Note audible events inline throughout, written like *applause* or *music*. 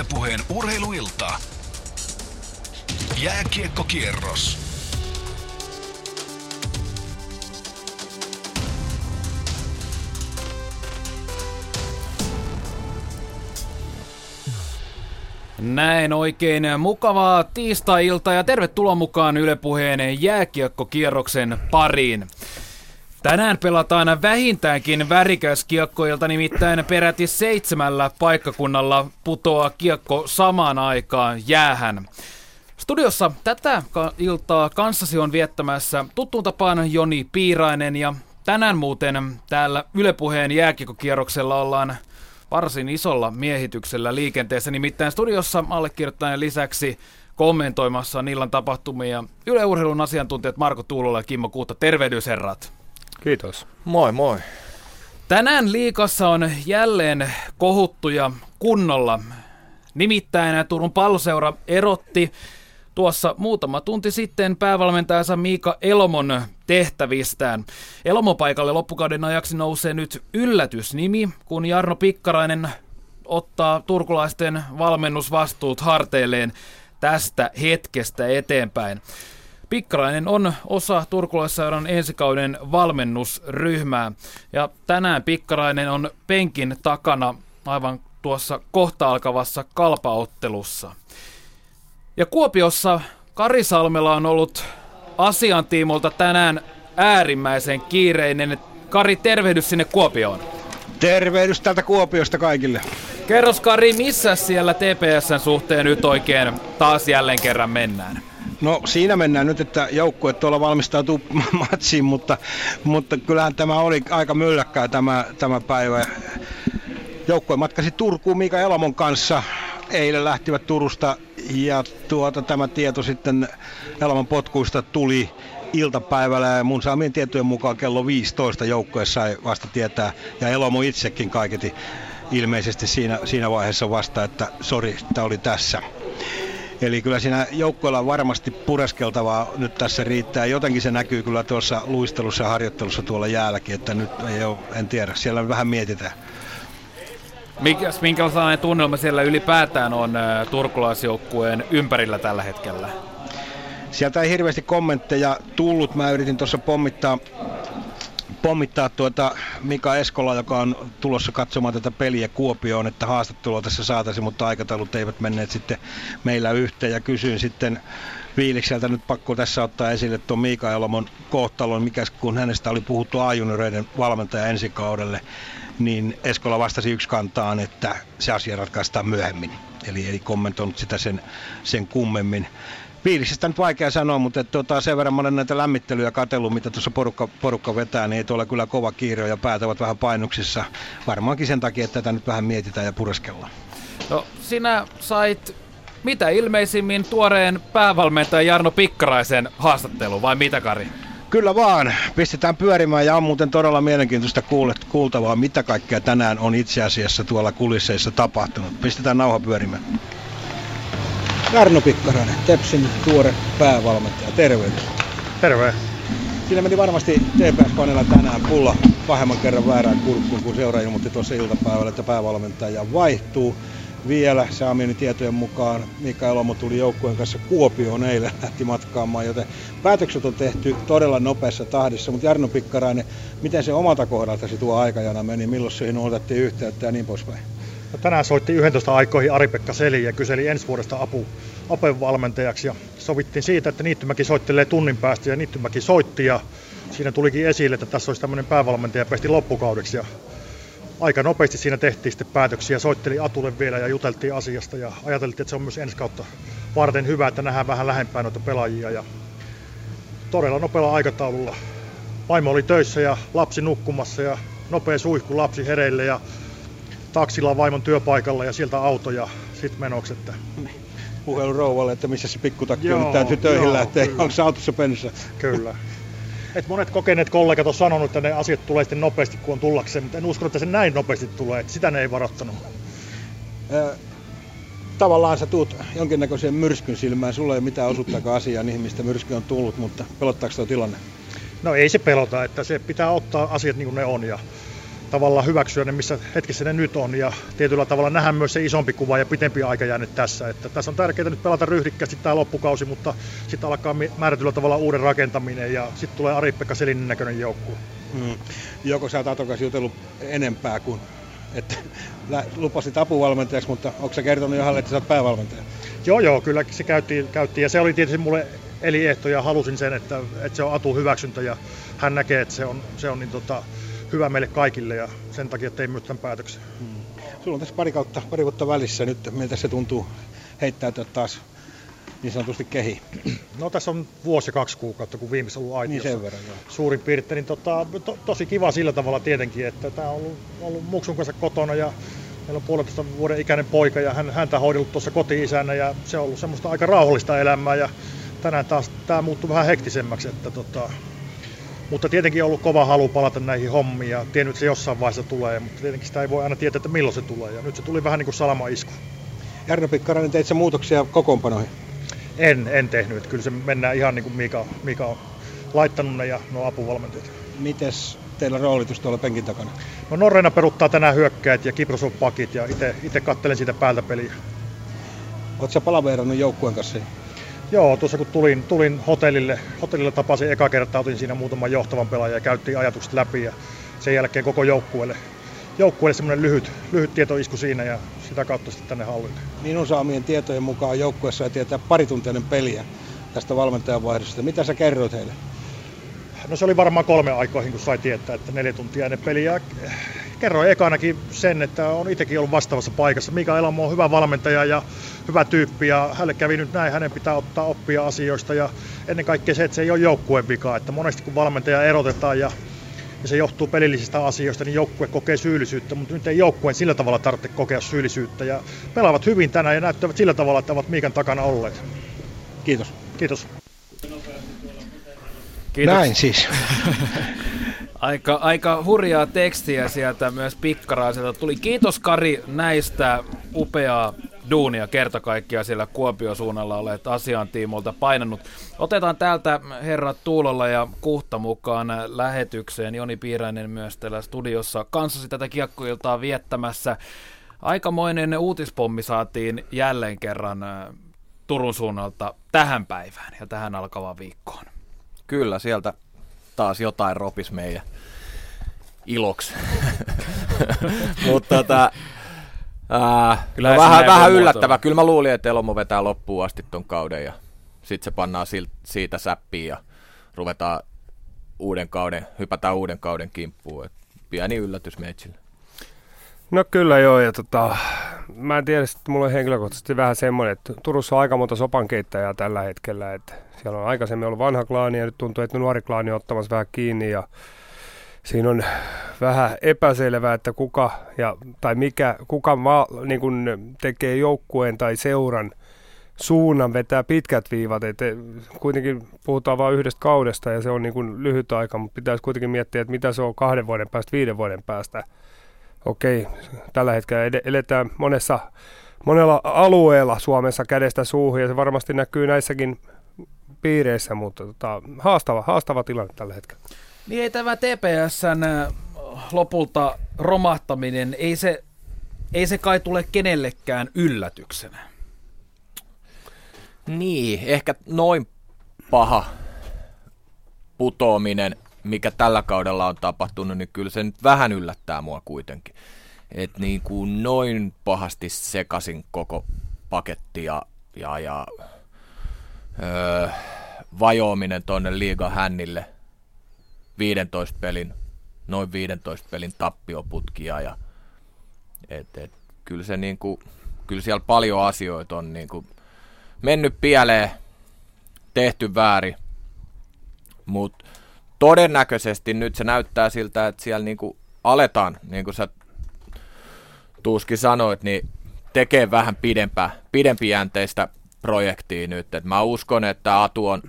Ylepuheen urheiluilta. Jääkiekkokierros. Näin oikein mukavaa tiistai-iltaa ja tervetuloa mukaan Yle Puheen jääkiekkokierroksen pariin. Tänään pelataan vähintäänkin värikäs kiekkoilta, nimittäin peräti seitsemällä paikkakunnalla putoaa kiekko samaan aikaan jäähän. Studiossa tätä iltaa kanssasi on viettämässä tuttuun tapaan Joni Piirainen ja tänään muuten täällä Yle Puheen jääkiekkokierroksella ollaan varsin isolla miehityksellä liikenteessä. Nimittäin studiossa allekirjoittaneen lisäksi kommentoimassa illan tapahtumia yleurheilun asiantuntijat Marko Tuulola ja Kimmo Kuutta. Tervehdysherrat. Kiitos. Moi moi. Tänään liikassa on jälleen kohuttuja kunnolla. Nimittäin Turun palloseura erotti tuossa muutama tunti sitten päävalmentajansa Miika Elomon tehtävistään. Elomon paikalle loppukauden ajaksi nousee nyt yllätysnimi, kun Jarno Pikkarainen ottaa turkulaisten valmennusvastuut harteilleen tästä hetkestä eteenpäin. Pikkarainen on osa Turkulaisseuran ensikauden valmennusryhmää ja tänään Pikkarainen on penkin takana aivan tuossa kohta alkavassa kalpaottelussa. Ja Kuopiossa Karisalmella on ollut asiantiimolta tänään äärimmäisen kiireinen. Kari, tervehdys sinne Kuopioon. Tervehdys täältä Kuopiosta kaikille. Kerros Kari, missä siellä TPSn suhteen nyt oikein taas jälleen kerran mennään? No siinä mennään nyt, että joukkue tuolla valmistautuu *laughs* matsiin, mutta, mutta kyllähän tämä oli aika mylläkkää tämä, tämä päivä. Joukkue matkasi Turkuun Miika Elamon kanssa. Eilen lähtivät Turusta ja tuota, tämä tieto sitten Elamon potkuista tuli iltapäivällä ja mun saamien tietojen mukaan kello 15 joukkue sai vasta tietää ja Elomo itsekin kaiketi ilmeisesti siinä, siinä vaiheessa vasta, että sori, tämä oli tässä. Eli kyllä siinä joukkueella on varmasti pureskeltavaa nyt tässä riittää. Jotenkin se näkyy kyllä tuossa luistelussa ja harjoittelussa tuolla jäälläkin, että nyt ei ole, en tiedä, siellä vähän mietitään. Mikäs, minkälainen tunnelma siellä ylipäätään on äh, turkulaisjoukkueen ympärillä tällä hetkellä? Sieltä ei hirveästi kommentteja tullut. Mä yritin tuossa pommittaa pommittaa tuota Mika Eskola, joka on tulossa katsomaan tätä peliä Kuopioon, että haastattelua tässä saataisiin, mutta aikataulut eivät menneet sitten meillä yhteen ja kysyin sitten Viilikseltä nyt pakko tässä ottaa esille tuon Mika Elomon kohtalon, mikä kun hänestä oli puhuttu A-junioreiden valmentaja ensi kaudelle, niin Eskola vastasi yksi kantaan, että se asia ratkaistaan myöhemmin. Eli ei kommentoinut sitä sen, sen kummemmin. Fiiliksestä nyt vaikea sanoa, mutta että, tuota, sen verran mä olen näitä lämmittelyjä katsellut, mitä tuossa porukka, porukka vetää, niin ei tuolla kyllä kova kiire ja päät ovat vähän painuksissa. Varmaankin sen takia, että tätä nyt vähän mietitään ja pureskellaan. No, sinä sait mitä ilmeisimmin tuoreen päävalmentajan Jarno Pikkaraisen haastattelu, vai mitä Kari? Kyllä vaan, pistetään pyörimään ja on muuten todella mielenkiintoista kuultavaa, mitä kaikkea tänään on itse asiassa tuolla kulisseissa tapahtunut. Pistetään nauha pyörimään. Jarno Pikkarainen, Tepsin tuore päävalmentaja. Terve. Terve. Siinä meni varmasti TPS-koneella tänään pulla pahemman kerran väärään kurkkuun, kun seura ilmoitti tuossa iltapäivällä, että päävalmentaja vaihtuu. Vielä saamieni tietojen mukaan Mika Elomo tuli joukkueen kanssa Kuopioon eilen, lähti matkaamaan, joten päätökset on tehty todella nopeassa tahdissa. Mutta Jarno Pikkarainen, miten se omalta kohdaltasi tuo aikajana meni, milloin siihen otettiin yhteyttä ja niin poispäin? No tänään soitti 11 aikoihin Ari-Pekka Seli ja kyseli ensi vuodesta apu apuvalmentajaksi ja sovittiin siitä, että Niittymäki soittelee tunnin päästä ja Niittymäki soitti ja siinä tulikin esille, että tässä olisi tämmöinen päävalmentaja pesti loppukaudeksi ja aika nopeasti siinä tehtiin sitten päätöksiä. Soitteli Atulle vielä ja juteltiin asiasta ja ajateltiin, että se on myös ensi kautta varten hyvä, että nähdään vähän lähempää noita pelaajia ja todella nopealla aikataululla. Vaimo oli töissä ja lapsi nukkumassa ja nopea suihku lapsi hereille ja taksilla vaimon työpaikalla ja sieltä auto ja sitten menoksi. Että... Puhelu rouvalle, että missä se pikkutakki on, nyt täytyy töihin joo, lähteä, onko se autossa pensa? Kyllä. Et monet kokeneet kollegat on sanonut, että ne asiat tulee sitten nopeasti, kun on tullakseen, mutta en usko, että se näin nopeasti tulee, että sitä ne ei varoittanut. Tavallaan sä tuut jonkinnäköiseen myrskyn silmään, sulla ei ole mitään osuttakaan asiaa niihin, mistä myrsky on tullut, mutta pelottaako tuo tilanne? No ei se pelota, että se pitää ottaa asiat niin kuin ne on ja tavalla hyväksyä ne, missä hetkessä ne nyt on ja tietyllä tavalla nähdä myös se isompi kuva ja pitempi aika jäänyt tässä. Että tässä on tärkeää nyt pelata ryhdikkäästi tämä loppukausi, mutta sitten alkaa määrätyllä tavalla uuden rakentaminen ja sitten tulee Ari-Pekka Selinin näköinen joukkue. Hmm. Joko sä oot jutellut enempää kuin että lupasit apuvalmentajaksi, mutta onko se kertonut Johalle, että sä oot päävalmentaja? Joo, joo, kyllä se käytti, käytti ja se oli tietysti mulle eliehto ja halusin sen, että, että se on Atu hyväksyntä ja hän näkee, että se on, se on niin tota, hyvä meille kaikille ja sen takia tein myös tämän päätöksen. Hmm. Sulla on tässä pari, kautta, pari vuotta välissä nyt, miltä se tuntuu heittäytyä taas niin sanotusti kehi? No tässä on vuosi ja kaksi kuukautta, kun viimeisessä ollut aitiossa. Niin sen verran, joo. Suurin piirtein, niin tota, to, tosi kiva sillä tavalla tietenkin, että tämä on ollut, ollut muksun kanssa kotona ja meillä on puolentoista vuoden ikäinen poika ja hän, häntä hoidellut tuossa koti-isänä ja se on ollut semmoista aika rauhallista elämää ja tänään taas tämä muuttui vähän hektisemmäksi, että tota, mutta tietenkin on ollut kova halu palata näihin hommiin ja tiennyt, että se jossain vaiheessa tulee, mutta tietenkin sitä ei voi aina tietää, että milloin se tulee. Ja nyt se tuli vähän niin kuin salama-isku. Jarno Pikkarainen, teit sä muutoksia kokoonpanoihin? En, en tehnyt. Että kyllä se mennään ihan niin kuin Mika, Mika on laittanut ne ja nuo apuvalmentajat. Mites teillä roolitus tuolla penkin takana? No Norreena peruttaa tänään hyökkäät ja Kipros on pakit ja itse kattelen siitä päältä peliä. Oletko sä palaveerannut joukkueen kanssa? Joo, tuossa kun tulin, tulin hotellille, hotellille tapasin eka kertaa, otin siinä muutaman johtavan pelaajan ja käyttiin ajatukset läpi ja sen jälkeen koko joukkueelle, joukkueelle semmoinen lyhyt, lyhyt tietoisku siinä ja sitä kautta sitten tänne hallille. Minun saamien tietojen mukaan joukkueessa ei tietää parituntiainen peliä tästä valmentajan vaihdosta. Mitä sä kerroit heille? No se oli varmaan kolme aikoihin, kun sai tietää, että neljä tuntia ennen peliä. Kerroin ekanakin sen, että on itsekin ollut vastaavassa paikassa. Mika Elamo on hyvä valmentaja ja hyvä tyyppi ja hänelle kävi nyt näin, hänen pitää ottaa oppia asioista ja ennen kaikkea se, että se ei ole joukkueen vika. Että monesti kun valmentaja erotetaan ja, ja se johtuu pelillisistä asioista, niin joukkue kokee syyllisyyttä, mutta nyt ei joukkueen sillä tavalla tarvitse kokea syyllisyyttä ja pelaavat hyvin tänään ja näyttävät sillä tavalla, että ovat Miikan takana olleet. Kiitos. Kiitos. Kiitos. Näin siis. *laughs* Aika, aika hurjaa tekstiä sieltä myös pikkaraiselta tuli. Kiitos Kari näistä upeaa duunia kerta kaikkiaan siellä Kuopio suunnalla olet asian tiimolta painanut. Otetaan täältä herrat Tuulolla ja Kuhta mukaan lähetykseen. Joni Piirainen myös täällä studiossa kanssasi tätä kiekkoiltaa viettämässä. Aikamoinen uutispommi saatiin jälleen kerran äh, Turun suunnalta tähän päivään ja tähän alkavaan viikkoon. Kyllä, sieltä taas jotain ropis meidän iloksi. *laughs* Mutta tota, ää, no vähän, vähän yllättävä. Kyllä mä luulin, että Elomo vetää loppuun asti ton kauden ja sitten se pannaan siitä säppiin ja ruvetaan uuden kauden, hypätään uuden kauden kimppuun. Et pieni yllätys meitsille. No kyllä joo, ja tota, mä en tiedä, että mulla on henkilökohtaisesti vähän semmoinen, että Turussa on aika monta sopankeittäjää tällä hetkellä, että siellä on aikaisemmin ollut vanha klaani ja nyt tuntuu, että nuori klaani on ottamassa vähän kiinni ja siinä on vähän epäselvää, että kuka, ja, tai mikä, kuka maa, niin kun tekee joukkueen tai seuran suunnan vetää pitkät viivat, että kuitenkin puhutaan vain yhdestä kaudesta ja se on niin kuin lyhyt aika, mutta pitäisi kuitenkin miettiä, että mitä se on kahden vuoden päästä, viiden vuoden päästä. Okei, tällä hetkellä eletään monessa, monella alueella Suomessa kädestä suuhun ja se varmasti näkyy näissäkin piireissä, mutta tota, haastava, haastava tilanne tällä hetkellä. Niin ei tämä TPSn lopulta romahtaminen, ei se, ei se kai tule kenellekään yllätyksenä. Niin, ehkä noin paha putoaminen, mikä tällä kaudella on tapahtunut, niin kyllä se nyt vähän yllättää mua kuitenkin. Että niin kuin noin pahasti sekasin koko paketti ja, ja, ja öö, vajoaminen tuonne liigan hännille – 15 pelin, noin 15 pelin tappioputkia ja et, et, kyllä se niinku, kyllä siellä paljon asioita on niinku mennyt pieleen, tehty väärin, mutta todennäköisesti nyt se näyttää siltä, että siellä niinku aletaan, niin kuin sä Tuuski sanoit, niin tekee vähän pidempää, pidempijänteistä projektia nyt. Et mä uskon, että Atu on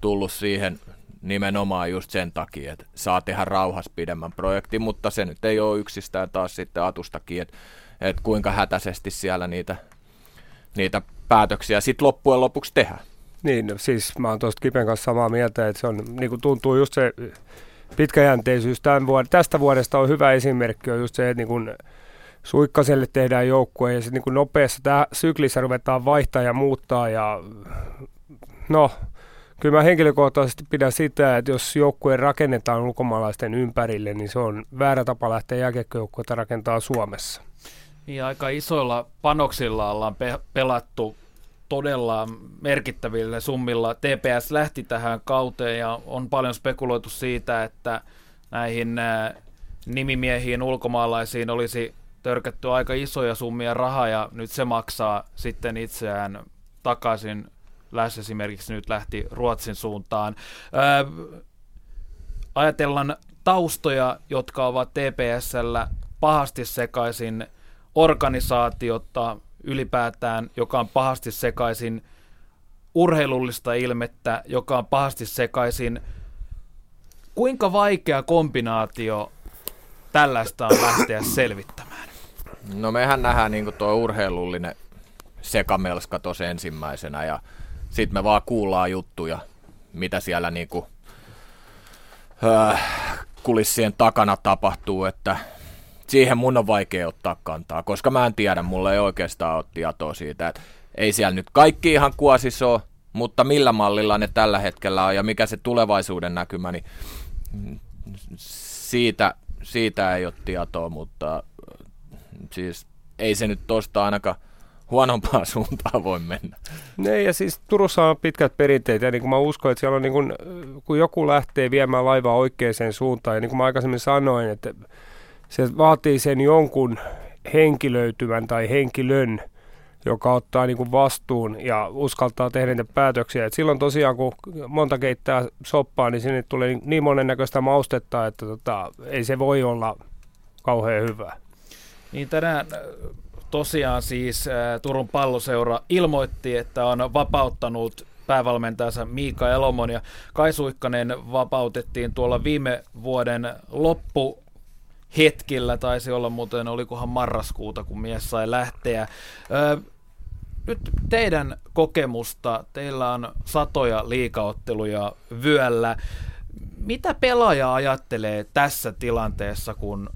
tullut siihen nimenomaan just sen takia, että saa tehdä rauhas pidemmän projektin, mutta se nyt ei ole yksistään taas sitten Atustakin, että, että kuinka hätäisesti siellä niitä, niitä päätöksiä sitten loppujen lopuksi tehdään. Niin, siis mä oon tuosta Kipen kanssa samaa mieltä, että se on, niin kuin tuntuu just se pitkäjänteisyys tämän vuod- tästä vuodesta on hyvä esimerkki, on just se, että niin kun Suikkaselle tehdään joukkue ja sitten niin nopeassa tämä syklissä ruvetaan vaihtaa ja muuttaa ja no, kyllä mä henkilökohtaisesti pidän sitä, että jos joukkue rakennetaan ulkomaalaisten ympärille, niin se on väärä tapa lähteä jääkiekkojoukkuetta rakentaa Suomessa. Niin, aika isoilla panoksilla ollaan pe- pelattu todella merkittävillä summilla. TPS lähti tähän kauteen ja on paljon spekuloitu siitä, että näihin nimimiehiin ulkomaalaisiin olisi törkätty aika isoja summia rahaa ja nyt se maksaa sitten itseään takaisin. Läs esimerkiksi nyt lähti Ruotsin suuntaan. Ää, ajatellaan taustoja, jotka ovat TPSllä pahasti sekaisin organisaatiota ylipäätään, joka on pahasti sekaisin urheilullista ilmettä, joka on pahasti sekaisin. Kuinka vaikea kombinaatio tällaista on lähteä selvittämään? No mehän nähdään niin tuo urheilullinen sekamelska tuossa ensimmäisenä ja sitten me vaan kuullaan juttuja, mitä siellä niin kuin, äh, kulissien takana tapahtuu, että siihen mun on vaikea ottaa kantaa, koska mä en tiedä, mulla ei oikeastaan ole tietoa siitä, että ei siellä nyt kaikki ihan kuosis ole, mutta millä mallilla ne tällä hetkellä on ja mikä se tulevaisuuden näkymä, niin siitä, siitä ei ole tietoa, mutta siis ei se nyt tosta ainakaan huonompaan *laughs* suuntaan voi mennä. Ne, ja siis Turussa on pitkät perinteet, ja niin kuin mä uskon, että siellä on niin kuin, kun joku lähtee viemään laivaa oikeaan suuntaan, ja niin kuin mä aikaisemmin sanoin, että se vaatii sen jonkun henkilöitymän tai henkilön, joka ottaa niin kuin vastuun ja uskaltaa tehdä niitä päätöksiä. Et silloin tosiaan, kun monta keittää soppaa, niin sinne tulee niin monennäköistä maustetta, että tota, ei se voi olla kauhean hyvää. Niin tänään äh, tosiaan siis äh, Turun palloseura ilmoitti, että on vapauttanut päävalmentajansa Miika Elomon ja Kai Suikkanen vapautettiin tuolla viime vuoden loppu hetkillä, taisi olla muuten, olikohan marraskuuta, kun mies sai lähteä. Ö, nyt teidän kokemusta, teillä on satoja liikaotteluja vyöllä. Mitä pelaaja ajattelee tässä tilanteessa, kun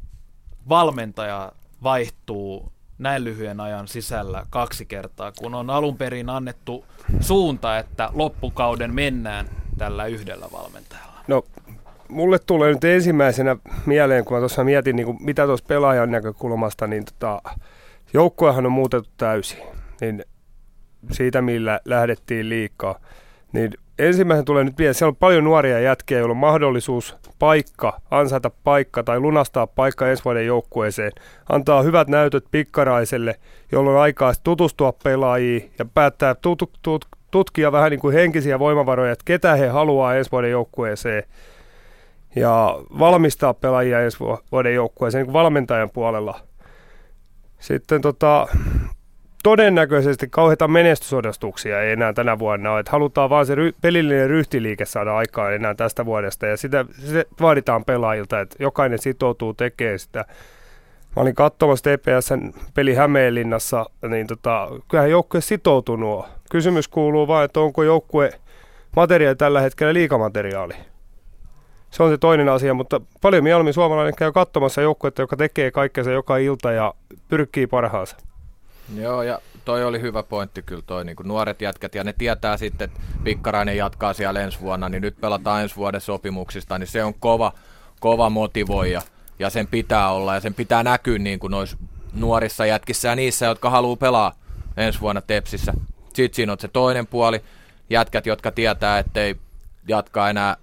valmentaja vaihtuu näin lyhyen ajan sisällä kaksi kertaa, kun on alun perin annettu suunta, että loppukauden mennään tällä yhdellä valmentajalla? No mulle tulee nyt ensimmäisenä mieleen, kun mä tuossa mietin, niin kuin, mitä tuossa pelaajan näkökulmasta, niin tota, joukkuehan on muutettu täysin. Niin siitä, millä lähdettiin liikaa. Niin ensimmäisen tulee nyt vielä, siellä on paljon nuoria jätkiä, joilla on mahdollisuus paikka, ansaita paikka tai lunastaa paikka ensi vuoden joukkueeseen. Antaa hyvät näytöt pikkaraiselle, jolloin on aikaa tutustua pelaajiin ja päättää tut- tut- tutkia vähän niin kuin henkisiä voimavaroja, että ketä he haluaa ensi vuoden joukkueeseen ja valmistaa pelaajia ensi vuoden joukkueeseen niin valmentajan puolella. Sitten tota, todennäköisesti kauheita menestysodostuksia ei enää tänä vuonna ole. Että halutaan vaan se ry- pelillinen ryhtiliike saada aikaan enää tästä vuodesta ja sitä, sitä vaaditaan pelaajilta, että jokainen sitoutuu tekemään sitä. Mä olin katsomassa TPSn peli Hämeenlinnassa, niin tota, kyllähän joukkue sitoutunut Kysymys kuuluu vain, että onko joukkue materiaali tällä hetkellä liikamateriaali se on se toinen asia, mutta paljon mieluummin suomalainen käy katsomassa joukkuetta, joka tekee kaikkensa joka ilta ja pyrkii parhaansa. Joo, ja toi oli hyvä pointti kyllä toi niin nuoret jätkät, ja ne tietää sitten, että Pikkarainen jatkaa siellä ensi vuonna, niin nyt pelataan ensi vuoden sopimuksista, niin se on kova, kova motivoija, ja sen pitää olla, ja sen pitää näkyä niin kuin noissa nuorissa jätkissä ja niissä, jotka haluaa pelaa ensi vuonna Tepsissä. Sitten siinä on se toinen puoli, jätkät, jotka tietää, ettei jatkaa enää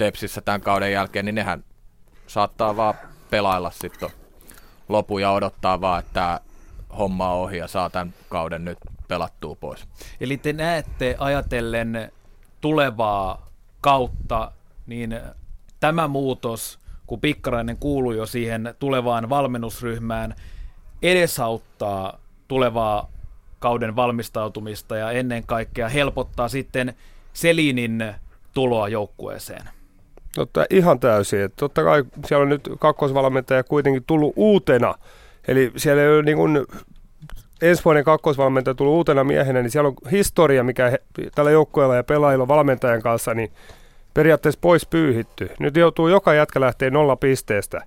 Tepsissä tämän kauden jälkeen, niin nehän saattaa vaan pelailla sitten lopun ja odottaa vaan, että homma on ohi ja saa tämän kauden nyt pelattua pois. Eli te näette ajatellen tulevaa kautta, niin tämä muutos, kun Pikkarainen kuuluu jo siihen tulevaan valmennusryhmään, edesauttaa tulevaa kauden valmistautumista ja ennen kaikkea helpottaa sitten Selinin tuloa joukkueeseen. Totta, ihan täysin. Että totta kai siellä on nyt kakkosvalmentaja kuitenkin tullut uutena. Eli siellä ei ole niin kuin ensi vuoden kakkosvalmentaja tullut uutena miehenä, niin siellä on historia, mikä he, tällä joukkueella ja pelaajilla valmentajan kanssa, niin periaatteessa pois pyyhitty. Nyt joutuu joka jätkä lähteä nolla pisteestä.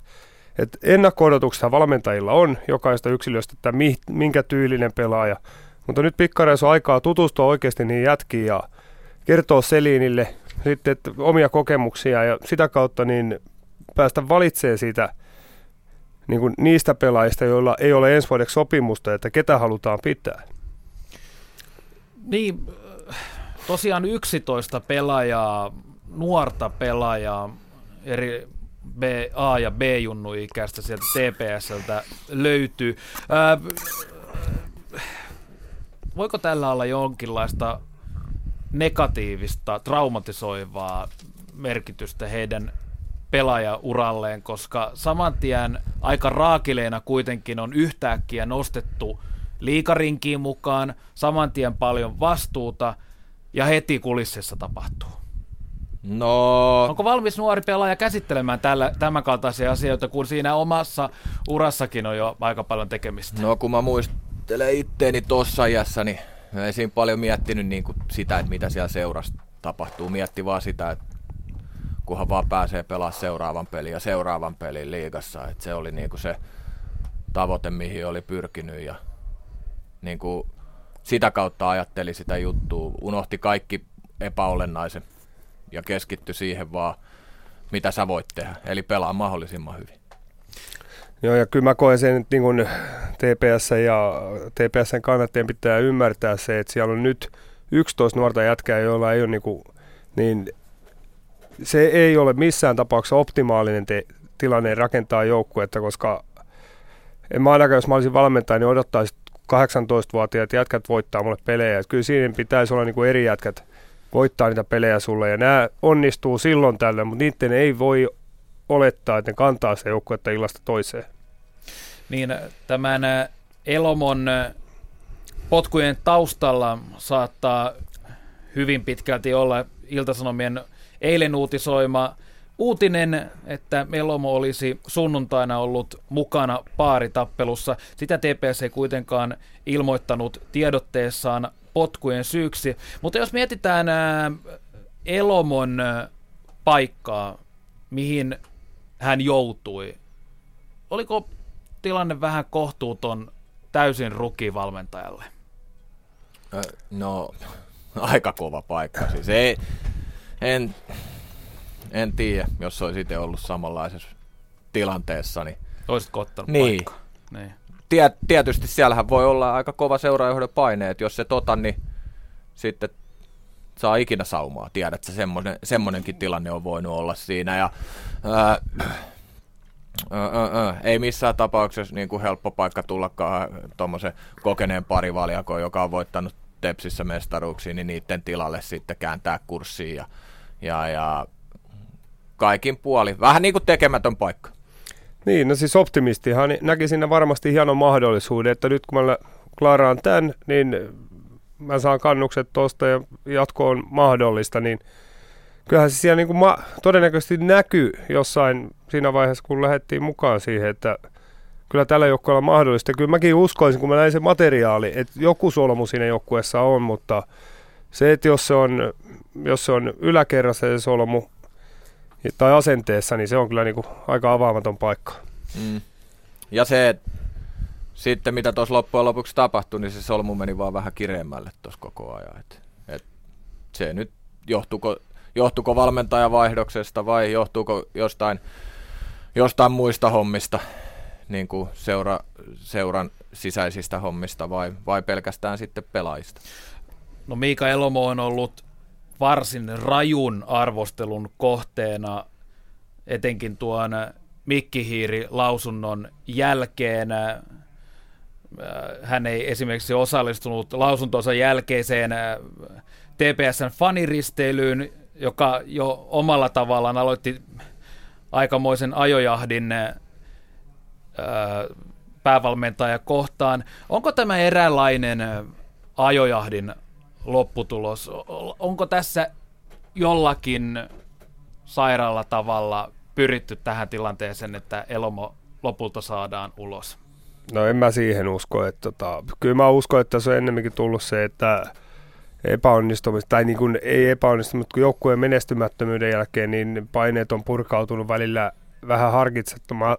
Et ennakko valmentajilla on jokaista yksilöstä, että minkä tyylinen pelaaja. Mutta nyt pikkareissa on aikaa tutustua oikeasti niihin jätkiin ja kertoa Selinille sitten että omia kokemuksia ja sitä kautta niin päästä valitsemaan siitä niin kuin niistä pelaajista, joilla ei ole ensi vuodeksi sopimusta, että ketä halutaan pitää. Niin, tosiaan 11 pelaajaa, nuorta pelaajaa, eri B, A- ja B-junnu-ikäistä sieltä TPSltä löytyy. Ää, voiko tällä olla jonkinlaista negatiivista, traumatisoivaa merkitystä heidän pelaajauralleen, koska saman tien aika raakileena kuitenkin on yhtäkkiä nostettu liikarinkiin mukaan, saman tien paljon vastuuta ja heti kulississa tapahtuu. No... Onko valmis nuori pelaaja käsittelemään tällä, tämän kaltaisia asioita, kun siinä omassa urassakin on jo aika paljon tekemistä? No kun mä muistelen itteeni tuossa iässä, niin ei siinä paljon miettinyt niin kuin sitä, että mitä siellä seurassa tapahtuu. Mietti vaan sitä, että kunhan vaan pääsee pelaamaan seuraavan pelin ja seuraavan pelin liigassa. Että se oli niin kuin se tavoite, mihin oli pyrkinyt ja niin kuin sitä kautta ajatteli sitä juttua. Unohti kaikki epäolennaisen ja keskittyi siihen vaan, mitä sä voit tehdä. Eli pelaa mahdollisimman hyvin. Joo, ja kyllä mä koen sen, että niin TPS ja TPSn kannattajien pitää ymmärtää se, että siellä on nyt 11 nuorta jätkää, joilla ei ole niin, kuin, niin se ei ole missään tapauksessa optimaalinen te- tilanne rakentaa joukkuetta, koska en mä ainakaan, jos mä olisin valmentaja, niin odottaisin 18-vuotiaat jätkät voittaa mulle pelejä. Että kyllä siinä pitäisi olla niin kuin eri jätkät voittaa niitä pelejä sulle. Ja nämä onnistuu silloin tällöin, mutta niiden ei voi olettaa, että ne kantaa se joukkuetta illasta toiseen. Niin tämän Elomon potkujen taustalla saattaa hyvin pitkälti olla Iltasanomien eilen uutisoima uutinen, että Elomo olisi sunnuntaina ollut mukana paaritappelussa. Sitä TPS ei kuitenkaan ilmoittanut tiedotteessaan potkujen syyksi. Mutta jos mietitään Elomon paikkaa, mihin hän joutui, oliko tilanne vähän kohtuuton täysin rukivalmentajalle? No, aika kova paikka. Siis ei, en, en tiedä, jos olisi itse ollut samanlaisessa tilanteessa. Niin, Olisitko ottanut niin. paikkaa? Niin. Tiet, tietysti siellähän voi olla aika kova seuraajohdon paine, että jos se tota, niin sitten saa ikinä saumaa. Tiedät, että semmoinen, semmoinenkin tilanne on voinut olla siinä. Ja, ää, ää, ää, ei missään tapauksessa niin kuin helppo paikka tullakaan tuommoisen kokeneen parivaljakon, joka on voittanut Tepsissä mestaruuksiin, niin niiden tilalle sitten kääntää kurssiin ja, ja, ja kaikin puoli. Vähän niin kuin tekemätön paikka. Niin, no siis optimistihan näki siinä varmasti hienon mahdollisuuden, että nyt kun mä klaaraan tämän, niin mä saan kannukset tuosta ja jatko on mahdollista, niin kyllähän se siellä niin kuin ma- todennäköisesti näkyy jossain siinä vaiheessa, kun lähdettiin mukaan siihen, että kyllä tällä joukkueella mahdollista. Kyllä mäkin uskoisin, kun mä näin se materiaali, että joku solmu siinä joukkueessa on, mutta se, että jos se on, jos se on yläkerrassa se solmu tai asenteessa, niin se on kyllä niin kuin aika avaamaton paikka. Mm. Ja se, että sitten mitä tuossa loppujen lopuksi tapahtui, niin se solmu meni vaan vähän kireemmälle tuossa koko ajan. Et, et se nyt johtuuko, johtuuko valmentajavaihdoksesta vai johtuuko jostain, jostain muista hommista, niin kuin seura, seuran sisäisistä hommista vai, vai pelkästään sitten pelaajista? No Miika Elomo on ollut varsin rajun arvostelun kohteena, etenkin tuon Mikkihiiri-lausunnon jälkeen. Hän ei esimerkiksi osallistunut lausuntonsa jälkeiseen TPSn faniristeilyyn, joka jo omalla tavallaan aloitti aikamoisen ajojahdin päävalmentaja kohtaan. Onko tämä eräänlainen ajojahdin lopputulos? Onko tässä jollakin sairaalla tavalla pyritty tähän tilanteeseen, että Elomo lopulta saadaan ulos? No en mä siihen usko. Että tota, kyllä mä uskon, että se on ennemminkin tullut se, että, epäonnistumista, tai niin kuin ei epäonnistumista, mutta kun joukkueen menestymättömyyden jälkeen, niin paineet on purkautunut välillä vähän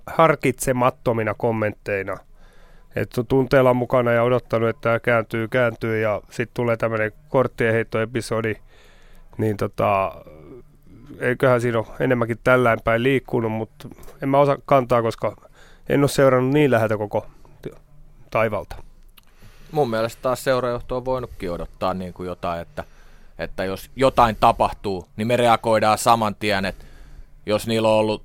harkitsemattomina kommentteina. Että tunteella mukana ja odottanut, että tämä kääntyy, kääntyy ja sitten tulee tämmöinen korttien heittoepisodi, niin tota, eiköhän siinä ole enemmänkin tällään päin liikkunut, mutta en mä osaa kantaa, koska en ole seurannut niin läheltä koko taivalta. Mun mielestä taas seurajohto on voinutkin odottaa niin kuin jotain, että, että jos jotain tapahtuu, niin me reagoidaan saman tien, että jos niillä on ollut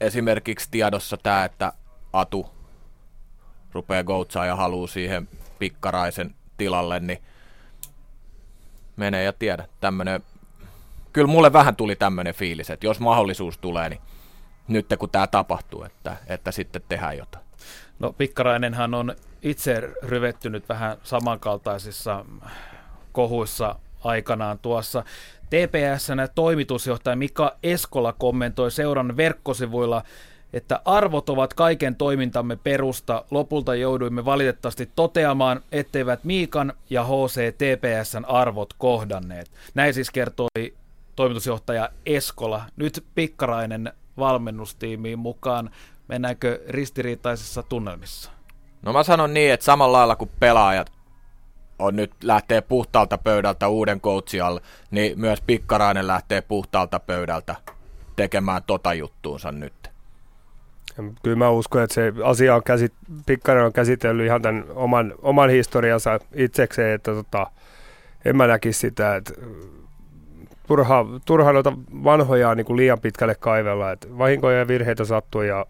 esimerkiksi tiedossa tämä, että Atu rupeaa goutsaa ja haluaa siihen pikkaraisen tilalle, niin menee ja tiedä. Tämmönen, kyllä mulle vähän tuli tämmöinen fiilis, että jos mahdollisuus tulee, niin nyt kun tämä tapahtuu, että, että sitten tehdään jotain. No Pikkarainenhan on itse ryvettynyt vähän samankaltaisissa kohuissa aikanaan tuossa. TPSn toimitusjohtaja Mika Eskola kommentoi seuran verkkosivuilla, että arvot ovat kaiken toimintamme perusta. Lopulta jouduimme valitettavasti toteamaan, etteivät Miikan ja HC TPSn arvot kohdanneet. Näin siis kertoi toimitusjohtaja Eskola. Nyt Pikkarainen valmennustiimiin mukaan. Mennäänkö ristiriitaisissa tunnelmissa? No mä sanon niin, että samalla lailla kuin pelaajat on nyt lähtee puhtaalta pöydältä uuden coachin alle, niin myös Pikkarainen lähtee puhtaalta pöydältä tekemään tota juttuunsa nyt. Kyllä mä uskon, että se asia on käsit, Pikkanen on käsitellyt ihan tämän oman, oman historiansa itsekseen, että tota, en mä näkisi sitä, että turha, turha noita vanhoja niin kuin liian pitkälle kaivella, että vahinkoja ja virheitä sattuu ja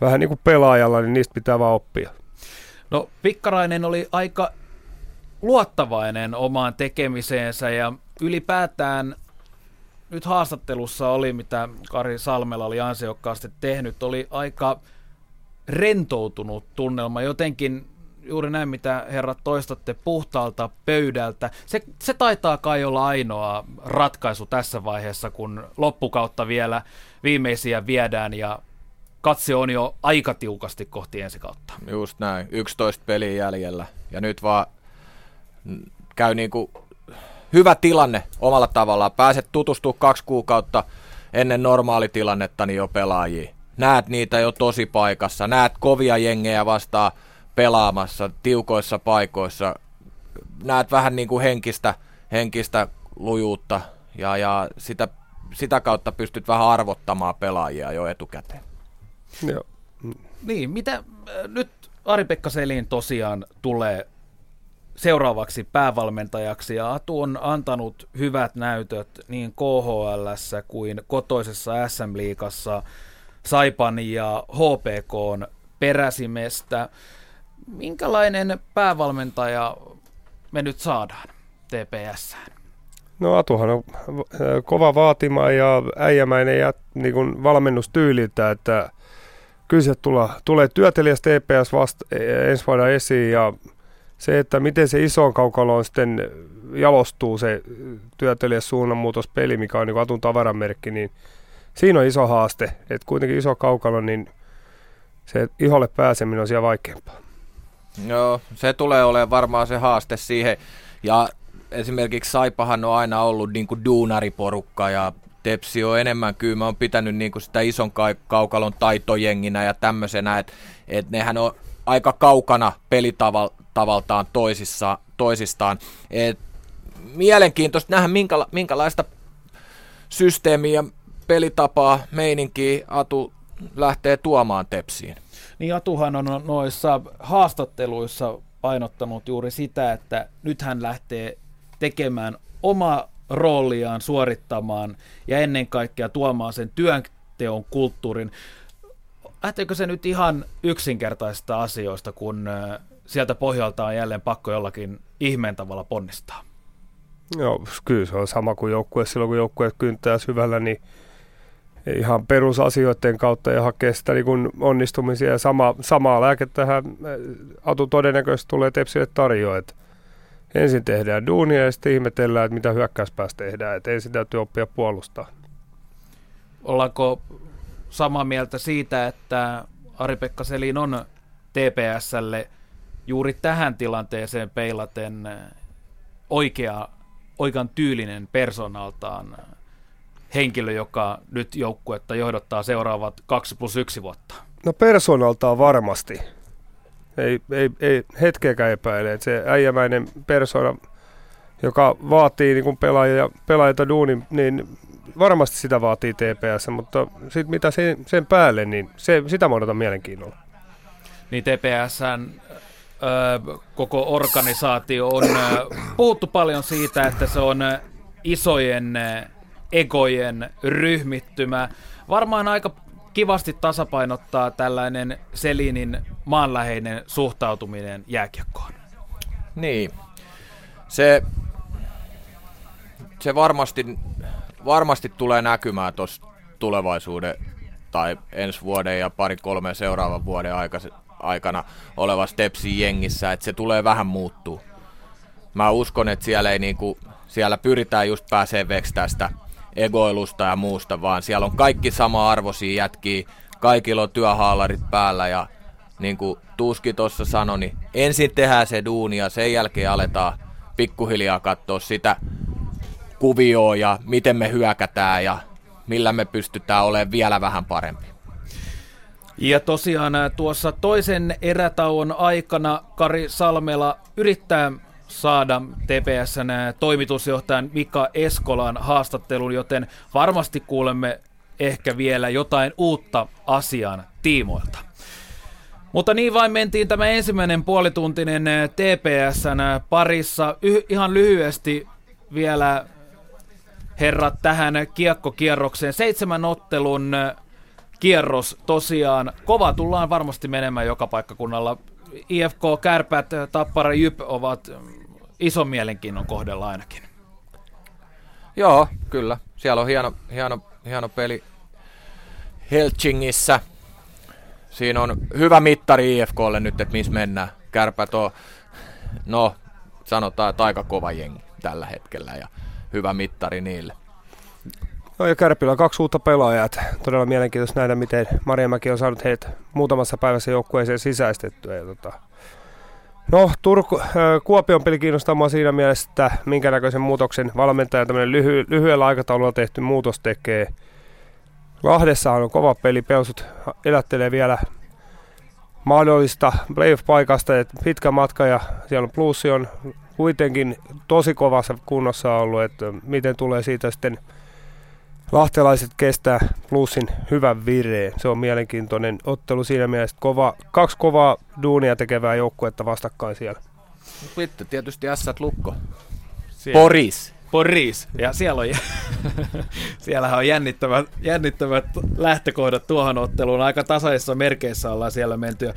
vähän niin kuin pelaajalla, niin niistä pitää vaan oppia. No Pikkarainen oli aika luottavainen omaan tekemiseensä ja ylipäätään nyt haastattelussa oli, mitä Kari Salmela oli ansiokkaasti tehnyt, oli aika rentoutunut tunnelma. Jotenkin juuri näin, mitä herrat toistatte puhtaalta pöydältä. Se, se taitaa kai olla ainoa ratkaisu tässä vaiheessa, kun loppukautta vielä viimeisiä viedään ja katse on jo aika tiukasti kohti ensi kautta. Just näin, 11 peliä jäljellä. Ja nyt vaan käy niin kuin hyvä tilanne omalla tavallaan. Pääset tutustua kaksi kuukautta ennen normaalitilannetta niin jo pelaajiin. Näet niitä jo tosi paikassa, näet kovia jengejä vastaan pelaamassa tiukoissa paikoissa. Näet vähän niin kuin henkistä, henkistä lujuutta ja, ja sitä, sitä kautta pystyt vähän arvottamaan pelaajia jo etukäteen. Joo. Niin, mitä äh, nyt Ari-Pekka Selin tosiaan tulee seuraavaksi päävalmentajaksi ja Atu on antanut hyvät näytöt niin KHL kuin kotoisessa SM-liigassa Saipan ja HPK peräsimestä. Minkälainen päävalmentaja me nyt saadaan TPS? No Atuhan on äh, kova vaatima ja äijämäinen ja niin kuin valmennustyyliltä, että kyllä se tulee, tulee työtelijäs TPS vasta e, ensi vuonna esiin ja se, että miten se isoon kaukaloon sitten jalostuu se työtelijäs suunnanmuutospeli, mikä on niin Atun tavaramerkki, niin siinä on iso haaste. Että kuitenkin iso kaukalo, niin se iholle pääseminen on siellä vaikeampaa. Joo, se tulee olemaan varmaan se haaste siihen. Ja esimerkiksi Saipahan on aina ollut niin kuin duunariporukka ja Tepsi on enemmän kyllä, mä oon pitänyt niin kuin sitä ison kaukalon taitojenginä ja tämmöisenä, että et nehän on aika kaukana pelitavaltaan toisissa, toisistaan. Et mielenkiintoista nähdä, minkäla- minkälaista systeemiä, pelitapaa, meininkiä Atu lähtee tuomaan Tepsiin. Niin Atuhan on noissa haastatteluissa painottanut juuri sitä, että nyt hän lähtee tekemään oma rooliaan suorittamaan ja ennen kaikkea tuomaan sen työnteon kulttuurin. Lähteekö se nyt ihan yksinkertaisista asioista, kun sieltä pohjalta on jälleen pakko jollakin ihmeen tavalla ponnistaa? Joo, kyllä se on sama kuin joukkue. Silloin kun joukkue kyntää syvällä, niin ihan perusasioiden kautta ja hakee sitä niin kuin onnistumisia. Ja sama, samaa lääkettähän Atu todennäköisesti tulee Tepsille tarjoa, että ensin tehdään duunia ja sitten ihmetellään, että mitä hyökkäyspäässä tehdään. Että ensin täytyy oppia puolustaa. Ollaanko samaa mieltä siitä, että Ari-Pekka Selin on TPSlle juuri tähän tilanteeseen peilaten oikea, oikean tyylinen persoonaltaan henkilö, joka nyt joukkuetta johdottaa seuraavat 2 plus 1 vuotta? No persoonaltaan varmasti. Ei, ei, ei hetkeäkään epäile, että se äijämäinen persona, joka vaatii niin pelaajia, pelaajia duunin, niin varmasti sitä vaatii TPS, mutta sit mitä sen, sen päälle, niin se, sitä mä odotan mielenkiinnolla. Niin TPSn koko organisaatio on puhuttu paljon siitä, että se on isojen egojen ryhmittymä. Varmaan aika kivasti tasapainottaa tällainen Selinin maanläheinen suhtautuminen jääkiekkoon. Niin. Se, se varmasti, varmasti tulee näkymään tuossa tulevaisuuden tai ensi vuoden ja pari kolme seuraavan vuoden aikana oleva Stepsin jengissä, että se tulee vähän muuttuu. Mä uskon, että siellä, ei niinku, siellä pyritään just pääsee veksi tästä egoilusta ja muusta, vaan siellä on kaikki sama arvoisia jätkiä, kaikilla on työhaalarit päällä ja niin kuin Tuuski tuossa sanoi, niin ensin tehdään se duuni ja sen jälkeen aletaan pikkuhiljaa katsoa sitä kuvioa ja miten me hyökätään ja millä me pystytään olemaan vielä vähän parempi. Ja tosiaan tuossa toisen erätauon aikana Kari Salmela yrittää saada TPSn toimitusjohtajan Mika Eskolan haastattelun, joten varmasti kuulemme ehkä vielä jotain uutta asian tiimoilta. Mutta niin vain mentiin tämä ensimmäinen puolituntinen TPSn parissa. Y- ihan lyhyesti vielä herrat tähän kiekkokierrokseen. Seitsemän ottelun kierros tosiaan. Kova tullaan varmasti menemään joka paikkakunnalla. IFK, Kärpät, Tappara, Jyp ovat ison mielenkiinnon kohdella ainakin. Joo, kyllä. Siellä on hieno, hieno, hieno peli Helsingissä. Siinä on hyvä mittari IFKlle nyt, että missä mennään. Kärpät on, no sanotaan, että aika kova jengi tällä hetkellä ja hyvä mittari niille. No ja Kärpillä on kaksi uutta pelaajaa. Että todella mielenkiintoista nähdä, miten Marjamäki on saanut heitä muutamassa päivässä joukkueeseen sisäistettyä. Ja tota, No, Turku, Kuopion peli kiinnostaa mua siinä mielessä, että minkä näköisen muutoksen valmentaja tämmöinen lyhy, lyhyellä aikataululla tehty muutos tekee. Lahdessa on kova peli, Pelsut elättelee vielä mahdollista playoff-paikasta, että pitkä matka ja siellä on plussi on kuitenkin tosi kovassa kunnossa ollut, että miten tulee siitä sitten Lahtelaiset kestää plussin hyvän vireen. Se on mielenkiintoinen ottelu siinä mielessä. Kova, kaksi kovaa duunia tekevää joukkuetta vastakkain siellä. Vittu, tietysti s lukko. Siellä. Poris. Poris. Ja siellä on, *laughs* siellähän on jännittävät, jännittävät lähtökohdat tuohon otteluun. Aika tasaisissa merkeissä ollaan siellä menty.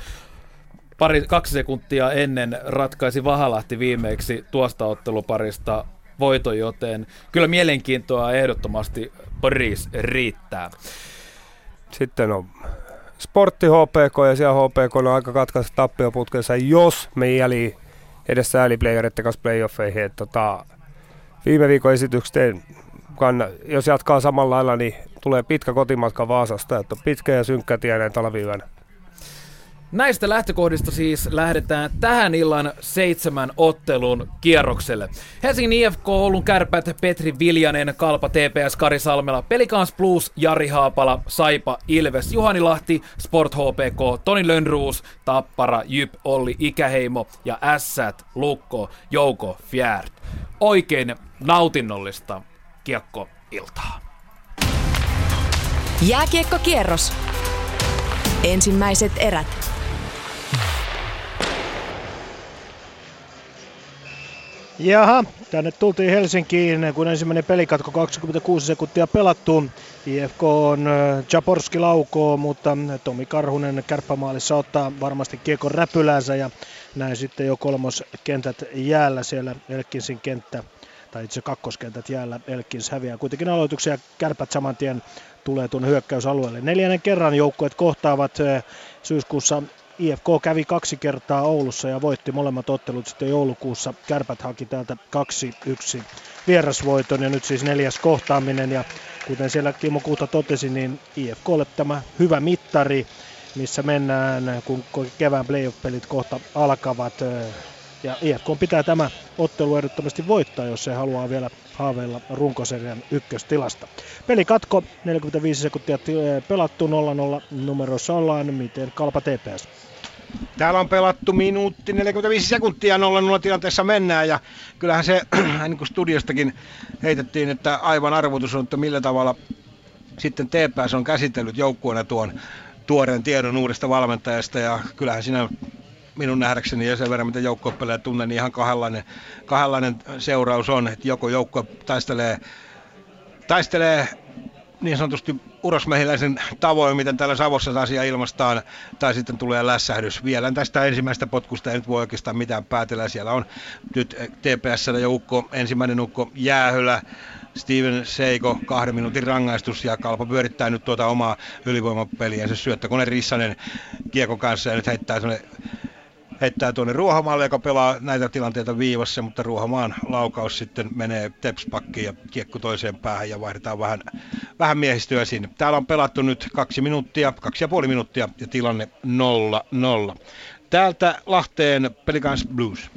Pari, kaksi sekuntia ennen ratkaisi Vahalahti viimeiksi tuosta otteluparista voiton, joten kyllä mielenkiintoa ehdottomasti Paris riittää. Sitten on Sportti HPK ja siellä HPK on aika katkaista tappioputkensa, jos me jäli edes sääliplayereiden kanssa playoffeihin. Että tota, viime viikon esitykset, kanna, jos jatkaa samalla lailla, niin tulee pitkä kotimatka Vaasasta, että on pitkä ja synkkä tie näin talviyönä. Näistä lähtökohdista siis lähdetään tähän illan seitsemän ottelun kierrokselle. Helsingin IFK, Oulun kärpät, Petri Viljanen, Kalpa, TPS, Kari Salmela, Pelikans Plus, Jari Haapala, Saipa, Ilves, Juhani Lahti, Sport HPK, Toni Lönnruus, Tappara, Jyp, Olli, Ikäheimo ja Ässät, Lukko, Jouko, Fjärd. Oikein nautinnollista kiekko-iltaa. Jääkiekko-kierros. Ensimmäiset erät. Jaha, tänne tultiin Helsinkiin, kun ensimmäinen pelikatko 26 sekuntia pelattu. IFK on Japorski laukoo, mutta Tomi Karhunen kärppämaalissa ottaa varmasti kiekon räpylänsä ja näin sitten jo kolmoskentät jäällä siellä Elkinsin kenttä tai itse kakkoskentät jäällä Elkins häviää. Kuitenkin aloituksia kärpät saman tien tulee tuon hyökkäysalueelle. Neljännen kerran joukkueet kohtaavat syyskuussa IFK kävi kaksi kertaa Oulussa ja voitti molemmat ottelut sitten joulukuussa. Kärpät haki täältä 2-1 vierasvoiton ja nyt siis neljäs kohtaaminen ja kuten siellä Kimmo Kuuta totesi, niin IFKlle tämä hyvä mittari, missä mennään, kun kevään playoff-pelit kohta alkavat. Ja IFK pitää tämä ottelu ehdottomasti voittaa, jos se haluaa vielä haaveilla runkosarjan ykköstilasta. Peli katko, 45 sekuntia pelattu 0-0 numerossa ollaan, miten kalpa TPS? Täällä on pelattu minuutti 45 sekuntia 0-0 tilanteessa mennään. Ja kyllähän se *clears throat* niin kuin studiostakin heitettiin, että aivan arvotus on, että millä tavalla sitten TPS on käsitellyt joukkueena tuon tuoreen tiedon uudesta valmentajasta. Ja kyllähän siinä minun nähdäkseni ja sen verran mitä joukkuepelejä tunnen, niin ihan kahdenlainen, kahdenlainen seuraus on, että joko joukko taistelee, taistelee niin sanotusti urosmehiläisen tavoin, miten täällä Savossa asia ilmastaan, tai sitten tulee lässähdys. Vielä tästä ensimmäistä potkusta ei nyt voi oikeastaan mitään päätellä. Siellä on nyt TPS jo ukko, ensimmäinen ukko Jäähylä, Steven Seiko kahden minuutin rangaistus ja Kalpa pyörittää nyt tuota omaa ylivoimapeliä. Se syöttökone Rissanen kiekon kanssa ja nyt heittää tuonne heittää tuonne Ruohomaalle, joka pelaa näitä tilanteita viivassa, mutta Ruohomaan laukaus sitten menee tepspakkiin ja kiekko toiseen päähän ja vaihdetaan vähän, vähän miehistöä sinne. Täällä on pelattu nyt kaksi minuuttia, kaksi ja puoli minuuttia ja tilanne 0-0. Täältä Lahteen Pelicans Blues.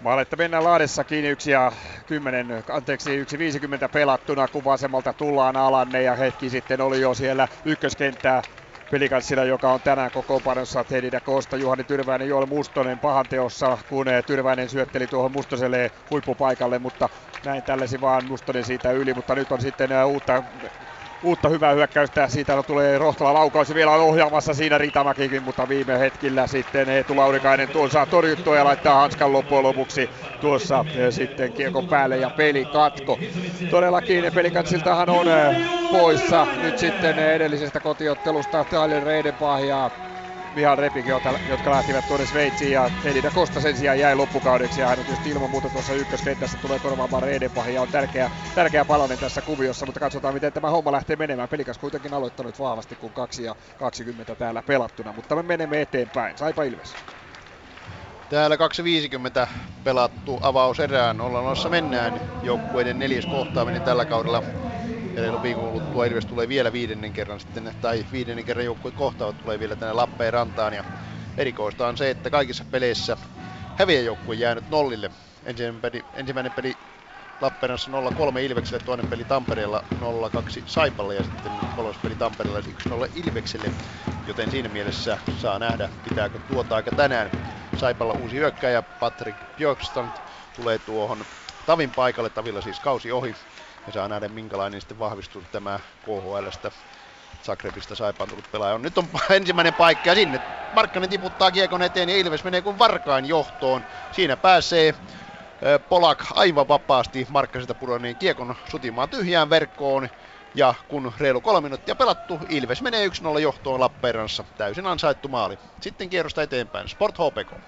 Maaletta mennään Laadessa kiinni yksi ja 10, anteeksi yksi 50 pelattuna, kun vasemmalta tullaan alanne ja hetki sitten oli jo siellä ykköskenttää pelikanssilla, joka on tänään kokoonpanossa Teddy Kosta, Juhani Tyrväinen, Joel Mustonen pahan teossa, kun Tyrväinen syötteli tuohon Mustoselle huippupaikalle, mutta näin tällesi vaan Mustonen siitä yli, mutta nyt on sitten uutta uutta hyvää hyökkäystä. Siitä tulee rohtava laukaus vielä on siinä Ritamäkikin, mutta viime hetkillä sitten Eetu Laurikainen tuon saa torjuttua ja laittaa hanskan loppujen lopuksi tuossa ja sitten kiekon päälle ja peli katko. Todellakin pelikatsiltahan on poissa nyt sitten edellisestä kotiottelusta Tyler Reidenpah ja Mihan Repik, jotka lähtivät tuonne Sveitsiin ja Elina Kosta sen sijaan jäi loppukaudeksi ja hän on tietysti ilman muuta tuossa ykköskentässä tulee korvaamaan Reidenpahin ja on tärkeä, tärkeä palanen tässä kuviossa, mutta katsotaan miten tämä homma lähtee menemään. Pelikas kuitenkin aloittanut vahvasti kun 2 ja 20 täällä pelattuna, mutta me menemme eteenpäin. Saipa Ilves. Täällä 2.50 pelattu avaus erään. Ollaan noissa mennään. Joukkueiden neljäs kohtaaminen tällä kaudella ja reilu viikon kuluttua Ilves tulee vielä viidennen kerran sitten, tai viidennen kerran joukkueet kohtaavat tulee vielä tänne Lappeenrantaan. Ja erikoista on se, että kaikissa peleissä häviäjoukkue jäänyt nollille. Ensimmäinen peli, ensimmäinen peli Lappeenrannassa 0-3 Ilvekselle, toinen peli Tampereella 0-2 Saipalle ja sitten kolmas peli Tampereella 1-0 Ilvekselle. Joten siinä mielessä saa nähdä, pitääkö tuota aika tänään. Saipalla uusi hyökkäjä Patrick Björkstrand tulee tuohon Tavin paikalle, Tavilla siis kausi ohi ja saa nähdä minkälainen sitten vahvistuu tämä KHLstä Zagrebista Saipaan tullut pelaaja on. Nyt on *laughs* ensimmäinen paikka ja sinne Markkanen tiputtaa kiekon eteen ja Ilves menee kuin varkain johtoon. Siinä pääsee Polak aivan vapaasti Markkaselta pudonneen kiekon sutimaan tyhjään verkkoon. Ja kun reilu kolme minuuttia pelattu, Ilves menee 1-0 johtoon Lappeenrannassa. Täysin ansaittu maali. Sitten kierrosta eteenpäin. Sport HPK.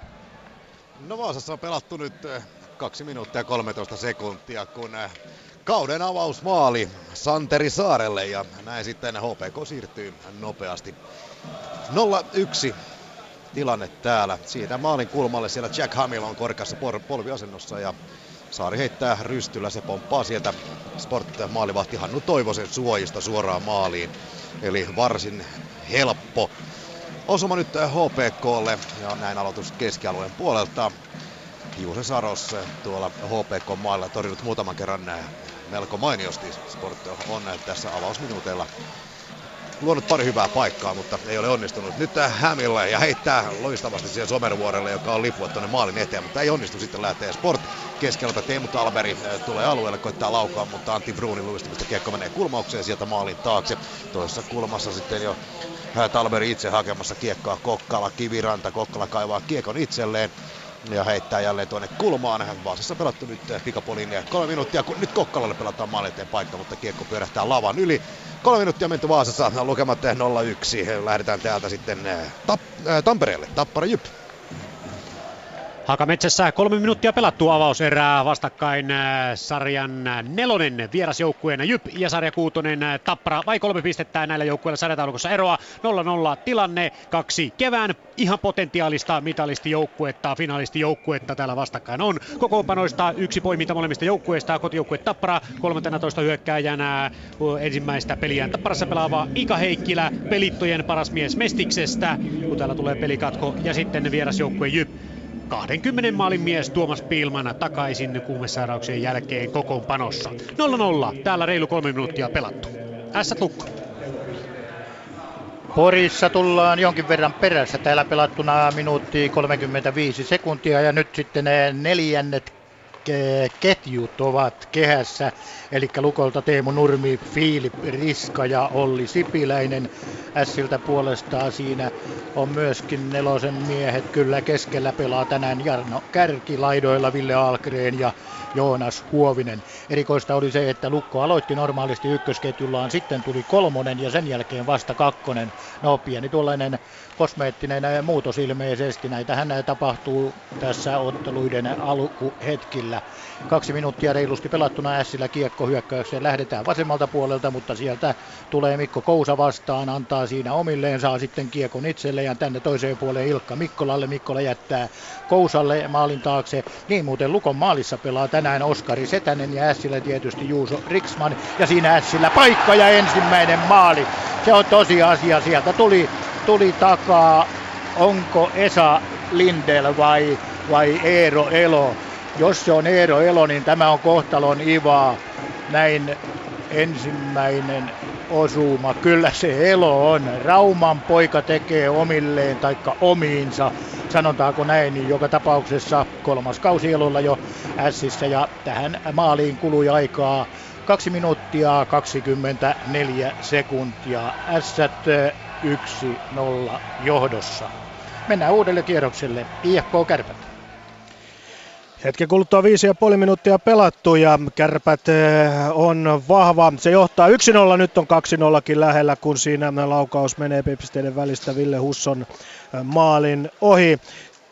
No Vaasassa on pelattu nyt 2 minuuttia 13 sekuntia, kun kauden avausmaali Santeri Saarelle ja näin sitten HPK siirtyy nopeasti. 0-1 tilanne täällä. Siitä maalin kulmalle siellä Jack Hamill on korkeassa polviasennossa ja Saari heittää rystyllä, se pomppaa sieltä Sport-maalivahti Hannu Toivosen suojista suoraan maaliin. Eli varsin helppo osuma nyt HPKlle ja näin aloitus keskialueen puolelta. Juuse Saros tuolla HPK mailla torjunut muutaman kerran melko mainiosti. Sport on tässä avausminuuteilla luonut pari hyvää paikkaa, mutta ei ole onnistunut. Nyt Hämille ja heittää loistavasti siihen Somervuorelle, joka on lipua tuonne maalin eteen, mutta ei onnistu sitten lähtee Sport keskeltä. Teemu Talberi tulee alueelle, koittaa laukaa, mutta Antti Bruunin luistamista kiekko menee kulmaukseen sieltä maalin taakse. Toisessa kulmassa sitten jo Talberi itse hakemassa kiekkoa Kokkala, Kiviranta, Kokkala kaivaa kiekon itselleen ja heittää jälleen tuonne kulmaan. Vaasassa pelattu nyt eh, pikapoliin kolme minuuttia, kun nyt Kokkalalle pelataan maalin paikka, mutta kiekko pyörähtää lavan yli. Kolme minuuttia menty Vaasassa, lukemat 0-1. Lähdetään täältä sitten eh, Tap- Tampereelle, Tappara Jyp. Hakametsässä kolme minuuttia pelattu avauserää vastakkain äh, sarjan nelonen vierasjoukkueena Jyp ja sarja kuutonen äh, Tappara. Vai kolme pistettä näillä joukkueilla sarjataulukossa eroa. 0-0 tilanne, kaksi kevään ihan potentiaalista mitalistijoukkuetta, finalistijoukkuetta täällä vastakkain on. Kokoonpanoista yksi poiminta molemmista joukkueista, kotijoukkue Tappara 13 hyökkääjänä ensimmäistä peliään Tapparassa pelaava Ika Heikkilä, pelittojen paras mies Mestiksestä, kun täällä tulee pelikatko ja sitten vierasjoukkue Jyp 20 maalin mies Tuomas Piilman takaisin kuumesairauksien jälkeen kokoonpanossa. 0-0, täällä reilu kolme minuuttia pelattu. S Lukko. Porissa tullaan jonkin verran perässä. Täällä pelattuna minuutti 35 sekuntia ja nyt sitten neljännet ketjut ovat kehässä. Eli Lukolta Teemu Nurmi, Filip Riska ja Olli Sipiläinen. Ässiltä puolestaan siinä on myöskin nelosen miehet. Kyllä keskellä pelaa tänään Jarno Kärki, laidoilla Ville Algren ja Joonas Huovinen. Erikoista oli se, että Lukko aloitti normaalisti ykkösketjullaan, sitten tuli kolmonen ja sen jälkeen vasta kakkonen. No pieni tuollainen kosmeettinen muutos ilmeisesti. Näitähän tapahtuu tässä otteluiden alkuhetkillä. Kaksi minuuttia reilusti pelattuna Ässillä kiekko hyökkäykseen. Lähdetään vasemmalta puolelta, mutta sieltä tulee Mikko Kousa vastaan, antaa siinä omilleen, saa sitten kiekon itselleen ja tänne toiseen puoleen Ilkka Mikkolalle. Mikkola jättää Kousalle maalin taakse. Niin muuten Lukon maalissa pelaa tänään Oskari Setänen ja Ässillä tietysti Juuso Riksman. Ja siinä Ässillä paikka ja ensimmäinen maali. Se on tosiasia. Sieltä tuli, tuli takaa. Onko Esa Lindel vai, vai Eero Elo? Jos se on Eero Elo, niin tämä on kohtalon Ivaa. Näin ensimmäinen osuma. Kyllä se Elo on. Rauman poika tekee omilleen taikka omiinsa. Sanotaanko näin, niin joka tapauksessa kolmas kausi Elolla jo Ässissä ja tähän maaliin kului aikaa 2 minuuttia 24 sekuntia. Ässät 1-0 johdossa. Mennään uudelle kierrokselle. IFK Kärpät. Hetken kuluttua viisi ja puoli minuuttia pelattu ja Kärpät eh, on vahva. Se johtaa 1-0, nyt on 2-0kin lähellä, kun siinä laukaus menee pipisteiden välistä Ville Husson eh, maalin ohi.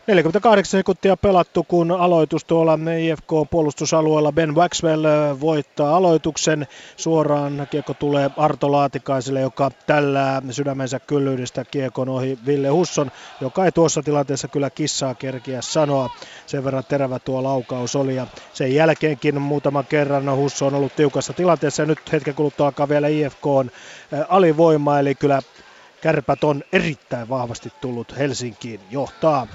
48 sekuntia pelattu, kun aloitus tuolla IFK-puolustusalueella Ben Waxwell voittaa aloituksen. Suoraan kiekko tulee Arto Laatikaiselle, joka tällä sydämensä kyllyydestä kiekon ohi. Ville Husson, joka ei tuossa tilanteessa kyllä kissaa kerkiä sanoa. Sen verran terävä tuo laukaus oli ja sen jälkeenkin muutaman kerran Husso on ollut tiukassa tilanteessa. Ja nyt hetken kuluttua alkaa vielä IFK on alivoima, eli kyllä Kärpät on erittäin vahvasti tullut Helsinkiin johtaa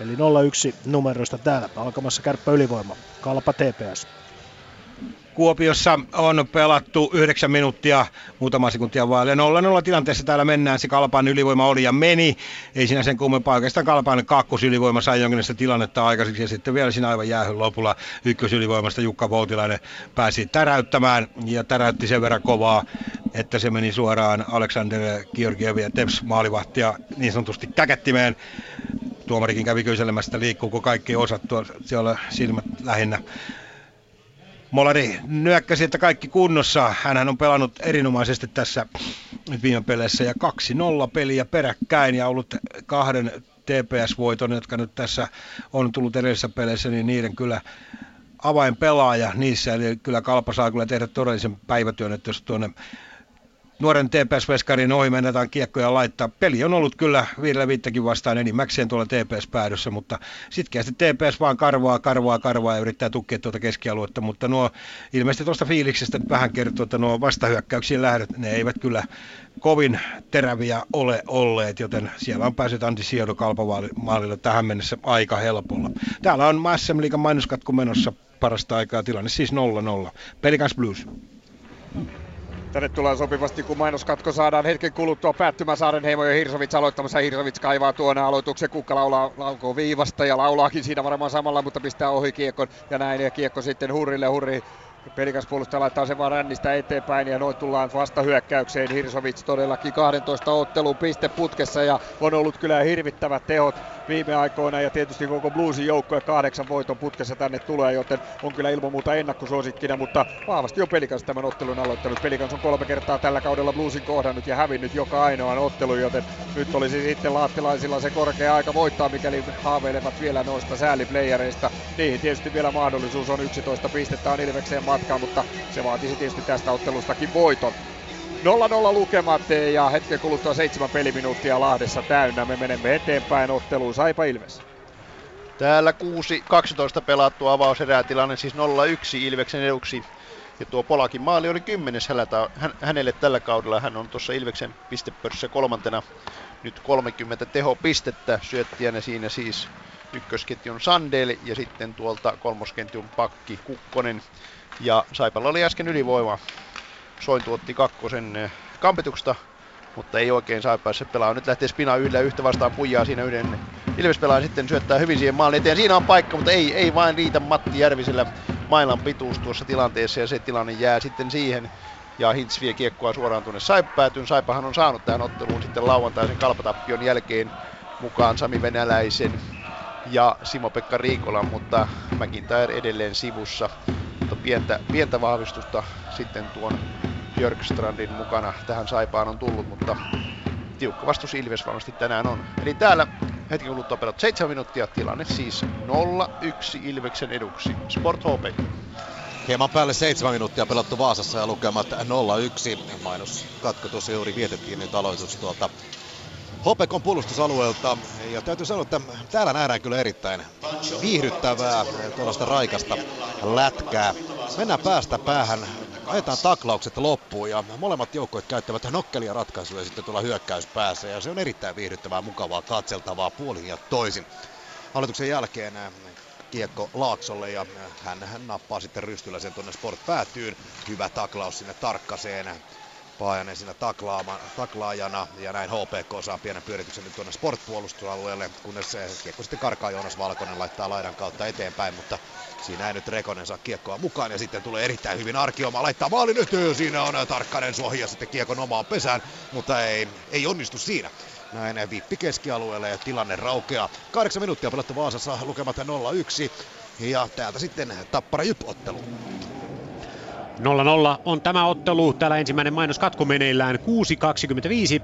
Eli 0-1 numeroista täällä alkamassa kärppä ylivoima. Kalpa TPS. Kuopiossa on pelattu 9 minuuttia, muutama sekuntia vaan. 0-0 tilanteessa täällä mennään. Se Kalpan ylivoima oli ja meni. Ei siinä sen kummempaa. Oikeastaan Kalpan kakkosylivoima sai jonkinlaista tilannetta aikaiseksi. Ja sitten vielä siinä aivan jäähyn lopulla ykkösylivoimasta Jukka Voutilainen pääsi täräyttämään. Ja täräytti sen verran kovaa, että se meni suoraan Aleksander Georgiev ja Teps maalivahtia niin sanotusti käkättimeen. Tuomarikin kävi kyselemästä, liikkuuko kaikki osat tuolla siellä silmät lähinnä. Molari nyökkäsi, että kaikki kunnossa. Hän on pelannut erinomaisesti tässä viime peleissä ja 2-0 peliä peräkkäin ja ollut kahden TPS-voiton, jotka nyt tässä on tullut edellisissä peleissä, niin niiden kyllä avainpelaaja niissä. Eli kyllä Kalpa saa kyllä tehdä todellisen päivätyön, että jos tuonne nuoren TPS-veskarin ohi mennetään kiekkoja laittaa. Peli on ollut kyllä viidellä viittäkin vastaan enimmäkseen tuolla TPS-päädyssä, mutta sitkeästi TPS vaan karvaa, karvaa, karvaa ja yrittää tukea tuota keskialuetta, mutta nuo ilmeisesti tuosta fiiliksestä vähän kertoo, että nuo vastahyökkäyksiin lähdöt, ne eivät kyllä kovin teräviä ole olleet, joten siellä on päässyt Antti Siedo kalpamaalille tähän mennessä aika helpolla. Täällä on SM Liikan mainoskatku menossa parasta aikaa, tilanne siis 0-0. Pelikans Blues. Tänne tullaan sopivasti, kun mainoskatko saadaan hetken kuluttua päättymään Saarenheimo ja Hirsovits aloittamassa. Hirsovits kaivaa tuonne aloituksen, kukka laulaa, laukoo viivasta ja laulaakin siinä varmaan samalla, mutta pistää ohi kiekon ja näin. Ja kiekko sitten Hurrille, Hurri Pelikas puolustaja laittaa sen vaan rännistä eteenpäin ja noin tullaan vasta hyökkäykseen. Hirsovits todellakin 12 ottelun piste putkessa ja on ollut kyllä hirvittävät tehot viime aikoina ja tietysti koko Bluesin joukkoja kahdeksan voiton putkessa tänne tulee, joten on kyllä ilman muuta ennakkosuosikkina, mutta vahvasti on Pelikans tämän ottelun aloittanut. Pelikans on kolme kertaa tällä kaudella Bluesin kohdannut ja hävinnyt joka ainoan ottelu, joten nyt olisi sitten laattilaisilla se korkea aika voittaa, mikäli haaveilevat vielä noista sääliplayereista. Niihin tietysti vielä mahdollisuus on 11 pistettä on Ilvekseen matkaa, mutta se vaatisi tietysti tästä ottelustakin voiton. 0-0 lukemat ja hetken kuluttua seitsemän peliminuuttia Lahdessa täynnä. Me menemme eteenpäin otteluun Saipa Ilves. Täällä 6-12 pelattu avauserää tilanne siis 0-1 Ilveksen eduksi. Ja tuo Polakin maali oli kymmenes hänelle tällä kaudella. Hän on tuossa Ilveksen pistepörssissä kolmantena nyt 30 tehopistettä syöttijänä siinä siis ykkösketjun Sandel ja sitten tuolta kolmosketjun pakki Kukkonen. Ja Saipalla oli äsken ylivoima. Sointu otti kakkosen eh, kampetuksesta, mutta ei oikein Saipassa pelaa. Nyt lähtee Spina yllä yhtä vastaan pujaa siinä yhden Ilves pelaa sitten syöttää hyvin siihen maalin eteen. Siinä on paikka, mutta ei, ei vain riitä Matti Järvisellä mailan pituus tuossa tilanteessa ja se tilanne jää sitten siihen. Ja Hintz vie kiekkoa suoraan tuonne Saippäätyyn. Saipahan on saanut tähän otteluun sitten lauantaisen kalpatappion jälkeen mukaan Sami Venäläisen ja Simo-Pekka Riikolan, mutta McIntyre edelleen sivussa. Mutta pientä, pientä vahvistusta sitten tuon Björkstrandin mukana tähän Saipaan on tullut, mutta tiukka vastus Ilves varmasti tänään on. Eli täällä hetken kuluttua pelat 7 minuuttia, tilanne siis 0-1 Ilveksen eduksi. Sport HP. Hieman päälle 7 minuuttia pelattu Vaasassa ja lukemat 0-1. Mainoskatkotus juuri vietettiin nyt aloitus tuolta Hopekon puolustusalueelta. Ja täytyy sanoa, että täällä nähdään kyllä erittäin viihdyttävää tuollaista raikasta lätkää. Mennään päästä päähän, ajetaan taklaukset loppuun ja molemmat joukkueet käyttävät nokkelia ratkaisuja sitten tuolla hyökkäyspäässä ja se on erittäin viihdyttävää, mukavaa, katseltavaa puolin ja toisin. Hallituksen jälkeen kiekko Laaksolle ja hän, hän nappaa sitten rystyllä sen tuonne Sport päätyyn. Hyvä taklaus sinne Tarkkaseen. Paajanen siinä taklaajana ja näin HPK saa pienen pyörityksen nyt tuonne sportpuolustusalueelle, kunnes se kiekko sitten karkaa Joonas Valkonen laittaa laidan kautta eteenpäin, mutta siinä ei nyt Rekonen saa kiekkoa mukaan ja sitten tulee erittäin hyvin Arkioma laittaa maali nyt, siinä on Tarkkanen suohi ja sitten kiekon omaan pesään, mutta ei, ei onnistu siinä. Näin vippi keskialueelle ja tilanne raukeaa. Kahdeksan minuuttia pelattu Vaasassa lukemat 0-1 ja täältä sitten Tappara Jyp-ottelu. 0-0 on tämä ottelu. Täällä ensimmäinen mainoskatko meneillään. 6.25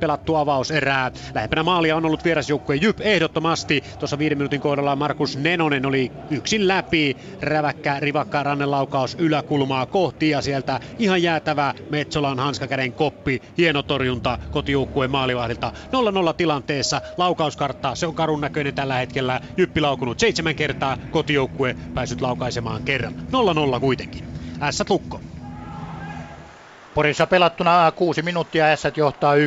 pelattu avauserää. Lähempänä maalia on ollut vierasjoukkue Jyp ehdottomasti. Tuossa viiden minuutin kohdalla Markus Nenonen oli yksin läpi. Räväkkä, rivakka rannelaukaus yläkulmaa kohti ja sieltä ihan jäätävä Metsolan hanskakäden koppi. Hieno torjunta kotijoukkueen maalivahdilta. 0-0 tilanteessa. Laukauskartta, se on karun näköinen tällä hetkellä. Jyppi laukunut seitsemän kertaa, kotijoukkue päässyt laukaisemaan kerran. 0-0 kuitenkin. Ässät lukko. Porissa pelattuna kuusi minuuttia, S johtaa 1-0,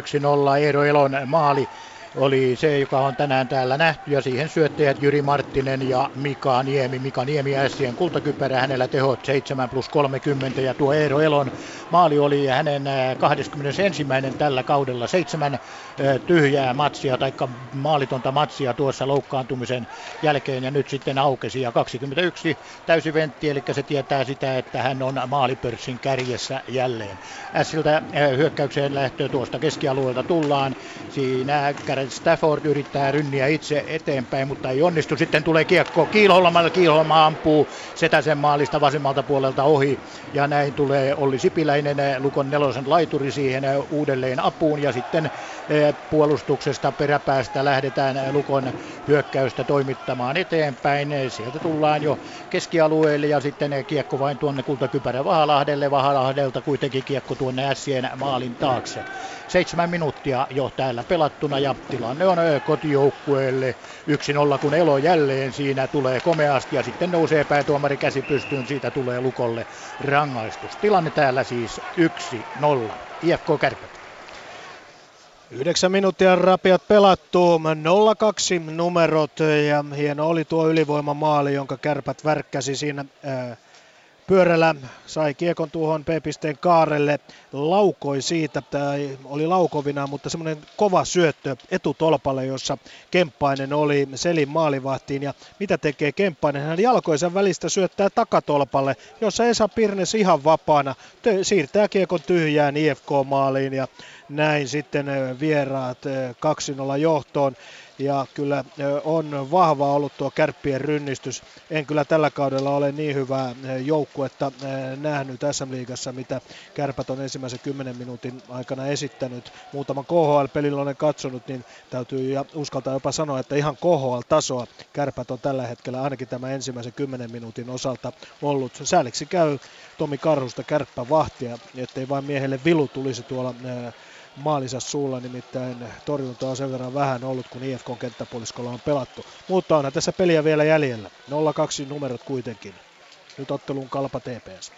Eero Elon maali oli se, joka on tänään täällä nähty ja siihen syöttäjät Jyri Marttinen ja Mika Niemi. Mika Niemi Ässien kultakypärä, hänellä tehot 7 plus 30 ja tuo Eero Elon maali oli hänen 21. tällä kaudella. Seitsemän tyhjää matsia tai maalitonta matsia tuossa loukkaantumisen jälkeen ja nyt sitten aukesi ja 21 täysi ventti, eli se tietää sitä, että hän on maalipörssin kärjessä jälleen. Ässiltä hyökkäykseen lähtö tuosta keskialueelta tullaan. Siinä Gareth Stafford yrittää rynniä itse eteenpäin, mutta ei onnistu. Sitten tulee kiekko Kiilholmalle. Kiilholma ampuu Setäsen maalista vasemmalta puolelta ohi. Ja näin tulee Olli Sipiläinen, Lukon nelosen laituri siihen uudelleen apuun. Ja sitten eh, puolustuksesta peräpäästä lähdetään Lukon hyökkäystä toimittamaan eteenpäin. Sieltä tullaan jo keskialueelle ja sitten kiekko vain tuonne kultakypärä Vahalahdelle. Vahalahdelta kuitenkin kiekko tuonne Ässien maalin taakse. Seitsemän minuuttia jo täällä pelattuna ja tilanne on kotijoukkueelle 1-0, kun Elo jälleen siinä tulee komeasti ja sitten nousee päätuomari käsi pystyyn, siitä tulee Lukolle rangaistus. Tilanne täällä siis 1-0. IFK Kärpät. Yhdeksän minuuttia rapiat pelattu, 0-2 numerot ja hieno oli tuo ylivoimamaali, jonka kärpät värkkäsi siinä ää, pyörällä, sai kiekon tuohon P-pisteen kaarelle, laukoi siitä, tai oli laukovina, mutta semmoinen kova syöttö etutolpalle, jossa Kemppainen oli Selin maalivahtiin, ja mitä tekee Kemppainen? Hän jalkoisen välistä syöttää takatolpalle, jossa Esa Pirnes ihan vapaana siirtää kiekon tyhjään IFK-maaliin, ja näin sitten vieraat 2-0 johtoon ja kyllä on vahva ollut tuo kärppien rynnistys. En kyllä tällä kaudella ole niin hyvää joukkuetta nähnyt SM-liigassa, mitä kärpät on ensimmäisen 10 minuutin aikana esittänyt. Muutaman KHL-pelillä olen katsonut, niin täytyy ja uskaltaa jopa sanoa, että ihan KHL-tasoa kärpät on tällä hetkellä ainakin tämä ensimmäisen 10 minuutin osalta ollut. Sääliksi käy Tomi Karhusta kärppä vahtia, ettei vain miehelle vilu tulisi tuolla maalinsa suulla, nimittäin torjunta on sen verran vähän ollut, kun IFK kenttäpuoliskolla on pelattu. Mutta onhan tässä peliä vielä jäljellä. 0-2 numerot kuitenkin. Nyt ottelun kalpa TPS.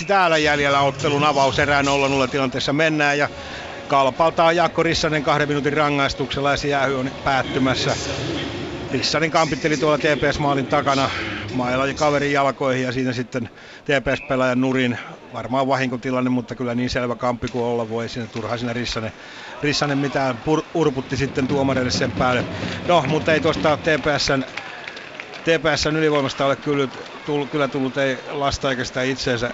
6.25 täällä jäljellä ottelun avaus erään 0-0 tilanteessa mennään ja kalpalta on Jaakko Rissanen kahden minuutin rangaistuksella ja se jäähy on päättymässä. Rissanen kampitteli tuolla TPS-maalin takana mailla kaverin jalkoihin ja siinä sitten TPS-pelaajan nurin. Varmaan vahinkotilanne, mutta kyllä niin selvä kampi kuin olla voi. Siinä turhaan siinä Rissanen, Rissanen mitään pur, urputti sitten tuomarille sen päälle. No, mutta ei tuosta TPSn TPSn ylivoimasta ole kyllä tullut, kyllä tullut ei lasta eikä sitä itseensä,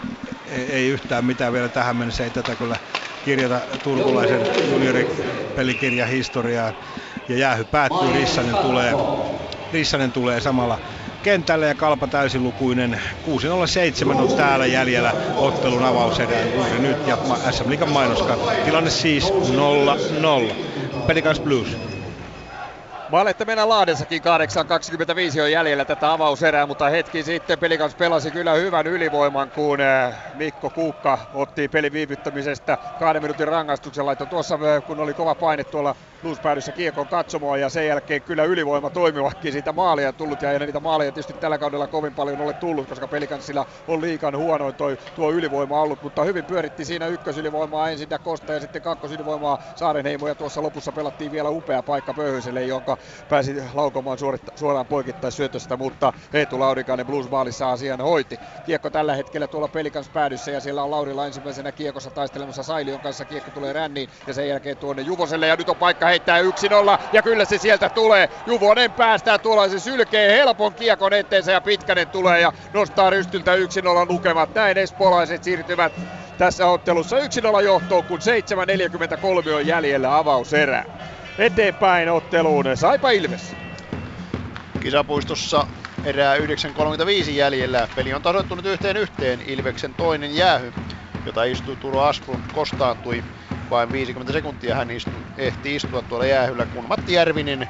ei, ei yhtään mitään vielä tähän mennessä, ei tätä kyllä kirjata turkulaisen junioripelikirjan historiaan. Ja jäähy päättyy, Rissanen tulee, Rissanen tulee samalla kentälle ja kalpa täysilukuinen. 6.07 on täällä jäljellä ottelun avauserä juuri nyt ja SM Liikan mainoskatto. Tilanne siis 0-0. Pelicans Blues. Maaletta mennä Lahdessakin 8.25 on jäljellä tätä avauserää, mutta hetki sitten Pelikans pelasi kyllä hyvän ylivoiman, kun eh, Mikko Kuukka otti pelin viivyttämisestä kahden minuutin rangaistuksen laitto tuossa, eh, kun oli kova paine tuolla Luuspäädyssä kiekon katsomoon ja sen jälkeen kyllä ylivoima toimivakin siitä maalia tullut ja ei niitä maaleja tietysti tällä kaudella kovin paljon ole tullut, koska Pelikansilla on liikan huonoin toi, tuo ylivoima ollut, mutta hyvin pyöritti siinä ykkösylivoimaa ensin ja Kosta ja sitten kakkosylivoimaa Saarenheimo ja tuossa lopussa pelattiin vielä upea paikka Pöyhyselle, jonka pääsi laukomaan suorittaa, suoraan poikittain syötöstä, mutta Eetu Laurikainen Blues Baalissa asian hoiti. Kiekko tällä hetkellä tuolla Pelikans päädyssä ja siellä on Laurilla ensimmäisenä kiekossa taistelemassa Sailion kanssa. Kiekko tulee ränniin ja sen jälkeen tuonne Juvoselle ja nyt on paikka heittää 1-0 ja kyllä se sieltä tulee. Juvonen päästää tuolla, se sylkee helpon kiekon eteensä ja Pitkänen tulee ja nostaa rystyltä 1-0 lukemat. Näin espoolaiset siirtyvät tässä ottelussa 1-0 johtoon, kun 7.43 on jäljellä avauserää eteenpäin otteluun. Saipa Ilves. Kisapuistossa erää 9.35 jäljellä. Peli on tasoittunut yhteen yhteen. Ilveksen toinen jäähy, jota istui Turo Asplund, kostaantui vain 50 sekuntia. Hän istu, ehti istua tuolla jäähyllä, kun Matti Järvinen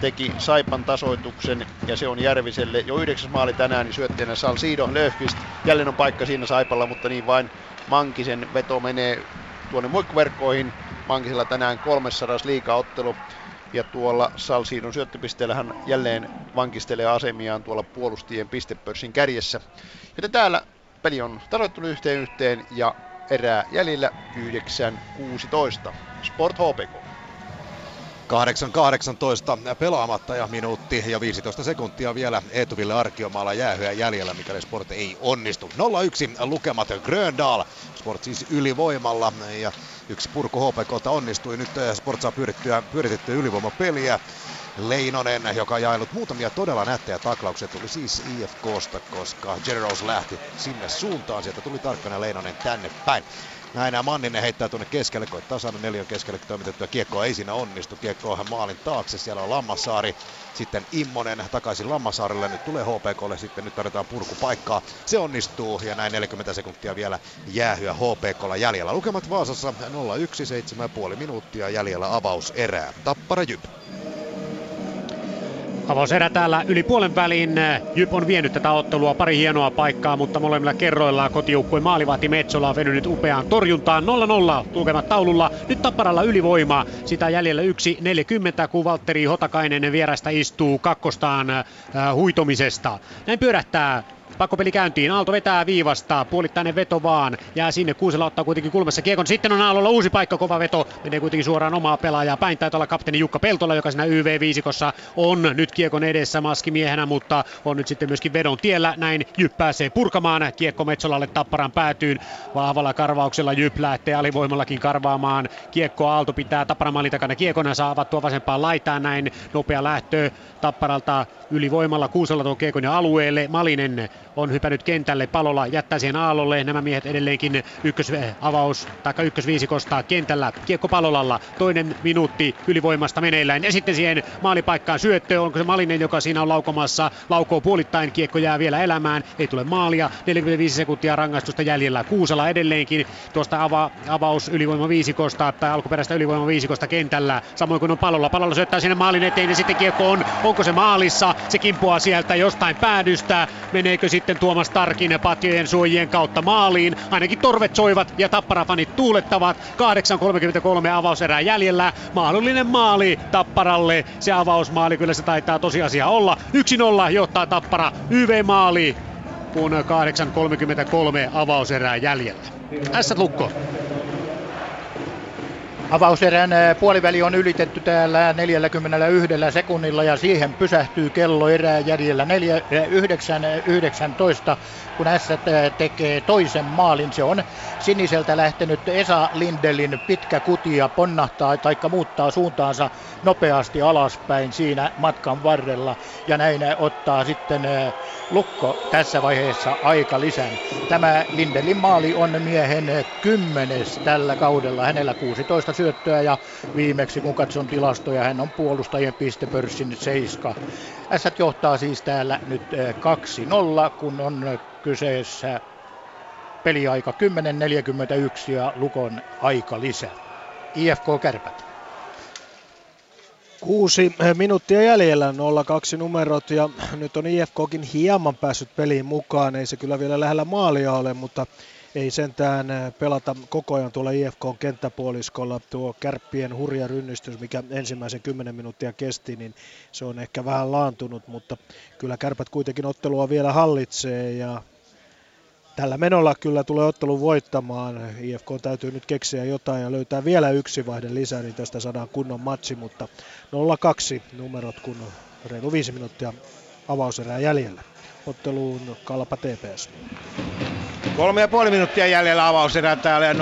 teki Saipan tasoituksen ja se on Järviselle jo yhdeksäs maali tänään, niin syötteenä Salsido Löfqvist. Jälleen on paikka siinä Saipalla, mutta niin vain Mankisen veto menee tuonne muikkuverkkoihin. Mankisella tänään 300 liikaottelu. Ja tuolla Salsiidon syöttöpisteellä hän jälleen vankistelee asemiaan tuolla puolustien pistepörssin kärjessä. Joten täällä peli on tasoittunut yhteen yhteen ja erää jäljellä 9-16. Sport HPK. 8.18 pelaamatta ja minuutti ja 15 sekuntia vielä Eetuville Arkiomaalla jäähyä jäljellä, mikäli Sport ei onnistu. 0-1 lukemat Gröndal, Sport siis ylivoimalla ja yksi purku HPKta onnistui. Nyt Sport saa pyöritettyä, pyöritettyä ylivoimapeliä. Leinonen, joka on jaellut muutamia todella nättejä taklauksia, tuli siis IFKsta, koska Generals lähti sinne suuntaan. Sieltä tuli tarkkana Leinonen tänne päin. Näin Manninen heittää tuonne keskelle, koittaa saada neljän keskelle toimitettua kiekkoa, ei siinä onnistu. Kiekko on maalin taakse, siellä on Lammasaari, sitten Immonen takaisin Lammasaarelle, nyt tulee HPKlle, sitten nyt tarvitaan purkupaikkaa. Se onnistuu ja näin 40 sekuntia vielä jäähyä HPKlla jäljellä. Lukemat Vaasassa 0-1, 7,5 minuuttia jäljellä avaus erää. Tappara Jyp. Avauserä täällä yli puolen väliin. Jyp on vienyt tätä ottelua pari hienoa paikkaa, mutta molemmilla kerroilla kotijoukkue maalivahti Metsola on venynyt upeaan torjuntaan 0-0 lukemat taululla. Nyt Tapparalla ylivoimaa. Sitä jäljellä 1-40, kun Valtteri Hotakainen vierästä istuu kakkostaan äh, huitomisesta. Näin pyörähtää Pakkopeli käyntiin. Aalto vetää viivasta. Puolittainen veto vaan. Jää sinne. Kuusela ottaa kuitenkin kulmassa kiekon. Sitten on Aallolla uusi paikka. Kova veto. Menee kuitenkin suoraan omaa pelaajaa päin. Taitaa olla kapteeni Jukka Peltola, joka siinä YV-viisikossa on nyt kiekon edessä maskimiehenä, mutta on nyt sitten myöskin vedon tiellä. Näin Jyp pääsee purkamaan. Kiekko Metsolalle Tapparan päätyyn. Vahvalla karvauksella Jyp lähtee alivoimallakin karvaamaan. Kiekko Aalto pitää Tapparan maalin takana kiekona. Saa avattua vasempaan laitaan. Näin nopea lähtö Tapparalta ylivoimalla Kuusella tuon kiekon ja alueelle. Malinen on hypännyt kentälle. Palola jättää siihen Aallolle. Nämä miehet edelleenkin ykkösavaus tai ykkösviisikosta kentällä. Kiekko Palolalla. Toinen minuutti ylivoimasta meneillään. Ja sitten siihen maalipaikkaan syöttö. Onko se Malinen, joka siinä on laukomassa? Laukoo puolittain. Kiekko jää vielä elämään. Ei tule maalia. 45 sekuntia rangaistusta jäljellä. Kuusala edelleenkin tuosta ava, avaus ylivoima viisikosta tai alkuperäistä ylivoima viisikosta kentällä. Samoin kuin on Palolla. Palolla syöttää sinne maalin eteen ja sitten kiekko on. Onko se maalissa? Se kimpoaa sieltä jostain päädystä. Meneekö sitten Tuomas Tarkin patjojen suojien kautta maaliin. Ainakin torvet soivat ja tapparafanit tuulettavat. 8.33 avauserää jäljellä. Mahdollinen maali Tapparalle. Se avausmaali kyllä se taitaa tosiasia olla. 1-0 johtaa Tappara YV-maali kun 8.33 avauserää jäljellä. S lukko. Avauserän puoliväli on ylitetty täällä 41 sekunnilla ja siihen pysähtyy kello erää jäljellä 9.19, kun S tekee toisen maalin. Se on siniseltä lähtenyt Esa Lindelin pitkä kutia ponnahtaa tai muuttaa suuntaansa nopeasti alaspäin siinä matkan varrella ja näin ottaa sitten Lukko tässä vaiheessa aika lisän. Tämä Lindelin maali on miehen kymmenes tällä kaudella. Hänellä 16 syöttöä ja viimeksi kun katson tilastoja, hän on puolustajien pistepörssin seiska. S johtaa siis täällä nyt 2-0, kun on kyseessä peliaika 10.41 ja Lukon aika lisää. IFK Kärpät. Kuusi minuuttia jäljellä, 0-2 numerot ja nyt on IFKkin hieman päässyt peliin mukaan. Ei se kyllä vielä lähellä maalia ole, mutta ei sentään pelata koko ajan tuolla IFK kenttäpuoliskolla. Tuo kärppien hurja rynnistys, mikä ensimmäisen 10 minuuttia kesti, niin se on ehkä vähän laantunut, mutta kyllä kärpät kuitenkin ottelua vielä hallitsee ja tällä menolla kyllä tulee ottelu voittamaan. IFK täytyy nyt keksiä jotain ja löytää vielä yksi vaihde lisää, niin tästä saadaan kunnon matsi, mutta 0-2 numerot, kun reilu viisi minuuttia avauserää jäljellä. Otteluun Kalpa TPS. Kolme ja puoli minuuttia jäljellä avauserää täällä ja 0-0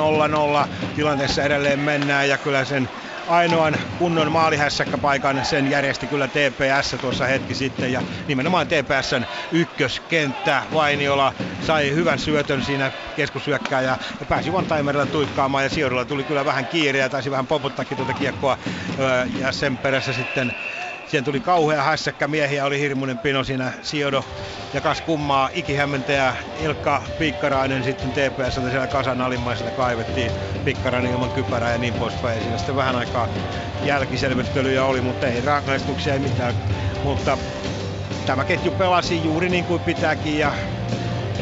tilanteessa edelleen mennään ja kyllä sen ainoan kunnon maalihässäkkäpaikan sen järjesti kyllä TPS tuossa hetki sitten ja nimenomaan TPSn ykköskenttä. Vainiola sai hyvän syötön siinä keskusyökkääjä ja pääsi one-timerilla tuikkaamaan ja sijoidulla tuli kyllä vähän kiire ja taisi vähän poputtakin tuota kiekkoa ja sen perässä sitten Siihen tuli kauhea hässäkkä miehiä, oli hirmuinen pino siinä Siodo ja kas kummaa ikihämmentäjä Ilkka Pikkarainen sitten TPS siellä kasan alimmaisella kaivettiin Pikkarainen ilman kypärää ja niin poispäin. Siinä sitten vähän aikaa jälkiselvittelyjä oli, mutta ei rangaistuksia, ei mitään. Mutta tämä ketju pelasi juuri niin kuin pitääkin ja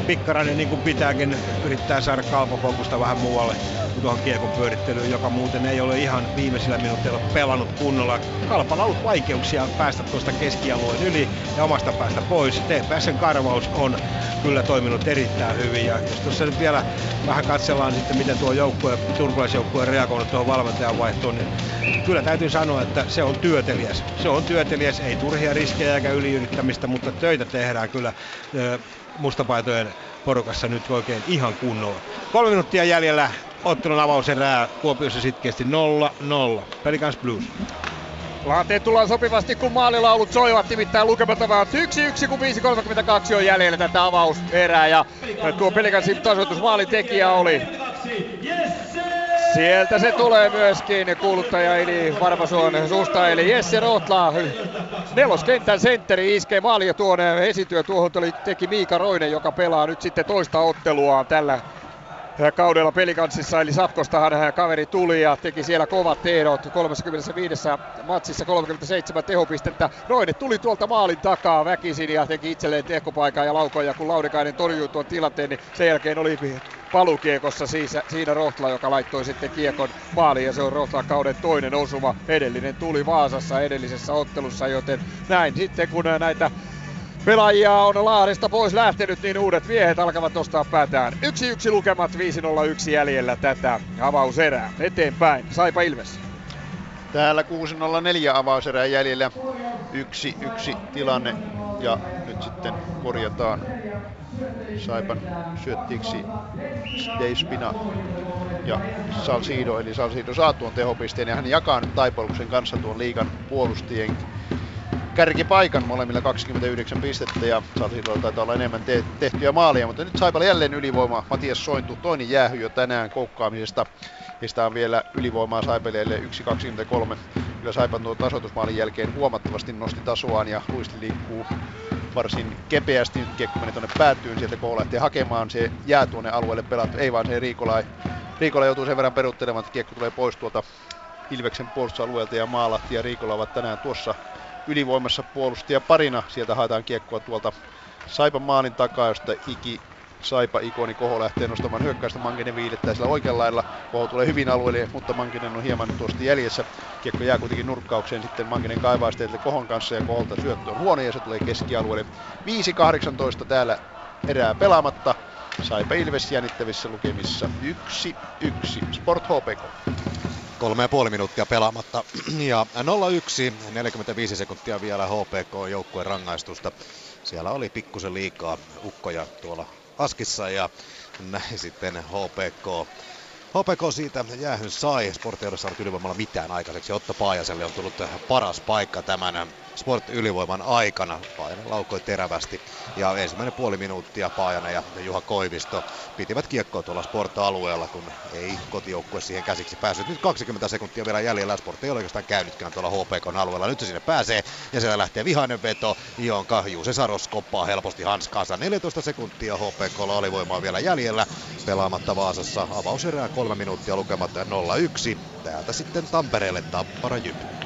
Pikkarainen niin kuin pitääkin yrittää saada kalpofokusta vähän muualle tuohon kiekon pyörittelyyn, joka muuten ei ole ihan viimeisillä minuutteilla pelannut kunnolla. Kalpalla on ollut vaikeuksia päästä tuosta keskialueen yli ja omasta päästä pois. TPSn karvaus on kyllä toiminut erittäin hyvin ja jos tuossa nyt vielä vähän katsellaan sitten miten tuo joukkue, turkulaisjoukkue on reagoinut tuohon valmentajan vaihtoon, niin kyllä täytyy sanoa, että se on työtelijäs. Se on työtelijäs, ei turhia riskejä eikä yliyrittämistä, mutta töitä tehdään kyllä mustapaitojen porukassa nyt oikein ihan kunnolla. Kolme minuuttia jäljellä ottelun avauserää Kuopiossa sitkeästi 0-0. Pelicans Blues. Laanteet tullaan sopivasti, kun maalilaulut soivat, nimittäin lukemat ovat 1-1, kun 5.32 on jäljellä tätä avauserää. Ja tuo Pelikansin tasoitusmaalin tekijä oli Sieltä se tulee myöskin kuuluttaja eli Varmasuon suusta, eli Jesse Rotla. Neloskentän sentteri iskee maali ja tuon esityö tuohon teki Miika Roinen, joka pelaa nyt sitten toista ottelua tällä kaudella pelikanssissa, eli Sapkostahan hän kaveri tuli ja teki siellä kovat tehdot 35 matsissa 37 tehopistettä. Roine tuli tuolta maalin takaa väkisin ja teki itselleen tehkopaikan ja laukoja, kun Laudikainen torjui tuon tilanteen, niin sen jälkeen oli palukiekossa siinä, siinä Rohtla, joka laittoi sitten kiekon maaliin ja se on Rohtlan kauden toinen osuma. Edellinen tuli Vaasassa edellisessä ottelussa, joten näin sitten kun näitä Pelaajia on Lahdesta pois lähtenyt, niin uudet miehet alkavat nostaa päätään. Yksi yksi lukemat 5-0-1 jäljellä tätä avauserää. Eteenpäin, Saipa Ilves. Täällä 6-0-4 avauserää jäljellä. Yksi yksi tilanne ja nyt sitten korjataan Saipan syöttiksi Deispina ja Salsido, eli Salsido saa tuon tehopisteen ja hän jakaa nyt Taipoluksen kanssa tuon liikan puolustien kärkipaikan molemmilla 29 pistettä ja Salsidolla taitaa olla enemmän te- tehtyjä maalia, mutta nyt Saipalla jälleen ylivoima. Matias Sointu toinen jäähy jo tänään koukkaamisesta. Mistä on vielä ylivoimaa Saipelijalle 1.23. Kyllä Saipan tuon tasoitusmaalin jälkeen huomattavasti nosti tasoaan ja luisti liikkuu varsin kepeästi. Nyt kiekko meni tuonne päätyyn, sieltä kun lähtee hakemaan, se jää tuonne alueelle pelattu. Ei vaan se Riikola, Riikola joutuu sen verran peruttelemaan, että kiekko tulee pois tuolta Ilveksen puolustusalueelta ja Maalahti ja Riikola ovat tänään tuossa ylivoimassa puolustaja parina. Sieltä haetaan kiekkoa tuolta Saipan maalin takaa, josta Iki Saipa ikoni Koho lähtee nostamaan hyökkäystä. Mankinen viilettää sillä oikealla lailla. Koho tulee hyvin alueelle, mutta Mankinen on hieman tuosta jäljessä. Kiekko jää kuitenkin nurkkaukseen. Sitten Mankinen kaivaa sitten Kohon kanssa ja Koholta syöttö on huono ja se tulee keskialueelle. 5-18 täällä erää pelaamatta. Saipa Ilves jännittävissä lukemissa 1-1. Sport HPK. Kolme ja puoli minuuttia pelaamatta. *clears throat* Ja 0-1, 45 sekuntia vielä HPK joukkueen rangaistusta. Siellä oli pikkusen liikaa ukkoja tuolla askissa ja näin sitten HPK HPK siitä jäähyn sai. Sport ei ole saanut ylivoimalla mitään aikaiseksi. Otto Paajaselle on tullut paras paikka tämän Sport-ylivoiman aikana. Paajanen laukoi terävästi ja ensimmäinen puoli minuuttia Paajanen ja Juha Koivisto pitivät kiekkoa tuolla Sport-alueella, kun ei kotijoukkue siihen käsiksi päässyt. Nyt 20 sekuntia vielä jäljellä. Sport ei ole oikeastaan käynytkään tuolla HPK-alueella. Nyt se sinne pääsee ja siellä lähtee vihainen veto, jonka Juuse Saros koppaa helposti hanskaansa. 14 sekuntia HPKlla alivoimaa vielä jäljellä. Pelaamatta Vaasassa avauserää kolme minuuttia lukematta 0-1. Täältä sitten Tampereelle Tappara Jyp.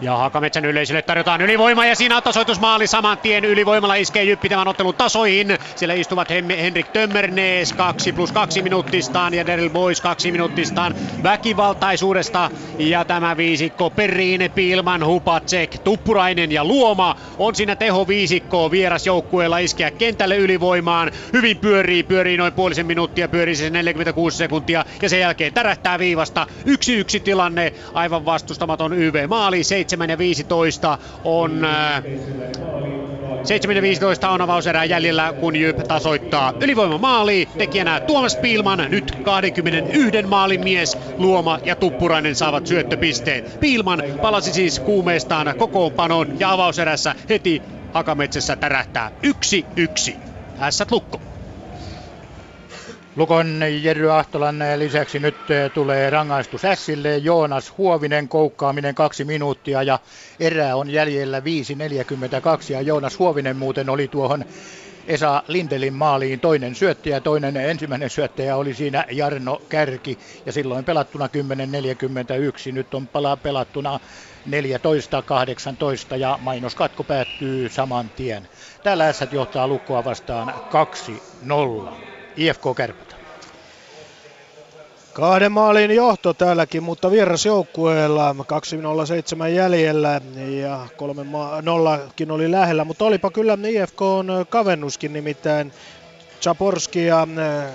Ja Hakametsän yleisölle tarjotaan ylivoima ja siinä on tasoitusmaali saman tien. Ylivoimalla iskee Jyppi tämän ottelun tasoihin. Siellä istuvat Henrik Tömmernees 2 plus 2 minuuttistaan ja Daryl Boys 2 minuuttistaan väkivaltaisuudesta. Ja tämä viisikko Perin, Pilman, Hupacek, Tuppurainen ja Luoma on siinä teho viisikko vierasjoukkueella iskeä kentälle ylivoimaan. Hyvin pyörii, pyörii noin puolisen minuuttia, pyörii se 46 sekuntia ja sen jälkeen tärähtää viivasta. Yksi yksi tilanne, aivan vastustamaton YV-maali, 7 ja 15 on... Äh, 7 ja 15 on avauserää jäljellä, kun Jyp tasoittaa ylivoima maali. Tekijänä Tuomas Piilman, nyt 21 maalin mies. Luoma ja Tuppurainen saavat syöttöpisteen. Piilman palasi siis kuumeestaan kokoonpanoon ja avauserässä heti Hakametsässä tärähtää 1-1. Ässät lukko. Lukon Jerry Ahtolan lisäksi nyt eh, tulee rangaistus Ässille. Joonas Huovinen koukkaaminen kaksi minuuttia ja erää on jäljellä 5.42 ja Joonas Huovinen muuten oli tuohon Esa Lindelin maaliin toinen syöttäjä, toinen ensimmäinen syöttäjä oli siinä Jarno Kärki ja silloin pelattuna 10.41, nyt on pala pelattuna 14.18 ja mainoskatko päättyy saman tien. Täällä S johtaa lukkoa vastaan 2-0. IFK Kärpät. Kahden maalin johto täälläkin, mutta vierasjoukkueella 207 jäljellä ja 3 nollakin oli lähellä, mutta olipa kyllä IFK on kavennuskin nimittäin Chaporski ja äh,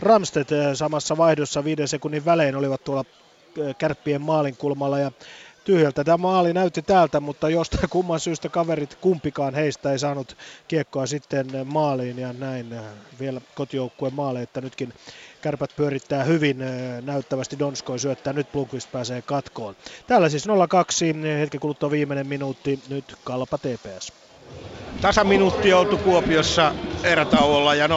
Ramstedt äh, samassa vaihdossa viiden sekunnin välein olivat tuolla äh, kärppien maalin kulmalla ja tyhjältä tämä maali näytti täältä, mutta jostain *laughs* kumman syystä kaverit kumpikaan heistä ei saanut kiekkoa sitten maaliin ja näin vielä kotijoukkueen maali, että nytkin kärpät pyörittää hyvin näyttävästi Donskoi syöttää, nyt Blomqvist pääsee katkoon. Täällä siis 0-2, hetken kuluttua viimeinen minuutti, nyt Kalpa TPS. Tasaminuutti oltu Kuopiossa erätauolla ja 0-0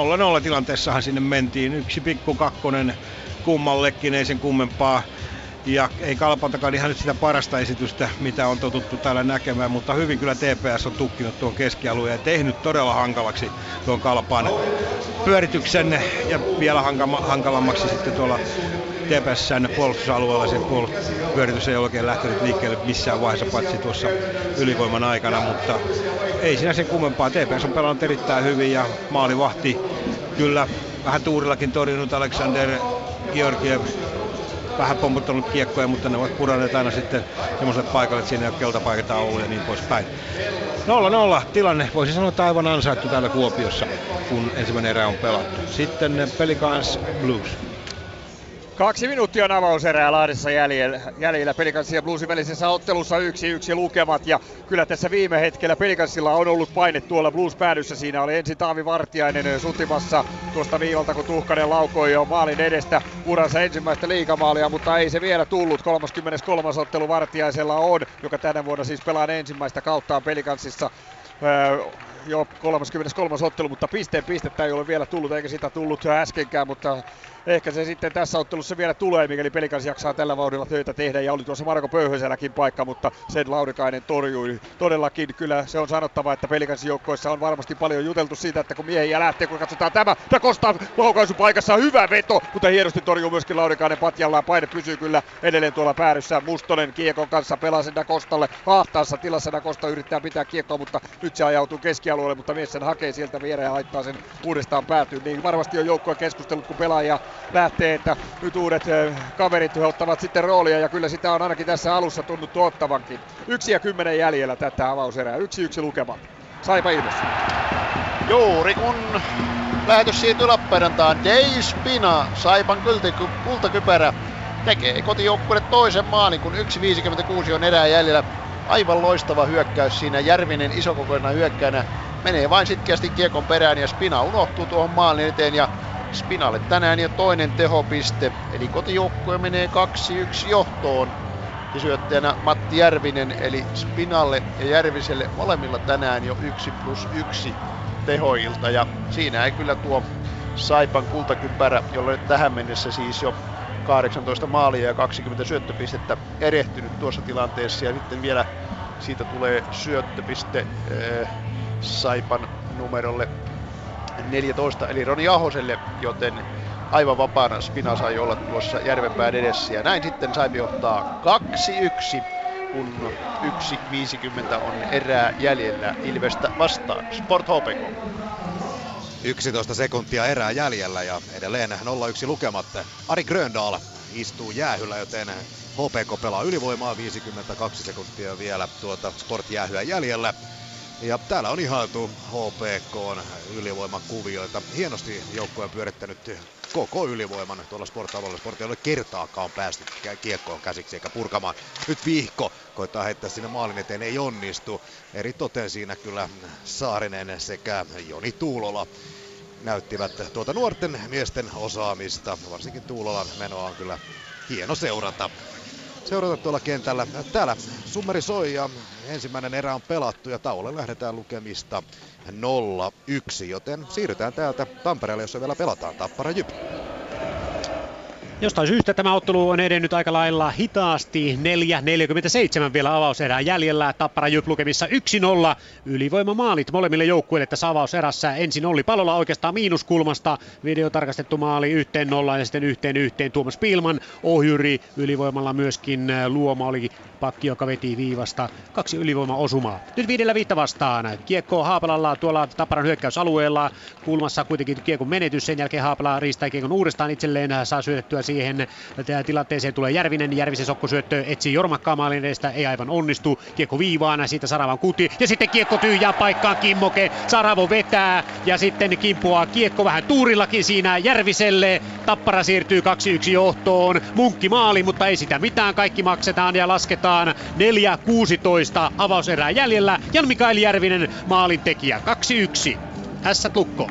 tilanteessahan sinne mentiin. Yksi pikku kakkonen kummallekin, ei sen kummempaa. Ja ei Kalpaltakaan ihan nyt sitä parasta esitystä, mitä on totuttu täällä näkemään, mutta hyvin kyllä TPS on tukkinut tuon keskialueen ja tehnyt todella hankalaksi tuon Kalpaan pyörityksen ja vielä hankalammaksi sitten tuolla TPSn puolustusalueella se pyöritys ei oikein lähtenyt liikkeelle missään vaiheessa, paitsi tuossa ylivoiman aikana, mutta ei siinä sen kummempaa. TPS on pelannut erittäin hyvin ja maalivahti kyllä vähän tuurillakin torjunut Alexander Georgiev vähän pomputtanut kiekkoja, mutta ne ovat puranneet aina sitten semmoiselle paikalle, että siinä ei ole keltapaikata ollut ja niin poispäin. 0-0 tilanne, voisi sanoa, että aivan ansaittu täällä Kuopiossa, kun ensimmäinen erä on pelattu. Sitten Pelicans Blues. Kaksi minuuttia on avauserää Lahdessa jäljellä, jäljellä Pelikanssin ja Bluesin välisessä ottelussa yksi yksi lukemat. Ja kyllä tässä viime hetkellä Pelikansilla on ollut paine tuolla Blues päädyssä. Siinä oli ensin Taavi Vartiainen sutimassa tuosta viivalta, kun Tuhkanen laukoi jo maalin edestä uransa ensimmäistä liikamaalia, mutta ei se vielä tullut. 33. ottelu Vartiaisella on, joka tänä vuonna siis pelaa ensimmäistä kauttaan Pelikanssissa jo 33. ottelu, mutta pisteen pistettä ei ole vielä tullut, eikä sitä tullut äskenkään, mutta ehkä se sitten tässä ottelussa vielä tulee, mikäli Pelikans jaksaa tällä vauhdilla töitä tehdä. Ja oli tuossa Marko Pöyhöselläkin paikka, mutta sen Laurikainen torjui. Todellakin kyllä se on sanottava, että Pelikansin joukkoissa on varmasti paljon juteltu siitä, että kun miehiä lähtee, kun katsotaan tämä, Da Costa laukaisupaikassa, hyvä veto, mutta hienosti torjuu myöskin Laurikainen patjallaan. Paine pysyy kyllä edelleen tuolla päädyssä. Mustonen kiekon kanssa pelaa sen Da Costalle ahtaassa tilassa. Da Costa yrittää pitää kiekkoa, mutta nyt se ajautuu keskialueelle, mutta mies sen hakee sieltä viereen ja laittaa sen uudestaan päätyyn. Niin varmasti on joukkoa keskustellut, kun pelaaja lähtee, että nyt uudet kaverit ottavat sitten roolia ja kyllä sitä on ainakin tässä alussa tunnuttu ottavankin. Yksi ja kymmenen jäljellä tätä avauserää. Yksi yksi lukema. Saipa Ilves. Juuri kun lähetys siirtyy Lappeenrantaan. Dei Spina, Saipan kultakypärä tekee kotijoukkueelle toisen maalin, kun 1.56 on erää jäljellä. Aivan loistava hyökkäys siinä. Järvinen isokokoinen hyökkäänä menee vain sitkeästi kiekon perään ja Spina unohtuu tuohon maalin eteen ja Spinalle tänään jo toinen tehopiste. Eli kotijoukkue menee 2-1 johtoon. Ja syöttäjänä Matti Järvinen, eli Spinalle ja Järviselle molemmilla tänään jo 1 plus 1 tehoilta. Ja siinä ei kyllä tuo Saipan kultakypärä, jolle tähän mennessä siis jo 18 maalia ja 20 syöttöpistettä erehtynyt tuossa tilanteessa. Ja sitten vielä siitä tulee syöttöpiste äh, Saipan numerolle 14, eli Roni Ahoselle, joten aivan vapaana Spina sai olla tuossa Järvenpään edessä. Ja näin sitten Saipi johtaa 2-1, kun 1.50 on erää jäljellä Ilvestä vastaan. Sport HPK. 11 sekuntia erää jäljellä ja edelleen 0-1 lukematta. Ari Gröndal istuu jäähyllä, joten HPK pelaa ylivoimaa 52 sekuntia vielä tuota sportjäähyä jäljellä. Ja täällä on ihailtu HPK ylivoimakuvioita. Hienosti joukkue on pyörittänyt koko ylivoiman tuolla sportavoilla. Sport ei ole kertaakaan päästy kiekkoon käsiksi eikä purkamaan. Nyt vihko koittaa heittää sinne maalin eteen, ei onnistu. Eri toten siinä kyllä Saarinen sekä Joni Tuulola näyttivät tuota nuorten miesten osaamista. Varsinkin Tuulolan menoa on kyllä hieno seurata seurata tuolla kentällä. Täällä summeri soi ja ensimmäinen erä on pelattu ja tauolle lähdetään lukemista 0-1, joten siirrytään täältä Tampereelle, jossa vielä pelataan Tappara Jyp. Jostain syystä tämä ottelu on edennyt aika lailla hitaasti. 4.47 vielä avauserää jäljellä. Tappara Jyp lukemissa 1-0. Ylivoimamaalit molemmille joukkueille tässä avauserässä. Ensin Olli Palola oikeastaan miinuskulmasta. Videotarkastettu maali yhteen nollaan ja sitten yhteen yhteen Tuomas Pilman. Ohjuri ylivoimalla myöskin Luoma oli pakki, joka veti viivasta. Kaksi ylivoimaosumaa. Nyt viidellä viittä vastaan. Kiekko Haapalalla tuolla Tapparan hyökkäysalueella. Kulmassa kuitenkin kiekon menetys. Sen jälkeen Haapala riistää kiekon uudestaan itselleen. Saa syötettyä siihen tilanteeseen tulee Järvinen. Järvisen sokkosyöttö etsii Jormakkaa maalin edestä, ei aivan onnistu. Kiekko viivaana, siitä Saravan kuti ja sitten kiekko tyhjää paikkaan Kimmoke. Saravo vetää ja sitten kimpuaa kiekko vähän tuurillakin siinä Järviselle. Tappara siirtyy 2-1 johtoon. Munkki maali, mutta ei sitä mitään. Kaikki maksetaan ja lasketaan 4-16 avauserää jäljellä. Jan Mikael Järvinen maalin tekijä 2-1. Hässät lukko.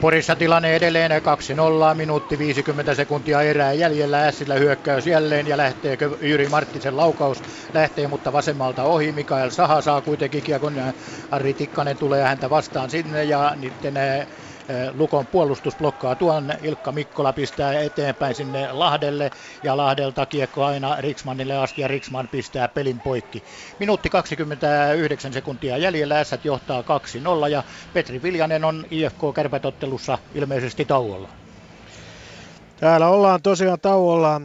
Porissa tilanne edelleen 2-0, minuutti 50 sekuntia erää jäljellä. Ässillä hyökkäys jälleen ja lähtee Jyri Marttisen laukaus lähtee, mutta vasemmalta ohi. Mikael Saha saa kuitenkin kiekon. Ari Tikkanen tulee häntä vastaan sinne ja Eh, Lukon puolustus blokkaa tuon. Ilkka Mikkola pistää eteenpäin sinne Lahdelle ja Lahdelta kiekko aina Riksmanille asti ja Riksman pistää pelin poikki. Minuutti 29 sekuntia jäljellä, S johtaa 2-0 ja Petri Viljanen on IFK kärpätottelussa ilmeisesti tauolla. Täällä ollaan tosiaan tauolla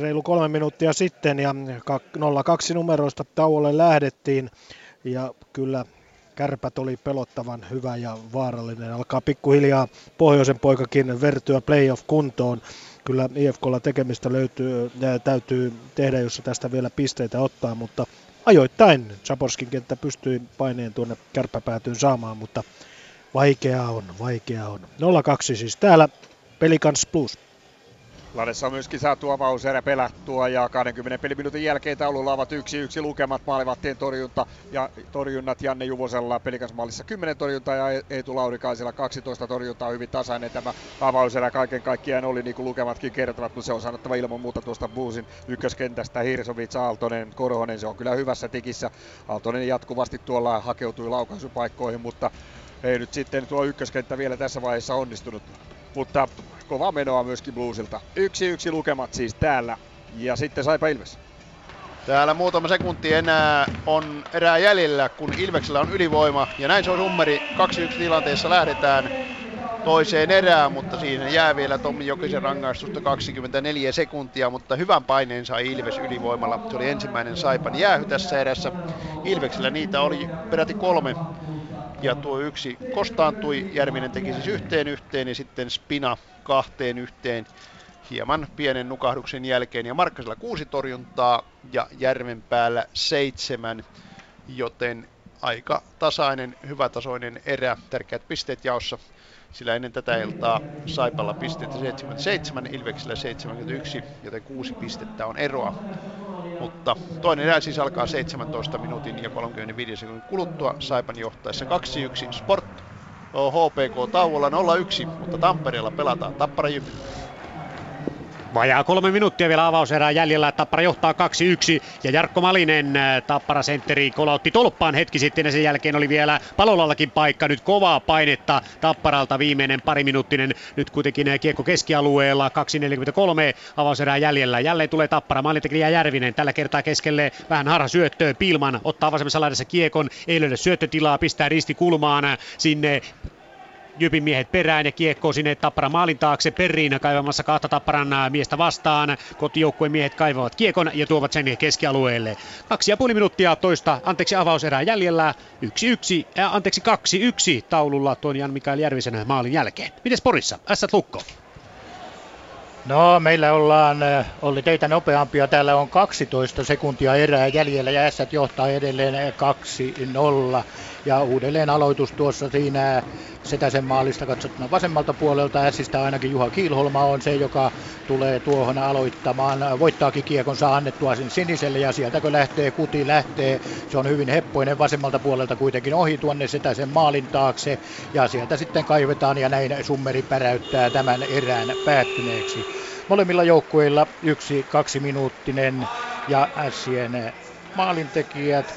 reilu kolme minuuttia sitten ja 0-2 numeroista tauolle lähdettiin ja kyllä Kärpät oli pelottavan hyvä ja vaarallinen. Alkaa pikkuhiljaa pohjoisen poikakin vertyä playoff-kuntoon. Kyllä IFKlla tekemistä löytyy, ja täytyy tehdä, jos tästä vielä pisteitä ottaa, mutta ajoittain Saporskin kenttä pystyi paineen tuonne kärppäpäätyyn saamaan, mutta vaikeaa on, vaikeaa on. 0-2 siis täällä Pelikans Plus. Ladessa on myöskin saatu avauserä pelattua ja 20 peliminuutin jälkeen taululla ovat yksi yksi lukemat maalivahtien torjunta ja torjunnat Janne Juvosella pelikasmaalissa 10 torjuntaa ja Eetu Laurikaisella 12 torjuntaa hyvin tasainen tämä avauserä kaiken kaikkiaan oli niin kuin lukematkin kertovat, mutta se on sanottava ilman muuta tuosta Buusin ykköskentästä Hirsovits, Aaltonen, Korhonen, se on kyllä hyvässä tikissä. Aaltonen jatkuvasti tuolla hakeutui laukaisupaikkoihin, mutta ei nyt sitten tuo ykköskenttä vielä tässä vaiheessa onnistunut. Mutta kova menoa myöskin Bluesilta. Yksi yksi lukemat siis täällä. Ja sitten Saipa Ilves. Täällä muutama sekunti enää on erää jäljellä, kun Ilveksellä on ylivoima. Ja näin se on nummeri 2-1 tilanteessa lähdetään toiseen erään, mutta siinä jää vielä Tommi Jokisen rangaistusta 24 sekuntia, mutta hyvän paineen sai Ilves ylivoimalla. Se oli ensimmäinen Saipan jäähy tässä erässä. Ilveksellä niitä oli peräti kolme ja tuo yksi kostaantui. Järvinen teki siis yhteen yhteen ja sitten Spina kahteen yhteen hieman pienen nukahduksen jälkeen. Ja Markkasella kuusi torjuntaa ja Järven päällä seitsemän, joten aika tasainen, hyvätasoinen erä, tärkeät pisteet jaossa, sillä ennen tätä iltaa Saipalla pisteitä 77, Ilveksellä 71, joten kuusi pistettä on eroa. Mutta toinen erä siis alkaa 17 minuutin ja 35 sekunnin kuluttua Saipan johtaessa 2-1 Sport HPK tauolla 0-1, mutta Tampereella pelataan Tappara Jyp. Vajaa kolme minuuttia vielä avauserää jäljellä. Tappara johtaa 2-1 ja Jarkko Malinen äh, Tappara sentteri kolautti tolppaan hetki sitten ja sen jälkeen oli vielä palolallakin paikka. Nyt kovaa painetta Tapparalta viimeinen pariminuuttinen. Nyt kuitenkin äh, kiekko keskialueella 2.43 avauserää jäljellä. Jälleen tulee Tappara. Maalintekijä Järvinen tällä kertaa keskelle vähän harha syöttöön. Pilman ottaa vasemmassa laidassa kiekon. Ei löydä syöttötilaa, pistää risti kulmaan sinne Jypin miehet perään ja kiekko sinne Tapparan maalin taakse Perriin kaivamassa kahta Tapparan miestä vastaan. Kotijoukkueen miehet kaivavat kiekon ja tuovat sen keskialueelle. Kaksi ja puoli minuuttia toista, anteeksi avauserää jäljellä. Yksi yksi, äh, anteeksi kaksi yksi taululla tuon Jan Mikael Järvisen maalin jälkeen. Mites Porissa? Ässät lukko. No, meillä ollaan, oli teitä nopeampia. Täällä on 12 sekuntia erää jäljellä ja Ässät johtaa edelleen 2-0. Ja uudelleen aloitus tuossa siinä Setäsen maalista katsottuna vasemmalta puolelta. Ässistä ainakin Juha Kiilholma on se, joka tulee tuohon aloittamaan. Voittaakin kiekon, saa annettua sen siniselle ja sieltä kun lähtee, kuti lähtee. Se on hyvin heppoinen vasemmalta puolelta kuitenkin ohi tuonne Setäsen maalin taakse. Ja sieltä sitten kaivetaan ja näin Summeri päräyttää tämän erään päättyneeksi. Molemmilla joukkueilla yksi kaksi minuuttinen ja Ässien maalintekijät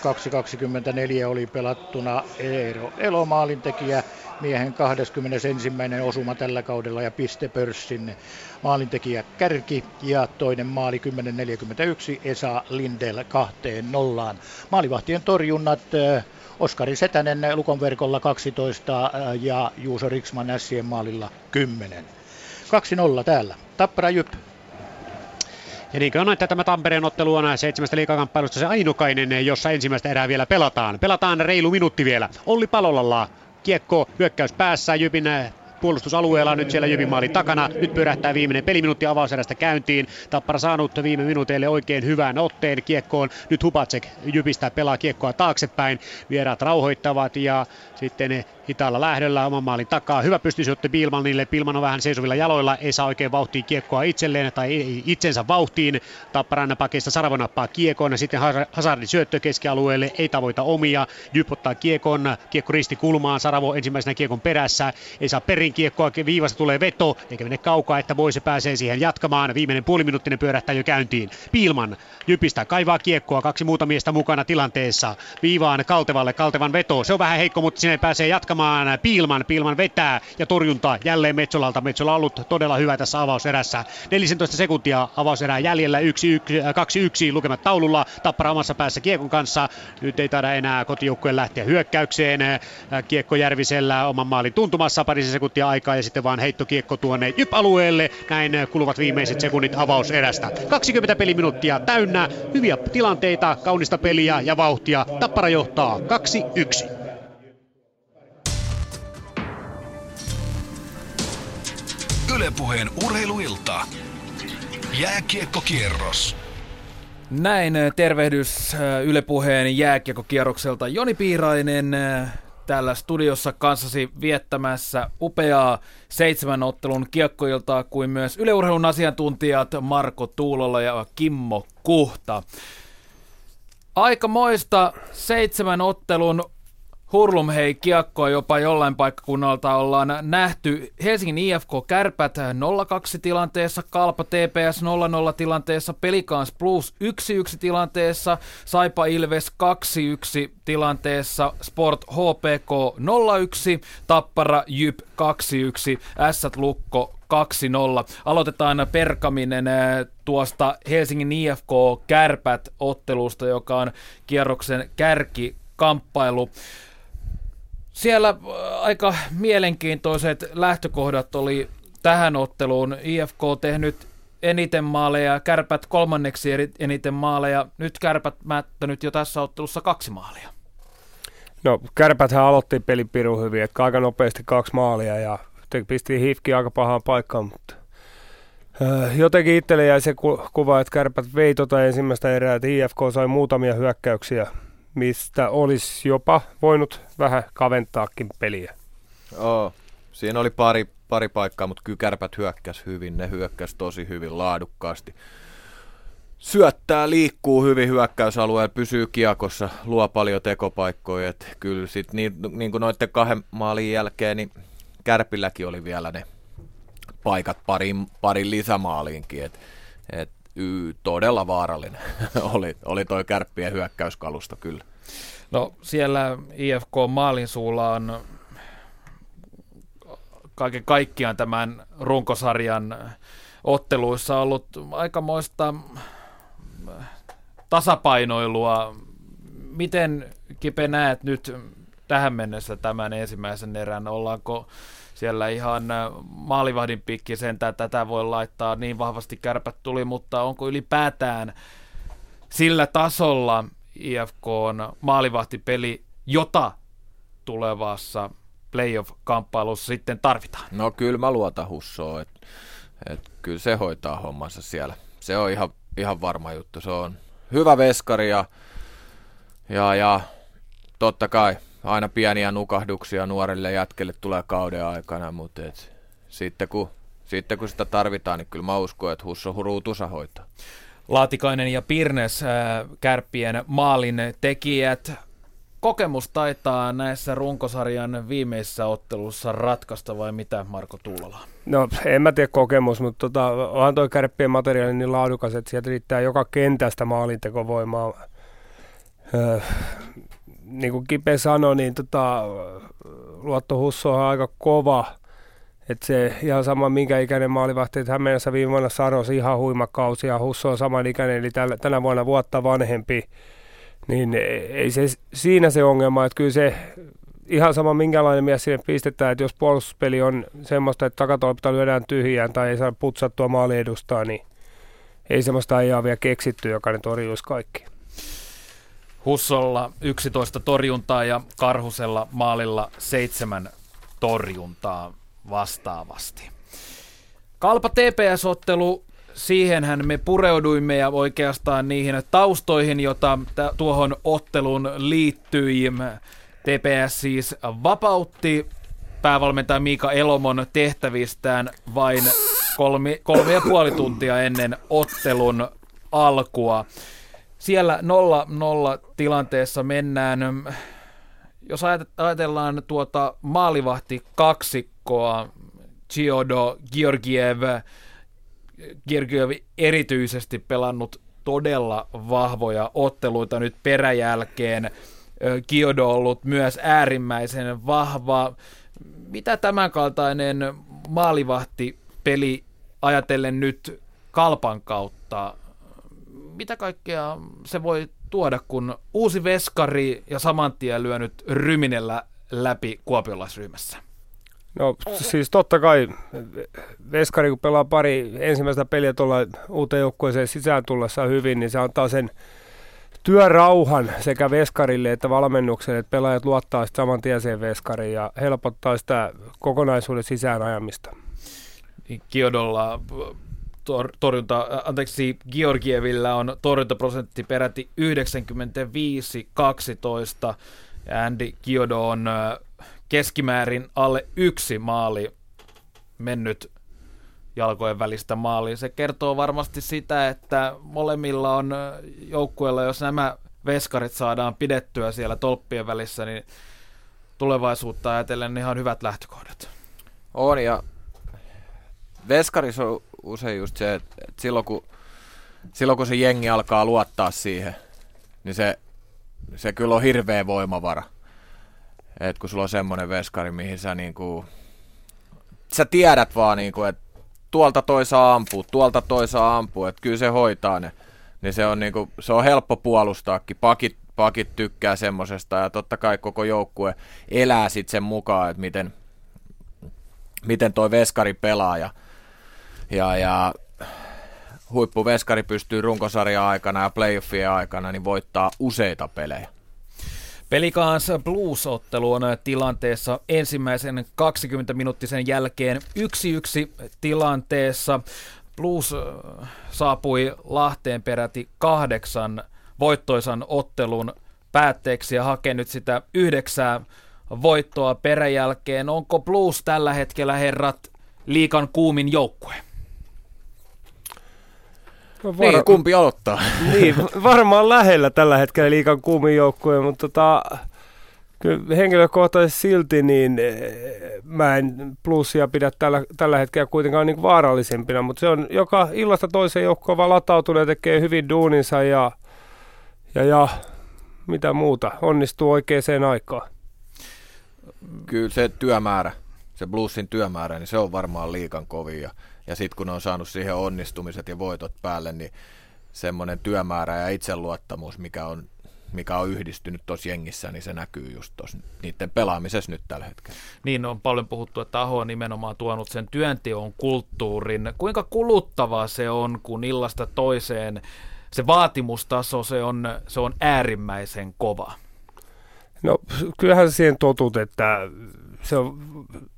2.24 oli pelattuna Eero Elo maalintekijä miehen 21. osuma tällä kaudella ja pistepörssin maalintekijä Kärki ja toinen maali 10.41 Esa Lindel kahteen nollaan. Maalivahtien torjunnat eh, Oskari Setänen Lukon verkolla 12 eh, ja Juuso Riksman Ässien maalilla 10. 2-0 täällä. Tappara Jyp ja niin on, että tämä Tampereen ottelu on seitsemästä liikakamppailusta se ainokainen, jossa ensimmäistä erää vielä pelataan. Pelataan reilu minuutti vielä. Olli Palolalla kiekko hyökkäys päässä, Jypin puolustusalueella nyt siellä Jypin takana. Nyt pyörähtää viimeinen peliminuutti avauserästä käyntiin. Tappara saanut viime minuuteille oikein hyvän otteen kiekkoon. Nyt Hupacek Jypistä pelaa kiekkoa taaksepäin. Vieraat rauhoittavat ja sitten hitaalla lähdöllä oman maalin takaa. Hyvä pystysyöttö Bilmanille. Bilman on vähän seisovilla jaloilla. Ei saa oikein vauhtiin kiekkoa itselleen tai itsensä vauhtiin. Tapparan pakista Sarvo nappaa kiekon. Sitten Hazardin syöttö keskialueelle. Ei tavoita omia. Jyp ottaa kiekon. Kiekko risti kulmaan. Saravo ensimmäisenä kiekon perässä. Ei saa perin kiekkoa. Viivasta tulee veto. Eikä mene kaukaa, että voi se pääsee siihen jatkamaan. Viimeinen puoliminuuttinen pyörähtää jo käyntiin. Pilman Jypistä kaivaa kiekkoa. Kaksi muuta miestä mukana tilanteessa. Viivaan Kaltevalle. Kaltevan veto. Se on vähän heikko, mutta sinne pääsee jatkamaan Piilman. Piilman vetää ja torjunta jälleen Metsolalta. Metsola on ollut todella hyvä tässä avauserässä. 14 sekuntia avauserää jäljellä 2-1 äh, lukemat taululla. Tappara omassa päässä Kiekon kanssa. Nyt ei taida enää kotijoukkueen lähteä hyökkäykseen. Äh, kiekko Järvisellä oman maalin tuntumassa parisen sekuntia aikaa ja sitten vaan heittokiekko tuonne Jyp-alueelle. Näin kuluvat viimeiset sekunnit avauserästä. 20 peliminuuttia täynnä. Hyviä tilanteita, kaunista peliä ja vauhtia. Tappara johtaa 2-1. Ylepuheen urheiluilta. Jääkiekkokierros. Näin äh, tervehdys äh, Ylepuheen jääkiekkokierrokselta. Joni Piirainen äh, täällä studiossa kanssasi viettämässä upeaa seitsemän ottelun kiekkoiltaa kuin myös yleurheilun asiantuntijat Marko Tuulola ja Kimmo Kuhta. Aika moista seitsemän ottelun Hurlum hei kiekkoa jopa jollain paikkakunnalta ollaan nähty Helsingin IFK Kärpät 0-2 tilanteessa, Kalpa TPS 0-0 tilanteessa, Pelikans Plus 1-1 tilanteessa, Saipa Ilves 2-1 tilanteessa, Sport HPK 0-1, Tappara Jyp 2-1, Ässät Lukko 2-0. Aloitetaan perkaminen eh, tuosta Helsingin IFK Kärpät ottelusta, joka on kierroksen kärkikamppailu. Siellä äh, aika mielenkiintoiset lähtökohdat oli tähän otteluun. IFK tehnyt eniten maaleja, kärpät kolmanneksi eniten maaleja. Nyt kärpät mättänyt jo tässä ottelussa kaksi maalia. No kärpäthän aloitti pelin pirun hyvin, että aika nopeasti kaksi maalia ja pisti hifki aika pahaan paikkaan, mutta äh, jotenkin itselle jäi se kuva, että kärpät vei tota ensimmäistä erää, että IFK sai muutamia hyökkäyksiä mistä olisi jopa voinut vähän kaventaakin peliä. Joo, siinä oli pari, pari paikkaa, mutta kyllä kärpät hyökkäs hyvin, ne hyökkäs tosi hyvin laadukkaasti. Syöttää, liikkuu hyvin hyökkäysalueella, pysyy kiekossa, luo paljon tekopaikkoja. Et kyllä sit niin, niin kuin noiden kahden maalin jälkeen, niin Kärpilläkin oli vielä ne paikat parin, parin lisämaaliinkin. Et, et, y, todella vaarallinen *laughs* oli, oli toi kärppien hyökkäyskalusta kyllä. No siellä IFK Maalin suulla on kaiken kaikkiaan tämän runkosarjan otteluissa ollut aikamoista tasapainoilua. Miten Kipe näet nyt tähän mennessä tämän ensimmäisen erän? Ollaanko siellä ihan maalivahdin pikki sen, että tätä voi laittaa niin vahvasti kärpät tuli, mutta onko ylipäätään sillä tasolla IFK on maalivahtipeli, jota tulevassa playoff-kamppailussa sitten tarvitaan? No kyllä mä luotan Hussoon, että et kyllä se hoitaa hommansa siellä. Se on ihan, ihan varma juttu. Se on hyvä veskari ja, ja, ja totta kai aina pieniä nukahduksia nuorille jätkille tulee kauden aikana, mutta et, sitten, kun, sitten kun sitä tarvitaan, niin kyllä mä uskon, että Husso ruutusa hoitaa. Laatikainen ja Pirnes, äh, kärppien maalin tekijät. Kokemus taitaa näissä runkosarjan viimeisissä ottelussa ratkaista vai mitä Marko Tuulola? No en mä tiedä kokemus, mutta tota, onhan toi kärppien materiaali niin laadukas, että sieltä riittää joka kentästä maalintekovoimaa. Öö, niin kuin Kipe sanoi, niin tota, Luotto Husso on aika kova. Että se ihan sama minkä ikäinen maalivahti, että hän mennessä viime vuonna sanoisi ihan huima kausi ja Husso on saman ikäinen, eli tällä, tänä vuonna vuotta vanhempi. Niin ei se, siinä se ongelma, että kyllä se ihan sama minkälainen mies sinne pistetään, että jos puolustuspeli on semmoista, että takatolpta lyödään tyhjään tai ei saa putsattua maali edustaa, niin ei semmoista ole vielä keksitty, joka ne torjuisi kaikki. Hussolla 11 torjuntaa ja Karhusella maalilla 7 torjuntaa vastaavasti. Kalpa TPS-ottelu, siihenhän me pureuduimme ja oikeastaan niihin taustoihin, jota tuohon ottelun liittyi. TPS siis vapautti päävalmentaja Miika Elomon tehtävistään vain kolmi, kolme ja puoli tuntia ennen ottelun alkua. Siellä 0-0 tilanteessa mennään. Jos ajatellaan tuota maalivahti kaksikkoa, Giodo, Georgiev, Georgiev erityisesti pelannut todella vahvoja otteluita nyt peräjälkeen. Kiodo on ollut myös äärimmäisen vahva. Mitä tämänkaltainen maalivahtipeli ajatellen nyt kalpan kautta mitä kaikkea se voi tuoda, kun uusi veskari ja saman tien lyönyt ryminellä läpi kuopiolaisryhmässä? No siis totta kai veskari kun pelaa pari ensimmäistä peliä tuolla uuteen joukkueeseen sisään tullessa hyvin, niin se antaa sen työrauhan sekä veskarille että valmennukselle, että pelaajat luottaa saman tien siihen veskariin ja helpottaa sitä kokonaisuuden sisään ajamista. Kiodolla tor- torjunta, anteeksi, Georgievillä on torjuntaprosentti peräti 95-12 ja Andy Kiodo on keskimäärin alle yksi maali mennyt jalkojen välistä maaliin. Se kertoo varmasti sitä, että molemmilla on joukkueella, jos nämä veskarit saadaan pidettyä siellä tolppien välissä, niin tulevaisuutta ajatellen ihan hyvät lähtökohdat. On ja Veskaris on usein just se, että, silloin, kun, silloin kun se jengi alkaa luottaa siihen, niin se, se kyllä on hirveä voimavara. Et kun sulla on semmoinen veskari, mihin sä niinku, sä tiedät vaan niinku, että tuolta toisa ampuu, tuolta toisa ampuu, että kyllä se hoitaa ne. Niin se on, niinku, se on helppo puolustaakin. Pakit, pakit tykkää semmosesta ja totta kai koko joukkue elää sitten sen mukaan, että miten, miten toi veskari pelaa. Ja ja, ja huippuveskari pystyy runkosarjan aikana ja playoffien aikana niin voittaa useita pelejä. Pelikans Blues-ottelu on tilanteessa ensimmäisen 20-minuuttisen jälkeen 1-1 tilanteessa. Blues äh, saapui Lahteen peräti kahdeksan voittoisan ottelun päätteeksi ja hakee nyt sitä yhdeksää voittoa peräjälkeen. Onko Blues tällä hetkellä, herrat, liikan kuumin joukkue? Var... Niin, kumpi aloittaa? niin, varmaan lähellä tällä hetkellä liikan kuumin joukkue, mutta tota, kyllä henkilökohtaisesti silti niin eh, mä en plussia pidä tällä, tällä hetkellä kuitenkaan niin vaarallisempina, mutta se on joka illasta toiseen joukkoon vaan latautunut ja tekee hyvin duuninsa ja, ja, ja mitä muuta, onnistuu oikeaan aikaan. Kyllä se työmäärä, se bluesin työmäärä, niin se on varmaan liikan kovin ja, ja sitten kun on saanut siihen onnistumiset ja voitot päälle, niin semmoinen työmäärä ja itseluottamus, mikä on mikä on yhdistynyt tuossa jengissä, niin se näkyy just tuossa niiden pelaamisessa nyt tällä hetkellä. Niin on paljon puhuttu, että Aho on nimenomaan tuonut sen työnteon kulttuurin. Kuinka kuluttavaa se on, kun illasta toiseen se vaatimustaso, se on, se on äärimmäisen kova? No kyllähän siihen totut, että se on,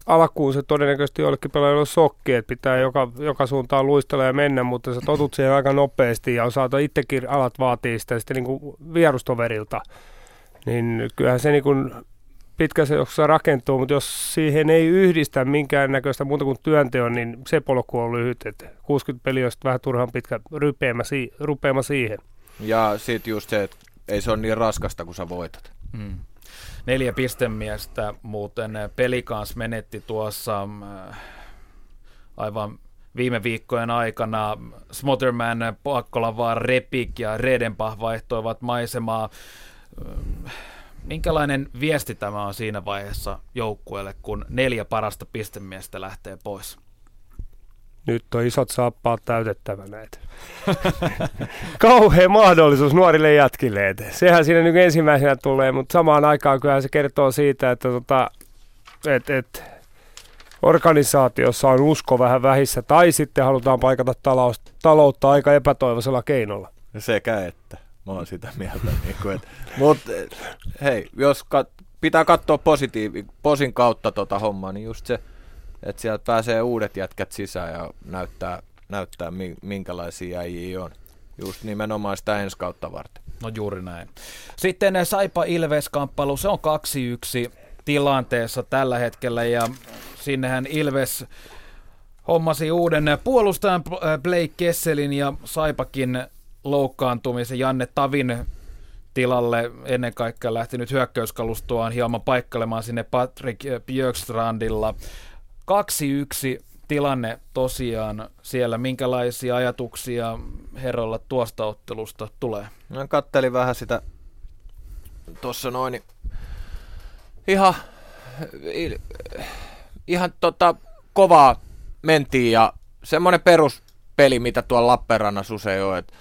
alkuun se todennäköisesti jollekin pelaajille on sokki, että pitää joka, joka suuntaan luistella ja mennä, mutta sä totut siihen aika nopeasti ja osaat itsekin alat vaatii sitä sitten niin kuin vierustoverilta. Niin kyllähän se niin kuin pitkässä juoksussa rakentuu, mutta jos siihen ei yhdistä minkäännäköistä muuta kuin työnteon, niin se polku on lyhyt. Että 60 peliä on vähän turhan pitkä rypeämä, si- rupeama siihen. Ja sitten just se, että ei se ole niin raskasta, kun sä voitat. Hmm. Neljä pistemiestä muuten pelikans menetti tuossa äh, aivan viime viikkojen aikana. Smotherman, Paakkola vaan Repik ja Redenpah vaihtoivat maisemaa. Äh, minkälainen viesti tämä on siinä vaiheessa joukkueelle, kun neljä parasta pistemiestä lähtee pois? Nyt on isot saappaat täytettävänä. *laughs* Kauhea mahdollisuus nuorille jätkille. Et sehän siinä nyt ensimmäisenä tulee, mutta samaan aikaan kyllä se kertoo siitä, että tota, et, et, organisaatiossa on usko vähän vähissä, tai sitten halutaan paikata talous, taloutta aika epätoivoisella keinolla. Sekä että. Mä oon sitä mieltä. *laughs* Niin kuin, että, mut, hei, jos kat- pitää katsoa positiivi, posin kautta tota hommaa, niin just se, että sieltä pääsee uudet jätkät sisään ja näyttää, näyttää minkälaisia äijiä on. Just nimenomaan sitä ensi kautta varten. No juuri näin. Sitten Saipa Ilves-kamppailu, se on 2-1 tilanteessa tällä hetkellä ja sinnehän Ilves hommasi uuden puolustajan Blake Kesselin ja Saipakin loukkaantumisen Janne Tavin tilalle ennen kaikkea lähtenyt hyökkäyskalustoaan hieman paikkalemaan sinne Patrick Björkstrandilla. 2-1 tilanne tosiaan siellä. Minkälaisia ajatuksia herrolla tuosta ottelusta tulee? Mä kattelin vähän sitä tuossa noin, niin ihan, ihan tota, kovaa mentiin ja semmoinen peruspeli, mitä tuolla Lappeenrannassa usein on, että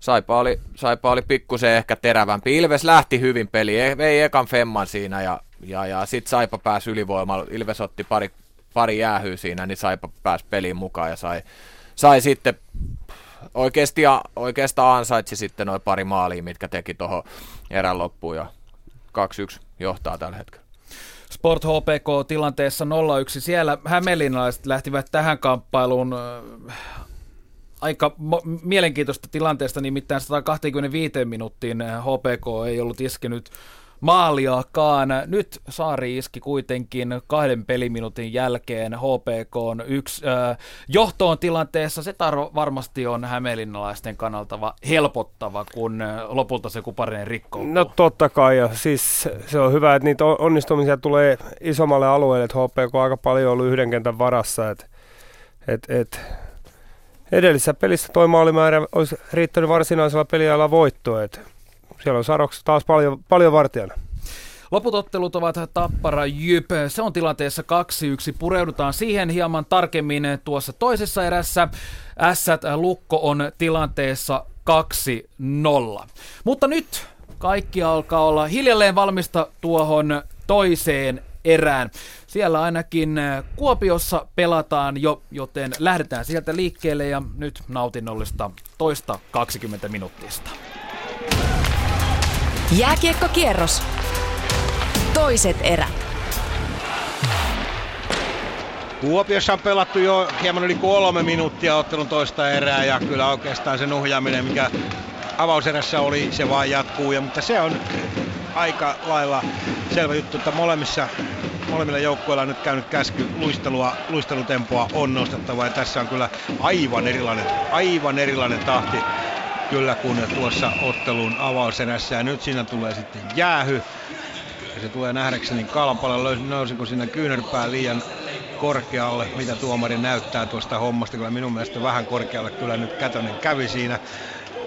Saipa oli, Saipa oli pikkusen ehkä terävämpi. Ilves lähti hyvin peli, e, vei ekan femman siinä ja, ja, ja sitten Saipa pääsi ylivoimalla. Ilves otti pari pari jäähyä siinä, niin sai pääsi peliin mukaan ja sai, sai sitten oikeasti, oikeastaan ansaitsi sitten noin pari maalia, mitkä teki tuohon erän loppuun ja 2-1 johtaa tällä hetkellä. Sport HPK tilanteessa 0-1. Siellä hämeenlinnalaiset lähtivät tähän kamppailuun äh, aika mielenkiintoista tilanteesta, nimittäin 125 minuuttiin HPK ei ollut iskenyt maaliakaan. Nyt Saari iski kuitenkin kahden peliminuutin jälkeen HPK on yksi äh, johtoon tilanteessa. Se tar- varmasti on hämeenlinnalaisten kannalta va- helpottava, kun lopulta se kuparinen rikkoutuu. No totta kai, ja siis se on hyvä, että niitä onnistumisia tulee isommalle alueelle, että HPK on aika paljon ollut yhden kentän varassa, että et, et, edellisessä pelissä toi maalimäärä olisi riittänyt varsinaisella peliajalla voittoa, että siellä on Saroks taas paljon, paljon vartijana. Loput ottelut ovat Tappara Jyp. Se on tilanteessa 2-1. Pureudutaan siihen hieman tarkemmin tuossa toisessa erässä. Ässät Lukko on tilanteessa 2-0. Mutta nyt kaikki alkaa olla hiljalleen valmista tuohon toiseen erään. Siellä ainakin Kuopiossa pelataan jo, joten lähdetään sieltä liikkeelle ja nyt nautinnollista toista 20 minuuttista. Jääkiekkokierros. Toiset erät. Kuopiossa on pelattu jo hieman yli kolme minuuttia ottelun toista erää ja kyllä oikeastaan se nuhjaaminen, mikä avauserässä oli, se vaan jatkuu. Ja, mutta se on aika lailla selvä juttu, että molemmissa molemmilla joukkueilla on nyt käynyt käsky luistelua, luistelutempoa on nostettava ja tässä on kyllä aivan erilainen, aivan erilainen tahti kyllä kuin tuossa ottelun avausenässä ja nyt siinä tulee sitten jäähy ja se tulee nähdäkseni kalpalle, nousiko siinä kyynärpää liian korkealle, mitä tuomari näyttää tuosta hommasta. Kyllä minun mielestä vähän korkealle kyllä nyt Kätönen kävi siinä.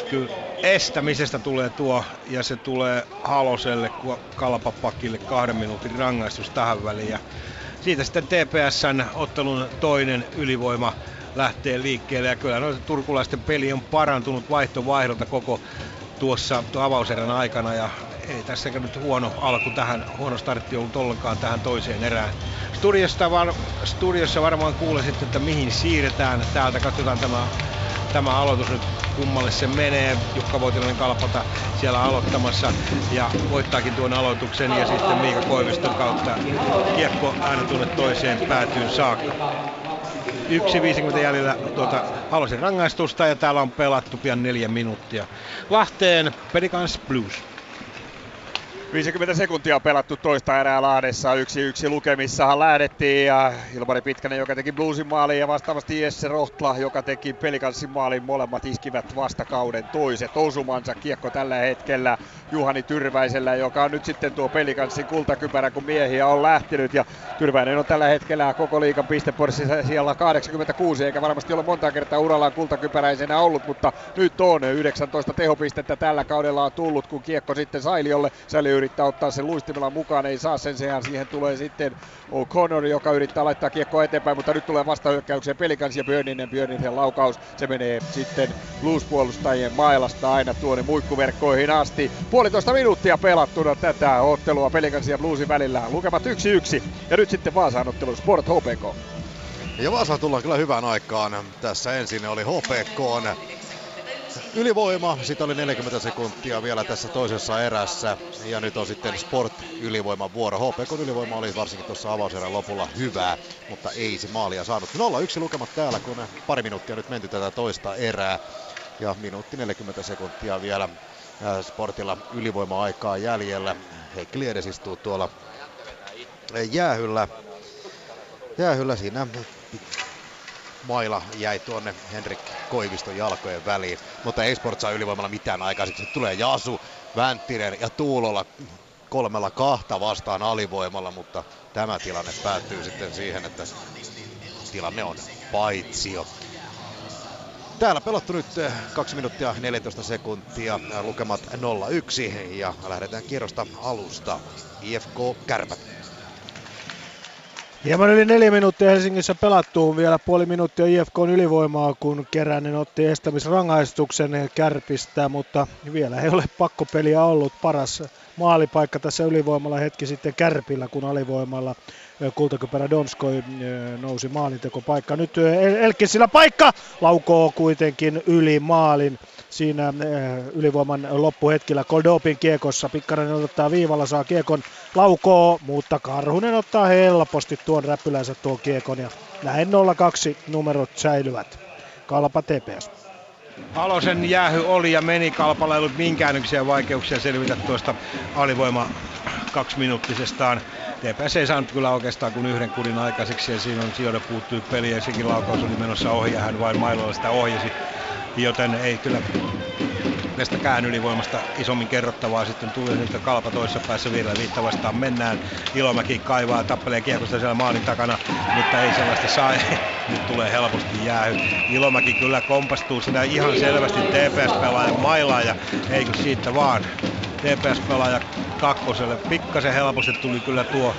Kyllä estämisestä tulee tuo ja se tulee Haloselle kalpapakille kahden minuutin rangaistus tähän väliin. Ja siitä sitten TPSn ottelun toinen ylivoima lähtee liikkeelle ja kyllä noita turkulaisten peli on parantunut vaihtovaihdolta koko tuossa avauserän aikana ja ei tässä nyt huono alku tähän, huono startti ollut ollenkaan tähän toiseen erään. Studiosta var, studiossa varmaan kuulee sitten, että mihin siirretään. Täältä katsotaan tämä, tämä aloitus nyt kummalle se menee. Jukka Voitilainen Kalpata siellä aloittamassa ja voittaakin tuon aloituksen ja sitten Miika Koiviston kautta kiekko aina tuonne toiseen päätyyn saakka. 1.50 jäljellä tuota Halosen rangaistusta ja täällä on pelattu pian neljä minuuttia. Lahteen Pelicans Blues. 50 sekuntia pelattu toista erää Lahdessa. Yksi yksi lukemissahan lähdettiin ja Ilmari Pitkänen, joka teki Bluesin maalin ja vastaavasti Jesse Rohtla, joka teki Pelikansin maalin. Molemmat iskivät vastakauden toiset osumansa. Kiekko tällä hetkellä Juhani Tyrväisellä, joka on nyt sitten tuo Pelikansin kultakypärä, kun miehiä on lähtenyt. Ja Tyrväinen on tällä hetkellä koko liikan pistepörssissä siellä 86, eikä varmasti ole monta kertaa urallaan kultakypäräisenä ollut, mutta nyt on 19 tehopistettä tällä kaudella on tullut, kun kiekko sitten Sailiolle. Sailio yrittää ottaa sen luistimella mukaan, ei saa sen sijaan. Siihen tulee sitten O'Connor, joka yrittää laittaa kiekko eteenpäin, mutta nyt tulee vastahyökkäykseen Pelikans ja Björninen. Björninen laukaus, se menee sitten bluespuolustajien mailasta aina tuonne muikkuverkkoihin asti. Puolitoista minuuttia pelattuna tätä ottelua Pelikans ja Bluesin välillä. Lukemat 1-1 ja nyt sitten Vaasaan ottelu Sport HPK. Ja Vaasaan tullaan kyllä hyvään aikaan. Tässä ensin oli HPK ylivoima, sitten oli 40 sekuntia vielä tässä toisessa erässä ja nyt on sitten Sport ylivoiman vuoro. HPK ylivoima oli varsinkin tuossa avauserän lopulla hyvää, mutta ei se maalia saanut. 0-1 lukemat täällä, kun pari minuuttia nyt menty tätä toista erää ja minuutti 40 sekuntia vielä äh, Sportilla ylivoima-aikaa jäljellä. Heikki Liedes istuu tuolla jäähyllä. Jäähyllä siinä maila jäi tuonne Henrik Koiviston jalkojen väliin. Mutta ei Sport saa ylivoimalla mitään aikaiseksi. Tulee Jasu, Vänttinen ja Tuulola kolmella kahta vastaan alivoimalla, mutta tämä tilanne päättyy sitten siihen, että tilanne on paitsio. Täällä pelattu nyt 2 minuuttia 14 sekuntia, lukemat 0-1 ja lähdetään kierrosta alusta. IFK Kärpät Hieman yli neljä minuuttia Helsingissä pelattuu vielä puoli minuuttia IFK on ylivoimaa, kun Keränen otti estämisrangaistuksen kärpistä, mutta vielä ei ole pakkopeliä ollut. Paras maalipaikka tässä ylivoimalla hetki sitten kärpillä, kun alivoimalla kultakypärä Donskoi nousi maalintekopaikka. Nyt Elkisillä paikka laukoo kuitenkin yli maalin siinä ylivoiman loppuhetkellä Koldopin kiekossa. Pikkarainen ottaa viivalla, saa kiekon laukoo, mutta Karhunen ottaa helposti tuon räpylänsä tuon kiekon ja näin 0-2 numerot säilyvät. Kalpa TPS. Halosen jäähy oli ja meni Kalpalla ei ollut minkään vaikeuksia selvitä tuosta alivoima kaksiminuuttisestaan. TPS ei saanut kyllä oikeastaan kuin yhden kudin aikaiseksi ja siinä on sijoida puuttui peli ja sekin laukaus oli menossa ohi ja hän vain mailolla sitä ohjasi. Joten ei kyllä tästäkään ylivoimasta isommin kerrottavaa sitten tuli nyt kalpa toisessa päässä vielä viitta vastaan mennään. Ilomäki kaivaa, tappelee kiekosta siellä maalin takana, mutta ei sellaista saa. *laughs* nyt tulee helposti jäähy. Ilomäki kyllä kompastuu sitä ihan selvästi TPS-pelaajan mailaan ja eikö siitä vaan. TPS-pelaaja kakkoselle. Pikkasen helposti tuli kyllä tuo,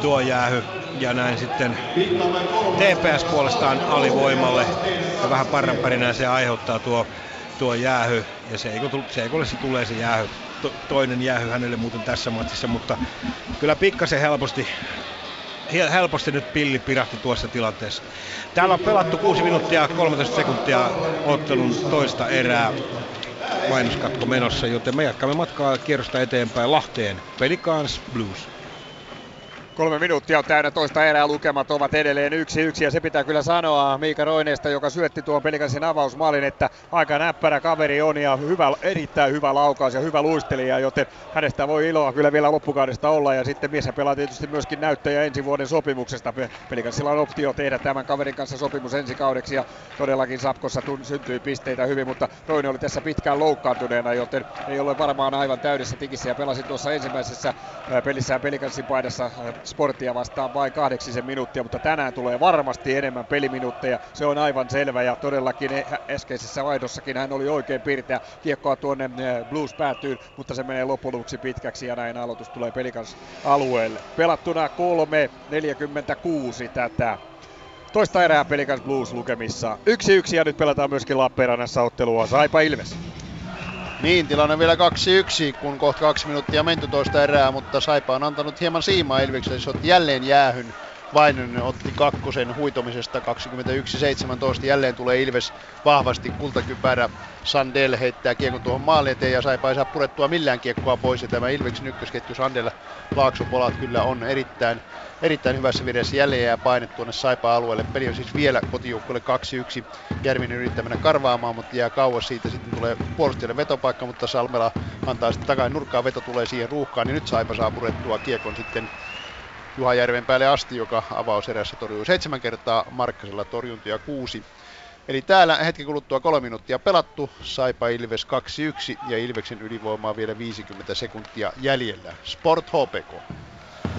tuo jäähy ja näin sitten TPS puolestaan alivoimalle ja vähän parranpärinää se aiheuttaa tuo, tuo jäähy ja se ei, se ei se tulee se jäähy. To, toinen jäähy hänelle muuten tässä matsissa, mutta kyllä pikkasen helposti helposti nyt pilli pirahti tuossa tilanteessa. Täällä on pelattu 6 minuuttia 13 sekuntia ottelun toista erää mainoskatko menossa, joten me jatkamme matkaa kierrosta eteenpäin Lahteen. Pelicans Blues. Kolme minuuttia on täynnä toista erää, lukemat ovat edelleen yksi yksi ja se pitää kyllä sanoa Miika Roineesta, joka syötti tuon pelikansin avausmaalin, että aika näppärä kaveri on ja hyvä, erittäin hyvä laukaus ja hyvä luistelija, joten hänestä voi iloa kyllä vielä loppukaudesta olla ja sitten mies pelaa tietysti myöskin näyttäjä ensi vuoden sopimuksesta. Pelikansilla on optio tehdä tämän kaverin kanssa sopimus ensi kaudeksi ja todellakin Sapkossa tun, syntyi pisteitä hyvin, mutta Roine oli tässä pitkään loukkaantuneena, joten ei ole varmaan aivan täydessä tikissä ja pelasi tuossa ensimmäisessä pelissään pelikanssin paidassa sporttia vastaan vain kahdeksisen minuuttia, mutta tänään tulee varmasti enemmän peliminuutteja. Se on aivan selvä ja todellakin e- äskeisessä vaihdossakin hän oli oikein pirteä. Kiekkoa tuonne eh, Blues päätyy, mutta se menee lopuksi pitkäksi ja näin aloitus tulee pelikans alueelle. Pelattuna 3.46 tätä toista erää Pelikans Blues lukemissa. Yksi yksi ja nyt pelataan myöskin Lappeenrannassa ottelua Saipa Ilves. Niin, tilanne vielä 2-1, kun kohta kaksi minuuttia menty toista erää, mutta Saipa on antanut hieman siimaa Ilvekselle, se otti jälleen jäähyn. Vainonen otti kakkosen huitomisesta 21-17. Jälleen tulee Ilves vahvasti kultakypärä. Sandel heittää kiekon tuohon maalin eteen ja Saipa ei saa purettua millään kiekkoa pois. Ja tämä Ilveksen ykkösketju Sandel Laaksopolat kyllä on erittäin, erittäin hyvässä vireessä. Jälleen jää paine tuonne Saipa-alueelle. Peli on siis vielä kotijoukkueelle 2-1. Järvinen yrittää mennä karvaamaan, mutta jää kauas siitä. Sitten tulee puolustajalle vetopaikka, mutta Salmela antaa sitten takaisin nurkkaan. Veto tulee siihen ruuhkaan, niin nyt Saipa saa purettua kiekon sitten Juha Järven päälle asti, joka avauserässä torjui seitsemän kertaa, Markkasella torjuntia kuusi. Eli täällä hetki kuluttua kolme minuuttia pelattu, Saipa Ilves 2-1 ja Ilveksen ylivoimaa vielä 50 sekuntia jäljellä. Sport HPK.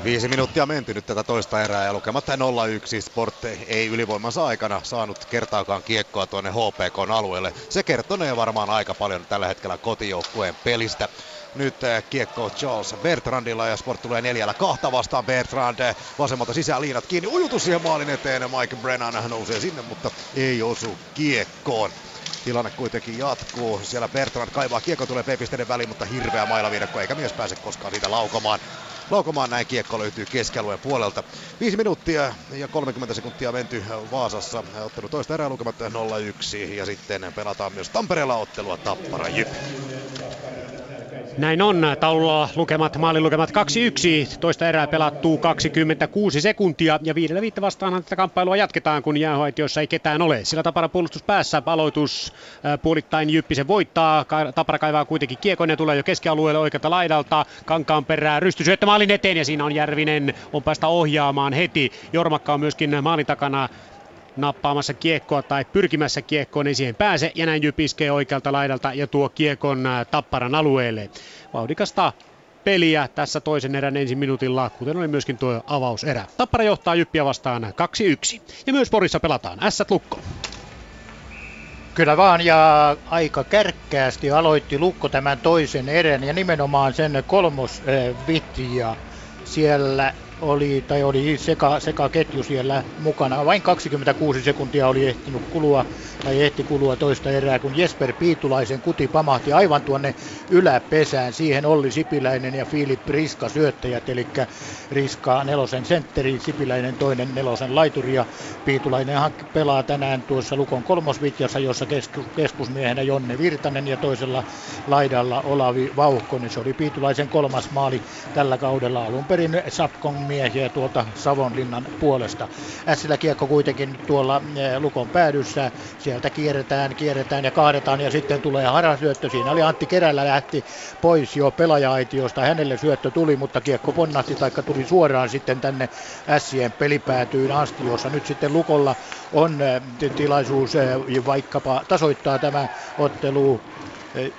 Viisi minuuttia menty nyt tätä toista erää ja lukematta 0-1. Sport ei ylivoimansa aikana saanut kertaakaan kiekkoa tuonne HPK alueelle. Se kertonee varmaan aika paljon tällä hetkellä kotijoukkueen pelistä. Nyt eh, kiekko Charles Bertrandilla ja Sport tulee neljällä kahta vastaan Bertrand. Vasemmalta sisään liinat kiinni. Ujutus siihen maalin eteen. Mike Brennan nousee sinne, mutta ei osu kiekkoon. Tilanne kuitenkin jatkuu. Siellä Bertrand kaivaa kiekko tulee P-pisteiden väliin, mutta hirveä mailaviidakko eikä mies pääse koskaan siitä laukomaan. Laukomaan näin kiekko löytyy keskialueen puolelta. 5 minuuttia ja 30 sekuntia menty Vaasassa. Ottelu toista erää lukemat 0-1 ja sitten pelataan myös Tampereella ottelua Tappara Jyp. Näin on. Taululla lukemat, maalilukemat 2-1. Toista erää pelattuu 26 sekuntia ja viidellä viittä vastaanhan tätä kamppailua jatketaan, kun jäähoitiossa ei ketään ole. Sillä Tapara puolustus päässä. Aloitus äh, puolittain Jyppisen voittaa. Tapara kaivaa kuitenkin kiekon ja tulee jo keskialueelle oikealta laidalta. Kankaan perää rystysyöttö maalin eteen ja siinä on Järvinen on päästä ohjaamaan heti. Jormakka on myöskin maalin takana nappaamassa kiekkoa tai pyrkimässä kiekkoon, ei siihen pääse. Ja näin jypiskee oikealta laidalta ja tuo kiekon äh, tapparan alueelle. Vauhdikasta peliä tässä toisen erän ensin minuutilla, kuten oli myöskin tuo avauserä. Tappara johtaa Jyppiä vastaan 2-1. Ja myös Porissa pelataan Ässät Lukko. Kyllä vaan, ja aika kärkkäästi aloitti Lukko tämän toisen erän, ja nimenomaan sen kolmosvitja. Siellä oli, tai oli seka, seka ketju siellä mukana. Vain 26 sekuntia oli ehtinyt kulua, tai ehti kulua toista erää, kun Jesper Piitulaisen kuti pamahti aivan tuonne yläpesään. Siihen oli Sipiläinen ja Filip Riska syöttäjät, eli Riska nelosen sentteri, Sipiläinen toinen nelosen laituri, ja Piitulainen pelaa tänään tuossa Lukon kolmosvitjassa, jossa keskusmiehenä Jonne Virtanen ja toisella laidalla Olavi Vauhkonen. Se oli Piitulaisen kolmas maali tällä kaudella alun perin Sapkon miehiä tuolta Savonlinnan puolesta. Ässillä kiekko kuitenkin tuolla eh, Lukon päädyssä. Sieltä kierretään, kierretään ja kaadetaan ja sitten tulee harasyöttö. Siinä oli Antti Kerällä lähti pois jo pelaaja-aitiosta. Hänelle syöttö tuli, mutta kiekko ponnahti taikka tuli suoraan sitten tänne Ässien pelipäätyyn asti, jossa nyt sitten Lukolla on eh, tilaisuus eh, vaikkapa tasoittaa tämä ottelu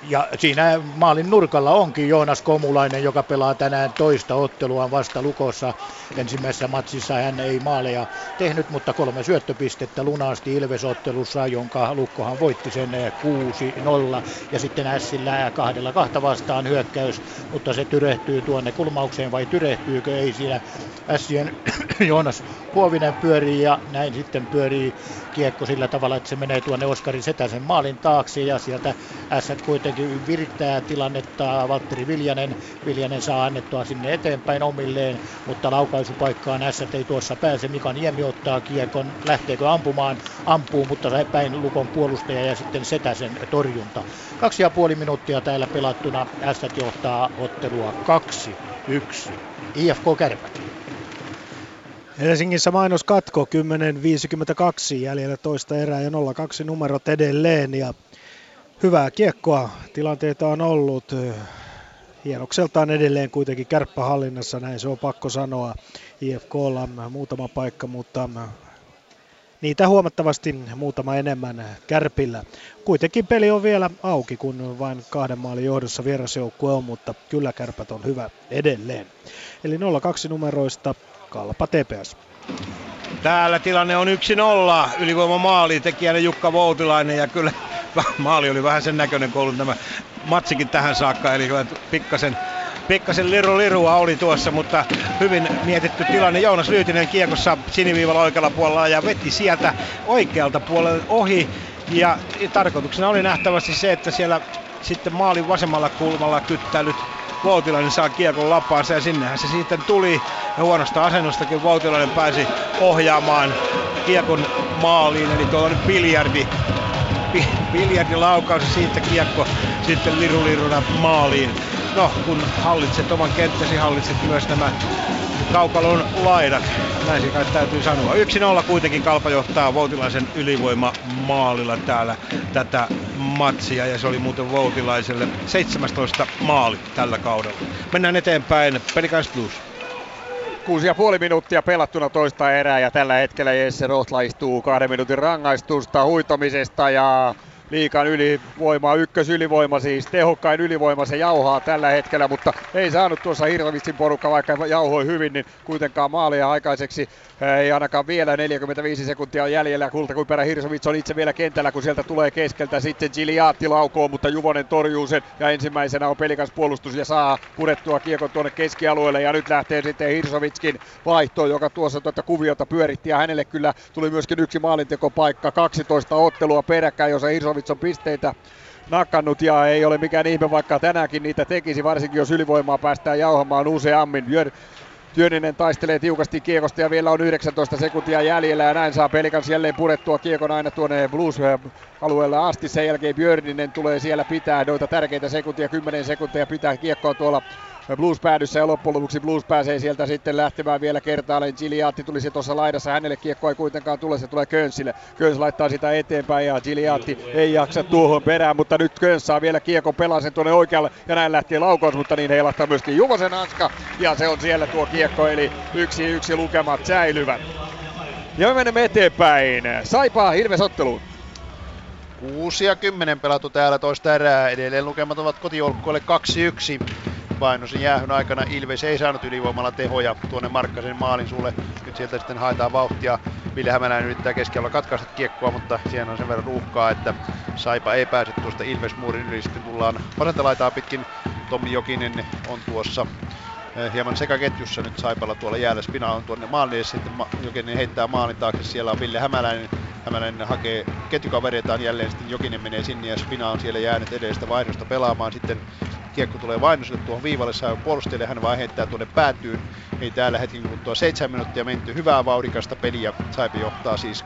ja siinä maalin nurkalla onkin Joonas Komulainen, joka pelaa tänään toista ottelua vasta Lukossa. Ensimmäisessä matsissa hän ei maaleja tehnyt, mutta kolme syöttöpistettä lunasti Ilves-ottelussa, jonka Lukkohan voitti sen 6-0. Ja sitten Ässillä kahdella kahta vastaan hyökkäys, mutta se tyrehtyy tuonne kulmaukseen vai tyrehtyykö? Ei siinä Ässien *clears throat* Joonas Huovinen pyörii ja näin sitten pyörii kiekko sillä tavalla, että se menee tuonne Oskari Setäsen maalin taakse ja sieltä Ässät kuitenkin virittää tilannetta. Valtteri Viljanen, Viljanen saa annettua sinne eteenpäin omilleen, mutta laukaisupaikkaan Ässät ei tuossa pääse. Mika Niemi ottaa kiekon, lähteekö ampumaan, ampuu, mutta sai päin Lukon puolustaja ja sitten Setäsen torjunta. Kaksi ja puoli minuuttia täällä pelattuna. Ässät johtaa ottelua 2-1. IFK Kärpät. Helsingissä mainos katko 10.52 jäljellä toista erää ja 0-2 numerot edelleen ja hyvää kiekkoa tilanteita on ollut. Hienokseltaan edelleen kuitenkin kärppähallinnassa, näin se on pakko sanoa. IFKlla muutama paikka, mutta niitä huomattavasti muutama enemmän kärpillä. Kuitenkin peli on vielä auki, kun vain kahden maalin johdossa vierasjoukkue on, mutta kyllä kärpät on hyvä edelleen. Eli 0-2 numeroista Kalpa TPS. Täällä tilanne on 1-0. Ylivoima maali tekijänä Jukka Voutilainen ja kyllä *laughs* maali oli vähän sen näköinen ollut tämä matsikin tähän saakka. Eli pikkasen pikkasen liru lirua oli tuossa, mutta hyvin mietitty tilanne. Joonas Lyytinen kiekossa siniviivalla oikealla puolella ja veti sieltä oikealta puolelle ohi. Ja tarkoituksena oli nähtävästi se, että siellä sitten maalin vasemmalla kulmalla kyttäilyt Voutilainen saa kiekon lapaansa ja sinnehän se sitten tuli. Ja huonosta asennostakin Voutilainen pääsi ohjaamaan kiekon maaliin, eli tuollainen biljardi, biljardilaukaus ja siitä kiekko sitten liruliruna maaliin. No, kun hallitset oman kenttäsi, hallitset myös nämä kaupalon laidat. Näin se kai täytyy sanoa. 1-0 kuitenkin Kalpa johtaa Voutilaisen ylivoima maalilla täällä tätä matsia ja se oli muuten Voutilaiselle 17 maali tällä kaudella. Mennään eteenpäin. Pelikans Blues. Kuusi ja puoli minuuttia pelattuna toista erää ja tällä hetkellä Jesse Rohtla istuu kahden minuutin rangaistusta huitomisesta ja liikan ylivoima, ykkösylivoima siis, tehokkain ylivoima se jauhaa tällä hetkellä, mutta ei saanut tuossa Hirvitsin porukka, vaikka jauhoi hyvin, niin kuitenkaan maalia aikaiseksi ei ainakaan vielä 45 sekuntia on jäljellä. Kultakuiperä Hirsovits on itse vielä kentällä, kun sieltä tulee keskeltä. Sitten Giliatti laukoo, mutta Juvonen torjuu sen. Ja ensimmäisenä on pelikas puolustus ja saa purettua kiekon tuonne keskialueelle. Ja nyt lähtee sitten Hirsovitskin vaihto, joka tuossa tuota kuviota pyöritti. Ja hänelle kyllä tuli myöskin yksi maalintekopaikka. 12 ottelua peräkkäin, jossa Hirsovits on pisteitä nakannut ja ei ole mikään ihme, vaikka tänäänkin niitä tekisi, varsinkin jos ylivoimaa päästään jauhamaan useammin. Työnninen taistelee tiukasti kiekosta ja vielä on 19 sekuntia jäljellä ja näin saa Pelikans jälleen purettua kiekon aina tuonne Blues-alueelle asti. Sen jälkeen Björninen tulee siellä pitää noita tärkeitä sekuntia, 10 sekuntia pitää kiekkoa tuolla Blues päädyssä ja loppujen lopuksi Blues pääsee sieltä sitten lähtemään vielä kertaalleen. Giliatti tulisi tuossa laidassa, hänelle kiekko ei kuitenkaan tule, se tulee Könsille. Köns laittaa sitä eteenpäin ja Giliatti ei jaksa tuohon perään, mutta nyt Köns saa vielä kiekon pelasen tuonne oikealle ja näin lähtee laukaus, mutta niin heilahtaa myöskin Juvosen hanska ja se on siellä tuo kiekko, eli yksi yksi lukemat säilyvät. Ja me menemme eteenpäin. Saipaa Ilves otteluun. 6 ja 10 pelattu täällä toista erää. Edelleen lukemat ovat kotijoukkueelle 2-1. Painosin jäähyn aikana Ilves ei saanut ylivoimalla tehoja tuonne Markkasen maalin sulle. Nyt sieltä sitten haetaan vauhtia. Ville Hämäläinen yrittää keskellä katkaista kiekkoa, mutta siellä on sen verran ruuhkaa, että Saipa ei pääse tuosta Ilves muurin yli. Sitten tullaan vasenta laitaa pitkin. Tommi Jokinen on tuossa hieman sekaketjussa nyt Saipalla tuolla jäällä. Spina on tuonne maalille, sitten Jokinen heittää maalin taakse. Siellä on Ville Hämäläinen. Hämäläinen hakee ketjukavereitaan jälleen, sitten Jokinen menee sinne ja Spina on siellä jäänyt edestä vaihdosta pelaamaan. Sitten kiekko tulee Vainoselle tuohon viivalle, saa puolustajalle, hän vaan heittää tuonne päätyyn. Ei täällä hetken kuluttua 7 minuuttia menty. Hyvää vauhdikasta peliä. Saipi johtaa siis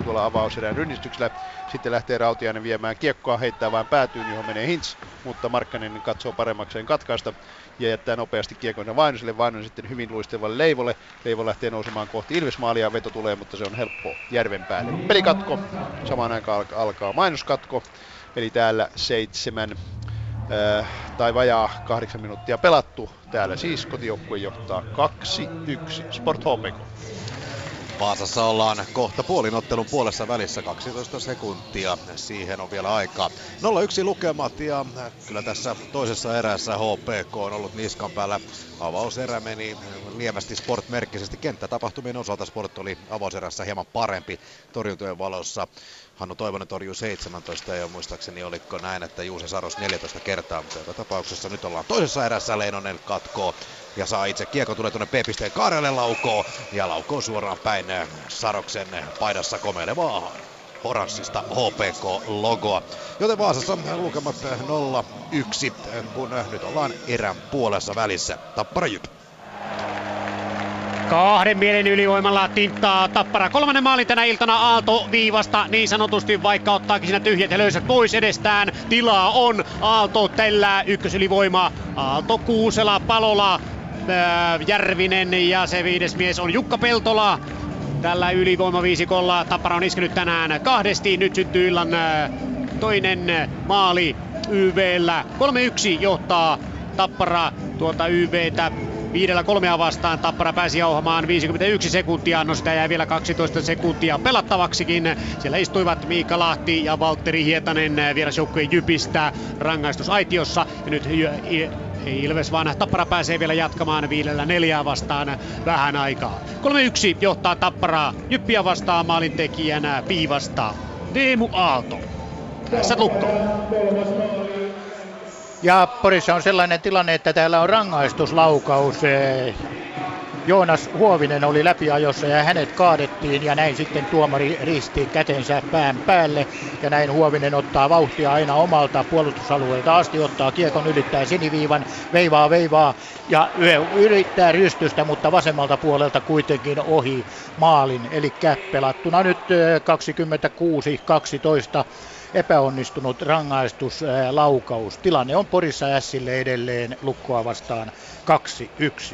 2-1 tuolla avauserän rynnistyksellä. Sitten lähtee Rautiainen viemään kiekkoa, heittää vain päätyyn, johon menee Hintz, mutta Markkanen katsoo paremmakseen katkaista ja jättää nopeasti kiekon Vainoselle. Vainonen sitten hyvin luistevalle Leivolle. Leivo lähtee nousemaan kohti Ilvesmaalia veto tulee, mutta se on helppo järven päälle. Pelikatko. Samaan aikaan alkaa mainoskatko. Eli täällä seitsemän äh, tai vajaa kahdeksan minuuttia pelattu. Täällä siis kotijoukkue johtaa 2-1 Sport HPK. Vaasassa ollaan kohta puolinottelun puolessa välissä 12 sekuntia. Siihen on vielä aikaa. 0-1 lukemat ja kyllä tässä toisessa erässä HPK on ollut niskan päällä. Avauserä meni lievästi sportmerkkisesti. Kenttätapahtumien osalta sport oli avauserässä hieman parempi torjuntojen valossa. Hannu Toivonen torjuu 17 ja muistaakseni oliko näin, että Juuse Saros 14 kertaa, mutta joka tapauksessa nyt ollaan toisessa erässä Leinonen katkoo ja saa itse kiekko tulee tuonne P-pisteen kaarelle laukoo ja laukoo suoraan päin Saroksen paidassa komeilevaa oranssista HPK-logoa. Joten Vaasassa lukemat 0-1, kun nyt ollaan erän puolessa välissä. Tappara Jyp. Kahden mielen ylivoimalla tinttaa Tappara. Kolmannen maalin tänä iltana Aalto viivasta niin sanotusti, vaikka ottaakin siinä tyhjät ja löysät pois edestään. Tilaa on. Aalto tällää ykkösylivoima. Aalto Kuusela Palola Järvinen ja se viides mies on Jukka Peltola. Tällä ylivoimaviisikolla Tappara on iskenyt tänään kahdesti. Nyt syntyy illan toinen maali YVllä. 3-1 johtaa Tappara tuota YVtä Viidellä kolmea vastaan Tappara pääsi jauhamaan 51 sekuntia, no sitä jäi vielä 12 sekuntia pelattavaksikin. Siellä istuivat Miika Lahti ja Valtteri Hietanen vierasjoukkueen Jypistä rangaistusaitiossa. Ja nyt Ilves vaan Tappara pääsee vielä jatkamaan viidellä neljää vastaan vähän aikaa. 3-1 johtaa Tapparaa Jyppiä vastaan maalintekijänä Piivasta Teemu Aalto. Tässä lukko. Ja Porissa on sellainen tilanne, että täällä on rangaistuslaukaus. Joonas Huovinen oli läpiajossa ja hänet kaadettiin ja näin sitten tuomari risti kätensä pään päälle. Ja näin Huovinen ottaa vauhtia aina omalta puolustusalueelta asti, ottaa kiekon, ylittää siniviivan, veivaa, veivaa ja yrittää rystystä, mutta vasemmalta puolelta kuitenkin ohi maalin. Eli pelattuna nyt 26-12 epäonnistunut rangaistuslaukaus. Tilanne on Porissa Ässille edelleen lukkoa vastaan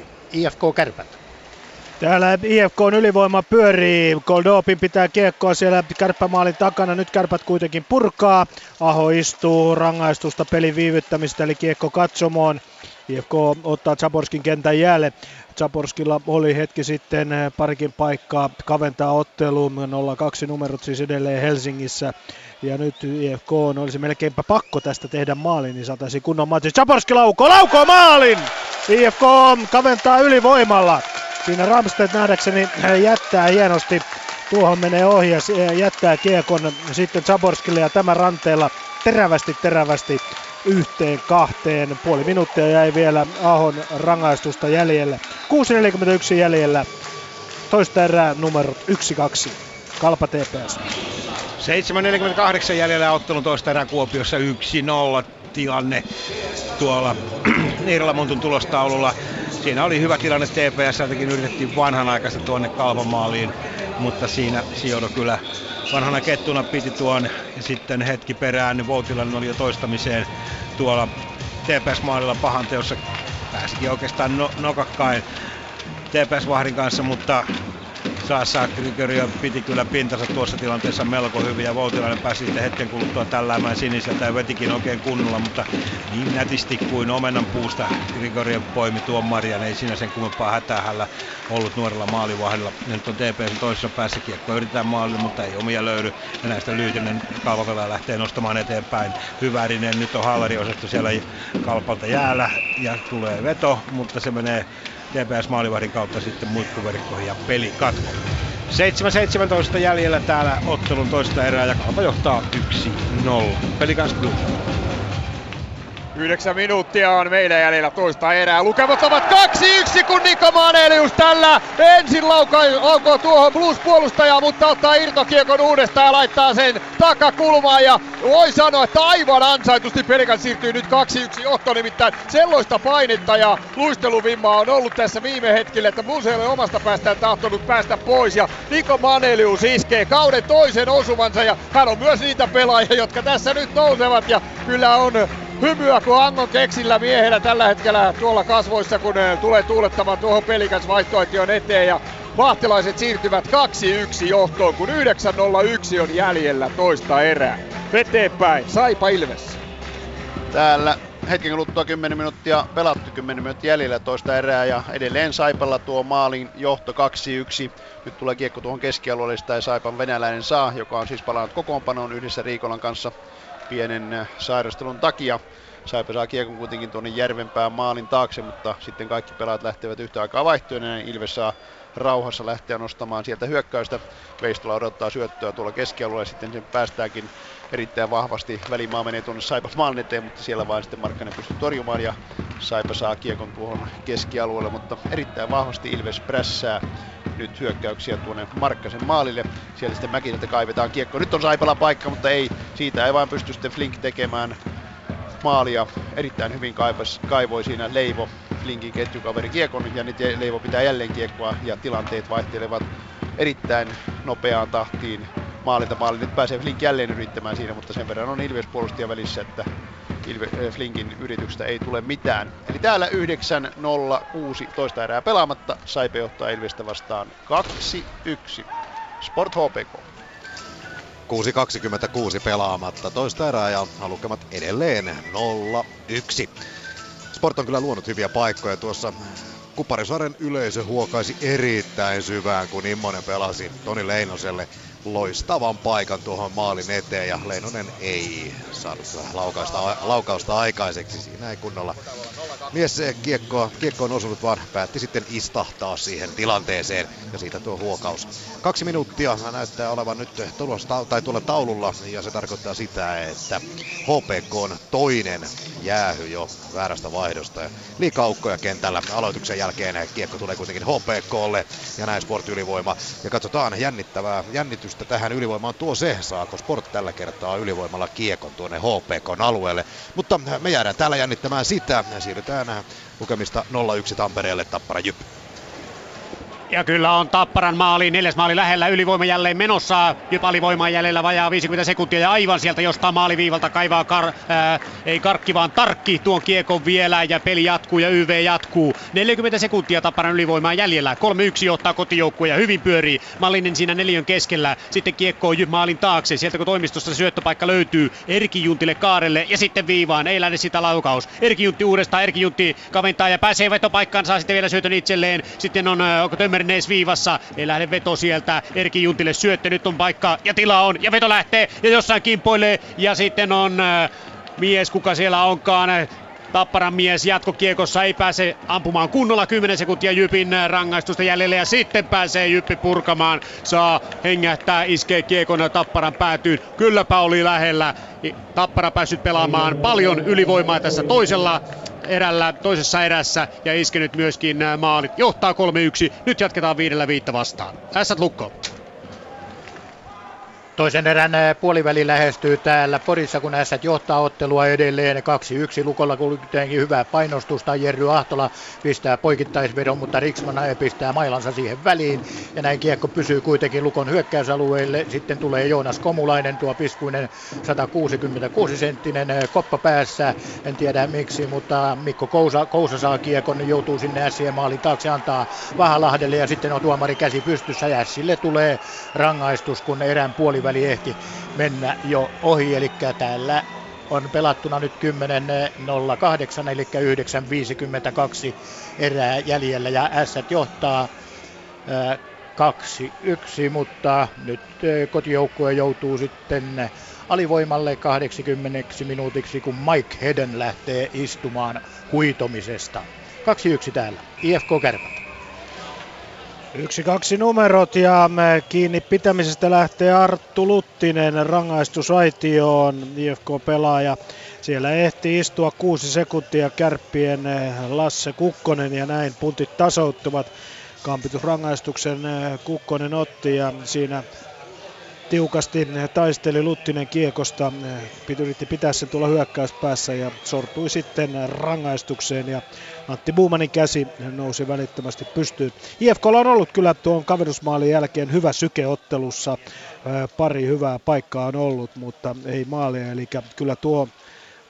2-1. IFK Kärpät. Täällä IFK on ylivoima pyörii. Goldopin pitää kiekkoa siellä kärppämaalin takana. Nyt kärpät kuitenkin purkaa. Aho istuu rangaistusta pelin viivyttämistä eli kiekko katsomoon. IFK ottaa Zaborskin kentän jäälle. Zaborskilla oli hetki sitten parikin paikkaa kaventaa otteluun. 0-2 numerot siis edelleen Helsingissä. Ja nyt IFK on, olisi melkeinpä pakko tästä tehdä maali, niin saataisiin kunnon matsi. Zaborski laukoo, laukoo maalin! IFK kaventaa ylivoimalla. Siinä Ramstedt nähdäkseni jättää hienosti. Tuohon menee ohi ja jättää kiekon sitten Zaborskille ja tämä ranteella terävästi terävästi yhteen kahteen. Puoli minuuttia jäi vielä Ahon rangaistusta jäljelle. 6.41 jäljellä. Toista erää numerot 1-2. Kalpa TPS. 7.48 jäljellä ottelun toista erää Kuopiossa 1-0 tilanne tuolla *clears throat* Niiralamontun tulostaululla. Siinä oli hyvä tilanne TPS, jotenkin yritettiin vanhanaikaista tuonne kalvamaaliin, mutta siinä Siodo kyllä vanhana kettuna piti tuon. Ja sitten hetki perään niin Voutilainen oli jo toistamiseen tuolla TPS-maalilla pahan teossa. Pääsikin oikeastaan no, nokakkain TPS-vahdin kanssa, mutta Saassa Grigorio piti kyllä pintansa tuossa tilanteessa melko hyvin ja Voutilainen pääsi sitten hetken kuluttua tälläämään siniseltä ja vetikin oikein kunnolla, mutta niin nätisti kuin omenan puusta Grigorio poimi tuon Marian, ei siinä sen kummempaa hätää hänellä ollut nuorella maalivahdilla. Nyt on TPS toisessa päässä kiekko, yritetään maalille, mutta ei omia löydy. Ja näistä Lyytinen kalvapelaaja lähtee nostamaan eteenpäin. Hyvärinen, nyt on Halleri osattu siellä kalpalta jäällä ja tulee veto, mutta se menee TPS maalivahdin kautta sitten muikkuverkkoihin ja peli katko. 7-17 jäljellä täällä ottelun toista erää ja Kalpa johtaa 1-0. Pelikans Blue. Yhdeksän minuuttia on meidän jäljellä toista erää. Lukemat ovat 2-1, kun Niko Manelius tällä ensin laukoo tuohon Blues-puolustajaa, mutta ottaa irtokiekon uudestaan ja laittaa sen takakulmaan. Ja voi sanoa, että aivan ansaitusti Pelikan siirtyy nyt 2-1 johto, nimittäin sellaista painetta ja luisteluvimmaa on ollut tässä viime hetkellä, että Blues ei ole omasta päästään tahtonut päästä pois. Ja Niko Manelius iskee kauden toisen osumansa ja hän on myös niitä pelaajia, jotka tässä nyt nousevat ja kyllä on hymyä kuin Angon keksillä miehenä tällä hetkellä tuolla kasvoissa, kun eh, tulee tuulettamaan tuohon pelikas vaihtoehtion eteen ja Vahtilaiset siirtyvät 2-1 johtoon, kun 9-0-1 on jäljellä toista erää. Eteenpäin, Saipa Ilves. Täällä hetken kuluttua 10 minuuttia pelattu, 10 minuuttia jäljellä toista erää ja edelleen Saipalla tuo maalin johto 2-1. Nyt tulee kiekko tuohon keskialueelle, sitä Saipan venäläinen saa, joka on siis palannut kokoonpanoon yhdessä Riikolan kanssa pienen äh, sairastelun takia. Saipa saa kiekon kuitenkin tuonne Järvenpään maalin taakse, mutta sitten kaikki pelaat lähtevät yhtä aikaa vaihtoon ja Ilves saa rauhassa lähteä nostamaan sieltä hyökkäystä. Veistola odottaa syöttöä tuolla keskialueella ja sitten sen päästäänkin erittäin vahvasti. Välimaa menee tuonne Saipa maalin eteen, mutta siellä vain sitten Markkanen pystyy torjumaan ja Saipa saa kiekon tuohon keskialueelle, mutta erittäin vahvasti Ilves prässää nyt hyökkäyksiä tuonne Markkasen maalille. Siellä sitten Mäkiseltä kaivetaan kiekko. Nyt on Saipala paikka, mutta ei, siitä ei vain pysty sitten Flink tekemään maalia. Erittäin hyvin kaivas, kaivoi siinä Leivo, Flinkin ketjukaveri kiekon ja nyt Leivo pitää jälleen kiekkoa ja tilanteet vaihtelevat erittäin nopeaan tahtiin maalilta maali. Nyt pääsee Flink jälleen yrittämään siinä, mutta sen verran on Ilves puolustia välissä, että Ilve, äh, Flinkin yrityksestä ei tule mitään. Eli täällä 9-0-6 toista erää pelaamatta. Saipe johtaa Ilvestä vastaan 2-1. Sport HPK. 6.26 pelaamatta toista erää ja lukemat edelleen 0-1. Sport on kyllä luonut hyviä paikkoja tuossa Kuparisaaren yleisö huokaisi erittäin syvään, kun Immonen pelasi Toni Leinoselle loistavan paikan tuohon maalin eteen ja Leinonen ei saanut laukausta, laukausta aikaiseksi. Siinä ei kunnolla mies kiekkoa, kiekkoon osunut, vaan päätti sitten istahtaa siihen tilanteeseen ja siitä tuo huokaus. Kaksi minuuttia näyttää olevan nyt tulossa, tai tuolla taululla ja se tarkoittaa sitä, että HPK on toinen jäähy jo väärästä vaihdosta. Ja kentällä aloituksen jälkeen kiekko tulee kuitenkin HPKlle ja näin Sport ylivoima. Ja katsotaan jännittävää jännitystä tähän ylivoimaan tuo se, saako Sport tällä kertaa ylivoimalla kiekon tuonne HPKn alueelle. Mutta me jäädään täällä jännittämään sitä. Siirrytään lukemista 0-1 Tampereelle Tappara Jyp. Ja kyllä on Tapparan maali, neljäs maali lähellä, ylivoima jälleen menossa. Jyp alivoimaa jäljellä vajaa 50 sekuntia ja aivan sieltä jostain maaliviivalta kaivaa, kar, ää, ei karkki vaan tarkki tuon kiekon vielä ja peli jatkuu ja YV jatkuu. 40 sekuntia Tapparan ylivoimaa jäljellä, 3-1 ottaa kotijoukkue ja hyvin pyörii. Mallinen siinä neljön keskellä, sitten kiekko Jyp maalin taakse, sieltä kun toimistosta syöttöpaikka löytyy, Erki Juntille kaarelle ja sitten viivaan, ei lähde sitä laukaus. Erki Juntti uudestaan, Erki Juntti kaventaa ja pääsee vetopaikkaan, saa sitten vielä syötön itselleen. Sitten on, onko Tömmernees viivassa. Ei lähde veto sieltä. Erki Juntille syöttö. Nyt on paikka ja tila on. Ja veto lähtee ja jossain kimpoilee. Ja sitten on äh, mies, kuka siellä onkaan. Tapparan mies jatkokiekossa ei pääse ampumaan kunnolla 10 sekuntia Jypin rangaistusta jäljellä ja sitten pääsee Jyppi purkamaan. Saa hengähtää, iskee kiekon Tapparan päätyyn. Kylläpä oli lähellä. Tappara päässyt pelaamaan paljon ylivoimaa tässä toisella erällä, toisessa erässä ja iskenyt myöskin maalit. Johtaa 3-1. Nyt jatketaan viidellä viittä vastaan. Ässät lukko. Toisen erän puoliväli lähestyy täällä Porissa, kun ässät johtaa ottelua edelleen 2-1. Lukolla kuitenkin hyvää painostusta. Jerry Ahtola pistää poikittaisvedon, mutta Riksman pistää mailansa siihen väliin. Ja näin kiekko pysyy kuitenkin Lukon hyökkäysalueelle. Sitten tulee Joonas Komulainen, tuo piskuinen 166 senttinen koppa päässä. En tiedä miksi, mutta Mikko Kousa, Kousa saa kiekon, joutuu sinne ässien maalin taakse, antaa Vahalahdelle ja sitten on tuomari käsi pystyssä. Ja ässille tulee rangaistus, kun erän puoli puoliväli ehti mennä jo ohi, eli täällä on pelattuna nyt 10.08 eli 9.52 erää jäljellä ja S johtaa 2-1, mutta nyt kotijoukkue joutuu sitten alivoimalle 80 minuutiksi, kun Mike Heden lähtee istumaan huitomisesta. 2-1 täällä, IFK Kärpät. Yksi kaksi numerot ja kiinni pitämisestä lähtee Arttu Luttinen rangaistusaitioon, IFK-pelaaja. Siellä ehti istua kuusi sekuntia kärppien eh, Lasse Kukkonen ja näin puntit tasouttuvat. Kampitusrangaistuksen eh, Kukkonen otti ja siinä tiukasti taisteli Luttinen kiekosta, yritti pitää sen tuolla hyökkäyspäässä ja sortui sitten rangaistukseen. Ja Antti Buumanin käsi nousi välittömästi pystyyn. IFKlla on ollut kyllä tuon kaverusmaalin jälkeen hyvä sykeottelussa, pari hyvää paikkaa on ollut, mutta ei maalia, eli kyllä tuo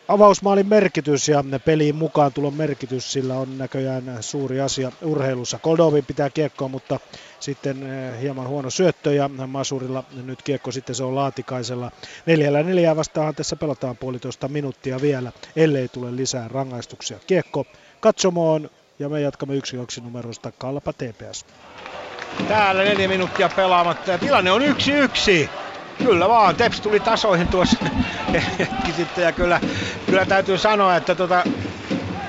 avausmaalin merkitys ja peliin mukaan tulon merkitys, sillä on näköjään suuri asia urheilussa. Koldovin pitää kiekkoa, mutta sitten eh, hieman huono syöttö ja Masurilla nyt kiekko sitten se on Laatikaisella. Neljällä neljää vastaan tässä pelataan puolitoista minuuttia vielä, ellei tule lisää rangaistuksia. Kiekko katsomoon ja me jatkamme 1-2 numerosta Kalpa TPS. Täällä neljä minuuttia pelaamatta ja tilanne on yksi yksi. Kyllä vaan, Teps tuli tasoihin tuossa hetki sitten ja kyllä, kyllä täytyy sanoa, että tuota,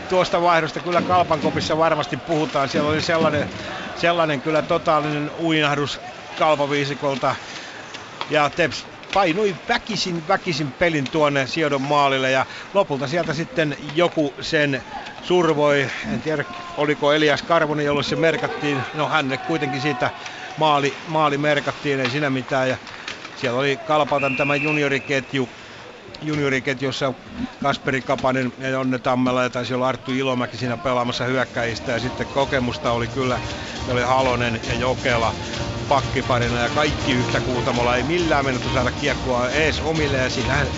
tuosta vaihdosta kyllä Kalpankopissa varmasti puhutaan. Siellä oli sellainen, sellainen kyllä totaalinen uinahdus Kalpaviisikolta ja Teps painui väkisin, väkisin pelin tuonne Siodon maalille ja lopulta sieltä sitten joku sen survoi. En tiedä, oliko Elias Karvonen, jolle se merkattiin. No hänne kuitenkin siitä maali, maali merkattiin, ei siinä mitään. Ja siellä oli Kalpatan tämä junioriketju, junioriketjussa Kasperi Kapanen ja Jonne Tammela ja taisi olla Arttu Ilomäki siinä pelaamassa hyökkäistä ja sitten kokemusta oli kyllä, oli Halonen ja Jokela. pakkiparina ja kaikki yhtä kuutamolla. Ei millään mennyt saada kiekkoa ees omille ja siinähän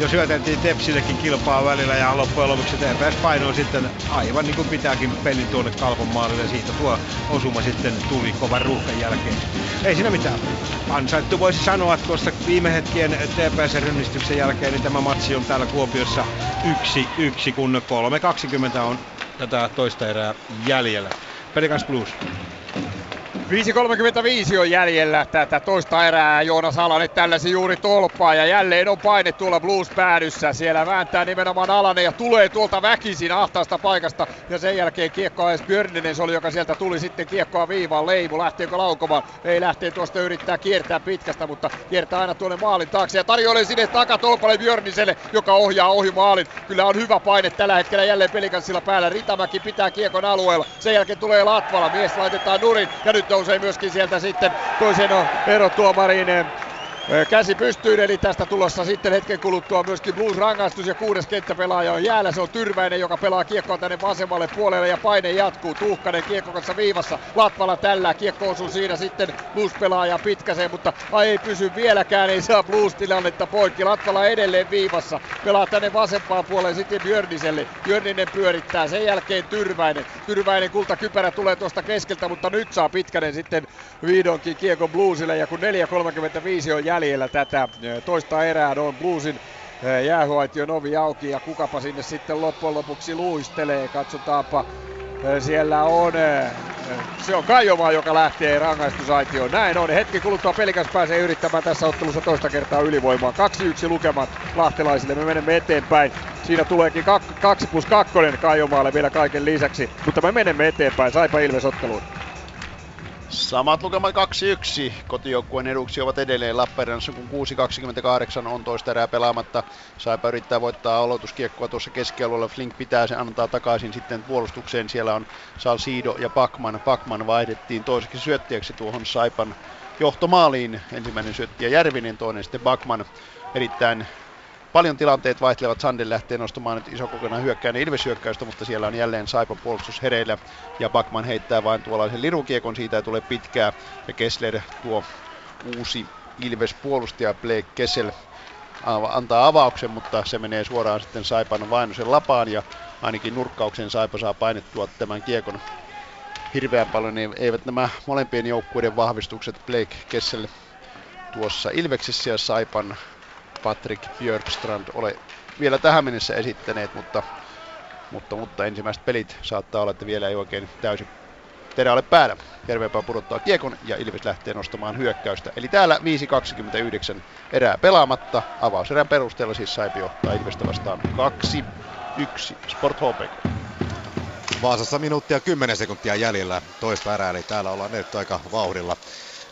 jo syöteltiin Tepsillekin kilpaa välillä ja loppujen lopuksi TPS painoi sitten aivan niin kuin pitääkin pelin tuonne Kalpon maalille siitä tuo osuma sitten tuli kovan ruuhkan jälkeen. Ei siinä mitään. Ansaittu voisi sanoa, että tuossa viime hetkien TPS-rynnistyksen jälkeen niin tämä matsi on täällä Kuopiossa yksi, yksi kun 3.20 on tätä toista erää jäljellä. Pelikans Blues. 5.35 on jäljellä tätä toista erää. Joonas Alanen tällaisi juuri tolppaa ja jälleen on paine tuolla Blues päädyssä. Siellä vääntää nimenomaan Alanen ja tulee tuolta väkisin ahtaasta paikasta. Ja sen jälkeen kiekkoa edes Björninen se oli, joka sieltä tuli sitten kiekkoa viivaan. Leimu lähteekö laukomaan? Ei lähtee tuosta yrittää kiertää pitkästä, mutta kiertää aina tuonne maalin taakse. Ja tarjoilee sinne takatolpalle Björniselle, joka ohjaa ohi maalin. Kyllä on hyvä paine tällä hetkellä jälleen pelikanssilla päällä. Ritamäki pitää kiekon alueella. Sen jälkeen tulee Latvala. Mies laitetaan nurin ja nyt nousee myöskin sieltä sitten. Toisen erotuomariin käsi pystyyn, eli tästä tulossa sitten hetken kuluttua myöskin Blues rangaistus ja kuudes kenttäpelaaja on jäällä. Se on Tyrväinen, joka pelaa kiekkoa tänne vasemmalle puolelle ja paine jatkuu. Tuhkanen kiekko kanssa viivassa. Latvala tällä. Kiekko osuu siinä sitten Blues pelaaja pitkäseen, mutta ai ei pysy vieläkään. Ei saa Blues tilannetta poikki. Latvala edelleen viivassa. Pelaa tänne vasempaan puolelle sitten Björniselle. Björninen pyörittää. Sen jälkeen Tyrväinen. Tyrväinen kultakypärä tulee tuosta keskeltä, mutta nyt saa Pitkänen sitten vihdoinkin kiekko Bluesille. Ja kun 4.35 on jäljellä tätä toista erää, on Bluesin jäähuaition ovi auki ja kukapa sinne sitten loppujen lopuksi luistelee. Katsotaanpa, siellä on, se on Kajomaa, joka lähtee rangaistusaitioon. Näin on, hetki kuluttua pelikas pääsee yrittämään tässä ottelussa toista kertaa ylivoimaa. 2-1 lukemat lahtelaisille, me menemme eteenpäin. Siinä tuleekin 2 plus 2 Kajomaalle vielä kaiken lisäksi, mutta me menemme eteenpäin. Saipa Ilves otteluun. Samat lukemat 2-1. Kotijoukkueen eduksi ovat edelleen Lappeenrannassa, kun 6-28 on toista erää pelaamatta. Saipa yrittää voittaa aloituskiekkoa tuossa keskialueella. Flink pitää sen antaa takaisin sitten puolustukseen. Siellä on Salsido ja Pakman. Pakman vaihdettiin toiseksi syöttiäksi tuohon Saipan johtomaaliin. Ensimmäinen syöttiä Järvinen, toinen sitten Bakman. Erittäin Paljon tilanteet vaihtelevat. Sandel lähtee nostamaan nyt iso kokonaan hyökkäin Ilves-hyökkäystä, mutta siellä on jälleen Saipan puolustus hereillä. Ja Bakman heittää vain tuollaisen lirukiekon, siitä ei tule pitkää. Ja Kessler tuo uusi Ilves-puolustaja Blake Kessel antaa avauksen, mutta se menee suoraan sitten Saipan Vainosen lapaan ja ainakin nurkkauksen Saipa saa painettua tämän kiekon hirveän paljon, niin eivät nämä molempien joukkueiden vahvistukset Blake Kessel tuossa Ilveksessä ja Saipan Patrick Björkstrand ole vielä tähän mennessä esittäneet, mutta, mutta, mutta ensimmäiset pelit saattaa olla, että vielä ei oikein täysin terä ole päällä. Järveenpää pudottaa kiekon ja Ilves lähtee nostamaan hyökkäystä. Eli täällä 5.29 erää pelaamatta. Avauserän perusteella siis Saipi johtaa Ilvestä vastaan 2-1 Sport HPK. Vaasassa minuuttia 10 sekuntia jäljellä toista erää, eli täällä ollaan nyt aika vauhdilla.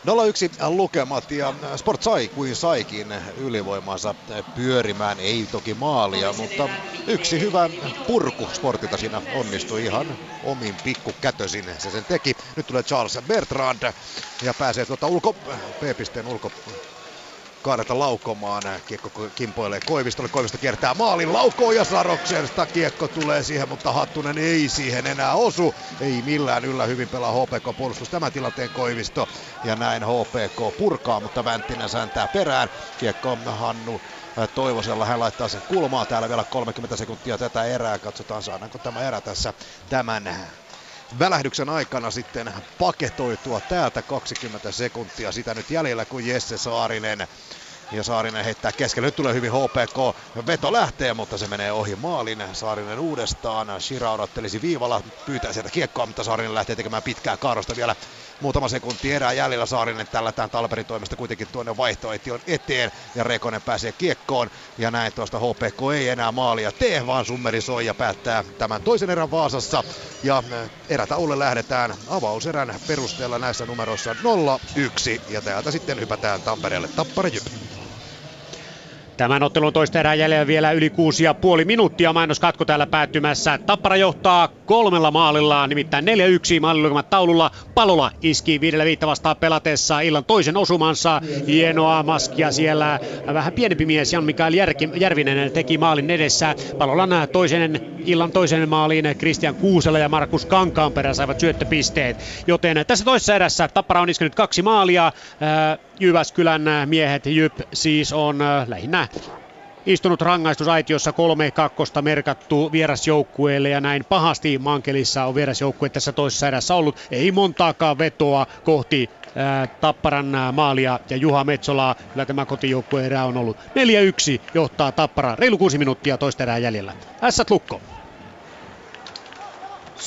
0-1 lukemat ja Sport sai kuin saikin ylivoimansa pyörimään, ei toki maalia, mutta yksi hyvä purku Sportilta siinä onnistui ihan omin pikkukätösin, se sen teki. Nyt tulee Charles Bertrand ja pääsee tuota ulko, P-pisteen ulko, kaadeta laukomaan. Kiekko kimpoilee Koivistolle. Koivisto kiertää maalin laukoon ja Saroksesta kiekko tulee siihen, mutta Hattunen ei siihen enää osu. Ei millään yllä hyvin pelaa HPK puolustus tämän tilanteen Koivisto. Ja näin HPK purkaa, mutta Vänttinen säntää perään. Kiekko Hannu Toivosella hän laittaa sen kulmaa täällä vielä 30 sekuntia tätä erää. Katsotaan saadaanko tämä erä tässä tämän välähdyksen aikana sitten paketoitua täältä 20 sekuntia sitä nyt jäljellä kuin Jesse Saarinen. Ja Saarinen heittää keskelle. Nyt tulee hyvin HPK. Veto lähtee, mutta se menee ohi maalin. Saarinen uudestaan. Shira odottelisi viivalla. Pyytää sieltä kiekkoa, mutta Saarinen lähtee tekemään pitkää kaarosta vielä muutama sekunti erää jäljellä Saarinen tällä tämän Talperin toimesta kuitenkin tuonne vaihtoehtion eteen ja Rekonen pääsee kiekkoon ja näin tuosta HPK ei enää maalia tee vaan summeri soi ja päättää tämän toisen erän Vaasassa ja erätaululle lähdetään avauserän perusteella näissä numeroissa 0-1 ja täältä sitten hypätään Tampereelle Tappara Jyp. Tämän ottelun toista erää jäljellä vielä yli kuusi ja puoli minuuttia. Mainoskatko täällä päättymässä. Tappara johtaa kolmella maalilla, nimittäin 4-1 maalilukemat taululla. Palola iski viidellä viittä vastaan pelatessa illan toisen osumansa. Hienoa maskia siellä. Vähän pienempi mies Jan Mikael Järvinen teki maalin edessä. Palolan toisen, illan toisen maalin Christian Kuusela ja Markus Kankaanperä saivat syöttöpisteet. Joten tässä toisessa erässä Tappara on iskenyt kaksi maalia. Jyväskylän miehet Jyp siis on lähinnä istunut rangaistusaitiossa kolme kakkosta merkattu vierasjoukkueelle ja näin pahasti Mankelissa on vierasjoukkue tässä toisessa erässä ollut. Ei montaakaan vetoa kohti ää, Tapparan maalia ja Juha Metsolaa. Kyllä tämä kotijoukkueen erä on ollut 4-1 johtaa Tappara. Reilu kuusi minuuttia toista erää jäljellä. Ässät lukko.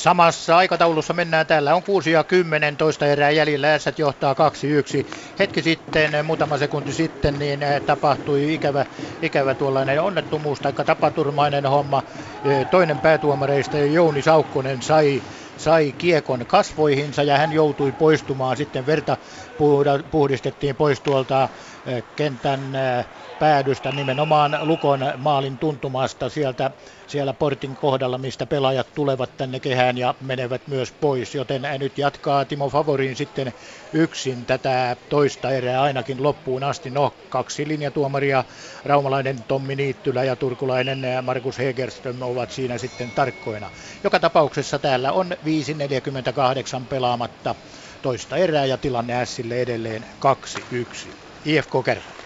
Samassa aikataulussa mennään täällä. On 6 ja 10 toista erää jäljellä. Ässät johtaa 2-1. Hetki sitten, muutama sekunti sitten, niin eh, tapahtui ikävä, ikävä tuollainen onnettomuus tai tapaturmainen homma. Eh, toinen päätuomareista, Jouni Saukkonen, sai sai kiekon kasvoihinsa ja hän joutui poistumaan. Sitten verta puhdistettiin pois tuolta eh, kentän päädystä nimenomaan Lukon maalin tuntumasta sieltä siellä portin kohdalla, mistä pelaajat tulevat tänne kehään ja menevät myös pois. Joten nyt jatkaa Timo Favorin sitten yksin tätä toista erää ainakin loppuun asti. No, kaksi linjatuomaria, raumalainen Tommi Niittylä ja turkulainen Markus Hegerström ovat siinä sitten tarkkoina. Joka tapauksessa täällä on 5.48 pelaamatta toista erää ja tilanne Sille edelleen 2-1. IFK Kärpät.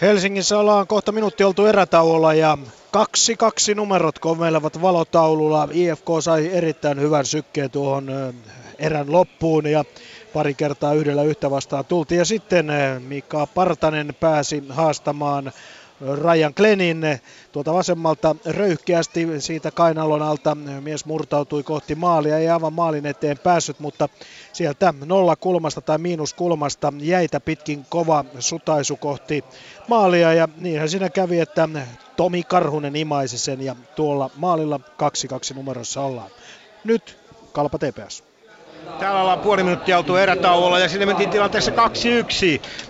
Helsingissä ollaan kohta minuutti oltu erätauolla ja kaksi kaksi numerot komeilevat valotaululla. IFK sai erittäin hyvän sykkeen tuohon erän loppuun ja pari kertaa yhdellä yhtä vastaan tultiin. Ja sitten Mika Partanen pääsi haastamaan Ryan Glennin tuolta vasemmalta röyhkeästi siitä kainalon alta. Mies murtautui kohti maalia, ei aivan maalin eteen päässyt, mutta sieltä nolla kulmasta tai miinus kulmasta jäitä pitkin kova sutaisu kohti maalia ja niinhän siinä kävi, että Tomi Karhunen imaisi sen ja tuolla maalilla 2-2 numerossa ollaan. Nyt Kalpa TPS. Täällä ollaan puoli minuuttia oltu erätauolla ja sinne mentiin tilanteessa 2-1.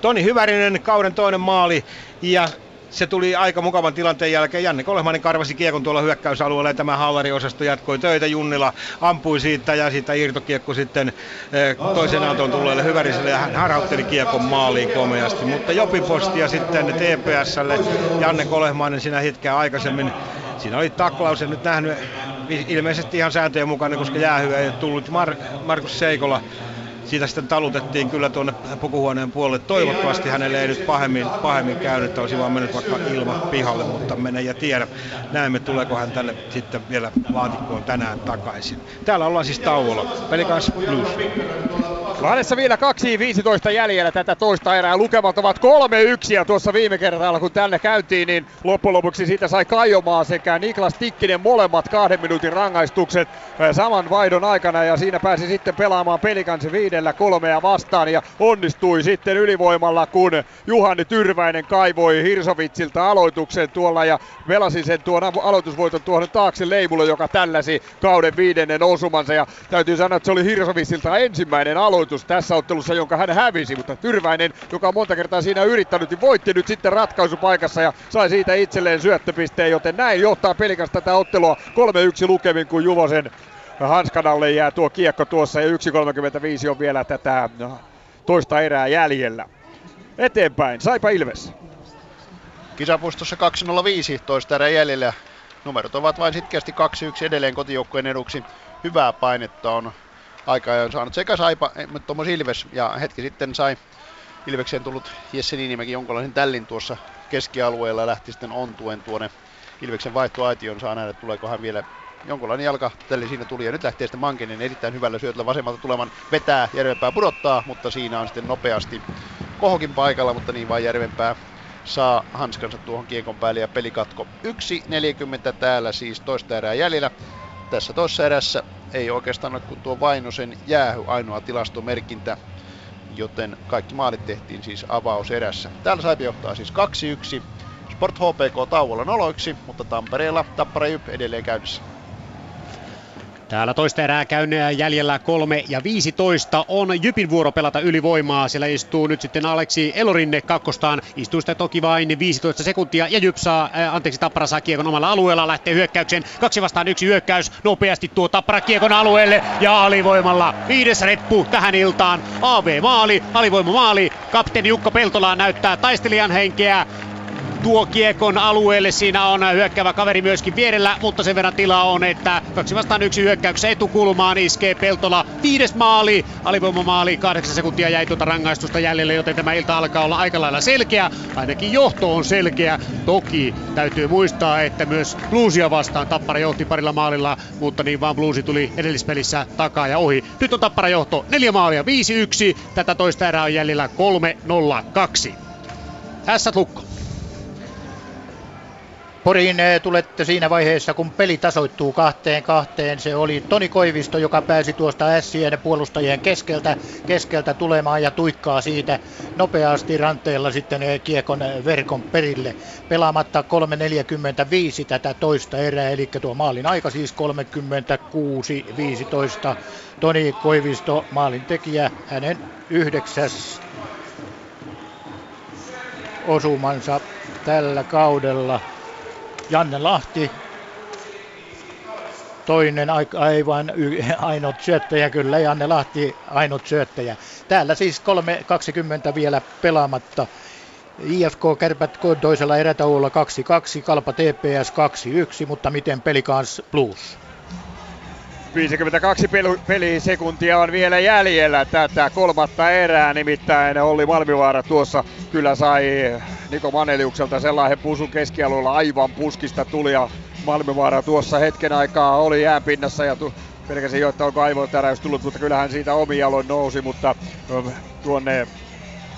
Toni Hyvärinen kauden toinen maali ja se tuli aika mukavan tilanteen jälkeen. Janne Kolehmanin karvasi kiekon tuolla hyökkäysalueella ja tämä Hallari-osasto jatkoi töitä. Junnila ampui siitä ja siitä irtokiekko sitten eh, toisen auton tulleelle Hyväriselle ja hän harhautteli kiekon maaliin komeasti. Mutta Jopi postia sitten TPSlle. Janne Kolehmainen siinä hetkeä aikaisemmin. Siinä oli taklaus, en nyt nähnyt ilmeisesti ihan sääntöjen mukaan, koska jäähyä ei tullut. Mar- Markus Seikola siitä sitten talutettiin kyllä tuonne pukuhuoneen puolelle. Toivottavasti hänelle ei nyt pahemmin, pahemmin käynyt, että olisi vaan mennyt vaikka ilma pihalle, mutta mene ja tiedä. Näemme, tuleeko hän tälle sitten vielä laatikkoon tänään takaisin. Täällä ollaan siis tauolla. Pelikans Blues. Lahdessa vielä 2.15 jäljellä tätä toista erää. Lukemat ovat 3-1 ja tuossa viime kerralla kun tänne käytiin, niin loppujen lopuksi siitä sai Kajomaa sekä Niklas Tikkinen molemmat kahden minuutin rangaistukset saman vaihdon aikana ja siinä pääsi sitten pelaamaan pelikansi viidellä kolmea vastaan ja onnistui sitten ylivoimalla kun Juhani Tyrväinen kaivoi Hirsovitsilta aloituksen tuolla ja velasi sen tuon aloitusvoiton tuohon taakse Leimulle, joka tälläsi kauden viidennen osumansa. Ja täytyy sanoa, että se oli Hirsovitsilta ensimmäinen aloitus aloitus tässä ottelussa, jonka hän hävisi, mutta Tyrväinen, joka on monta kertaa siinä yrittänyt, niin voitti nyt sitten ratkaisupaikassa ja sai siitä itselleen syöttöpisteen, joten näin johtaa pelikas tätä ottelua 3-1 lukemin, kun Juvosen Hanskanalle jää tuo kiekko tuossa ja 1.35 on vielä tätä no, toista erää jäljellä. Eteenpäin, Saipa Ilves. Kisapuistossa 2.05 toista erää jäljellä. Numerot ovat vain sitkeästi 2-1 edelleen kotijoukkueen eduksi. Hyvää painetta on aika ajoin saanut sekä Saipa, eh, mutta Tomo Ilves ja hetki sitten sai Ilvekseen tullut Jesse Niinimäki jonkinlaisen tällin tuossa keskialueella lähti sitten ontuen tuonne Ilveksen vaihtoaition. Saa nähdä, tuleeko hän vielä jonkunlainen jalka tälle siinä tuli ja nyt lähtee sitten Mankinen erittäin hyvällä syötöllä vasemmalta tulevan vetää, Järvenpää pudottaa, mutta siinä on sitten nopeasti kohokin paikalla, mutta niin vain Järvenpää saa hanskansa tuohon kiekon päälle ja pelikatko 1.40 täällä siis toista erää jäljellä. Tässä toisessa erässä ei oikeastaan ole kuin tuo Vainosen jäähy ainoa tilastomerkintä, joten kaikki maalit tehtiin siis avauserässä. Täällä Saipi johtaa siis 2-1. Sport HPK tauolla noloiksi, mutta Tampereella Tappara Jyp edelleen käynnissä. Täällä toista erää käyn jäljellä 3 ja 15 on Jypin vuoro pelata ylivoimaa. Siellä istuu nyt sitten Aleksi Elorinne kakkostaan. Istuu sitä toki vain 15 sekuntia ja Jyp saa, äh, anteeksi Tappara saa kiekon omalla alueella. Lähtee hyökkäyksen. Kaksi vastaan yksi hyökkäys. Nopeasti tuo Tappara kiekon alueelle ja alivoimalla. Viides reppu tähän iltaan. AV maali, alivoima maali. Kapteeni Jukka Peltola näyttää taistelijan henkeä tuo kiekon alueelle. Siinä on hyökkäävä kaveri myöskin vierellä, mutta sen verran tilaa on, että kaksi vastaan yksi hyökkäyksessä etukulmaan iskee Peltola. Viides maali, alivoimamaali, kahdeksan sekuntia jäi tuota rangaistusta jäljelle, joten tämä ilta alkaa olla aika lailla selkeä. Ainakin johto on selkeä. Toki täytyy muistaa, että myös Bluesia vastaan Tappara johti parilla maalilla, mutta niin vaan Bluesi tuli edellispelissä takaa ja ohi. Nyt on Tappara johto neljä maalia 5-1. Tätä toista erää on jäljellä 3-0-2. Tässä lukko. Poriin eh, tulette siinä vaiheessa, kun peli tasoittuu kahteen kahteen. Se oli Toni Koivisto, joka pääsi tuosta ässien puolustajien keskeltä, keskeltä tulemaan ja tuikkaa siitä nopeasti ranteella sitten eh, kiekon eh, verkon perille. Pelaamatta 3.45 tätä toista erää, eli tuo maalin aika siis 36-15. Toni Koivisto, maalin tekijä, hänen yhdeksäs osumansa tällä kaudella. Janne Lahti, toinen aivan *laughs* ainut syöttäjä, kyllä Janne Lahti ainut syöttäjä. Täällä siis 3.20 vielä pelaamatta. IFK Kärpät toisella erätaululla 2-2, Kalpa TPS 2-1, mutta miten pelikans Blues? 52 pelisekuntia on vielä jäljellä tätä kolmatta erää, nimittäin Olli Malmivaara tuossa kyllä sai Niko Maneliukselta sellainen pusun keskialueella. Aivan puskista tuli ja Malmivaara tuossa hetken aikaa oli jäänpinnassa ja tu- pelkäsin jo, että onko aivotäräys tullut, mutta kyllähän siitä omi nousi, mutta tuonne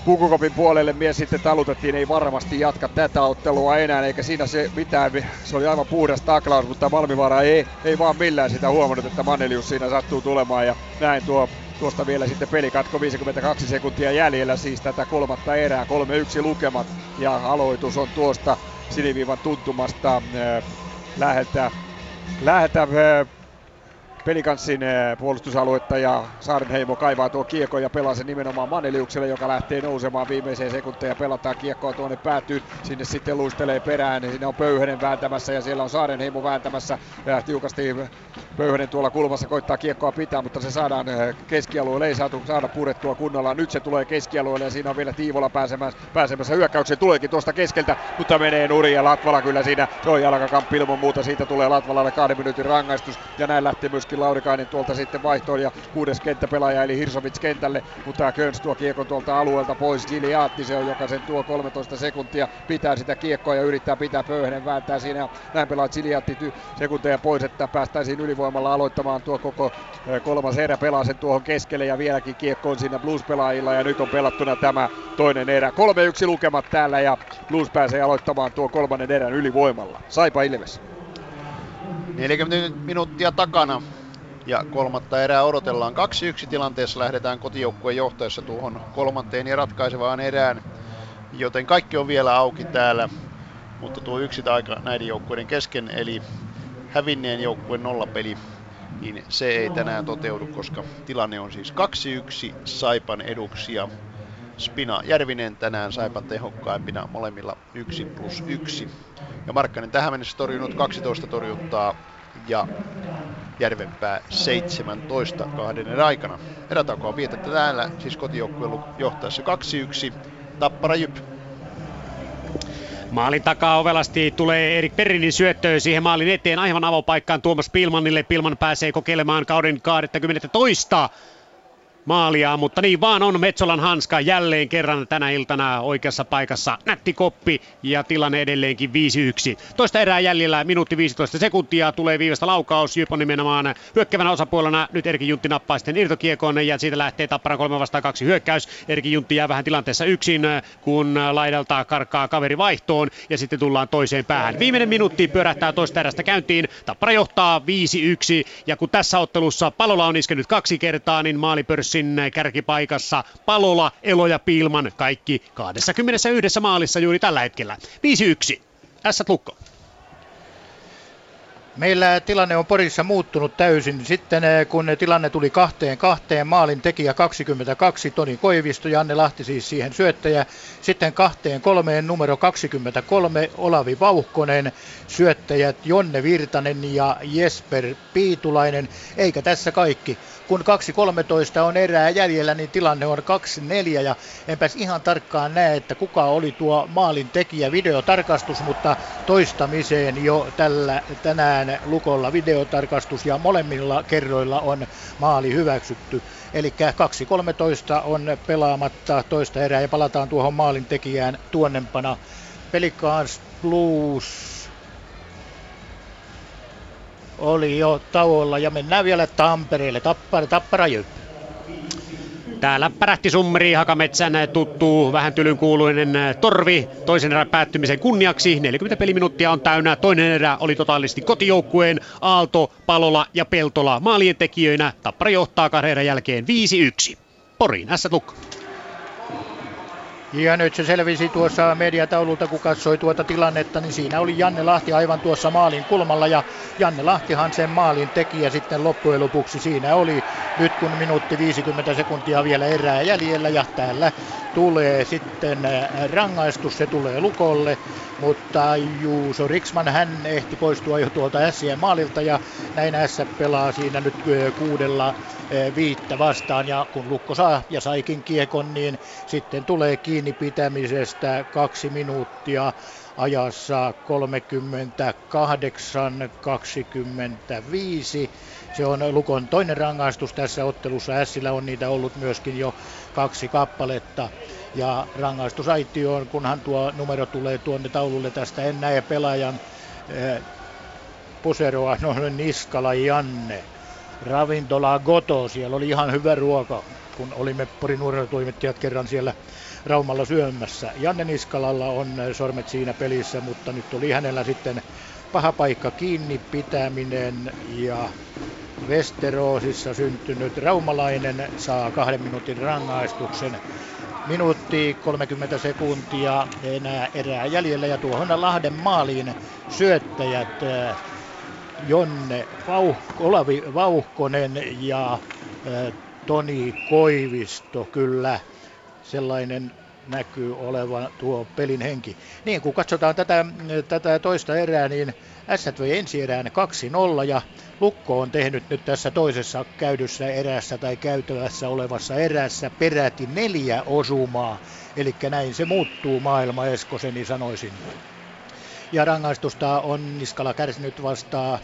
Pukukopin puolelle mies sitten talutettiin, ei varmasti jatka tätä ottelua enää, eikä siinä se mitään, se oli aivan puhdas taklaus, mutta Malmivaara ei, ei vaan millään sitä huomannut, että Manelius siinä sattuu tulemaan. Ja näin tuo tuosta vielä sitten pelikatko 52 sekuntia jäljellä siis tätä kolmatta erää, 3-1 lukemat. Ja aloitus on tuosta siniviivan tuntumasta äh, läheltä, läheltä äh, pelikanssin eh, puolustusaluetta ja Saarenheimo kaivaa tuo kiekko ja pelaa sen nimenomaan Maneliukselle, joka lähtee nousemaan viimeiseen sekuntiin ja pelataan kiekkoa tuonne päätyy. Sinne sitten luistelee perään, sinne on Pöyhönen vääntämässä ja siellä on Saarenheimo vääntämässä. Ja tiukasti Pöyhönen tuolla kulmassa koittaa kiekkoa pitää, mutta se saadaan eh, keskialueelle, ei saatu saada purettua kunnolla. Nyt se tulee keskialueelle ja siinä on vielä Tiivola pääsemässä, pääsemässä hyökkäykseen. Tuleekin tuosta keskeltä, mutta menee nurin ja Latvala kyllä siinä. Se on jalkakamppi ilman muuta. Siitä tulee Latvalalle kahden minuutin rangaistus ja näin lähtee myöskin Laurikainen tuolta sitten vaihtoon ja kuudes kenttäpelaaja eli Hirsovits kentälle, mutta Köns tuo kiekon tuolta alueelta pois. Giliatti se on, joka sen tuo 13 sekuntia, pitää sitä kiekkoa ja yrittää pitää pöyhden vääntää siinä ja näin pelaa Giliatti sekunteja pois, että päästäisiin ylivoimalla aloittamaan tuo koko kolmas erä, pelaa sen tuohon keskelle ja vieläkin kiekko on siinä Blues-pelaajilla ja nyt on pelattuna tämä toinen erä. 3-1 lukemat täällä ja Blues pääsee aloittamaan tuo kolmannen erän ylivoimalla. Saipa Ilves. 40 minuuttia takana ja kolmatta erää odotellaan 2-1 tilanteessa. Lähdetään kotijoukkueen johtajassa tuohon kolmanteen ja ratkaisevaan erään. Joten kaikki on vielä auki täällä. Mutta tuo yksi aika näiden joukkueiden kesken, eli hävinneen joukkueen nollapeli, niin se ei tänään toteudu, koska tilanne on siis 2-1 Saipan eduksi ja Spina Järvinen tänään Saipan tehokkaimpina molemmilla 1 plus 1. Ja Markkanen tähän mennessä torjunut 12 torjuntaa ja Järvenpää 17 kahden aikana. Erätaukoa vietettä täällä, siis kotijoukkueen johtaessa 2-1. Tappara Jyp. Maalin takaa ovelasti tulee Erik Perrinin syöttö siihen maalin eteen aivan avopaikkaan Tuomas Pilmanille. Pilman pääsee kokeilemaan kauden 20 toista maalia, mutta niin vaan on Metsolan hanska jälleen kerran tänä iltana oikeassa paikassa. Nätti koppi ja tilanne edelleenkin 5-1. Toista erää jäljellä, minuutti 15 sekuntia, tulee viimeistä laukaus. Jyp on nimenomaan hyökkävänä osapuolena. Nyt Erki Juntti nappaa sitten irtokiekon ja siitä lähtee Tappara 3 vastaan 2 hyökkäys. Erki Juntti jää vähän tilanteessa yksin, kun laidalta karkaa kaveri vaihtoon ja sitten tullaan toiseen päähän. Viimeinen minuutti pyörähtää toista erästä käyntiin. Tappara johtaa 5-1 ja kun tässä ottelussa Palola on iskenyt kaksi kertaa, niin maalipörssi Ilveksen kärkipaikassa Palola, Elo ja Piilman, kaikki 21 maalissa juuri tällä hetkellä. 5-1. Ässät lukko. Meillä tilanne on Porissa muuttunut täysin. Sitten eh, kun tilanne tuli kahteen kahteen, maalin tekijä 22, Toni Koivisto, Janne Lahti siis siihen syöttäjä. Sitten kahteen kolmeen numero 23, Olavi Vauhkonen, syöttäjät Jonne Virtanen ja Jesper Piitulainen. Eikä tässä kaikki kun 2.13 on erää jäljellä, niin tilanne on 2-4 ja enpäs ihan tarkkaan näe, että kuka oli tuo maalin tekijä videotarkastus, mutta toistamiseen jo tällä tänään Lukolla videotarkastus ja molemmilla kerroilla on maali hyväksytty. Eli 2.13 on pelaamatta toista erää ja palataan tuohon maalin tekijään tuonnempana. Pelikans Blues oli jo tauolla ja mennään vielä Tampereelle. Tappara, Tappara Jyp. Täällä pärähti summeri Hakametsän tuttu vähän tylyn kuuluinen torvi toisen erän päättymisen kunniaksi. 40 peliminuuttia on täynnä. Toinen erä oli totaalisesti kotijoukkueen Aalto, Palola ja Peltola maalien tekijöinä. Tappara johtaa kahden erän jälkeen 5-1. Poriin, S. Ja nyt se selvisi tuossa mediataululta, kun katsoi tuota tilannetta, niin siinä oli Janne Lahti aivan tuossa maalin kulmalla ja Janne Lahtihan sen maalin teki ja sitten loppujen lopuksi siinä oli. Nyt kun minuutti 50 sekuntia vielä erää jäljellä ja täällä tulee sitten äh, rangaistus, se tulee Lukolle, mutta Juuso Riksman hän ehti poistua jo tuolta Sien maalilta ja näin S pelaa siinä nyt äh, kuudella viittä vastaan ja kun Lukko saa ja saikin kiekon, niin sitten tulee kiinni pitämisestä kaksi minuuttia ajassa 38-25. Se on Lukon toinen rangaistus tässä ottelussa. Sillä on niitä ollut myöskin jo kaksi kappaletta. Ja rangaistusaitioon, kunhan tuo numero tulee tuonne taululle tästä, en näe pelaajan eh, puseroa, *laughs* no Niskala Janne. Ravintola Goto, siellä oli ihan hyvä ruoka, kun olimme Porin nuorisotoimittajat kerran siellä Raumalla syömässä. Janne Niskalalla on sormet siinä pelissä, mutta nyt oli hänellä sitten paha paikka kiinni pitäminen ja Westerosissa syntynyt raumalainen saa kahden minuutin rangaistuksen. Minuutti 30 sekuntia enää erää jäljellä ja tuohon Lahden maaliin syöttäjät eh, Jonne Vauh, Olavi Vauhkonen ja Toni Koivisto kyllä sellainen näkyy olevan tuo pelin henki. Niin kun katsotaan tätä, tätä toista erää, niin S vei ensi erään 2-0 ja Lukko on tehnyt nyt tässä toisessa käydyssä erässä tai käytävässä olevassa erässä peräti neljä osumaa. Eli näin se muuttuu maailma Eskoseni sanoisin. Ja rangaistusta on Niskala kärsinyt vastaan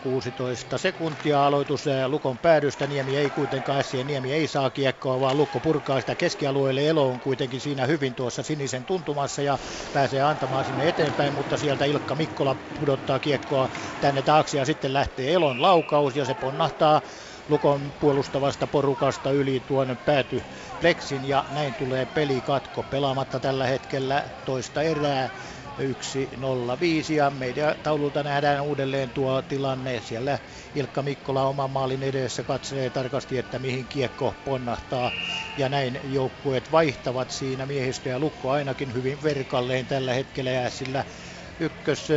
16 sekuntia aloitus eh, Lukon päädystä. Niemi ei kuitenkaan ja Niemi ei saa kiekkoa, vaan Lukko purkaa sitä keskialueelle. Elo on kuitenkin siinä hyvin tuossa sinisen tuntumassa ja pääsee antamaan sinne eteenpäin, mutta sieltä Ilkka Mikkola pudottaa kiekkoa tänne taakse ja sitten lähtee Elon laukaus ja se ponnahtaa Lukon puolustavasta porukasta yli tuonne pääty Plexin ja näin tulee pelikatko pelaamatta tällä hetkellä toista erää 1-0-5 ja meidän taululta nähdään uudelleen tuo tilanne. Siellä Ilkka Mikkola oman maalin edessä katselee tarkasti, että mihin kiekko ponnahtaa. Ja näin joukkueet vaihtavat siinä miehistö ja lukko ainakin hyvin verkalleen tällä hetkellä ja sillä ykkös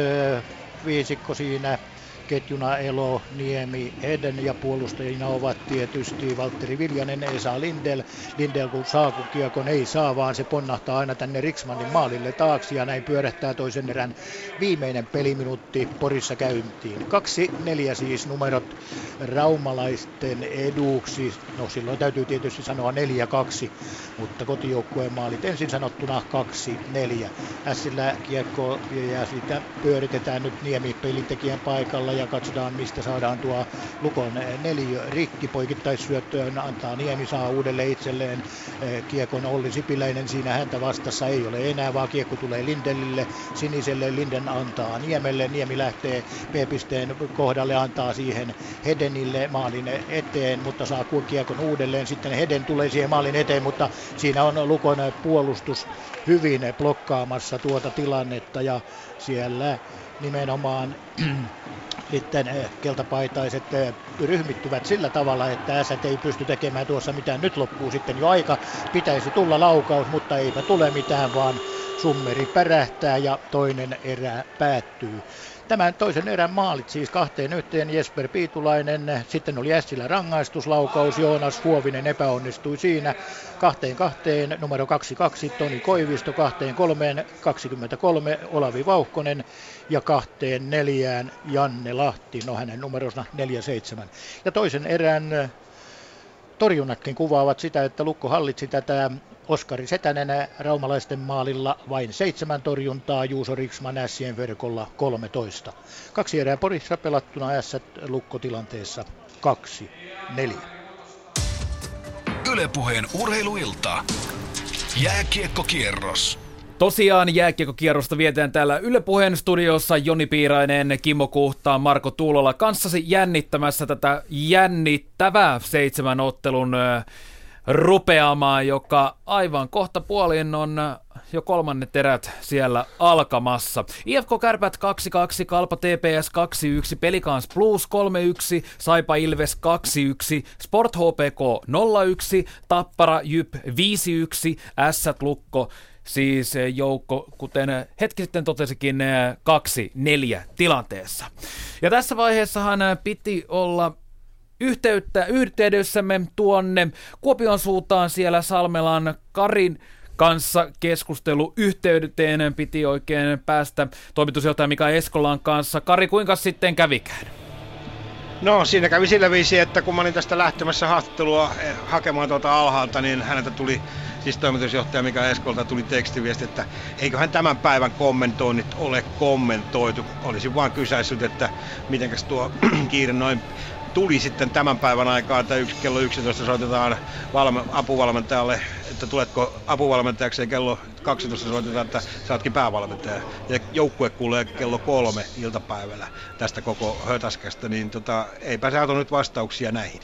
viisikko siinä ketjuna Elo, Niemi, Heden ja puolustajina ovat tietysti Valtteri Viljanen, Esa Lindel. Lindel kun saa, kun kiekon ei saa, vaan se ponnahtaa aina tänne Riksmanin maalille taakse ja näin pyörähtää toisen erän viimeinen peliminuutti Porissa käyntiin. Kaksi neljä siis numerot raumalaisten eduksi. No silloin täytyy tietysti sanoa 4-2, mutta kotijoukkueen maalit ensin sanottuna 2-4. Ässillä kiekko ja siitä pyöritetään nyt Niemi pelintekijän paikalla ja katsotaan mistä saadaan tuo Lukon neljä rikki. Poikittaissyöttöön. Antaa Niemi saa uudelleen itselleen eh, kiekon Olli Sipiläinen. Siinä häntä vastassa ei ole enää, vaan kiekko tulee Lindelille, siniselle. Linden antaa Niemelle, Niemi lähtee B-pisteen kohdalle, antaa siihen Hedenille maalin eteen, mutta saa kiekon uudelleen, sitten Heden tulee siihen maalin eteen, mutta siinä on Lukon puolustus hyvin blokkaamassa tuota tilannetta. Ja siellä nimenomaan *clears throat* sitten eh, keltapaitaiset eh, ryhmittyvät sillä tavalla, että äsät ei pysty tekemään tuossa mitään. Nyt loppuu sitten jo aika. Pitäisi tulla laukaus, mutta eipä tule mitään, vaan summeri pärähtää ja toinen erä päättyy. Tämän toisen erän maalit siis kahteen yhteen Jesper Piitulainen, sitten oli Ässilä rangaistuslaukaus, Joonas Huovinen epäonnistui siinä, kahteen kahteen numero 22 Toni Koivisto, kahteen kolmeen 23 Olavi Vauhkonen ja kahteen neljään Janne Lahti, no hänen numerosna 47. Ja toisen erän torjunnatkin kuvaavat sitä, että Lukko hallitsi tätä Oskari Setänen raumalaisten maalilla vain seitsemän torjuntaa, Juuso Riksman Ässien verkolla 13. Kaksi erää Porissa pelattuna Ässät lukkotilanteessa 2-4. Ylepuheen urheiluilta. Jääkiekkokierros. Tosiaan jääkiekkokierrosta vietään täällä Yle Puheen studiossa Joni Piirainen, Kimmo Kuhtaa, Marko Tuulola kanssasi jännittämässä tätä jännittävää seitsemän ottelun rupeamaan, joka aivan kohta puolin on jo kolmannet erät siellä alkamassa. IFK Kärpät 2-2, Kalpa TPS 2-1, Pelikans Plus 3-1, Saipa Ilves 2-1, Sport HPK 0-1, Tappara Jyp 5-1, Ässät Lukko siis joukko, kuten hetki sitten totesikin, kaksi neljä tilanteessa. Ja tässä vaiheessahan piti olla yhteyttä, yhteydessämme tuonne Kuopion suuntaan siellä Salmelan Karin kanssa keskustelu yhteyteen piti oikein päästä toimitusjohtaja Mika Eskolan kanssa. Kari, kuinka sitten kävikään? No siinä kävi sillä viisi, että kun mä olin tästä lähtemässä haastattelua eh, hakemaan tuolta alhaalta, niin häneltä tuli, siis toimitusjohtaja Mika Eskolta tuli tekstiviesti, että eiköhän tämän päivän kommentoinnit ole kommentoitu. Olisin vaan kysäissyt, että mitenkäs tuo *clears throat* kiire noin tuli sitten tämän päivän aikaa, että yksi, kello 11 soitetaan valme, apuvalmentajalle, että tuletko apuvalmentajaksi ja kello 12 soitetaan, että saatkin päävalmentaja. Ja joukkue kuulee kello kolme iltapäivällä tästä koko hötäskästä, niin tota, eipä saatu nyt vastauksia näihin.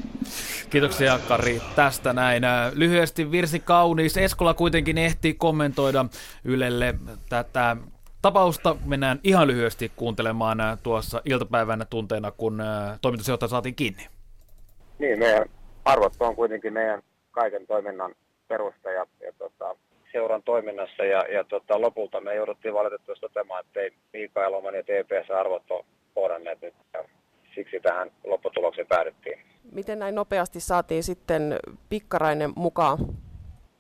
Kiitoksia Kari tästä näin. Lyhyesti virsi kaunis. Eskola kuitenkin ehti kommentoida Ylelle tätä tapausta mennään ihan lyhyesti kuuntelemaan äh, tuossa iltapäivänä tunteena, kun äh, toimitusjohtaja saatiin kiinni. Niin, meidän arvot on kuitenkin meidän kaiken toiminnan perusta ja, ja tota, seuran toiminnassa ja, ja tota, lopulta me jouduttiin valitettavasti toteamaan, että ei Miika Eloman ja TPS-arvot ole kohdanneet nyt ja siksi tähän lopputulokseen päädyttiin. Miten näin nopeasti saatiin sitten Pikkarainen mukaan?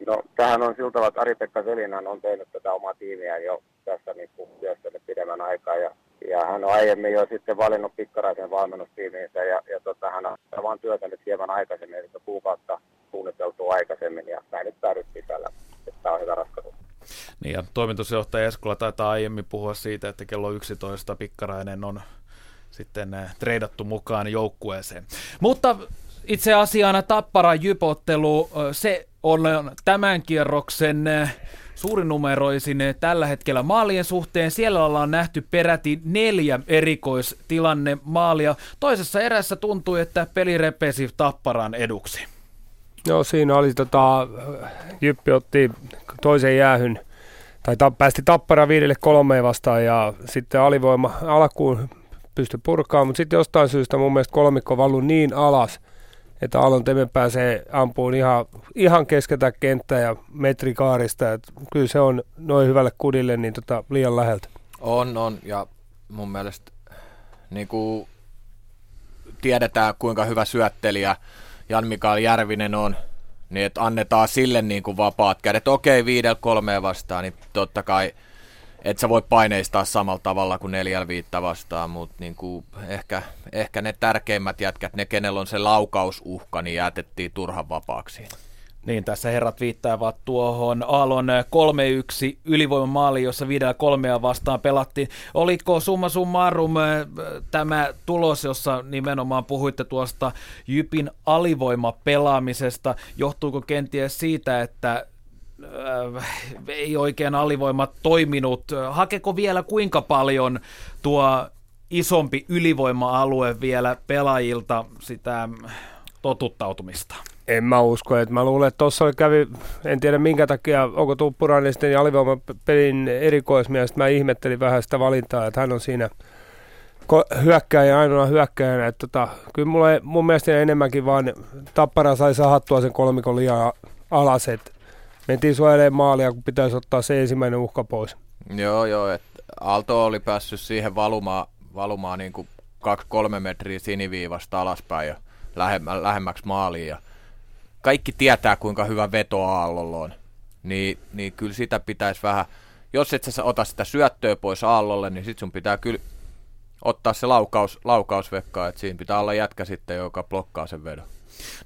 No, tähän on siltä, että Ari-Pekka Selinen on tehnyt tätä omaa tiimiä jo tässä niin kuin työstänyt pidemmän aikaa ja, ja hän on aiemmin jo sitten valinnut pikkaraisen valmennustiimiinsä ja, ja tota, hän on vaan työtänyt hieman aikaisemmin, eli kuukautta suunniteltu aikaisemmin ja näin nyt päädyttiin tällä, tämä on hyvä ratkaisu. Niin ja toimitusjohtaja Eskola taitaa aiemmin puhua siitä, että kello 11 Pikkarainen on sitten eh, treidattu mukaan joukkueeseen. Mutta itse asiana Tappara Jypottelu, se on tämän kierroksen eh, suurinumeroisin tällä hetkellä maalien suhteen. Siellä ollaan nähty peräti neljä erikoistilanne maalia. Toisessa erässä tuntui, että peli repesi Tapparan eduksi. No siinä oli tota, Jyppi otti toisen jäähyn, tai ta, päästi Tappara viidelle kolmeen vastaan ja sitten alivoima alkuun pystyi purkaamaan, mutta sitten jostain syystä mun mielestä kolmikko valui niin alas, että Alon Teme pääsee ampuun ihan, ihan keskeltä kenttää ja metrikaarista. Et kyllä se on noin hyvälle kudille niin tota, liian läheltä. On, on. Ja mun mielestä niin kuin tiedetään, kuinka hyvä syöttelijä Jan Mikael Järvinen on, niin että annetaan sille niin kuin vapaat kädet. Okei, viidellä kolmeen vastaan, niin totta kai – et sä voi paineistaa samalla tavalla kuin neljällä viittä vastaan, mutta niinku ehkä, ehkä ne tärkeimmät jätkät, ne kenellä on se laukausuhka, niin jätettiin turhan vapaaksi. Niin, tässä herrat viittaavat tuohon Aallon 3-1 ylivoimamaali, jossa viidellä kolmea vastaan pelattiin. Oliko summa summarum äh, tämä tulos, jossa nimenomaan puhuitte tuosta Jypin alivoimapelaamisesta? Johtuuko kenties siitä, että äh, ei oikein alivoima toiminut. Hakeko vielä kuinka paljon tuo isompi ylivoima-alue vielä pelaajilta sitä totuttautumista? En mä usko, että mä luulen, että tuossa kävi, en tiedä minkä takia, onko Tuppurainen sitten alivoimapelin erikoismies, mä ihmettelin vähän sitä valintaa, että hän on siinä hyökkäjä ainoa hyökkäjänä. Että tota, kyllä mulle, mun mielestä enemmänkin vaan Tappara sai sahattua sen kolmikon liian alas, että mentiin suojelemaan maalia, kun pitäisi ottaa se ensimmäinen uhka pois. Joo, joo, että Aalto oli päässyt siihen valumaan, valumaan niin kuin 2-3 metriä siniviivasta alaspäin ja lähemmä, lähemmäksi maaliin. Ja kaikki tietää, kuinka hyvä veto Aallolla on. Niin, niin kyllä sitä pitäisi vähän, jos et sä ota sitä syöttöä pois Aallolle, niin sit sun pitää kyllä ottaa se laukaus, laukausvekka, että siinä pitää olla jätkä sitten, joka blokkaa sen vedon.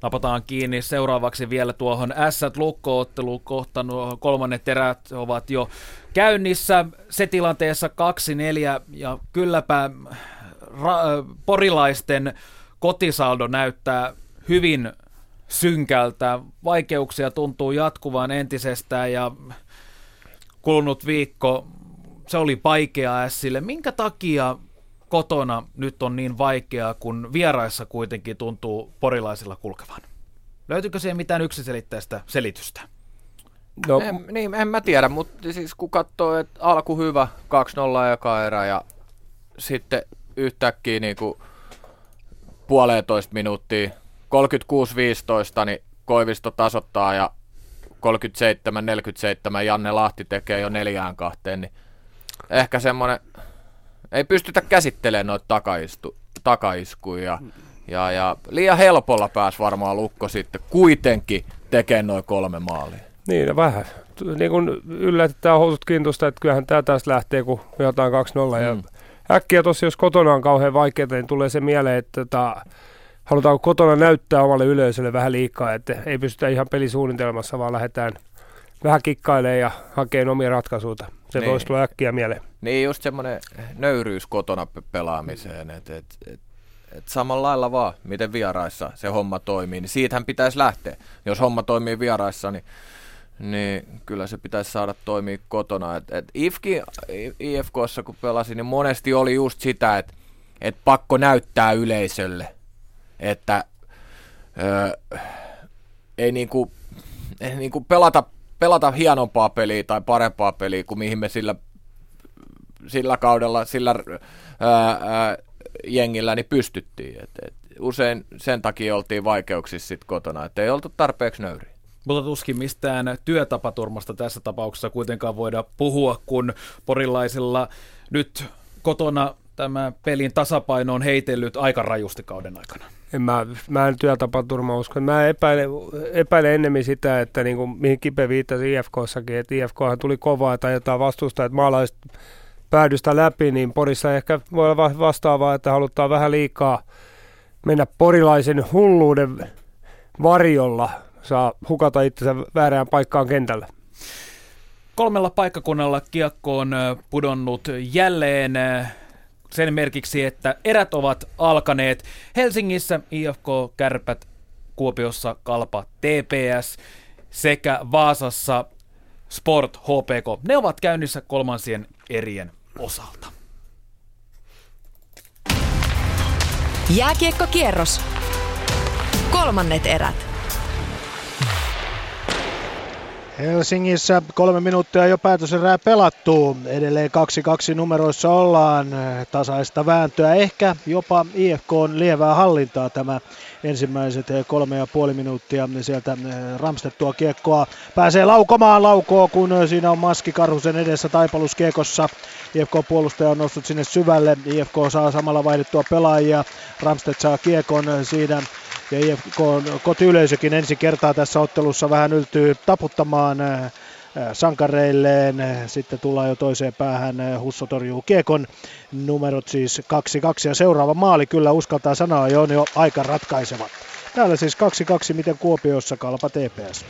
Napataan kiinni seuraavaksi vielä tuohon S-lukko-otteluun kohta. Nuo kolmannet erät ovat jo käynnissä. Se tilanteessa 2-4 ja kylläpä ra- porilaisten kotisaldo näyttää hyvin synkältä. Vaikeuksia tuntuu jatkuvan entisestään ja kulunut viikko, se oli vaikea Sille. Minkä takia kotona nyt on niin vaikeaa, kun vieraissa kuitenkin tuntuu porilaisilla kulkevan? Löytyykö siihen mitään yksiselitteistä selitystä? No, en, niin, en mä tiedä, mutta siis kun katsoo, että alku hyvä, 2-0 eka erä ja sitten yhtäkkiä niin kuin puolentoista minuuttia, 36-15, niin Koivisto tasoittaa ja 37-47 Janne Lahti tekee jo neljään kahteen, niin ehkä semmoinen, ei pystytä käsittelemään noita takaistu, takaiskuja. Ja, ja liian helpolla pääsi varmaan Lukko sitten kuitenkin tekemään noin kolme maalia. Niin, no vähän. Niin kun yllätetään housut kintusta, että kyllähän tämä taas lähtee, kun jotain 2-0. Mm. Ja äkkiä tosiaan, jos kotona on kauhean vaikeaa, niin tulee se mieleen, että tota, halutaan kotona näyttää omalle yleisölle vähän liikaa, että ei pystytä ihan pelisuunnitelmassa, vaan lähdetään vähän kikkailemaan ja hakemaan omia ratkaisuja. Se niin. voisi tulla äkkiä mieleen. Niin, just semmoinen nöyryys kotona pelaamiseen, että et, et, et samalla lailla vaan, miten vieraissa se homma toimii, niin siitähän pitäisi lähteä. Jos homma toimii vieraissa, niin, niin kyllä se pitäisi saada toimia kotona. Et, et IFK, IFKssa kun pelasin, niin monesti oli just sitä, että et pakko näyttää yleisölle – että öö, ei niinku, ei niinku pelata, pelata hienompaa peliä tai parempaa peliä kuin mihin me sillä, sillä kaudella, sillä öö, öö, jengillä niin pystyttiin. Et, et usein sen takia oltiin vaikeuksissa sit kotona, että ei oltu tarpeeksi nöyriä. Mutta tuskin mistään työtapaturmasta tässä tapauksessa kuitenkaan voida puhua, kun porilaisilla nyt kotona tämä pelin tasapaino on heitellyt aika rajusti kauden aikana. En mä, mä en työtapaturma usko. Mä epäilen, epäilen ennemmin sitä, että niin kuin, mihin Kipe viittasi IFKssakin, että IFKhan tuli kovaa tai jotain vastusta, että maalaiset päädystä läpi, niin Porissa ehkä voi olla vastaavaa, että halutaan vähän liikaa mennä porilaisen hulluuden varjolla, saa hukata itsensä väärään paikkaan kentällä. Kolmella paikkakunnalla kiekko on pudonnut jälleen sen merkiksi, että erät ovat alkaneet. Helsingissä IFK, Kärpät, Kuopiossa Kalpa, TPS sekä Vaasassa Sport HPK. Ne ovat käynnissä kolmansien erien osalta. Jääkiekkokierros. Kolmannet erät. Helsingissä kolme minuuttia jo päätöserää pelattu. Edelleen 2-2 numeroissa ollaan. Tasaista vääntöä, ehkä jopa IFK on lievää hallintaa tämä ensimmäiset kolme ja puoli minuuttia sieltä eh, ramstettua kiekkoa. Pääsee laukomaan laukoo, kun siinä on Maski Karhusen edessä taipaluskiekossa. IFK-puolustaja on noussut sinne syvälle. IFK saa samalla vaihdettua pelaajia. Ramstedt saa kiekon siinä ja IFK kotiyleisökin ensi kertaa tässä ottelussa vähän yltyy taputtamaan äh, äh, sankareilleen. Sitten tullaan jo toiseen päähän. Äh, Husso torjuu Kiekon. Numerot siis 2-2 ja seuraava maali kyllä uskaltaa sanoa jo on jo aika ratkaiseva. Täällä siis 2-2, miten Kuopiossa kalpa TPS.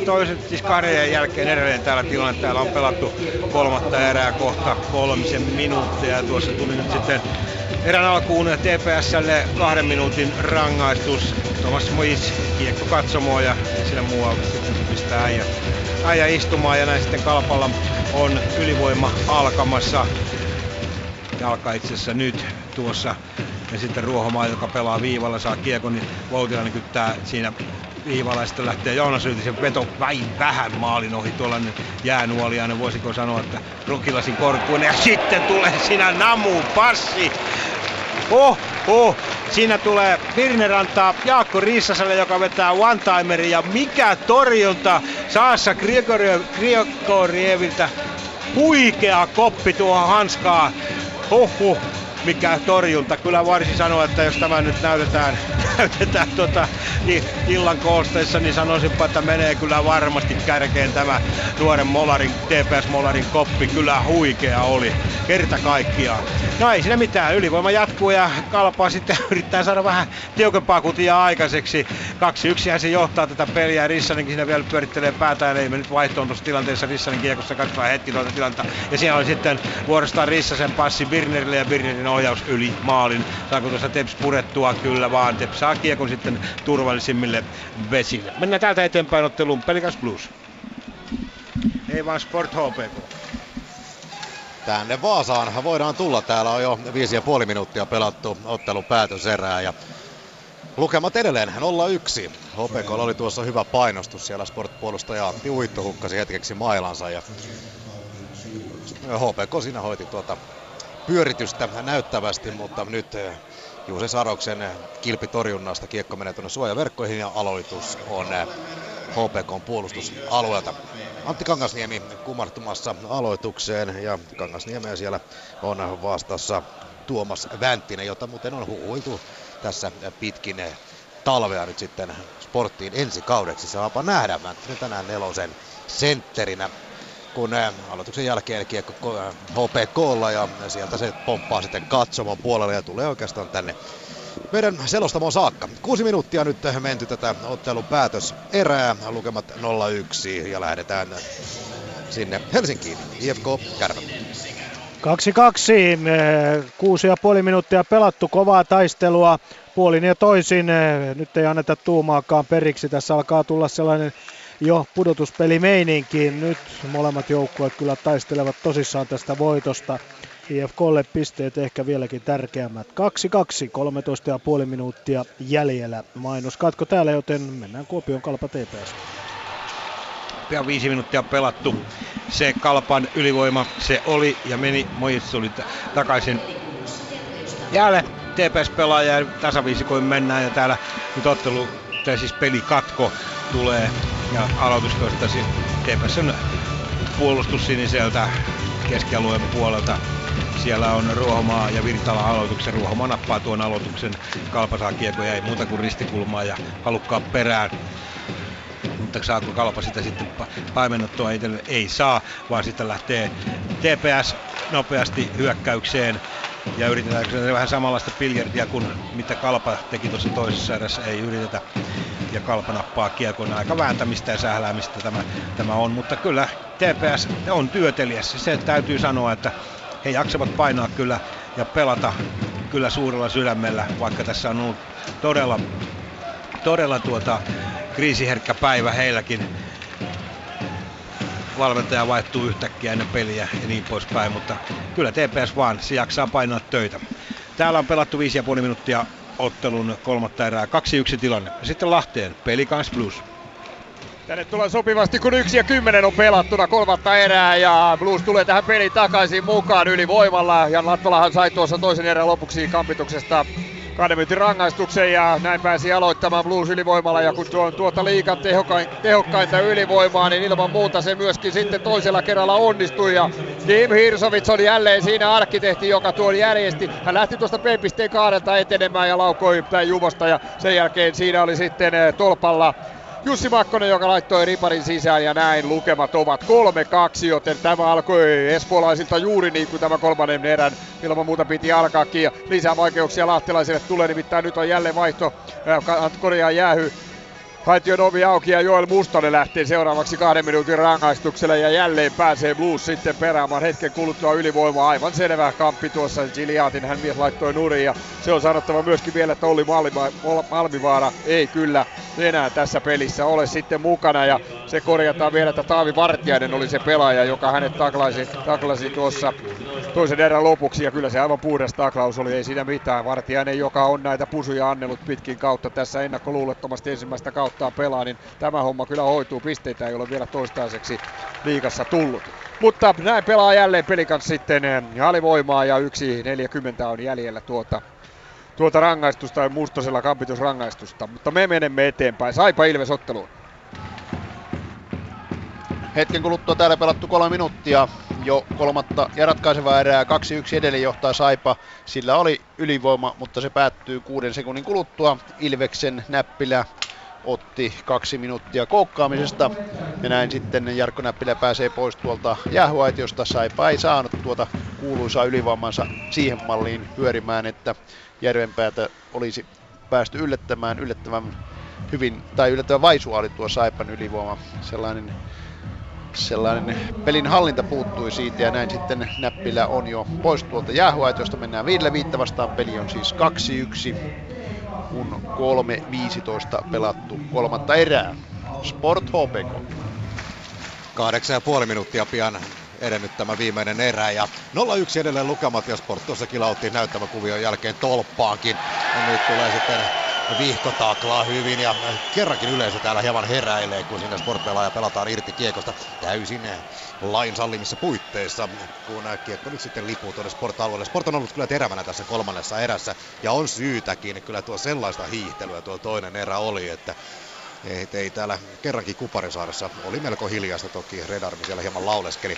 2-1, toiset siis kahden jälkeen edelleen täällä tilanne. Täällä on pelattu kolmatta erää kohta kolmisen minuuttia ja tuossa tuli nyt sitten erän alkuun TPSlle kahden minuutin rangaistus. Thomas Mois kiekko katsomoa ja siinä muualta sitten pistää äijä, äijä istumaan ja näin sitten Kalpalla on ylivoima alkamassa. Jalka itse asiassa nyt tuossa ja sitten Ruohomaa, joka pelaa viivalla, saa kiekon, niin Voutilainen kyttää siinä viivalla sitten lähtee Joonas Yrtisen veto vain vähän maalin ohi tuollainen jäänuoliainen, voisiko sanoa, että Rukilasin korkuinen ja sitten tulee siinä Namu passi Oh, oh. Siinä tulee Virner antaa Jaakko Riissaselle, joka vetää one-timerin. Ja mikä torjunta Saassa Griegorieviltä. Huikea koppi tuohon hanskaa. Huhhuh mikä torjunta. Kyllä varsin sanoa, että jos tämä nyt näytetään, *laughs* näytetään tota, niin illan koosteissa, niin sanoisinpa, että menee kyllä varmasti kärkeen tämä nuoren Molarin, TPS Molarin koppi. Kyllä huikea oli, kerta kaikkiaan. No ei siinä mitään, ylivoima jatkuu ja kalpaa sitten *laughs* yrittää saada vähän tiukempaa kutia aikaiseksi. Kaksi yksihän se johtaa tätä peliä, Rissanenkin siinä vielä pyörittelee päätään, ei me nyt vaihtoon tuossa tilanteessa Rissanen kiekossa, katsotaan hetki tuota tilanta. Ja siellä oli sitten vuorostaan Rissasen passi Birnerille ja Birnerin ohjaus yli maalin. Saako tuossa Teps purettua? Kyllä vaan. Teps saa kiekon sitten turvallisimmille vesille. Mennään täältä eteenpäin otteluun Pelikas Blues. Ei vaan Sport HPK. Tänne Vaasaan voidaan tulla. Täällä on jo viisi ja puoli minuuttia pelattu ottelun päätöserää ja Lukemat edelleen 0-1. HPK oli tuossa hyvä painostus siellä sportpuolustaja Antti Uitto hukkasi hetkeksi mailansa ja HPK siinä hoiti tuota pyöritystä näyttävästi, mutta nyt eh, Juuse Saroksen kilpitorjunnasta kiekko menee tuonne suojaverkkoihin ja aloitus on HPK eh, puolustusalueelta. Antti Kangasniemi kumartumassa aloitukseen ja Kangasniemeä siellä on vastassa Tuomas Vänttinen, jota muuten on huhuiltu tässä pitkin talvea nyt sitten sporttiin ensi kaudeksi. Saapa nähdä Vänttinen tänään nelosen sentterinä kun eh, aloituksen jälkeen kiekko HPKlla ja sieltä se pomppaa sitten katsomon puolelle ja tulee oikeastaan tänne meidän selostamon saakka. Kuusi minuuttia nyt menty tätä ottelun päätös erää, lukemat 0-1 ja lähdetään sinne Helsinkiin, IFK Kärpät. 2-2, eh, kuusi ja puoli minuuttia pelattu, kovaa taistelua puolin ja toisin. Eh, nyt ei anneta tuumaakaan periksi, tässä alkaa tulla sellainen jo pudotuspelimeininkiin. Nyt molemmat joukkueet kyllä taistelevat tosissaan tästä voitosta. IFKlle pisteet ehkä vieläkin tärkeämmät. 2-2, 13,5 minuuttia jäljellä. Mainoskatko täällä, joten mennään Kuopion Kalpa TPS. Pian viisi minuuttia pelattu. Se Kalpan ylivoima, se oli ja meni. Mojits t- takaisin jäälle. TPS pelaa ja tasaviisikoin mennään ja täällä nyt ottelu, tai siis pelikatko tulee ja aloitus toistasi TPSn puolustus siniseltä keskialueen puolelta. Siellä on Ruohomaa ja Virtala aloituksen. Ruohomaa nappaa tuon aloituksen. Kalpa saa kiekoja, ei muuta kuin ristikulmaa ja halukkaa perään. Mutta saako Kalpa sitä sitten paimennettua Ei saa, vaan sitten lähtee TPS nopeasti hyökkäykseen ja yritetäänkö se vähän samanlaista biljardia kuin mitä Kalpa teki tuossa toisessa erässä, ei yritetä. Ja Kalpa nappaa kiekon aika vääntämistä ja sähläämistä tämä, tämä on, mutta kyllä TPS on työtelijässä. Se täytyy sanoa, että he jaksavat painaa kyllä ja pelata kyllä suurella sydämellä, vaikka tässä on ollut todella, todella tuota, kriisiherkkä päivä heilläkin valmentaja vaihtuu yhtäkkiä ennen peliä ja niin poispäin, mutta kyllä TPS vaan, se jaksaa painaa töitä. Täällä on pelattu 5,5 minuuttia ottelun kolmatta erää, 2-1 tilanne. Sitten Lahteen, Pelikans Blues. Tänne tulee sopivasti, kun yksi ja kymmenen on pelattuna kolmatta erää ja Blues tulee tähän peliin takaisin mukaan ylivoimalla. Jan Lattolahan sai tuossa toisen erän lopuksi kampituksesta kahden minuutin rangaistuksen ja näin pääsi aloittamaan Blues ylivoimalla. Ja kun tuo on tuota liikan tehokkain, tehokkainta ylivoimaa, niin ilman muuta se myöskin sitten toisella kerralla onnistui. Ja Tim Hirsovits oli jälleen siinä arkkitehti, joka tuon järjesti. Hän lähti tuosta B-pisteen kaarelta etenemään ja laukoi päin Juvasta ja sen jälkeen siinä oli sitten eh, tolpalla Jussi Makkonen, joka laittoi riparin sisään ja näin lukemat ovat 3-2, joten tämä alkoi espoolaisilta juuri niin kuin tämä kolmannen erän ilman muuta piti alkaakin. Ja lisää vaikeuksia lahtelaisille tulee, nimittäin nyt on jälleen vaihto, äh, korjaa jäähy Haition ovi auki ja Joel Mustonen lähtee seuraavaksi kahden minuutin rangaistukselle ja jälleen pääsee Blues sitten peräämään hetken kuluttua ylivoimaa. Aivan selvä kamppi tuossa Giliatin hän mies laittoi nurin ja se on sanottava myöskin vielä, että Olli Malmivaara ei kyllä enää tässä pelissä ole sitten mukana ja se korjataan vielä, että Taavi Vartiainen oli se pelaaja, joka hänet taklasi, taklasi tuossa toisen erän lopuksi ja kyllä se aivan puhdas taklaus oli, ei siinä mitään. Vartiainen, joka on näitä pusuja annellut pitkin kautta tässä ennakkoluulottomasti ensimmäistä kautta pelaa, niin tämä homma kyllä hoituu. Pisteitä ei ole vielä toistaiseksi liikassa tullut. Mutta näin pelaa jälleen pelikans sitten eh, alivoimaa ja 1.40 on jäljellä tuota tuota rangaistusta, Mustosella kampitusrangaistusta. Mutta me menemme eteenpäin. Saipa Ilves otteluun. Hetken kuluttua täällä pelattu kolme minuuttia jo kolmatta ja ratkaisevaa erää 2-1 edelleen johtaa Saipa. Sillä oli ylivoima, mutta se päättyy kuuden sekunnin kuluttua. Ilveksen näppilä otti kaksi minuuttia koukkaamisesta. Ja näin sitten Jarkko Näppilä pääsee pois tuolta jäähyaitiosta. Saipa ei saanut tuota kuuluisaa ylivoimansa siihen malliin pyörimään, että Järvenpäätä olisi päästy yllättämään yllättävän hyvin, tai yllättävän vaisua oli tuo Saipan ylivoima. Sellainen sellainen pelin hallinta puuttui siitä ja näin sitten Näppilä on jo pois tuolta jäähuaitosta. Mennään viidelle viittä vastaan. Peli on siis 2-1, kun 3-15 pelattu kolmatta erää. Sport HPK. Kahdeksan ja puoli minuuttia pian edennyt tämä viimeinen erä. Ja 0-1 edelleen lukemat ja Sport tuossa kilautti näyttämäkuvion jälkeen tolppaankin. Ja nyt tulee sitten vihko taklaa hyvin ja kerrankin yleisö täällä hieman heräilee, kun sinne sportpelaaja pelataan irti kiekosta täysin lain sallimissa puitteissa, kun kiekko nyt sitten lipuu tuonne sport-alueelle. Sport on ollut kyllä terävänä tässä kolmannessa erässä ja on syytäkin. Kyllä tuo sellaista hiihtelyä tuo toinen erä oli, että ei, ei täällä kerrankin Kuparisaaressa oli melko hiljaista toki. Redarmi siellä hieman lauleskeli.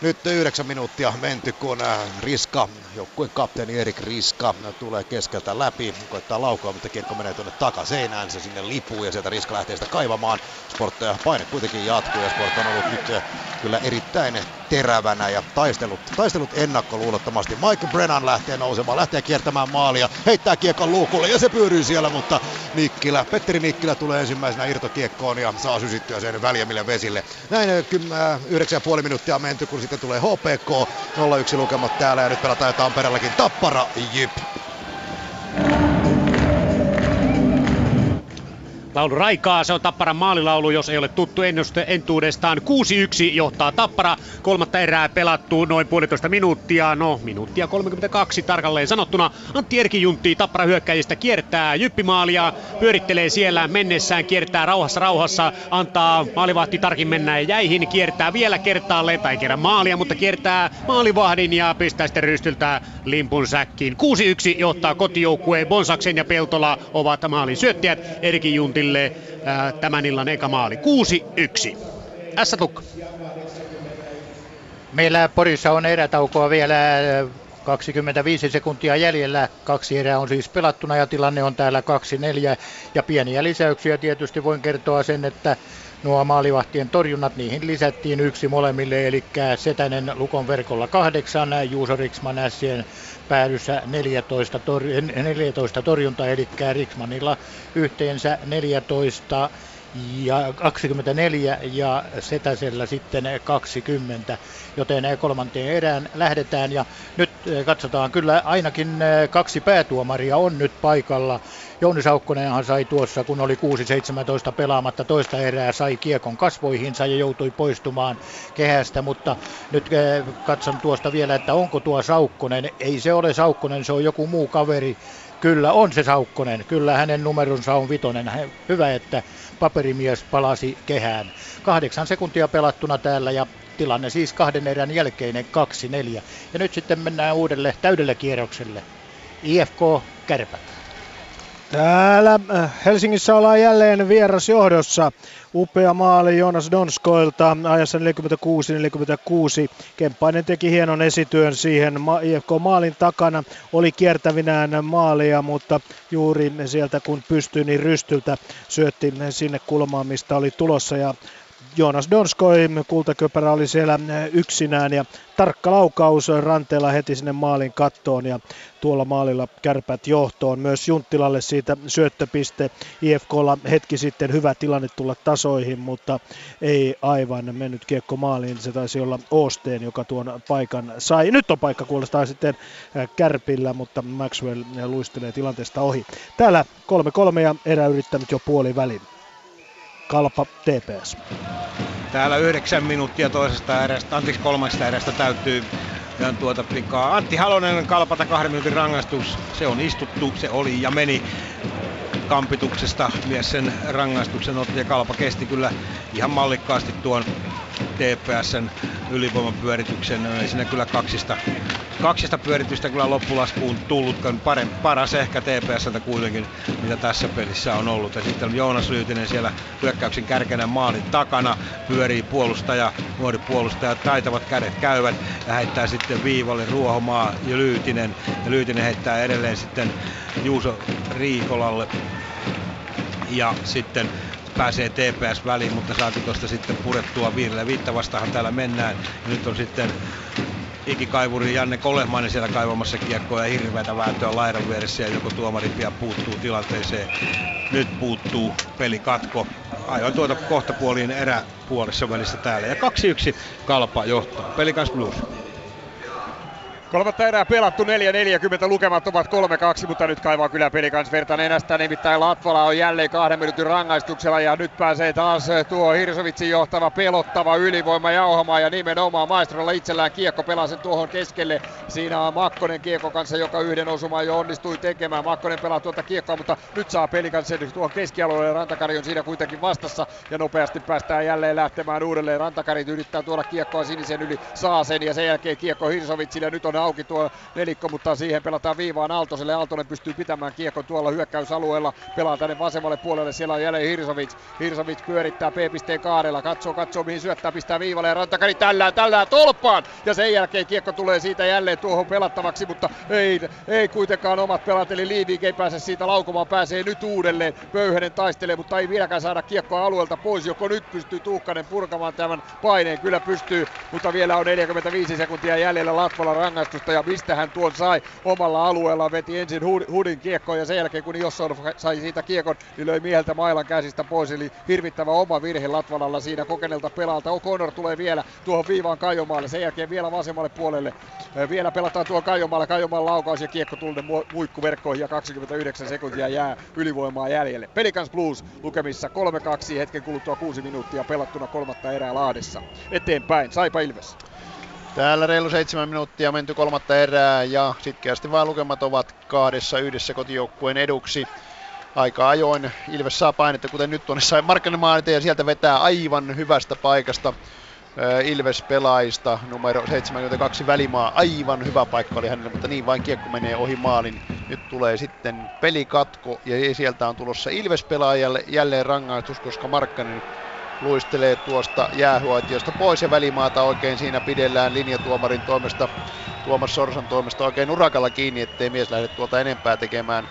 Nyt yhdeksän minuuttia menty, kun äh, Riska, joukkueen kapteeni Erik Riska, tulee keskeltä läpi, koittaa laukoa, mutta kiekko menee tuonne takaseinään, se sinne lipuu ja sieltä Riska lähtee sitä kaivamaan. Sport äh, paine kuitenkin jatkuu ja Sport on ollut nyt äh, kyllä erittäin terävänä ja taistelut, taistelut ennakkoluulottomasti. Mike Brennan lähtee nousemaan, lähtee kiertämään maalia, heittää kiekon luukulle ja se pyörii siellä, mutta Nikkilä, Petteri Nikkilä tulee ensimmäisenä irtokiekkoon ja saa sysittyä sen väljemmille vesille. Näin 9,5 minuuttia menty, kun sitten tulee HPK, 0-1 lukemat täällä ja nyt pelataan Tampereellakin Tappara Jyp. Laulu raikaa, se on Tapparan maalilaulu, jos ei ole tuttu ennuste entuudestaan. 6-1 johtaa Tappara, kolmatta erää pelattu noin puolitoista minuuttia, no minuuttia 32 tarkalleen sanottuna. Antti Erkijuntti Tappara hyökkäjistä kiertää jyppimaalia, pyörittelee siellä mennessään, kiertää rauhassa rauhassa, antaa maalivahti tarkin mennä jäihin, kiertää vielä kertaalleen, tai kerran maalia, mutta kiertää maalivahdin ja pistää sitten rystyltä limpun säkkiin. 6-1 johtaa kotijoukkue, Bonsaksen ja Peltola ovat maalin syöttäjät, Erkijuntti Juntille ää, tämän illan eka maali. 6-1. S. Tukka. Meillä Porissa on erätaukoa vielä 25 sekuntia jäljellä. Kaksi erää on siis pelattuna ja tilanne on täällä 2-4. Ja pieniä lisäyksiä tietysti voin kertoa sen, että nuo maalivahtien torjunnat, niihin lisättiin yksi molemmille, eli Setänen Lukon verkolla kahdeksan, Juuso Riksman Ässien päädyssä 14, tor- 14 torjuntaa, eli Riksmanilla yhteensä 14 ja 24 ja Setäsellä sitten 20, joten kolmanteen erään lähdetään ja nyt eh, katsotaan kyllä ainakin eh, kaksi päätuomaria on nyt paikalla. Jouni Saukkonenhan sai tuossa, kun oli 6-17 pelaamatta toista erää, sai kiekon kasvoihinsa ja joutui poistumaan kehästä, mutta nyt eh, katson tuosta vielä, että onko tuo Saukkonen. Ei se ole Saukkonen, se on joku muu kaveri. Kyllä on se Saukkonen, kyllä hänen numeronsa on vitonen. Hyvä, että paperimies palasi kehään. Kahdeksan sekuntia pelattuna täällä ja tilanne siis kahden erän jälkeinen 2-4. Ja nyt sitten mennään uudelle täydelle kierrokselle. IFK Kärpät. Täällä äh, Helsingissä ollaan jälleen vierasjohdossa. Upea maali Jonas Donskoilta ajassa 46-46. Kemppainen teki hienon esityön siihen IFK maalin takana. Oli kiertävinään maalia, mutta juuri sieltä kun pystyi, niin rystyltä syötti sinne kulmaan, mistä oli tulossa. Ja Jonas Donskoi, kultaköpärä oli siellä yksinään ja tarkka laukaus ranteella heti sinne maalin kattoon ja tuolla maalilla kärpät johtoon. Myös Junttilalle siitä syöttöpiste. IFKlla hetki sitten hyvä tilanne tulla tasoihin, mutta ei aivan mennyt kiekko maaliin. Se taisi olla Osteen, joka tuon paikan sai. Nyt on paikka kuulostaa sitten kärpillä, mutta Maxwell luistelee tilanteesta ohi. Täällä 3-3 ja erä yrittänyt jo puoli välin. Kalpa TPS. Täällä yhdeksän minuuttia toisesta erästä, anteeksi kolmesta erästä täytyy ihan tuota pikaa. Antti Halonen kalpata kahden minuutin rangaistus. Se on istuttu, se oli ja meni kampituksesta. Mies sen rangaistuksen otti ja kalpa kesti kyllä ihan mallikkaasti tuon TPSn ylivoimapyörityksen. Ei siinä kyllä kaksista, kaksista pyöritystä kyllä loppulaskuun tullutkaan. Pare, paras ehkä TPSltä kuitenkin, mitä tässä pelissä on ollut. Ja sitten Joonas Lyytinen siellä hyökkäyksen kärkenä maalin takana. Pyörii puolustaja, nuori puolustaja, taitavat kädet käyvät ja heittää sitten viivalle Ruohomaa ja Lyytinen. Ja Lyytinen heittää edelleen sitten Juuso Riikolalle. Ja sitten pääsee TPS väliin, mutta saatiin tuosta sitten purettua viidelle. Viittä vastahan täällä mennään. Ja nyt on sitten ikikaivuri Janne Kolehmainen siellä kaivamassa kiekkoa ja hirveätä vääntöä laidan vieressä ja joko tuomari pian puuttuu tilanteeseen. Nyt puuttuu pelikatko. Aivan tuota kohtapuoliin eräpuolessa välissä täällä. Ja 2-1 Kalpa johtaa. Pelikans Blues. Kolmatta erää pelattu 4-40, lukemat ovat 3-2, mutta nyt kaivaa kyllä peli kanssa verta nenästä, nimittäin Latvala on jälleen kahden minuutin rangaistuksella ja nyt pääsee taas tuo Hirsovitsin johtava pelottava ylivoima jauhamaan ja nimenomaan maestrolla itsellään kiekko pelaa sen tuohon keskelle. Siinä on Makkonen kiekko kanssa, joka yhden osuman jo onnistui tekemään. Makkonen pelaa tuota kiekkoa, mutta nyt saa peli kanssa tuohon keskialueelle. Rantakari on siinä kuitenkin vastassa ja nopeasti päästään jälleen lähtemään uudelleen. Rantakari yrittää tuoda kiekkoa sinisen yli, saa sen ja sen jälkeen kiekko Hirsovitsille. Nyt on auki tuo nelikko, mutta siihen pelataan viivaan Aaltoselle. Aaltonen pystyy pitämään kiekon tuolla hyökkäysalueella. Pelaa tänne vasemmalle puolelle. Siellä on jälleen Hirsovic. Hirsovic pyörittää P-pisteen kaarella. Katsoo, katsoo mihin syöttää, pistää viivalle ja rantakari tällä tällä tolppaan. Ja sen jälkeen kiekko tulee siitä jälleen tuohon pelattavaksi, mutta ei, ei kuitenkaan omat pelat. Eli Liivik ei pääse siitä laukomaan, pääsee nyt uudelleen. Pöyhänen taistelee, mutta ei vieläkään saada kiekkoa alueelta pois. Joko nyt pystyy Tuukkanen purkamaan tämän paineen? Kyllä pystyy, mutta vielä on 45 sekuntia jäljellä Latvalan rangaistusta ja mistä hän tuon sai omalla alueella. Veti ensin Hudin kiekkoon ja sen jälkeen kun Jossor sai siitä kiekon, niin löi mieheltä mailan käsistä pois. Eli hirvittävä oma virhe Latvalalla siinä kokeneelta pelaalta. O'Connor tulee vielä tuohon viivaan Kajomaalle. Sen jälkeen vielä vasemmalle puolelle. Vielä pelataan tuo Kajomaalle. Kajomaan laukaus ja kiekko tulden muikkuverkkoihin ja 29 sekuntia jää ylivoimaa jäljelle. Pelikans Blues lukemissa 3-2 hetken kuluttua 6 minuuttia pelattuna kolmatta erää Laadessa. Eteenpäin, Saipa Ilves. Täällä reilu seitsemän minuuttia menty kolmatta erää ja sitkeästi vaan lukemat ovat kahdessa yhdessä kotijoukkueen eduksi. Aika ajoin Ilves saa painetta, kuten nyt tuonne sai Markkanen ja sieltä vetää aivan hyvästä paikasta Ilves pelaajista numero 72 välimaa. Aivan hyvä paikka oli hänelle, mutta niin vain kiekko menee ohi maalin. Nyt tulee sitten pelikatko ja sieltä on tulossa Ilves pelaajalle jälleen rangaistus, koska Markkanen luistelee tuosta jäähuaitiosta pois ja välimaata oikein siinä pidellään linjatuomarin toimesta, Tuomas Sorsan toimesta oikein urakalla kiinni, ettei mies lähde tuolta enempää tekemään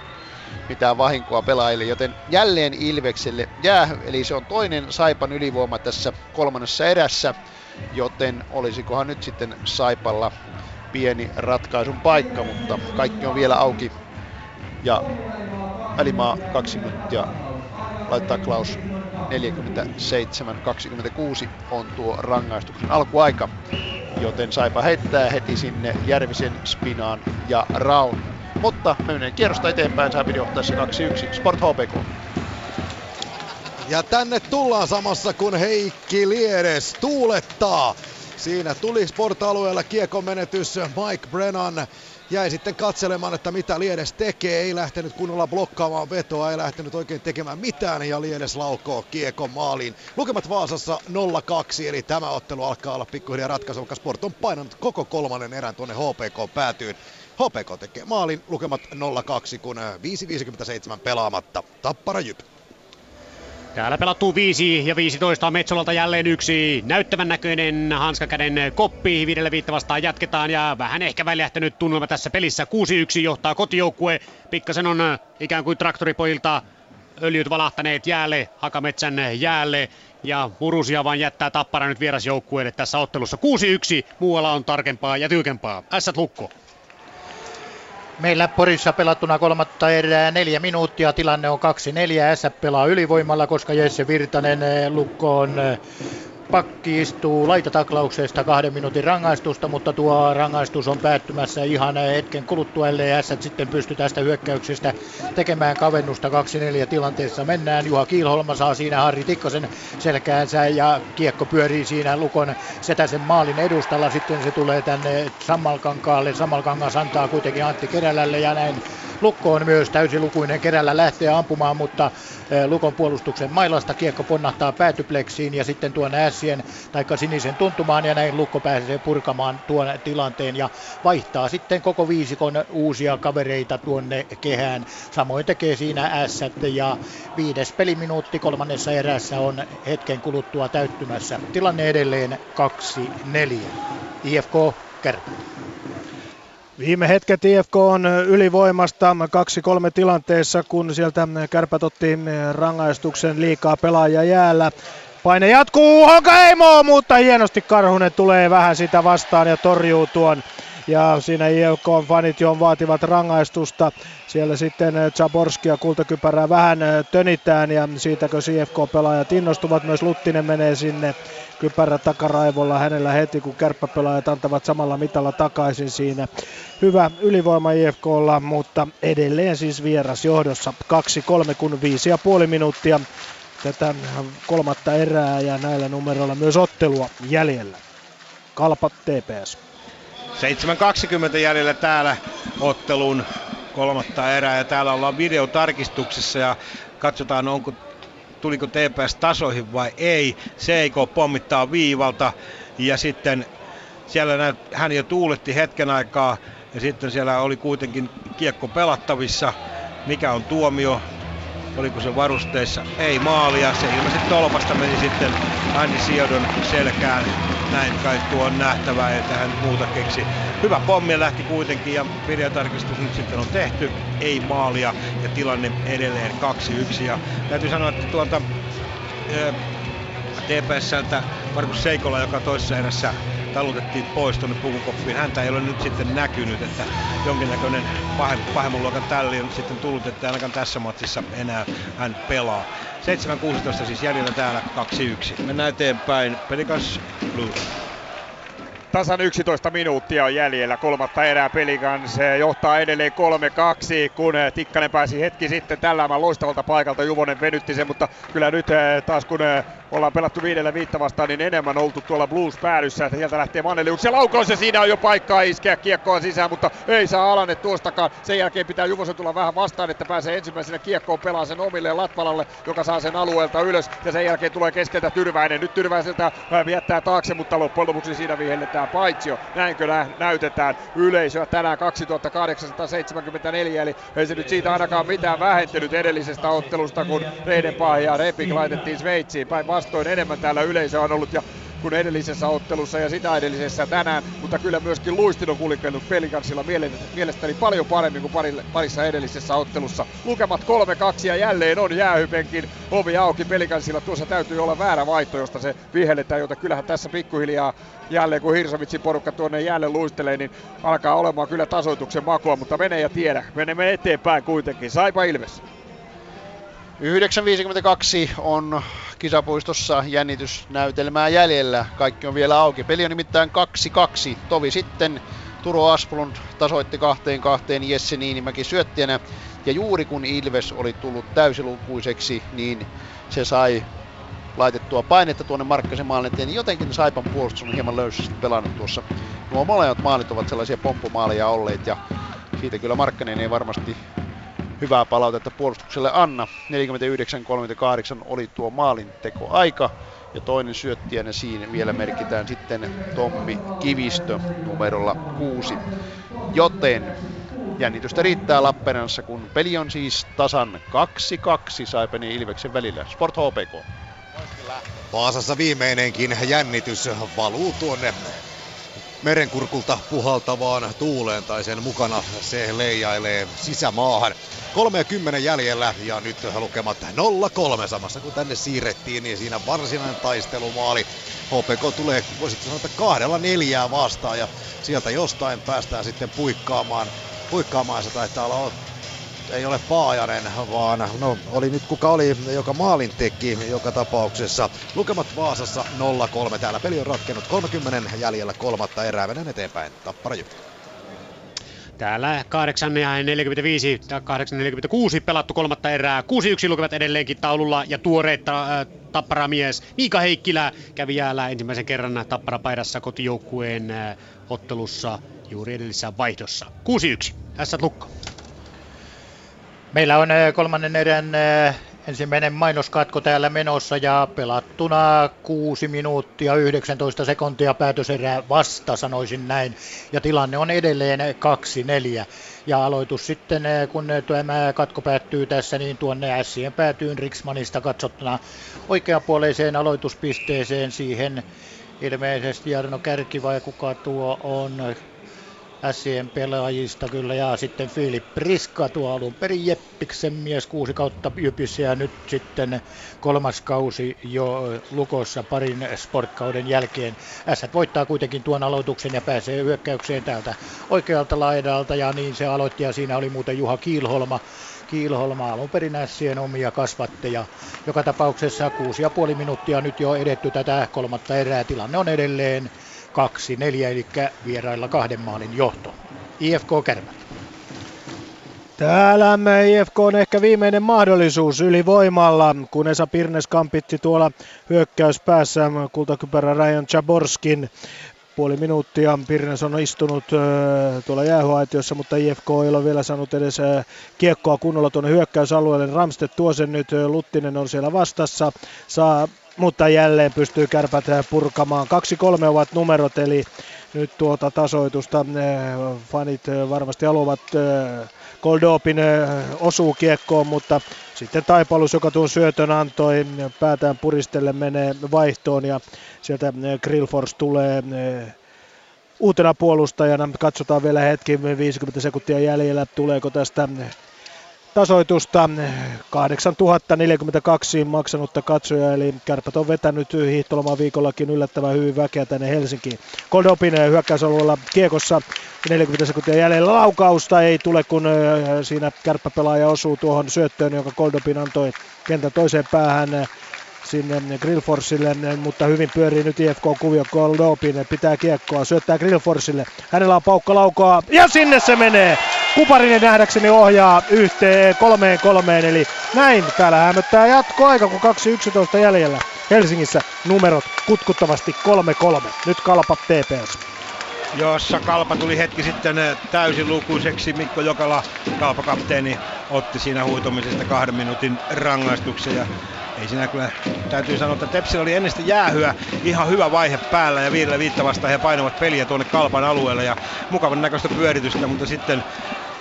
mitään vahinkoa pelaajille, joten jälleen Ilvekselle jää, eli se on toinen Saipan ylivoima tässä kolmannessa erässä, joten olisikohan nyt sitten Saipalla pieni ratkaisun paikka, mutta kaikki on vielä auki. Ja välimaa kaksi minuuttia laittaa Klaus 47-26 on tuo rangaistuksen alkuaika. Joten Saipa heittää heti sinne Järvisen, Spinaan ja Raun. Mutta me menen kierrosta eteenpäin, Saipin johtaessa 2-1 Sport HPK. Ja tänne tullaan samassa kun Heikki Liedes tuulettaa. Siinä tuli sport-alueella kiekon menetys Mike Brennan jäi sitten katselemaan, että mitä Liedes tekee. Ei lähtenyt kunnolla blokkaamaan vetoa, ei lähtenyt oikein tekemään mitään ja Liedes laukoo kiekon maaliin. Lukemat Vaasassa 0-2, eli tämä ottelu alkaa olla pikkuhiljaa ratkaisu, koska Sport on painanut koko kolmannen erän tuonne HPK päätyyn. HPK tekee maalin, lukemat 0-2, kun 5.57 pelaamatta. Tappara Jyp. Täällä pelattuu 5 ja 15 Metsolalta jälleen yksi näyttävän näköinen hanskakäden koppi. Viidelle viitta vastaan jatketaan ja vähän ehkä väljähtänyt tunnelma tässä pelissä. 6-1 johtaa kotijoukkue. Pikkasen on ikään kuin traktoripojilta öljyt valahtaneet jäälle, Hakametsän jäälle. Ja Murusia vaan jättää tappara nyt vierasjoukkueelle tässä ottelussa. 6-1, muualla on tarkempaa ja tiukempaa. Ässät lukko. Meillä Porissa pelattuna kolmatta erää neljä minuuttia. Tilanne on 2-4. S pelaa ylivoimalla, koska Jesse Virtanen eh, lukkoon eh, pakki istuu laitataklauksesta kahden minuutin rangaistusta, mutta tuo rangaistus on päättymässä ihan hetken kuluttua, ellei S sitten pysty tästä hyökkäyksestä tekemään kavennusta 2-4 tilanteessa. Mennään, Juha Kiilholma saa siinä Harri Tikkasen selkäänsä ja kiekko pyörii siinä Lukon Setäsen maalin edustalla. Sitten se tulee tänne Sammalkankaalle. Sammalkangas antaa kuitenkin Antti Kerälälle ja näin Lukko on myös täysilukuinen kerällä lähtee ampumaan, mutta Lukon puolustuksen mailasta kiekko ponnahtaa päätypleksiin ja sitten tuon floressien tai sinisen tuntumaan ja näin Lukko pääsee purkamaan tuon tilanteen ja vaihtaa sitten koko viisikon uusia kavereita tuonne kehään. Samoin tekee siinä S ja viides peliminuutti kolmannessa erässä on hetken kuluttua täyttymässä. Tilanne edelleen 2-4. IFK Kärpät. Viime hetket IFK on ylivoimasta 2-3 tilanteessa, kun sieltä kärpät otti rangaistuksen liikaa pelaajia jäällä. Paine jatkuu, Honkaheimo, mutta hienosti Karhunen tulee vähän sitä vastaan ja torjuu tuon. Ja siinä IFK fanit jo vaativat rangaistusta. Siellä sitten Zaborski ja kultakypärää vähän tönitään ja siitäkö IFK-pelaajat innostuvat. Myös Luttinen menee sinne kypärä takaraivolla hänellä heti, kun kärppäpelaajat antavat samalla mitalla takaisin siinä. Hyvä ylivoima IFKlla, mutta edelleen siis vieras johdossa 2-3 kun 5,5 minuuttia tätä kolmatta erää ja näillä numeroilla myös ottelua jäljellä. Kalpa TPS. 7.20 jäljellä täällä ottelun kolmatta erää ja täällä ollaan videotarkistuksessa ja katsotaan onko tuliko TPS tasoihin vai ei. CIK pommittaa viivalta ja sitten siellä näyt, hän jo tuuletti hetken aikaa ja sitten siellä oli kuitenkin kiekko pelattavissa. Mikä on tuomio? Oliko se varusteissa? Ei maalia. Se ilmeisesti tolpasta meni sitten Andy Siodon selkään. Näin kai tuo on nähtävää, että hän muuta keksi. Hyvä pommi lähti kuitenkin ja videotarkistus nyt sitten on tehty. Ei maalia ja tilanne edelleen 2-1. Ja täytyy sanoa, että tuolta TPSltä Markus Seikola, joka toisessa erässä talutettiin pois tuonne pukukoppiin. Häntä ei ole nyt sitten näkynyt, että jonkinnäköinen pahemman luokan tälli on sitten tullut, että ainakaan tässä matsissa enää hän pelaa. 7.16 siis jäljellä täällä 2-1. Mennään eteenpäin. Pelikas Blues. Tasan 11 minuuttia on jäljellä kolmatta erää Pelikans johtaa edelleen 3-2, kun Tikkanen pääsi hetki sitten tälläämään loistavalta paikalta. Juvonen venytti sen, mutta kyllä nyt eh, taas kun eh, ollaan pelattu viidellä viittä vastaan, niin enemmän oltu tuolla Blues päädyssä. Sieltä lähtee Mannelius ja laukaus ja siinä on jo paikkaa iskeä kiekkoa sisään, mutta ei saa Alanne tuostakaan. Sen jälkeen pitää Juvosen tulla vähän vastaan, että pääsee ensimmäisenä kiekkoon pelaa sen omille Latvalalle, joka saa sen alueelta ylös. Ja sen jälkeen tulee keskeltä Tyrväinen. Nyt Tyrväiseltä jättää taakse, mutta loppujen lopuksi siinä vihelletään paitsio. Näinkö nä- näytetään yleisöä tänään 2874, eli ei se nyt siitä ainakaan mitään vähentynyt edellisestä ottelusta, kun Reidenpah ja Repik laitettiin Sveitsiin. Päinvastoin enemmän täällä yleisöä on ollut ja kuin edellisessä ottelussa ja sitä edellisessä tänään, mutta kyllä myöskin Luistin on kulkenut pelikansilla mielestäni paljon paremmin kuin parissa edellisessä ottelussa. Lukemat 3-2 ja jälleen on jäähypenkin ovi auki pelikansilla. Tuossa täytyy olla väärä vaihto, josta se vihelletään, jota kyllähän tässä pikkuhiljaa jälleen kun Hirsovitsin porukka tuonne jälleen luistelee, niin alkaa olemaan kyllä tasoituksen makua, mutta menee ja tiedä. Menemme eteenpäin kuitenkin. Saipa Ilves. 9.52 on kisapuistossa jännitysnäytelmää jäljellä. Kaikki on vielä auki. Peli on nimittäin 2-2. Tovi sitten Turo Asplund tasoitti kahteen kahteen Jesse Niinimäki syöttienä. Ja juuri kun Ilves oli tullut täysilukuiseksi, niin se sai laitettua painetta tuonne Markkasen maalin. Niin jotenkin Saipan puolustus on hieman löysästi pelannut tuossa. Nuo molemmat maalit ovat sellaisia pomppumaaleja olleet ja siitä kyllä Markkanen ei varmasti hyvää palautetta puolustukselle anna. 49-38 oli tuo maalinteko aika ja toinen syöttijänä siinä vielä merkitään sitten Tommi Kivistö numerolla 6. Joten jännitystä riittää Lappeenrannassa, kun peli on siis tasan 2-2 Saipen ja Ilveksen välillä. Sport HPK. Vaasassa viimeinenkin jännitys valuu tuonne merenkurkulta puhaltavaan tuuleen tai sen mukana se leijailee sisämaahan. 30 jäljellä ja nyt lukemat 0-3 samassa kun tänne siirrettiin, niin siinä varsinainen taistelumaali. HPK tulee, voisitko sanoa, että kahdella neljää vastaan ja sieltä jostain päästään sitten puikkaamaan. Puikkaamaan se taitaa olla ei ole Paajanen, vaan no, oli nyt kuka oli, joka maalin teki joka tapauksessa. Lukemat Vaasassa 0-3. Täällä peli on ratkennut 30 jäljellä kolmatta erää. Mennään eteenpäin. Tappara Jyp. Täällä 8.45 tai 8.46 pelattu kolmatta erää. 6-1 lukevat edelleenkin taululla ja tuoreet äh, tapparamies Miika Heikkilä kävi jäällä ensimmäisen kerran tapparapaidassa kotijoukkueen äh, ottelussa juuri edellisessä vaihdossa. 6-1. Tässä lukko. Meillä on kolmannen erän Ensimmäinen mainoskatko täällä menossa ja pelattuna 6 minuuttia 19 sekuntia päätöserää vasta, sanoisin näin. Ja tilanne on edelleen 2-4. Ja aloitus sitten, kun tämä katko päättyy tässä, niin tuonne Sien päätyyn Riksmanista katsottuna oikeapuoleiseen aloituspisteeseen siihen ilmeisesti Jarno Kärki vai kuka tuo on Sien pelaajista kyllä ja sitten Filip Priska tuo alun perin Jeppiksen mies kuusi kautta Jypissä ja nyt sitten kolmas kausi jo Lukossa parin sportkauden jälkeen. S voittaa kuitenkin tuon aloituksen ja pääsee hyökkäykseen täältä oikealta laidalta ja niin se aloitti ja siinä oli muuten Juha Kiilholma Kiilholma alun perin Sien omia kasvatteja. Joka tapauksessa kuusi ja puoli minuuttia nyt jo edetty tätä kolmatta erää. Tilanne on edelleen 2-4, eli vierailla kahden maalin johto. IFK Kärmät. Täällä IFK on ehkä viimeinen mahdollisuus ylivoimalla, kun Esa Pirnes kampitti tuolla hyökkäyspäässä kultakypärä Ryan Chaborskin puoli minuuttia. Pirnes on istunut tuolla jäähyaitiossa, mutta IFK ei ole vielä saanut edes kiekkoa kunnolla tuonne hyökkäysalueelle. Ramstedt tuo sen nyt, Luttinen on siellä vastassa, saa mutta jälleen pystyy kärpät purkamaan. 2-3 ovat numerot, eli nyt tuota tasoitusta fanit varmasti haluavat Goldopin osuu kiekkoon, mutta sitten Taipalus, joka tuon syötön antoi, päätään puristelle menee vaihtoon ja sieltä Grillfors tulee uutena puolustajana. Katsotaan vielä hetki, 50 sekuntia jäljellä, tuleeko tästä tasoitusta. 8042 maksanutta katsoja, eli kärpät on vetänyt hiihtolomaan viikollakin yllättävän hyvin väkeä tänne Helsinkiin. Koldopin hyökkäysalueella kiekossa. 40 sekuntia jäljellä. Laukausta ei tule, kun siinä kärppäpelaaja osuu tuohon syöttöön, jonka Koldopin antoi kentän toiseen päähän sinne Grillforsille, mutta hyvin pyörii nyt IFK-kuvio Goldopin, pitää kiekkoa, syöttää Grillforsille, hänellä on paukka laukaa ja sinne se menee! Kuparinen nähdäkseni ohjaa yhteen kolmeen kolmeen, eli näin täällä hämöttää jatkoaika, kun 2.11 jäljellä. Helsingissä numerot kutkuttavasti 3-3. Nyt Kalpa TPS. Jossa Kalpa tuli hetki sitten täysin lukuiseksi. Mikko Jokala, Kalpa-kapteeni, otti siinä huitomisesta kahden minuutin rangaistuksen. Ja ei siinä kyllä, täytyy sanoa, että Tepsillä oli ennen jäähyä ihan hyvä vaihe päällä ja viidellä viitta vastaan he painavat peliä tuonne Kalpan alueelle ja mukavan näköistä pyöritystä, mutta sitten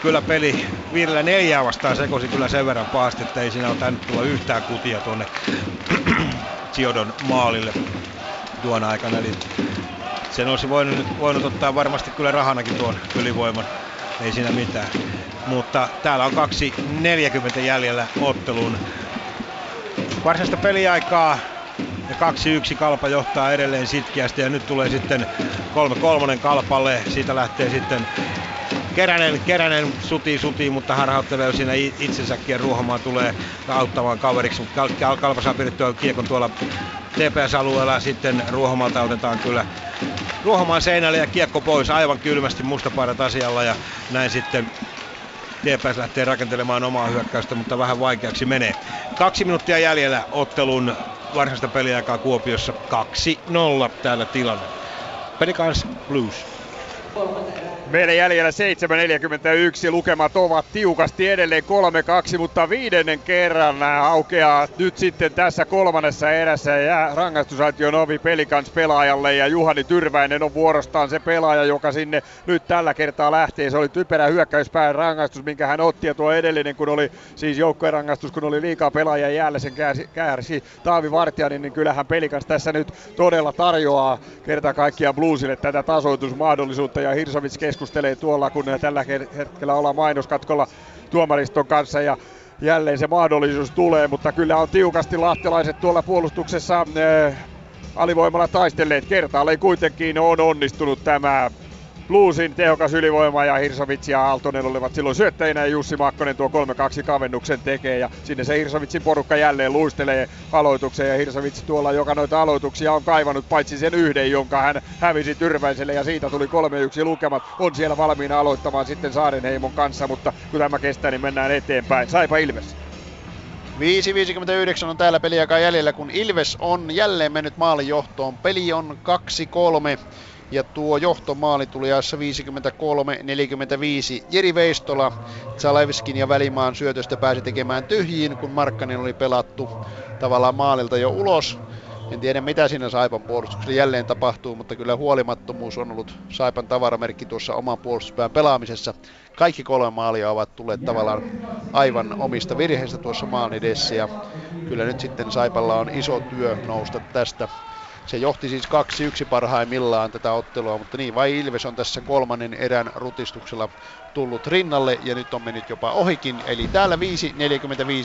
kyllä peli viidellä neljää vastaan sekosi kyllä sen verran pahasti, että ei siinä ole tainnut tulla yhtään kutia tuonne *clears throat* Ciodon maalille tuona aikana. Eli sen olisi voinut, voinut ottaa varmasti kyllä rahanakin tuon ylivoiman. Ei siinä mitään. Mutta täällä on 2.40 jäljellä otteluun. Varsinaista peliaikaa ja 2-1 Kalpa johtaa edelleen sitkeästi ja nyt tulee sitten 3-3 Kalpalle. Siitä lähtee sitten Keränen, Keränen sutii sutii, mutta harhauttelee siinä itsensäkin ja Ruohomaa tulee auttamaan kaveriksi. Kalpa saa pidettyä kiekon tuolla TPS-alueella. Sitten Ruohomalta otetaan kyllä Ruohomaan seinälle ja kiekko pois aivan kylmästi mustapaidat asialla ja näin sitten TPS lähtee rakentelemaan omaa hyökkäystä, mutta vähän vaikeaksi menee. Kaksi minuuttia jäljellä ottelun varsinaista peliaikaa Kuopiossa 2-0 täällä tilanne. Pelicans Blues. Meidän jäljellä 7.41, lukemat ovat tiukasti edelleen 3-2, mutta viidennen kerran aukeaa nyt sitten tässä kolmannessa erässä. Ja rangaistusaition ovi Pelikans pelaajalle ja Juhani Tyrväinen on vuorostaan se pelaaja, joka sinne nyt tällä kertaa lähtee. Se oli typerä hyökkäyspään rangaistus, minkä hän otti ja tuo edellinen, kun oli siis joukkojen rangaistus, kun oli liikaa pelaajia jäällä sen kärsi, kärsi Taavi Vartiainen, niin kyllähän Pelikans tässä nyt todella tarjoaa kerta kaikkiaan Bluesille tätä tasoitusmahdollisuutta. Ja Hirsovits keskustelee tuolla, kun tällä hetkellä ollaan mainoskatkolla tuomariston kanssa ja jälleen se mahdollisuus tulee, mutta kyllä on tiukasti lahtelaiset tuolla puolustuksessa äh, alivoimalla taistelleet. Kertaalleen kuitenkin on onnistunut tämä Bluesin tehokas ylivoima ja Hirsovits ja Aaltonen olivat silloin syöttäjinä ja Jussi Makkonen tuo 3-2 kavennuksen tekee ja sinne se Hirsovitsin porukka jälleen luistelee aloitukseen ja Hirsovits tuolla, joka noita aloituksia on kaivannut paitsi sen yhden, jonka hän hävisi Tyrväiselle ja siitä tuli 3-1 lukemat, on siellä valmiina aloittamaan sitten Saarenheimon kanssa, mutta kun tämä kestää, niin mennään eteenpäin. Saipa Ilves. 5.59 on täällä peliaikaa jäljellä, kun Ilves on jälleen mennyt maalijohtoon. Peli on 2-3 Ja tuo johtomaali tuli ajassa 53-45. Jeri Veistola Zalewskin ja Välimaan syötöstä pääsi tekemään tyhjiin, kun Markkanen oli pelattu tavallaan maalilta jo ulos. En tiedä mitä siinä Saipan puolustuksessa jälleen tapahtuu, mutta kyllä huolimattomuus on ollut Saipan tavaramerkki tuossa oman puolustuspään pelaamisessa. Kaikki kolme maalia ovat tulleet tavallaan aivan omista virheistä tuossa maan edessä ja kyllä nyt sitten Saipalla on iso työ nousta tästä se johti siis 2-1 parhaimmillaan tätä ottelua, mutta niin vai Ilves on tässä kolmannen erän rutistuksella tullut rinnalle ja nyt on mennyt jopa ohikin. Eli täällä 5-45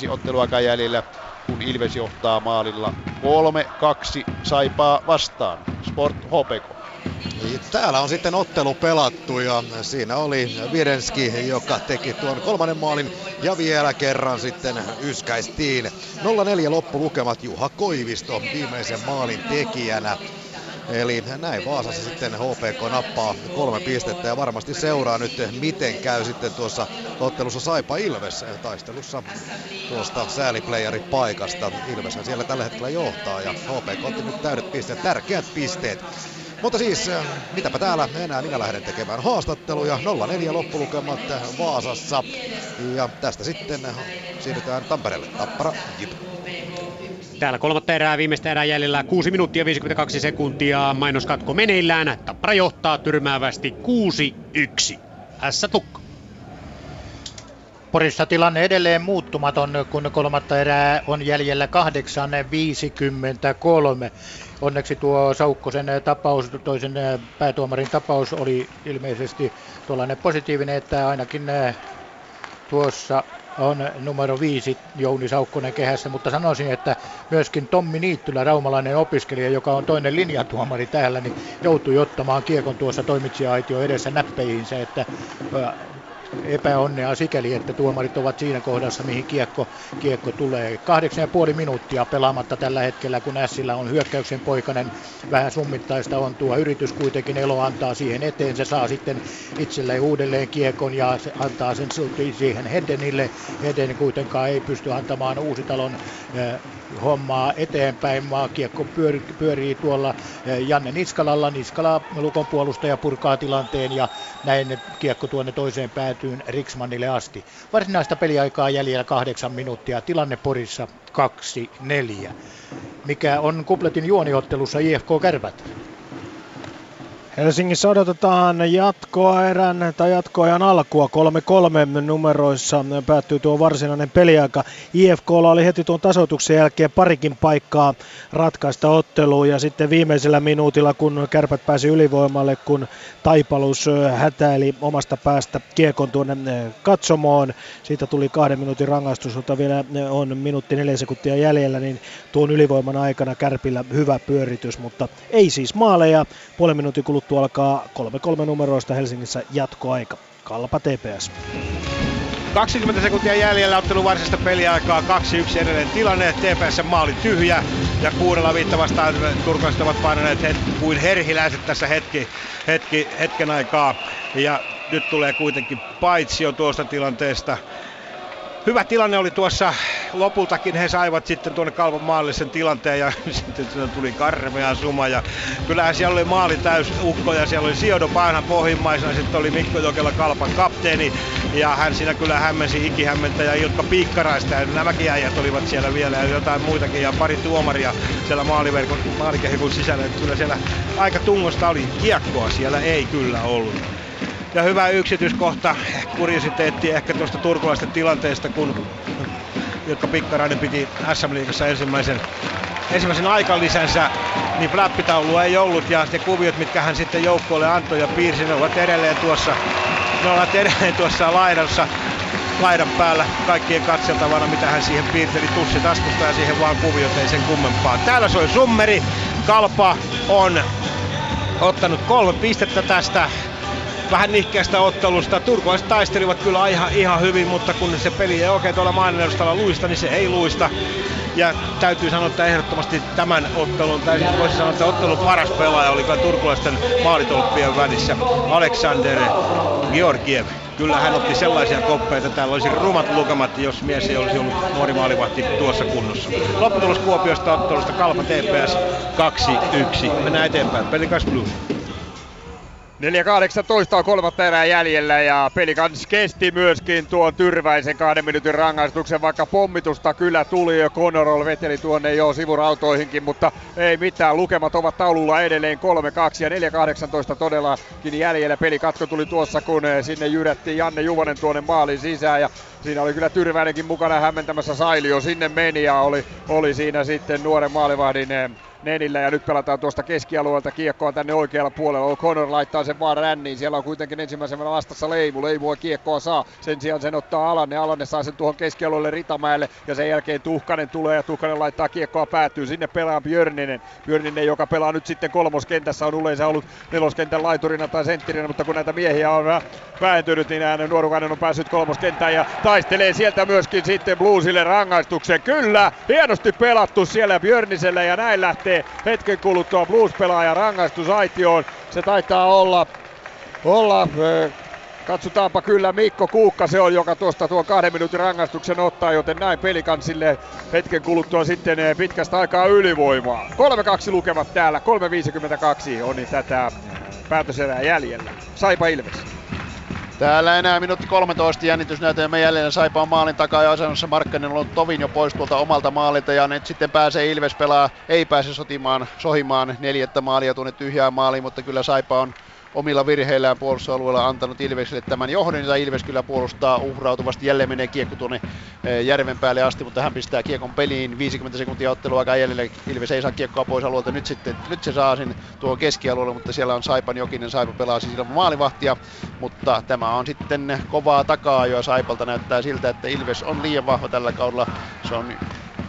otteluaikaa jäljellä, kun Ilves johtaa maalilla 3-2 Saipaa vastaan. Sport HPK. Täällä on sitten ottelu pelattu ja siinä oli Virenski, joka teki tuon kolmannen maalin ja vielä kerran sitten yskäistiin. 0-4 loppulukemat Juha Koivisto viimeisen maalin tekijänä. Eli näin Vaasassa sitten HPK nappaa kolme pistettä ja varmasti seuraa nyt miten käy sitten tuossa ottelussa Saipa Ilves taistelussa tuosta paikasta. Ilves siellä tällä hetkellä johtaa ja HPK otti nyt täydet pisteet, tärkeät pisteet. Mutta siis, äh, mitäpä täällä enää minä lähden tekemään haastatteluja. 0-4 loppulukemat Vaasassa. Ja tästä sitten siirrytään Tampereelle. Tappara, Jip. Täällä kolmatta erää, viimeistä erää jäljellä 6 minuuttia 52 sekuntia. Mainoskatko meneillään. Tappara johtaa tyrmäävästi 6-1. S tukka. Porissa tilanne edelleen muuttumaton, kun kolmatta erää on jäljellä 8.53. Onneksi tuo Saukkosen tapaus, toisen päätuomarin tapaus oli ilmeisesti tuollainen positiivinen, että ainakin eh, tuossa on numero viisi Jouni Saukkonen kehässä, mutta sanoisin, että myöskin Tommi Niittylä, raumalainen opiskelija, joka on toinen linjatuomari täällä, niin joutui ottamaan kiekon tuossa toimitsija-aitio edessä näppeihinsä, että eh, epäonnea sikäli, että tuomarit ovat siinä kohdassa, mihin kiekko, kiekko tulee. Kahdeksan ja puoli minuuttia pelaamatta tällä hetkellä, kun Sillä on hyökkäyksen poikainen. Vähän summittaista on tuo yritys kuitenkin. Elo antaa siihen eteen. Se saa sitten itselleen uudelleen kiekon ja se antaa sen siihen Hedenille. Heden kuitenkaan ei pysty antamaan Uusitalon eh, hommaa eteenpäin. Maakiekko pyöri, pyörii tuolla eh, Janne Niskalalla. Niskala Lukon puolustaja purkaa tilanteen ja näin kiekko tuonne toiseen päätyyn Riksmanille asti. Varsinaista peliaikaa jäljellä kahdeksan minuuttia. Tilanne Porissa 2-4. Mikä on kupletin juoniottelussa IFK Kärpät? Helsingissä odotetaan jatkoa erän tai jatkoajan alkua. 3-3 numeroissa päättyy tuo varsinainen peliaika. IFKlla oli heti tuon tasoituksen jälkeen parikin paikkaa ratkaista otteluun ja sitten viimeisellä minuutilla, kun kärpät pääsi ylivoimalle, kun Taipalus hätäili omasta päästä kiekon tuonne katsomoon. Siitä tuli kahden minuutin rangaistus, mutta vielä on minuutti neljä sekuntia jäljellä, niin tuon ylivoiman aikana kärpillä hyvä pyöritys, mutta ei siis maaleja. Puolen minuutin kuluttua kuluttua alkaa 3-3 numeroista Helsingissä jatkoaika. Kalpa TPS. 20 sekuntia jäljellä ottelun varsinaista peliaikaa, 2-1 edelleen tilanne, TPS maali tyhjä ja kuudella viitta vastaan turkalaiset ovat painaneet het- kuin herhiläiset tässä hetki, hetki, hetken aikaa ja nyt tulee kuitenkin paitsio tuosta tilanteesta hyvä tilanne oli tuossa. Lopultakin he saivat sitten tuonne Kalvon maalle sen tilanteen ja *laughs* sitten tuli karmea suma. Ja kyllähän siellä oli maali täys ukko ja siellä oli Siodo Paana pohjimmaisena. Sitten oli Mikko Jokela Kalpan kapteeni ja hän siinä kyllä hämmensi ikihämmentäjä Ilkka Piikkaraista. Ja nämäkin äijät olivat siellä vielä ja jotain muitakin ja pari tuomaria siellä maaliverkon maalikehikun sisällä. Että kyllä siellä aika tungosta oli. Kiekkoa siellä ei kyllä ollut. Ja hyvä yksityiskohta, kuriositeetti ehkä tuosta turkulaisten tilanteesta, kun jotka Pikkarainen piti SM Liigassa ensimmäisen, ensimmäisen aikalisänsä, niin flappitaulua ei ollut ja ne kuviot, mitkä hän sitten joukkueelle antoi ja piirsi, ne ovat edelleen tuossa, ne ovat edelleen tuossa laidassa laidan päällä kaikkien katseltavana, mitä hän siihen piirteli tussit askusta ja siihen vaan kuviot, ei sen kummempaa. Täällä soi summeri, Kalpa on ottanut kolme pistettä tästä vähän nihkeästä ottelusta. Turkulaiset taistelivat kyllä ihan, ihan hyvin, mutta kun se peli ei oikein tuolla maailmanedustalla luista, niin se ei luista. Ja täytyy sanoa, että ehdottomasti tämän ottelun, tai siis voisi sanoa, että ottelun paras pelaaja oli kyllä turkulaisten maalitolppien välissä Aleksander Georgiev. Kyllä hän otti sellaisia koppeja, että täällä olisi rumat lukemat, jos mies ei olisi ollut nuori maalivahti tuossa kunnossa. Lopputulos Kuopiosta ottelusta Kalpa TPS 2-1. Mennään eteenpäin. Pelikas Blues. 4.18 on kolmatta erää jäljellä ja Pelikans kesti myöskin tuon tyrväisen kahden minuutin rangaistuksen, vaikka pommitusta kyllä tuli jo. Conorol veteli tuonne jo sivurautoihinkin, mutta ei mitään. Lukemat ovat taululla edelleen 3-2 ja 4.18 todellakin jäljellä. Pelikatko tuli tuossa, kun sinne jyrättiin Janne Juvonen tuonne maalin sisään ja Siinä oli kyllä Tyrväinenkin mukana hämmentämässä Sailio. Sinne meni ja oli, oli siinä sitten nuoren maalivahdin Nenillä ja nyt pelataan tuosta keskialueelta kiekkoa tänne oikealla puolella. O'Connor laittaa sen vaan ränniin. Siellä on kuitenkin ensimmäisen vastassa Leimu. Leimua kiekkoa saa. Sen sijaan sen ottaa Alanne. Alanne saa sen tuohon keskialueelle Ritamäelle ja sen jälkeen Tuhkanen tulee ja Tuhkanen laittaa kiekkoa päätyy. Sinne pelaa Björninen. Björninen, joka pelaa nyt sitten kolmoskentässä, on yleensä ollut neloskentän laiturina tai senttirinä, mutta kun näitä miehiä on vähentynyt, niin nuorukainen on päässyt kolmoskentään ja taistelee sieltä myöskin sitten Bluesille rangaistuksen. Kyllä, hienosti pelattu siellä Björnisellä ja näin lähtee hetken kuluttua Blues-pelaaja rangaistusaitioon. Se taitaa olla, olla Katsotaanpa kyllä Mikko Kuukka se on, joka tuosta tuon kahden minuutin rangaistuksen ottaa, joten näin pelikansille hetken kuluttua sitten pitkästä aikaa ylivoimaa. 3-2 lukevat täällä, 3-52 on niin tätä päätöserää jäljellä. Saipa Ilves. Täällä enää minuutti 13 jännitysnäytelmä jäljellä. Saipaan maalin takaa ja asennossa Markkanen on tovin jo pois tuolta omalta maalilta ja nyt sitten pääsee Ilves pelaa, ei pääse sotimaan, sohimaan neljättä maalia tuonne tyhjään maaliin, mutta kyllä Saipa on omilla virheillään puolustusalueella antanut Ilvekselle tämän johdon, jota Ilves kyllä puolustaa uhrautuvasti. Jälleen menee kiekko tuonne eh, järven päälle asti, mutta hän pistää kiekon peliin. 50 sekuntia ottelua aikaa jäljellä. Ilves ei saa kiekkoa pois alueelta. Nyt, sitten, nyt se saa sen tuo keskialueelle, mutta siellä on Saipan Jokinen. Saipa pelaa siis ilman maalivahtia, mutta tämä on sitten kovaa takaa jo Saipalta näyttää siltä, että Ilves on liian vahva tällä kaudella. Se on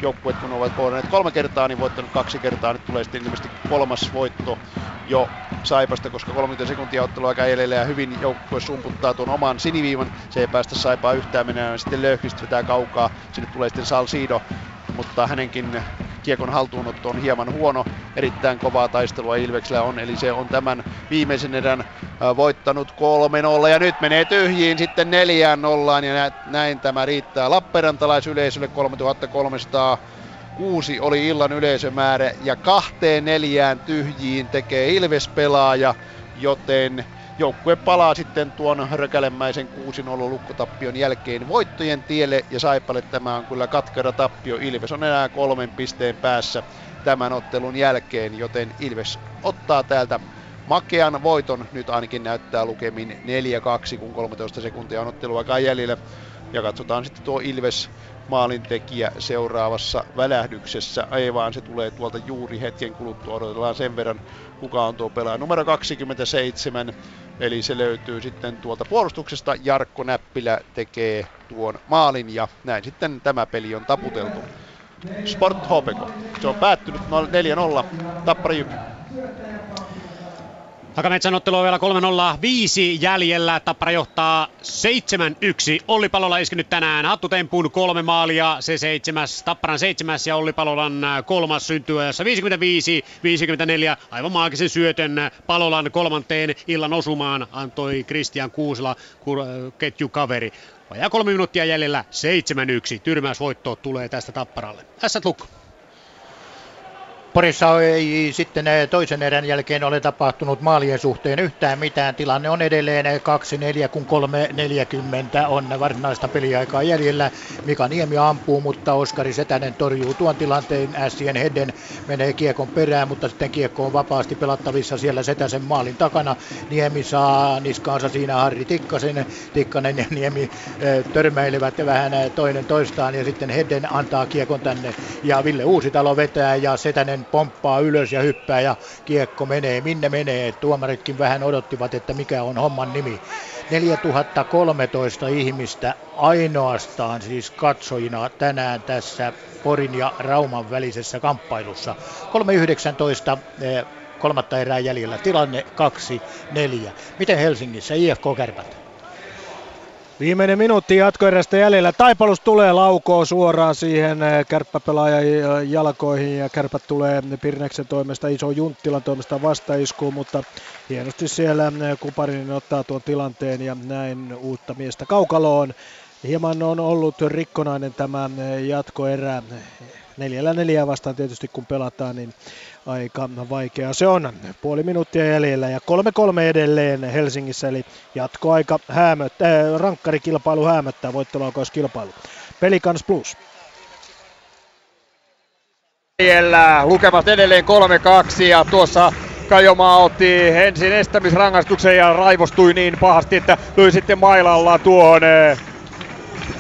joukkueet kun ovat kohdanneet kolme kertaa, niin voittanut kaksi kertaa. Nyt tulee sitten ilmeisesti kolmas voitto jo Saipasta, koska 30 sekuntia ottelua jäljellä ja hyvin joukkue sumputtaa tuon oman siniviivan. Se ei päästä Saipaa yhtään menemään. Sitten Löhkvist vetää kaukaa. Sinne tulee sitten Salsido, mutta hänenkin kiekon haltuunotto on hieman huono. Erittäin kovaa taistelua Ilveksellä on, eli se on tämän viimeisen erän voittanut 3-0 ja nyt menee tyhjiin sitten 4-0 ja näin tämä riittää Lappeenrantalaisyleisölle 3300 kuusi oli illan yleisömäärä ja kahteen neljään tyhjiin tekee Ilves-pelaaja, joten joukkue palaa sitten tuon rökälemäisen 6-0 lukkotappion jälkeen voittojen tielle ja Saipalle tämä on kyllä katkera tappio. Ilves on enää kolmen pisteen päässä tämän ottelun jälkeen, joten Ilves ottaa täältä makean voiton. Nyt ainakin näyttää lukemin 4-2, kun 13 sekuntia on otteluaikaa jäljellä. Ja katsotaan sitten tuo Ilves maalintekijä seuraavassa välähdyksessä. Ei vaan se tulee tuolta juuri hetken kuluttua. Odotellaan sen verran, kuka on tuo pelaaja. Numero 27, eli se löytyy sitten tuolta puolustuksesta. Jarkko Näppilä tekee tuon maalin ja näin sitten tämä peli on taputeltu. Sport HPK. Se on päättynyt 4-0. Tappara. Hakametsän ottelu on vielä 3-0-5 jäljellä. Tappara johtaa 7-1. Olli Palola iskenyt tänään hattutempun kolme maalia. Se seitsemäs, Tapparan seitsemäs ja Olli Palolan kolmas syntyajassa 55-54. Aivan maagisen syötön Palolan kolmanteen illan osumaan antoi Kristian Kuusila ketjukaveri. Vajaa kolme minuuttia jäljellä 7-1. Tyrmäysvoitto tulee tästä Tapparalle. Tässä Lukko. Porissa ei sitten eh, toisen erän jälkeen ole tapahtunut maalien suhteen yhtään mitään. Tilanne on edelleen 2-4, kun 3-40 on varsinaista peliaikaa jäljellä. Mika Niemi ampuu, mutta Oskari Setänen torjuu tuon tilanteen. Ässien Hedden menee kiekon perään, mutta sitten kiekko on vapaasti pelattavissa siellä Setäsen maalin takana. Niemi saa niskaansa siinä Harri Tikkasen. Tikkanen ja Niemi eh, törmäilevät vähän eh, toinen toistaan ja sitten Hedden antaa kiekon tänne. Ja Ville Uusitalo vetää ja Setänen pomppaa ylös ja hyppää ja kiekko menee. Minne menee? Tuomaritkin vähän odottivat, että mikä on homman nimi. 4013 ihmistä ainoastaan siis katsojina tänään tässä Porin ja Rauman välisessä kamppailussa. 319 eh, kolmatta erää jäljellä. Tilanne 2-4. Miten Helsingissä IFK Kärpät? Viimeinen minuutti jatkoerästä jäljellä. Taipalus tulee laukoo suoraan siihen eh, kärppäpelaajan eh, jalkoihin ja kärpät tulee Pirneksen toimesta, iso Junttilan toimesta vastaiskuun, mutta hienosti siellä eh, Kuparinen ottaa tuon tilanteen ja näin uutta miestä kaukaloon. hieman on ollut rikkonainen tämä jatkoerä. Neljällä neljää vastaan tietysti kun pelataan, niin aika vaikeaa se on. Puoli minuuttia jäljellä ja 3-3 edelleen Helsingissä, eli jatkoaika häämöttää, äh, rankkarikilpailu häämöttää voittolaukauskilpailu. Pelikans Plus. Jäljellä lukemat edelleen 3-2 ja tuossa Kajomaa otti ensin estämisrangaistuksen ja raivostui niin pahasti, että löi sitten mailalla tuohon äh,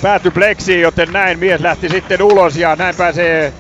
pääty pleksiin, joten näin mies lähti sitten ulos ja näin pääsee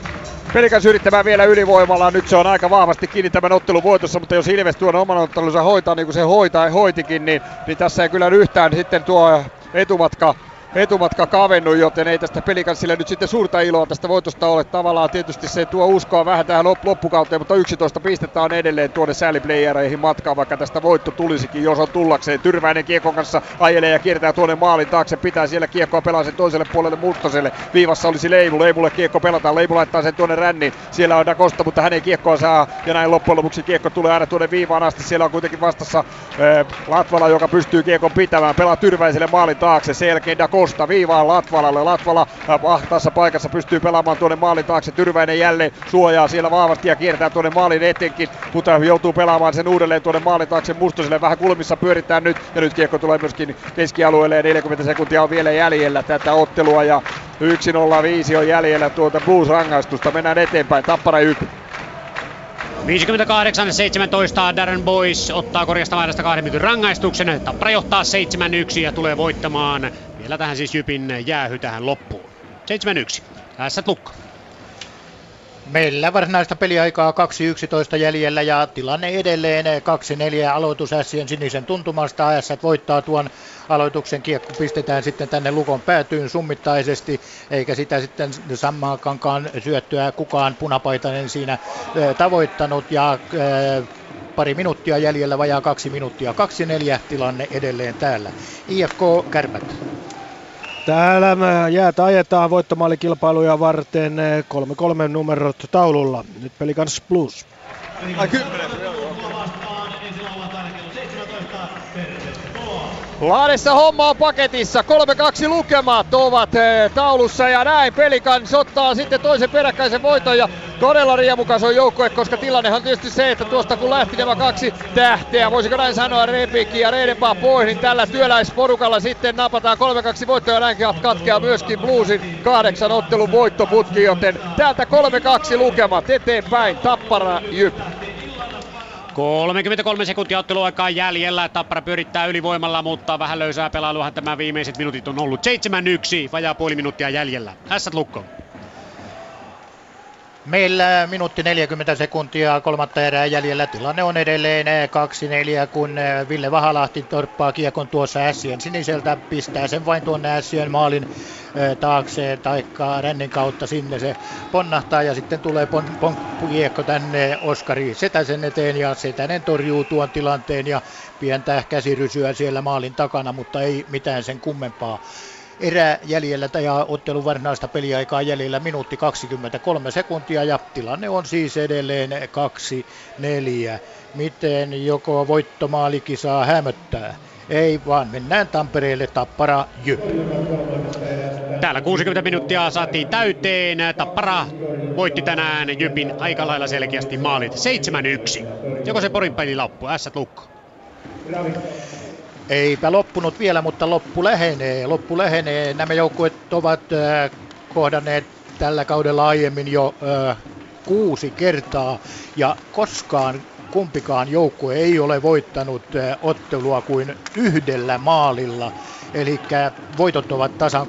Pelikas yrittämään vielä ylivoimalla. Nyt se on aika vahvasti kiinni tämän ottelun voitossa, mutta jos Ilves tuon oman ottelunsa hoitaa niin kuin se hoitaa, hoitikin, niin, niin tässä ei kyllä yhtään sitten tuo etumatka etumatka kavennut, joten ei tästä pelikansille nyt sitten suurta iloa tästä voitosta ole. Tavallaan tietysti se tuo uskoa vähän tähän loppukauteen, mutta 11 pistettä on edelleen tuonne sääliplayereihin matkaan, vaikka tästä voitto tulisikin, jos on tullakseen. Tyrväinen kiekon kanssa ajelee ja kiertää tuonne maalin taakse, pitää siellä kiekkoa pelaa sen toiselle puolelle Muttoselle. Viivassa olisi Leimu, Leimulle kiekko pelataan, Leimu laittaa sen tuonne ränniin. Siellä on Dakosta, mutta hän ei kiekkoa saa ja näin loppujen lopuksi kiekko tulee aina tuonne viivaan asti. Siellä on kuitenkin vastassa äh, Latvala, joka pystyy kiekon pitämään, pelaa Tyrväiselle maalin taakse. Sen jälkeen Dakosta Kosta viivaan Latvalalle. Latvala ahtaassa paikassa pystyy pelaamaan tuonne maalin taakse. Tyrväinen jälleen suojaa siellä vahvasti ja kiertää tuonne maalin etenkin. Mutta joutuu pelaamaan sen uudelleen tuonne maalin taakse Mustoselle. Vähän kulmissa pyörittää nyt. Ja nyt kiekko tulee myöskin keskialueelle ja 40 sekuntia on vielä jäljellä tätä ottelua. Ja 1-0-5 on jäljellä tuota Blues-rangaistusta. Mennään eteenpäin. Tappara 1. 58-17 Darren Boys ottaa korjasta vaihdosta kahden rangaistuksen. Tappara johtaa 7-1 ja tulee voittamaan vielä tähän siis Jypin jäähy tähän loppuun. 7-1. Tässä lukko. Meillä varsinaista peliaikaa 2.11 jäljellä ja tilanne edelleen 2-4 aloitus Ässien sinisen tuntumasta. Ässät voittaa tuon aloituksen, kiekko pistetään sitten tänne Lukon päätyyn summittaisesti, eikä sitä sitten sammaakankaan syöttöä kukaan punapaitainen siinä tavoittanut ja pari minuuttia jäljellä, vajaa kaksi minuuttia. 2-4 tilanne edelleen täällä. IFK Kärpät. Täällä jäätä ajetaan voittomaalikilpailuja varten 3-3 numerot taululla. Nyt pelikans plus. Ai, Laadessa homma on paketissa. 3-2 lukemat ovat eh, taulussa ja näin Pelikans ottaa sitten toisen peräkkäisen voiton ja todella riemukas on joukkue, koska tilannehan on tietysti se, että tuosta kun lähti nämä kaksi tähteä, voisiko näin sanoa Repikki ja Reidenpaa pois, niin tällä työläisporukalla sitten napataan 3-2 voittoja ja näin katkeaa myöskin Bluesin kahdeksan ottelun voittoputki, joten täältä 3-2 lukemat eteenpäin Tappara Jyp. 33 sekuntia otteluaikaa jäljellä. Tappara pyörittää ylivoimalla, mutta vähän löysää pelailuhan tämä viimeiset minuutit on ollut. 7-1, vajaa puoli minuuttia jäljellä. Ässät lukko. Meillä minuutti 40 sekuntia kolmatta erää jäljellä. Tilanne on edelleen 2-4, kun Ville Vahalahti torppaa kiekon tuossa Ässien siniseltä. Pistää sen vain tuonne Ässien maalin taakse tai rännin kautta sinne se ponnahtaa ja sitten tulee pon, pon, kiekko tänne Oskari Setäsen eteen ja Setänen torjuu tuon tilanteen ja pientä käsirysyä siellä maalin takana, mutta ei mitään sen kummempaa erää jäljellä ja ottelun varsinaista peliaikaa jäljellä minuutti 23 sekuntia ja tilanne on siis edelleen 2-4. Miten joko voittomaalikin saa hämöttää? Ei, vaan mennään Tampereelle Tappara Jyp. Täällä 60 minuuttia saatiin täyteen. Tappara voitti tänään Jypin aika lailla selkeästi maalit 7-1. Joko se Porin peli loppu? Ässät lukko. Eipä loppunut vielä, mutta loppu lähenee. Loppu lähenee. Nämä joukkueet ovat äh, kohdanneet tällä kaudella aiemmin jo äh, kuusi kertaa ja koskaan kumpikaan joukkue ei ole voittanut äh, ottelua kuin yhdellä maalilla. Eli voitot ovat tasan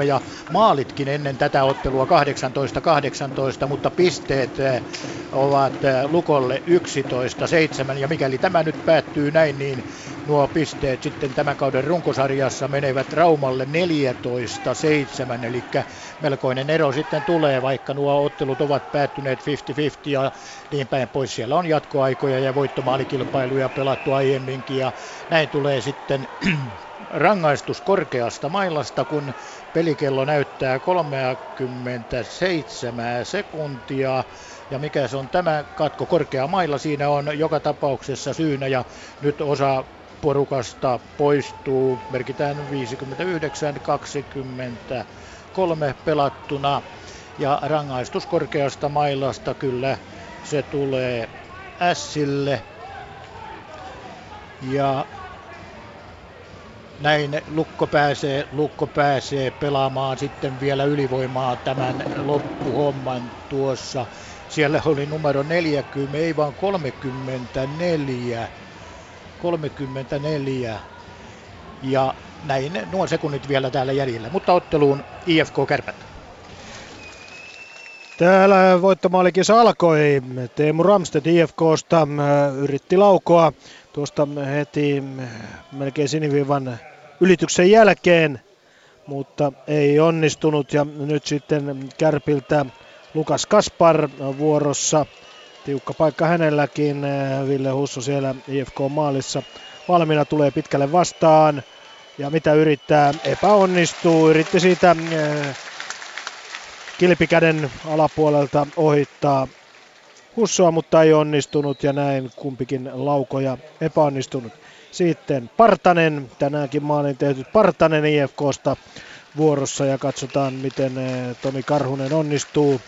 3-3 ja maalitkin ennen tätä ottelua 18-18, mutta pisteet eh, ovat eh, Lukolle 11-7 ja mikäli tämä nyt päättyy näin, niin nuo pisteet sitten tämän kauden runkosarjassa menevät Raumalle 14-7, eli melkoinen ero sitten tulee, vaikka nuo ottelut ovat päättyneet 50-50 ja niin päin pois. Siellä on jatkoaikoja ja voittomaalikilpailuja pelattu aiemminkin ja näin tulee sitten rangaistus korkeasta mailasta, kun pelikello näyttää 37 sekuntia. Ja mikä se on tämä katko korkea mailla, siinä on joka tapauksessa syynä ja nyt osa porukasta poistuu. Merkitään 59-23 pelattuna. Ja rangaistus korkeasta mailasta kyllä se tulee Sille. Ja näin Lukko pääsee, Lukko pääsee pelaamaan sitten vielä ylivoimaa tämän loppuhomman tuossa. Siellä oli numero 40, ei vaan 34. 34. Ja näin nuo sekunnit vielä täällä jäljellä. Mutta otteluun IFK Kärpät. Täällä voittomaalikin alkoi. Teemu Ramsted IFKsta yritti laukoa tuosta heti melkein siniviivan ylityksen jälkeen, mutta ei onnistunut. Ja nyt sitten Kärpiltä Lukas Kaspar vuorossa. Tiukka paikka hänelläkin. Ville Husso siellä IFK-maalissa valmiina tulee pitkälle vastaan. Ja mitä yrittää, epäonnistuu. Yritti siitä kilpikäden alapuolelta ohittaa Hussoa, mutta ei onnistunut ja näin kumpikin laukoja epäonnistunut. Sitten Partanen, tänäänkin maalin tehty Partanen IFKsta vuorossa ja katsotaan miten eh, Tomi Karhunen onnistuu.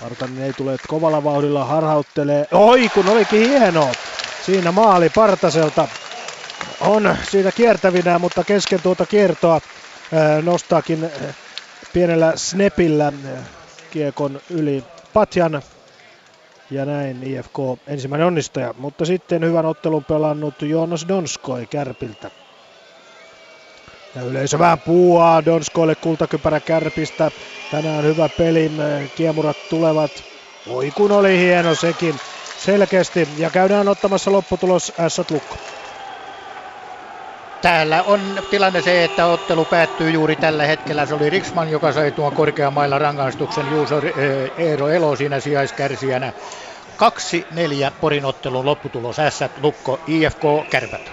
Partanen ei tule kovalla vauhdilla harhauttelee. Oi kun olikin hieno! Siinä maali Partaselta on siitä kiertävinä, mutta kesken tuota kiertoa eh, nostaakin eh, pienellä snepillä kiekon yli Patjan. Ja näin IFK ensimmäinen onnistaja. Mutta sitten hyvän ottelun pelannut Joonas Donskoi Kärpiltä. Ja yleisö vähän puuaa Donskoille kultakypärä Kärpistä. Tänään hyvä peli, eh, kiemurat tulevat. Oi kun oli hieno sekin selkeästi. Ja käydään ottamassa lopputulos S Lukko. Täällä on tilanne se, että ottelu päättyy juuri tällä hetkellä. Se oli Riksman, joka sai tuon korkeamailla rangaistuksen. Juuso eh, Eero Elo siinä sijaiskärsijänä. 2-4 Porin ottelun lopputulos. S Lukko IFK Kärpät.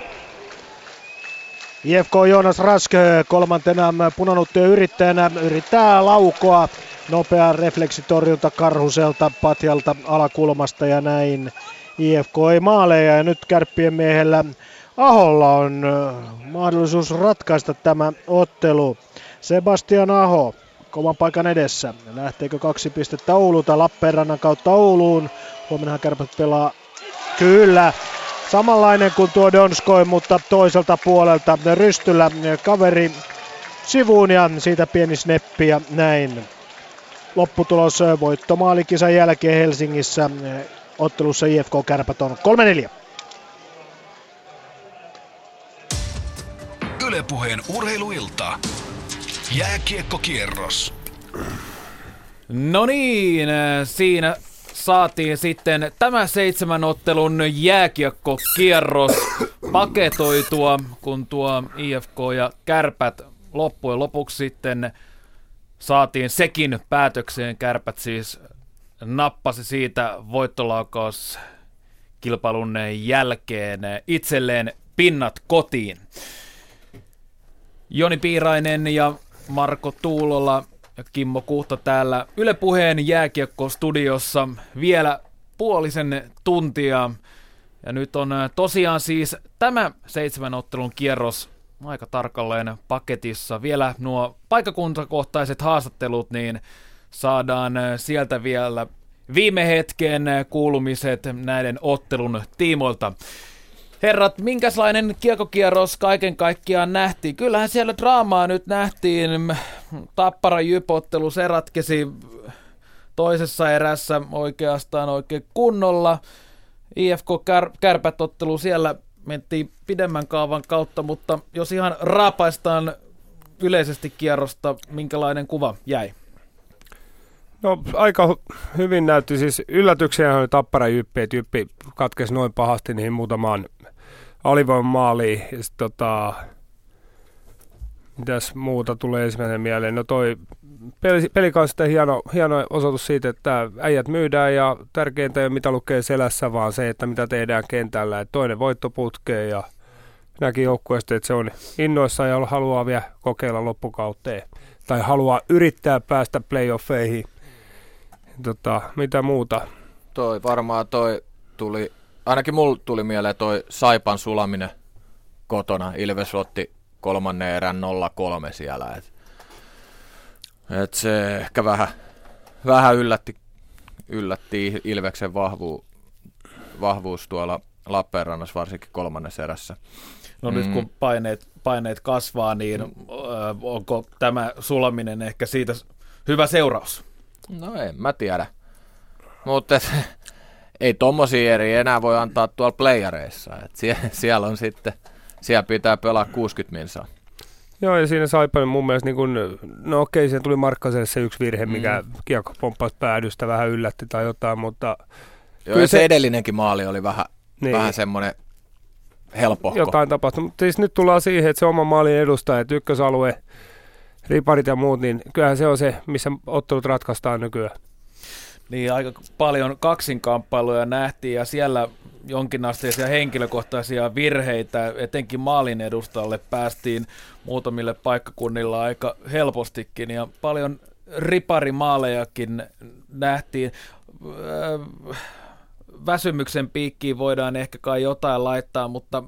IFK Joonas Rask kolmantena punanuttujen yrittäjänä yrittää laukoa. Nopea refleksitorjunta Karhuselta Patjalta alakulmasta ja näin. IFK ei maaleja ja nyt kärppien miehellä Aholla on mahdollisuus ratkaista tämä ottelu. Sebastian Aho kovan paikan edessä. Lähteekö kaksi pistettä Oululta Lappeenrannan kautta Ouluun? Huomenna kärpät pelaa kyllä. Samanlainen kuin tuo Donskoi, mutta toiselta puolelta Rystyllä kaveri sivuun ja siitä pieni sneppi ja näin. Lopputulos voittomaalikisan jälkeen Helsingissä ottelussa IFK Kärpät on 3-4. Ylepuheen urheiluilta. Jääkiekkokierros. No niin, siinä saatiin sitten tämä seitsemän ottelun jääkiekkokierros paketoitua, kun tuo IFK ja Kärpät loppujen lopuksi sitten saatiin sekin päätökseen. Kärpät siis nappasi siitä voittolaukaus kilpailun jälkeen itselleen pinnat kotiin. Joni Piirainen ja Marko Tuulola ja Kimmo Kuhta täällä Yle Puheen jääkiekko-studiossa vielä puolisen tuntia. Ja nyt on äh, tosiaan siis tämä seitsemän ottelun kierros aika tarkalleen paketissa. Vielä nuo paikakuntakohtaiset haastattelut, niin saadaan äh, sieltä vielä viime hetken kuulumiset näiden ottelun tiimoilta. Herrat, minkälainen kiekokierros kaiken kaikkiaan nähtiin? Kyllähän siellä draamaa nyt nähtiin. Tappara jypottelu, se ratkesi toisessa erässä oikeastaan oikein kunnolla. IFK kär, kärpätottelu siellä mentiin pidemmän kaavan kautta, mutta jos ihan raapaistaan yleisesti kierrosta, minkälainen kuva jäi? No aika hyvin näytti siis yllätyksiä oli Tappara Jyppi, että Jyppi katkesi noin pahasti niihin muutamaan alivoiman maaliin. Ja sit, tota, mitäs muuta tulee ensimmäinen mieleen? No toi peli, pelikanssa hieno, hieno osoitus siitä, että äijät myydään ja tärkeintä ei ole mitä lukee selässä, vaan se, että mitä tehdään kentällä. Et toinen voitto putkee ja näki joukkueesta, että se on innoissa ja haluaa vielä kokeilla loppukauteen. Tai haluaa yrittää päästä playoffeihin. Tota, mitä muuta? Toi varmaan toi tuli ainakin mulla tuli mieleen toi Saipan sulaminen kotona. Ilves otti kolmannen erän 0-3 siellä. Et, et se ehkä vähän, vähän yllätti, yllätti Ilveksen vahvu, vahvuus tuolla Lappeenrannassa, varsinkin kolmannessa erässä. No mm. nyt kun paineet, paineet kasvaa, niin mm. onko tämä sulaminen ehkä siitä hyvä seuraus? No en mä tiedä. Mutta ei tommosia eri enää voi antaa tuolla playareissa. Et sie, *laughs* siellä on sitten, siellä pitää pelaa 60 minsaa. Joo, ja siinä Saipan mun mielestä, niin kun, no okei, siihen tuli Markkaselle se yksi virhe, mikä mm. kiekko pomppasi päädystä, vähän yllätti tai jotain, mutta... Joo, ja se, se edellinenkin maali oli vähän, niin. vähän semmoinen helpohko. Jotain tapahtui, mutta siis nyt tullaan siihen, että se oma maalin edustaja, että ykkösalue, riparit ja muut, niin kyllähän se on se, missä ottelut ratkaistaan nykyään. Niin, aika paljon kaksinkamppailuja nähtiin ja siellä jonkinasteisia henkilökohtaisia virheitä, etenkin maalin edustalle päästiin muutamille paikkakunnilla aika helpostikin ja paljon riparimaalejakin nähtiin. Väsymyksen piikkiin voidaan ehkä kai jotain laittaa, mutta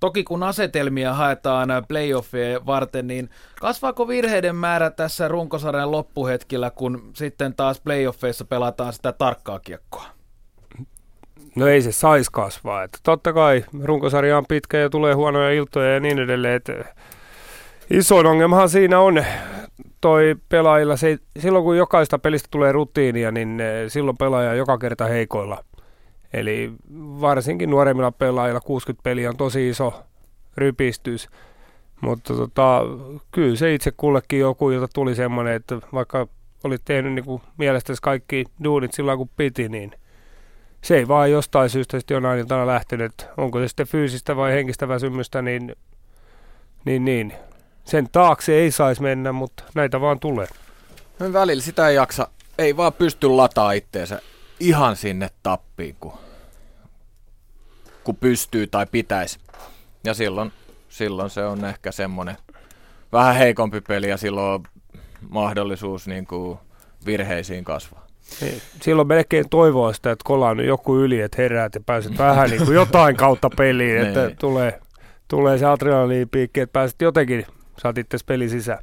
Toki kun asetelmia haetaan playoffia varten, niin kasvaako virheiden määrä tässä runkosarjan loppuhetkillä, kun sitten taas playoffeissa pelataan sitä tarkkaa kiekkoa? No ei se saisi kasvaa. Että totta kai runkosarja on pitkä ja tulee huonoja iltoja ja niin edelleen. Että isoin ongelmahan siinä on toi pelaajilla. Se, silloin kun jokaista pelistä tulee rutiinia, niin eh, silloin pelaaja joka kerta heikoilla. Eli varsinkin nuoremmilla pelaajilla 60 peliä on tosi iso rypistys. Mutta tota, kyllä se itse kullekin joku, jota tuli semmoinen, että vaikka olit tehnyt niin kuin mielestäsi kaikki duunit sillä kun piti, niin se ei vaan jostain syystä sitten jonain iltana lähtenyt. Onko se sitten fyysistä vai henkistä väsymystä, niin, niin, niin. sen taakse ei saisi mennä, mutta näitä vaan tulee. No välillä sitä ei jaksa, ei vaan pysty lataa itteensä ihan sinne tappiin, kun, kun pystyy tai pitäisi. Ja silloin, silloin se on ehkä semmoinen vähän heikompi peli ja silloin on mahdollisuus niin kuin virheisiin kasvaa. Niin, silloin melkein toivoa sitä, että kolaa joku yli, että heräät ja pääset vähän niin kuin jotain kautta peliin, että niin. tulee, tulee se adrenaliinipiikki, että pääset jotenkin, saat itse peli sisään.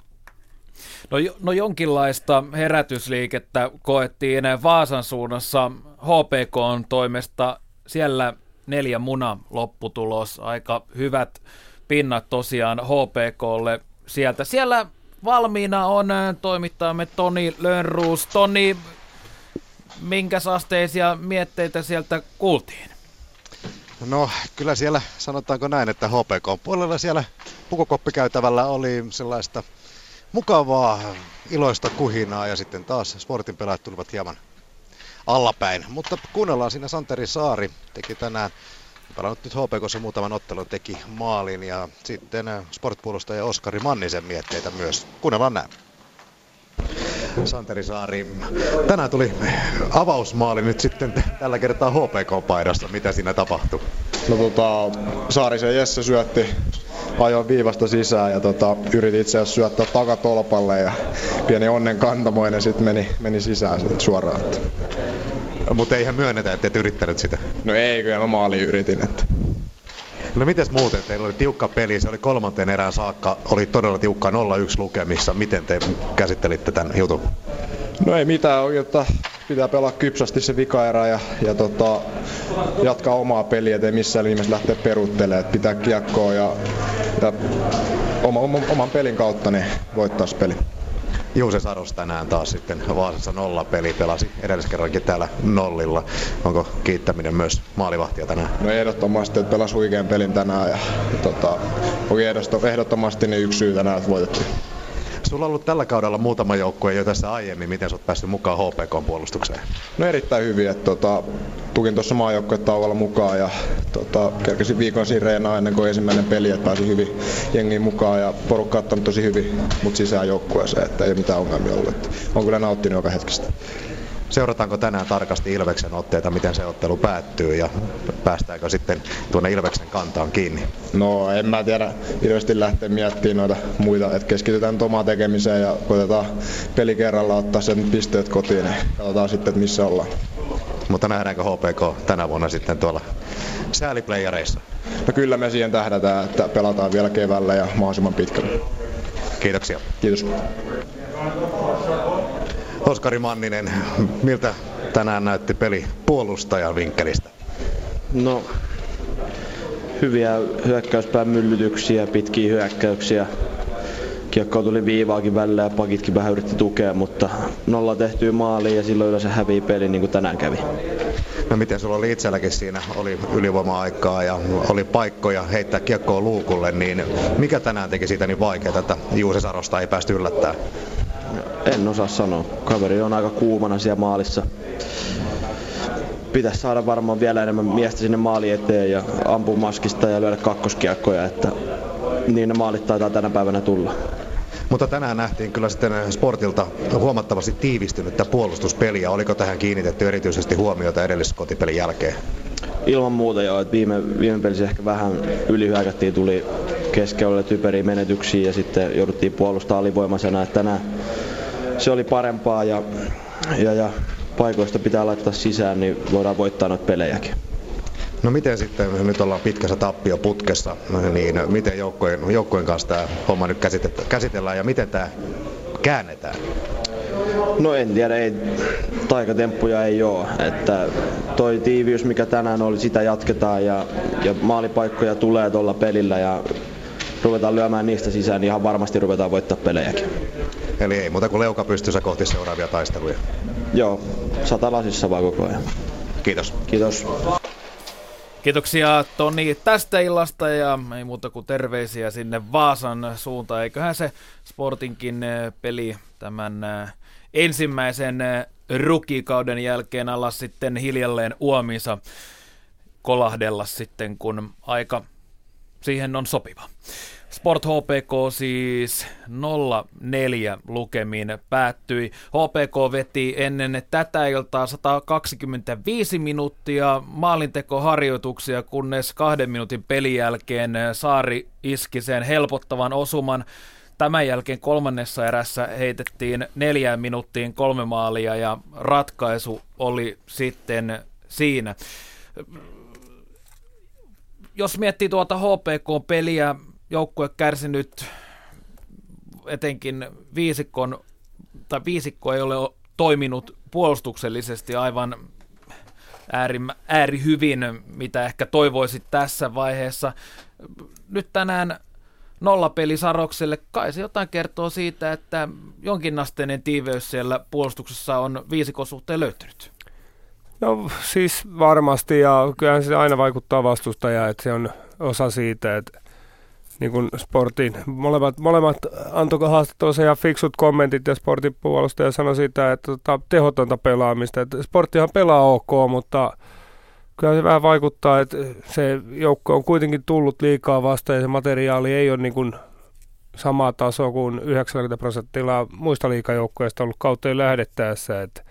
No, no jonkinlaista herätysliikettä koettiin Vaasan suunnassa HPK on toimesta. Siellä neljä muna lopputulos, aika hyvät pinnat tosiaan HPKlle sieltä. Siellä valmiina on toimittajamme Toni Lönnruus. Toni, minkä asteisia mietteitä sieltä kuultiin? No kyllä siellä sanotaanko näin, että HPK puolella siellä pukukoppikäytävällä oli sellaista mukavaa, iloista kuhinaa ja sitten taas sportin pelaajat tulivat hieman allapäin. Mutta kuunnellaan siinä Santeri Saari teki tänään pelannut nyt HPKssa muutaman ottelun, teki maalin ja sitten sportpuolustaja Oskari Mannisen mietteitä myös. Kuunnellaan näin. Santeri Saari, tänään tuli avausmaali nyt sitten tällä kertaa HPK-paidasta. Mitä siinä tapahtui? No tota, Saarisen Jesse syötti ajoin viivasta sisään ja tota, yritin itse asiassa syöttää takatolpalle ja pieni onnen kantamoinen sitten meni, meni sisään sit suoraan. Mutta eihän myönnetä, että et yrittänyt sitä. No ei, kyllä mä maali yritin. Että. No mites muuten? Teillä oli tiukka peli, se oli kolmanteen erään saakka, oli todella tiukka 0-1 lukemissa. Miten te käsittelitte tämän jutun? No ei mitään, oikeastaan pitää pelaa kypsästi se vikaerä ja, ja tota, jatkaa omaa peliä, ettei missään nimessä lähteä peruuttelemaan. Että pitää kiekkoa ja, ja oma, oma, oman pelin kautta niin voittaa peli. Juuse Saros tänään taas sitten Vaasassa nolla peli pelasi edelliskerrankin täällä nollilla. Onko kiittäminen myös maalivahtia tänään? No ehdottomasti, että pelasi huikean pelin tänään ja, ja tota, ehdottomasti niin yksi syy tänään, että voitettiin. Sulla ollut tällä kaudella muutama joukkue jo tässä aiemmin. Miten sä oot päässyt mukaan HPK-puolustukseen? No erittäin hyvin. Että, tota, tukin tuossa maajoukkuetauolla mukaan ja tota, kerkesin viikon siinä ennen kuin ensimmäinen peli, että pääsin hyvin jengiin mukaan ja porukka ottanut tosi hyvin mut sisään joukkueeseen, että ei mitään ongelmia ollut. Että, on kyllä nauttinut joka hetkestä. Seurataanko tänään tarkasti Ilveksen otteita, miten se ottelu päättyy ja päästäänkö sitten tuonne Ilveksen kantaan kiinni? No en mä tiedä, ilmeisesti lähteä miettimään noita muita, että keskitytään omaan tekemiseen ja koitetaan peli kerralla ottaa sen pisteet kotiin ja katsotaan sitten, että missä ollaan. mutta nähdäänkö HPK tänä vuonna sitten tuolla sääliplayereissa? No kyllä me siihen tähdätään, että pelataan vielä keväällä ja mahdollisimman pitkälle. Kiitoksia. Kiitos. Oskari Manninen, miltä tänään näytti peli puolustajan vinkkelistä? No, hyviä hyökkäyspään myllytyksiä, pitkiä hyökkäyksiä. Kiekko tuli viivaakin välillä ja pakitkin vähän yritti tukea, mutta nolla tehtyä maaliin ja silloin yleensä hävii peli niin kuin tänään kävi. No miten sulla oli itselläkin siinä, oli ylivoima-aikaa ja oli paikkoja heittää kiekkoa luukulle, niin mikä tänään teki siitä niin vaikeaa, että Juuse Sarosta ei päästy yllättää? En osaa sanoa. Kaveri on aika kuumana siellä maalissa. Pitäisi saada varmaan vielä enemmän miestä sinne maali eteen ja ampua maskista ja lyödä kakkoskiekkoja, että niin ne maalit taitaa tänä päivänä tulla. Mutta tänään nähtiin kyllä sitten Sportilta huomattavasti tiivistynyttä puolustuspeliä. Oliko tähän kiinnitetty erityisesti huomiota edelliskotipelin jälkeen? Ilman muuta joo, että viime, viime pelissä ehkä vähän ylihyökättiin, tuli keskellä typeriä menetyksiä ja sitten jouduttiin puolustamaan alivoimaisena, että tänään se oli parempaa ja, ja, ja paikoista pitää laittaa sisään, niin voidaan voittaa noita pelejäkin. No miten sitten, nyt ollaan pitkässä tappioputkessa, niin miten joukkojen, joukkojen kanssa tämä homma nyt käsitellään ja miten tämä käännetään? No en tiedä, ei, taikatemppuja ei ole. Että toi tiiviys, mikä tänään oli, sitä jatketaan ja, ja maalipaikkoja tulee tuolla pelillä ja ruvetaan lyömään niistä sisään, niin ihan varmasti ruvetaan voittaa pelejäkin. Eli ei muuta kuin leuka pystyssä kohti seuraavia taisteluja. Joo, sata lasissa vaan koko ajan. Kiitos. Kiitos. Kiitoksia Toni tästä illasta ja ei muuta kuin terveisiä sinne Vaasan suuntaan. Eiköhän se Sportinkin eh, peli tämän eh, ensimmäisen eh, rukikauden jälkeen alla sitten hiljalleen uomissa kolahdella sitten, kun aika siihen on sopiva. Sport HPK siis 0-4 lukemin päättyi. HPK veti ennen tätä iltaa 125 minuuttia maalintekoharjoituksia, kunnes kahden minuutin pelin jälkeen Saari iski sen helpottavan osuman. Tämän jälkeen kolmannessa erässä heitettiin neljään minuuttiin kolme maalia ja ratkaisu oli sitten siinä. Jos miettii tuota HPK-peliä, joukkue kärsinyt etenkin viisikon, tai viisikko ei ole toiminut puolustuksellisesti aivan ääri, ääri hyvin, mitä ehkä toivoisit tässä vaiheessa. Nyt tänään nollapeli Sarokselle, kai se jotain kertoo siitä, että jonkinasteinen tiiveys siellä puolustuksessa on viisikon suhteen löytynyt. No siis varmasti ja kyllähän se aina vaikuttaa vastustajaan, että se on osa siitä, että niin kuin sportin. Molemmat, molemmat antoi haastattelussa ihan fiksut kommentit ja sportin puolustaja sanoi sitä, että tota, tehotonta pelaamista. Että sporttihan pelaa ok, mutta kyllä se vähän vaikuttaa, että se joukko on kuitenkin tullut liikaa vasta ja se materiaali ei ole niin kuin tasoa kuin 90 prosenttia muista liikajoukkoista ollut kautta lähdettäessä. Että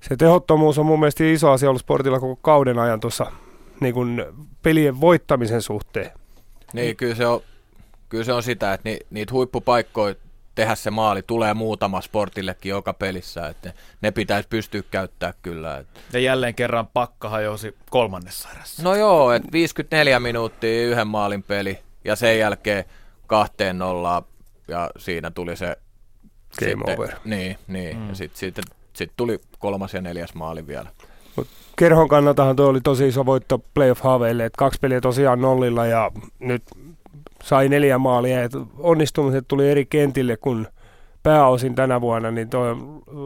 se tehottomuus on mun mielestä iso asia ollut sportilla koko kauden ajan tuossa niin kuin pelien voittamisen suhteen. Niin, kyllä se on, kyllä se on sitä, että ni, niitä huippupaikkoja tehdä se maali tulee muutama sportillekin joka pelissä, että ne pitäisi pystyä käyttää kyllä. Että. Ja jälleen kerran pakka hajosi kolmannessa erässä. No joo, että 54 minuuttia yhden maalin peli ja sen jälkeen kahteen nollaan ja siinä tuli se Game sitten, over. Niin, niin. Mm. ja sitten sit, sit tuli kolmas ja neljäs maali vielä. Kerhon kannaltahan tuo oli tosi iso voitto playoff-haaveille, että kaksi peliä tosiaan nollilla ja nyt sai neljä maalia. Et onnistumiset tuli eri kentille kuin pääosin tänä vuonna, niin toi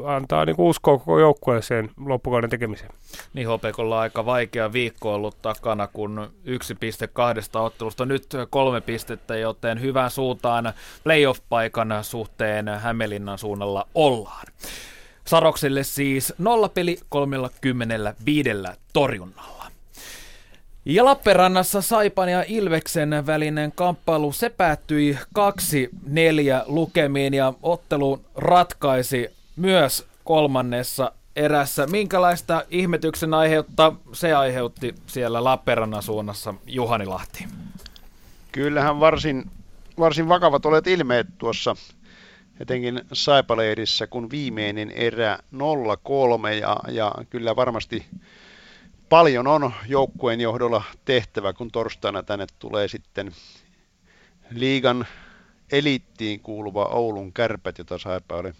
antaa niin uskoa koko joukkueeseen loppukauden tekemiseen. Niin HPKlla aika vaikea viikko ollut takana, kun yksi piste kahdesta ottelusta, nyt kolme pistettä, joten hyvään suuntaan playoff-paikan suhteen Hämeenlinnan suunnalla ollaan. Sarokselle siis nollapeli 35 torjunnalla. Ja Lappeenrannassa Saipan ja Ilveksen välinen kamppailu, se päättyi 2-4 lukemiin ja ottelu ratkaisi myös kolmannessa erässä. Minkälaista ihmetyksen aiheutta se aiheutti siellä Lappeenrannan suunnassa Juhani Lahti? Kyllähän varsin, varsin vakavat olet ilmeet tuossa etenkin Saipaleirissä, kun viimeinen erä 0-3 ja, ja kyllä varmasti paljon on joukkueen johdolla tehtävä, kun torstaina tänne tulee sitten liigan eliittiin kuuluva Oulun kärpät, jota Saipa oli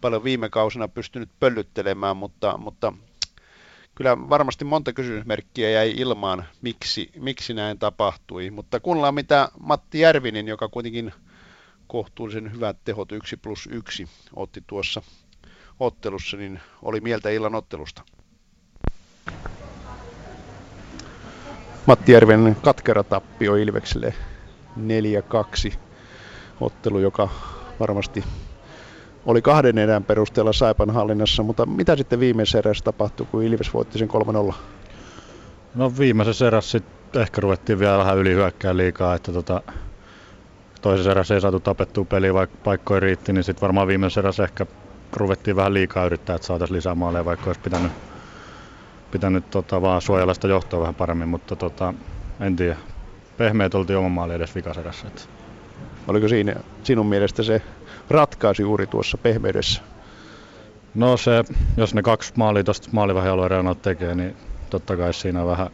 paljon viime kausina pystynyt pöllyttelemään, mutta, mutta kyllä varmasti monta kysymysmerkkiä jäi ilmaan, miksi, miksi näin tapahtui. Mutta kuunnellaan mitä Matti Järvinen, joka kuitenkin kohtuullisen hyvät tehot 1 plus 1 otti tuossa ottelussa, niin oli mieltä illan ottelusta. Matti Järvinen katkera tappio Ilvekselle 4-2 ottelu, joka varmasti oli kahden erän perusteella Saipan hallinnassa, mutta mitä sitten viimeisessä erässä tapahtui, kun Ilves voitti sen 3-0? No viimeisessä erässä ehkä ruvettiin vielä vähän ylihyökkää liikaa, että tota, toisessa erässä ei saatu tapettua peliä, vaikka paikkoja riitti, niin sitten varmaan viimeisessä erässä ehkä ruvettiin vähän liikaa yrittää, että saataisiin lisää maaleja, vaikka olisi pitänyt, pitänyt tota, vaan suojella sitä johtoa vähän paremmin, mutta tota, en tiedä. Pehmeät oltiin oman maalin edes vikaserässä. Että. Oliko siinä sinun mielestä se ratkaisu juuri tuossa pehmeydessä? No se, jos ne kaksi maalia tuosta maalivahialueen tekee, niin totta kai siinä on vähän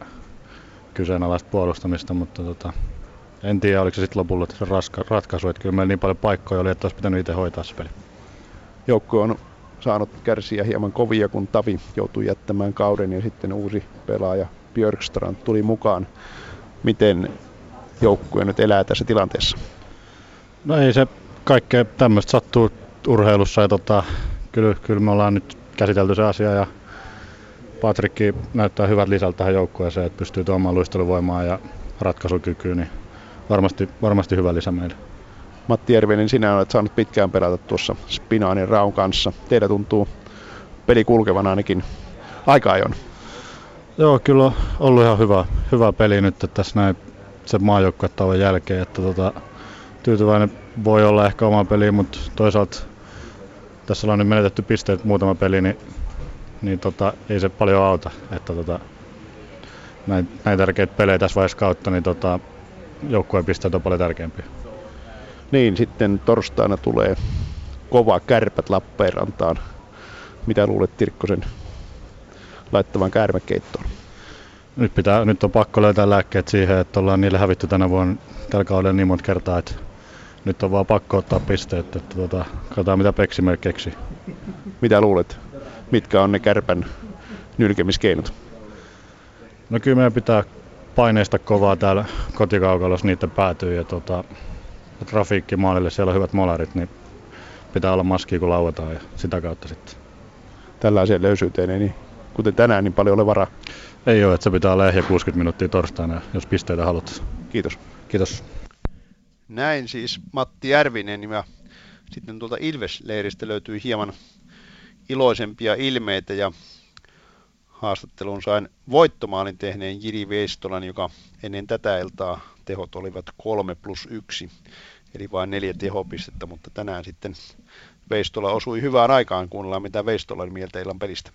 kyseenalaista puolustamista, mutta tota, en tiedä, oliko se sitten lopulla se raska, ratkaisu, että kyllä meillä niin paljon paikkoja oli, että olisi pitänyt itse hoitaa se peli. Joukko on saanut kärsiä hieman kovia, kun Tavi joutui jättämään kauden ja sitten uusi pelaaja Björkstrand tuli mukaan. Miten joukkue nyt elää tässä tilanteessa? No ei se kaikkea tämmöistä sattuu urheilussa ja tota, kyllä, kyllä me ollaan nyt käsitelty se asia ja Patrikki näyttää hyvät lisältä tähän joukkueeseen, että pystyy tuomaan luisteluvoimaa ja ratkaisukykyä, niin varmasti, varmasti hyvä lisä meille. Matti Järvinen, sinä olet saanut pitkään pelata tuossa Spinaanin Raun kanssa. Teillä tuntuu peli kulkevan ainakin aika ajon. Joo, kyllä on ollut ihan hyvä, hyvä peli nyt tässä näin se maajoukkuetauon jälkeen, että tota, tyytyväinen voi olla ehkä oma peli, mutta toisaalta tässä ollaan nyt menetetty pisteet muutama peli, niin, niin tota, ei se paljon auta. Että tota, näin, näin tärkeitä pelejä tässä vaiheessa kautta, niin tota, joukkueen pisteet on paljon tärkeämpiä. Niin, sitten torstaina tulee kova kärpät Lappeenrantaan. Mitä luulet Tirkkosen laittavan kärmäkeittoon? Nyt, pitää, nyt on pakko löytää lääkkeet siihen, että ollaan niille hävitty tänä vuonna tällä kaudella niin monta kertaa, että nyt on vaan pakko ottaa pisteet, että tota, katsotaan mitä Peksimer keksi. Mitä luulet? Mitkä on ne kärpän nylkemiskeinot? No kyllä meidän pitää paineista kovaa täällä kotikaukalossa niiden päätyy ja tota, trafiikki maalille, siellä on hyvät molarit, niin pitää olla maski kun lauataan ja sitä kautta sitten. Tällaiseen löysyyteen ei niin, kuten tänään, niin paljon ole varaa. Ei ole, että se pitää olla ehjä 60 minuuttia torstaina, jos pisteitä haluat. Kiitos. Kiitos. Näin siis Matti Järvinen ja sitten tuolta Ilves-leiristä löytyi hieman iloisempia ilmeitä ja haastattelun sain voittomaalin tehneen Jiri Veistolan, joka ennen tätä iltaa tehot olivat 3 plus 1, eli vain neljä tehopistettä, mutta tänään sitten Veistola osui hyvään aikaan, kuunnellaan mitä Veistolan mieltä illan pelistä.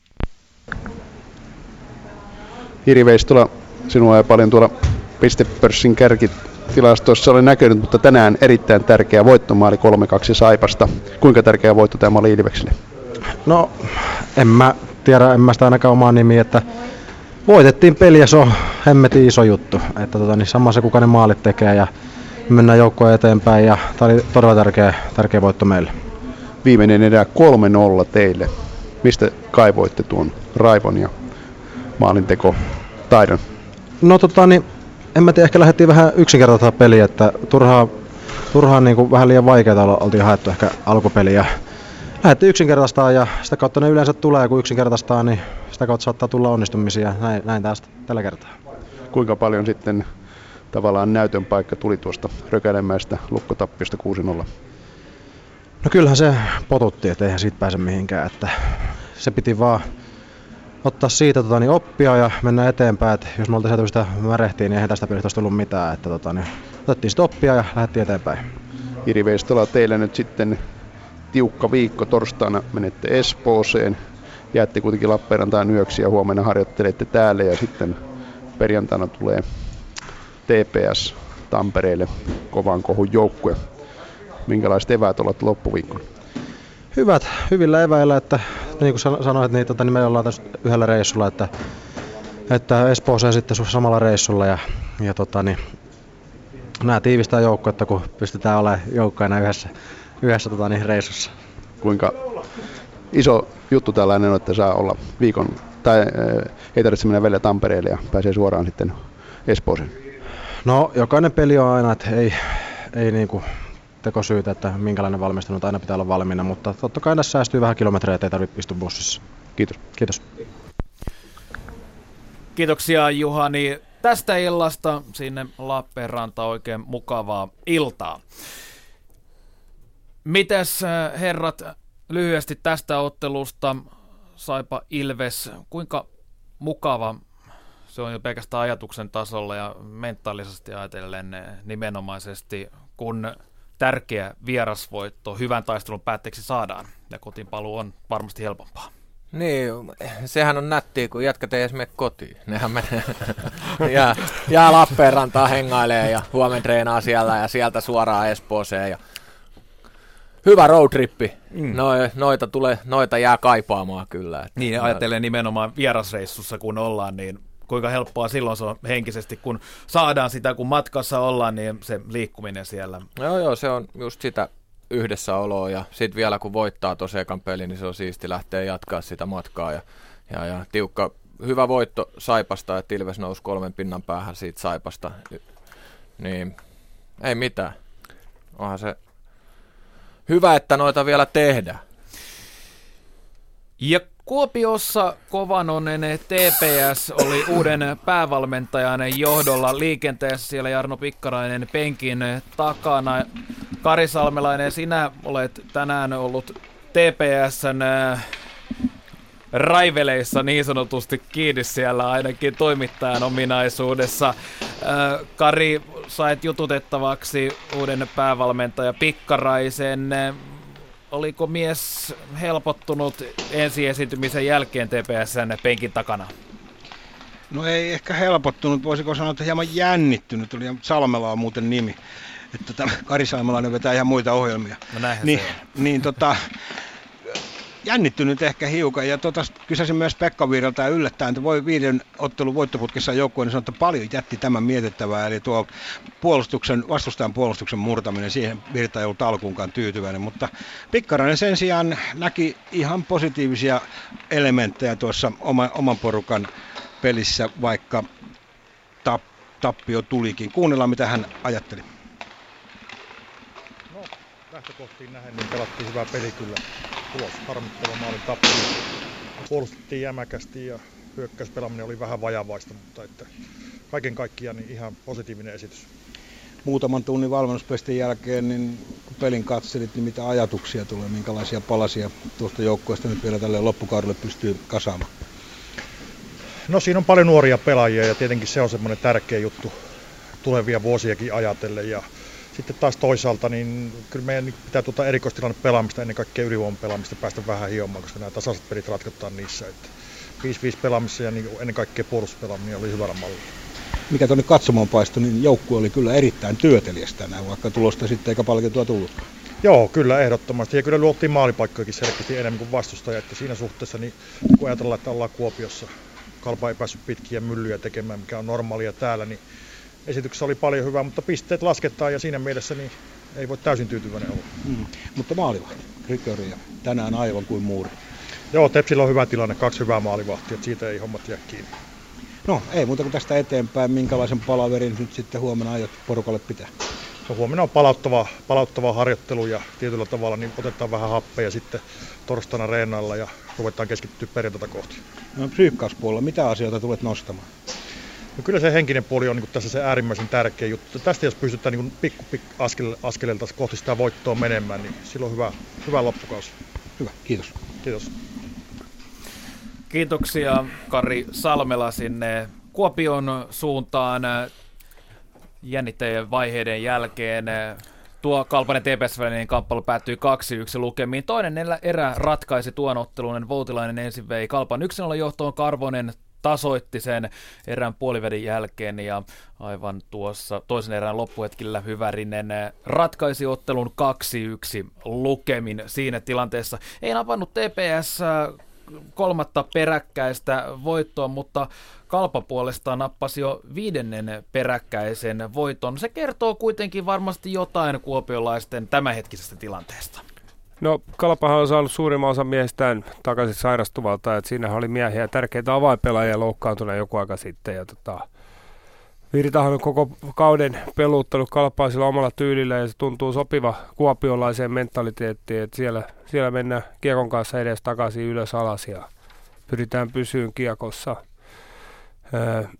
Jiri Veistola, sinua ei paljon tuolla pistepörssin kärkit tilastoissa oli näkynyt, mutta tänään erittäin tärkeä voittomaali 3-2 Saipasta. Kuinka tärkeä voitto tämä oli Ilvekselle? No, en mä tiedä, en mä sitä ainakaan omaa nimi, että voitettiin peli ja se on hemmetin iso juttu. Että tota, niin sama se kuka ne maalit tekee ja mennään joukkoon eteenpäin ja tämä oli todella tärkeä, tärkeä voitto meille. Viimeinen erä 3-0 teille. Mistä kaivoitte tuon raivon ja maalinteko taidon? No tota, niin en mä tiedä, ehkä lähdettiin vähän yksinkertaista peliä, että turhaa, turhaa niin kuin vähän liian vaikeaa oltiin haettu ehkä alkupeliä. Lähdettiin yksinkertaistaa ja sitä kautta ne yleensä tulee, kun yksinkertaistaa, niin sitä kautta saattaa tulla onnistumisia. Näin, näin tästä tällä kertaa. Kuinka paljon sitten tavallaan näytön paikka tuli tuosta Rökälemäestä lukkotappiosta 6-0? No kyllähän se potutti, että eihän siitä pääse mihinkään. Että se piti vaan ottaa siitä tota, niin oppia ja mennä eteenpäin. Et jos me oltaisiin sitä märehtiin, niin eihän tästä pelistä olisi tullut mitään. Että, tota, niin, otettiin sitä oppia ja lähdettiin eteenpäin. Iri Veistola, teillä nyt sitten tiukka viikko. Torstaina menette Espooseen. Jäätte kuitenkin Lappeenrantaan yöksi ja huomenna harjoittelette täällä ja sitten perjantaina tulee TPS Tampereelle kovan kohun joukkue. Minkälaiset eväät olet loppuviikkon? Hyvät, hyvillä eväillä, että niin kuin sanoit, niin, tota, niin me ollaan tässä yhdellä reissulla, että, että Espooseen sitten samalla reissulla ja, ja tota, niin, nämä tiivistää joukkuetta, kun pystytään olemaan joukkoina yhdessä, yhdessä tota, niin, reissussa. Kuinka iso juttu tällainen on, että saa olla viikon, tai ei tarvitse mennä välillä Tampereelle ja pääsee suoraan sitten Espooseen? No, jokainen peli on aina, että ei, ei niinku tekosyytä, että minkälainen valmistelu aina pitää olla valmiina, mutta totta kai tässä säästyy vähän kilometrejä, ettei tarvitse istua bussissa. Kiitos. Kiitos. Kiitoksia Juhani tästä illasta sinne Lappeenranta oikein mukavaa iltaa. Mites äh, herrat, lyhyesti tästä ottelusta Saipa Ilves, kuinka mukava se on jo pelkästään ajatuksen tasolla ja mentaalisesti ajatellen nimenomaisesti, kun tärkeä vierasvoitto hyvän taistelun päätteeksi saadaan ja kotiinpaluu on varmasti helpompaa. Niin, sehän on nättiä, kun jätkät ei edes mene kotiin. Nehän menee, *laughs* jää, jää Lappeenrantaan hengailee ja huomen treenaa siellä ja sieltä suoraan Espooseen. Ja hyvä roadtrippi. Mm. No, noita, tulee, noita jää kaipaamaan kyllä. Että niin, ajatellen nimenomaan vierasreissussa kun ollaan, niin kuinka helppoa silloin se on henkisesti, kun saadaan sitä, kun matkassa ollaan, niin se liikkuminen siellä. Joo, joo, se on just sitä yhdessäoloa ja sitten vielä kun voittaa tuossa ekan pelin, niin se on siisti lähteä jatkaa sitä matkaa ja, ja, ja tiukka, hyvä voitto Saipasta, että Ilves nousi kolmen pinnan päähän siitä Saipasta, niin ei mitään. Onhan se hyvä, että noita vielä tehdään. Ja Kuopiossa Kovanonen TPS oli uuden päävalmentajan johdolla liikenteessä. Siellä Jarno Pikkarainen penkin takana. Kari Salmelainen, sinä olet tänään ollut TPSn raiveleissa niin sanotusti kiinni siellä ainakin toimittajan ominaisuudessa. Kari, sait jututettavaksi uuden päävalmentaja Pikkaraisen oliko mies helpottunut ensiesitymisen jälkeen TPSn penkin takana? No ei ehkä helpottunut, voisiko sanoa, että hieman jännittynyt. Oli Salmela on muuten nimi. Että tämä Kari Salmelainen vetää ihan muita ohjelmia. No niin, se on. Niin tota, jännittynyt ehkä hiukan. Ja tota, kysäsin myös Pekka Virralta yllättäen, että voi viiden ottelun voittoputkessa joukkueen, niin sanoi, että paljon jätti tämän mietittävää. Eli tuo puolustuksen, vastustajan puolustuksen murtaminen, siihen Virta ei ollut alkuunkaan tyytyväinen. Mutta Pikkarainen sen sijaan näki ihan positiivisia elementtejä tuossa oma, oman porukan pelissä, vaikka tap, tappio tulikin. Kuunnellaan, mitä hän ajatteli lähtökohtiin nähden niin pelattiin hyvä peli kyllä tulos harmittava maalin tappelu. Puolustettiin jämäkästi ja hyökkäyspelaaminen oli vähän vajavaista, mutta että kaiken kaikkiaan niin ihan positiivinen esitys. Muutaman tunnin valmennuspestin jälkeen, niin kun pelin katselit, niin mitä ajatuksia tulee, minkälaisia palasia tuosta joukkueesta nyt vielä tälle loppukaudelle pystyy kasaamaan? No siinä on paljon nuoria pelaajia ja tietenkin se on semmoinen tärkeä juttu tulevia vuosiakin ajatellen ja sitten taas toisaalta, niin kyllä meidän pitää tuota erikoistilanne pelaamista, ennen kaikkea ylivoiman pelaamista päästä vähän hiomaan, koska nämä tasaiset pelit ratkotaan niissä. Että 5-5 pelaamissa ja niin ennen kaikkea puolustuspelaaminen oli hyvällä mallilla. Mikä tuonne katsomaan paistui, niin joukkue oli kyllä erittäin työtelijäs tänään, vaikka tulosta sitten eikä palkintoa tullut. Joo, kyllä ehdottomasti. Ja kyllä luottiin maalipaikkojakin selkeästi enemmän kuin vastustaja. Että siinä suhteessa, niin kun ajatellaan, että ollaan Kuopiossa, Kalpa ei päässyt pitkiä myllyjä tekemään, mikä on normaalia täällä, niin esityksessä oli paljon hyvää, mutta pisteet lasketaan ja siinä mielessä niin ei voi täysin tyytyväinen olla. Mm. Mutta maalivahti, Riköri tänään aivan kuin muuri. Joo, Tepsillä on hyvä tilanne, kaksi hyvää maalivahtia, että siitä ei hommat jää kiinni. No ei muuta kuin tästä eteenpäin, minkälaisen palaverin nyt sitten huomenna aiot porukalle pitää? No, huomenna on palauttava, palauttava harjoittelu ja tietyllä tavalla niin otetaan vähän happea sitten torstaina reenailla ja ruvetaan keskittyä perjantaita kohti. No psyykkauspuolella, mitä asioita tulet nostamaan? No kyllä se henkinen puoli on niin tässä se äärimmäisen tärkeä juttu. Tästä jos pystytään niin pikku, pikku askel, askeleelta kohti sitä voittoa menemään, niin silloin hyvä, hyvä loppukausi. Hyvä, kiitos. Kiitos. Kiitoksia Kari Salmela sinne Kuopion suuntaan jännitteiden vaiheiden jälkeen. Tuo Kalpanen TPS välinen kamppailu päättyi 2-1 lukemiin. Toinen erä ratkaisi tuon ottelun. Voutilainen ensin vei Kalpan 1 johtoon. Karvonen tasoitti sen erään puolivälin jälkeen ja aivan tuossa toisen erään loppuhetkillä Hyvärinen ratkaisi ottelun 2-1 lukemin siinä tilanteessa. Ei napannut TPS kolmatta peräkkäistä voittoa, mutta Kalpa puolestaan nappasi jo viidennen peräkkäisen voiton. Se kertoo kuitenkin varmasti jotain kuopiolaisten tämänhetkisestä tilanteesta. No Kalpahan on saanut suurimman osan miehistään takaisin sairastuvalta, että siinä oli miehiä tärkeitä avainpelaajia loukkaantuneena joku aika sitten. Ja tota, Virtahan on koko kauden peluuttanut kalpaa sillä omalla tyylillä ja se tuntuu sopiva kuopiolaiseen mentaliteettiin, että siellä, siellä mennään kiekon kanssa edes takaisin ylös alas ja pyritään pysyyn kiekossa. Äh,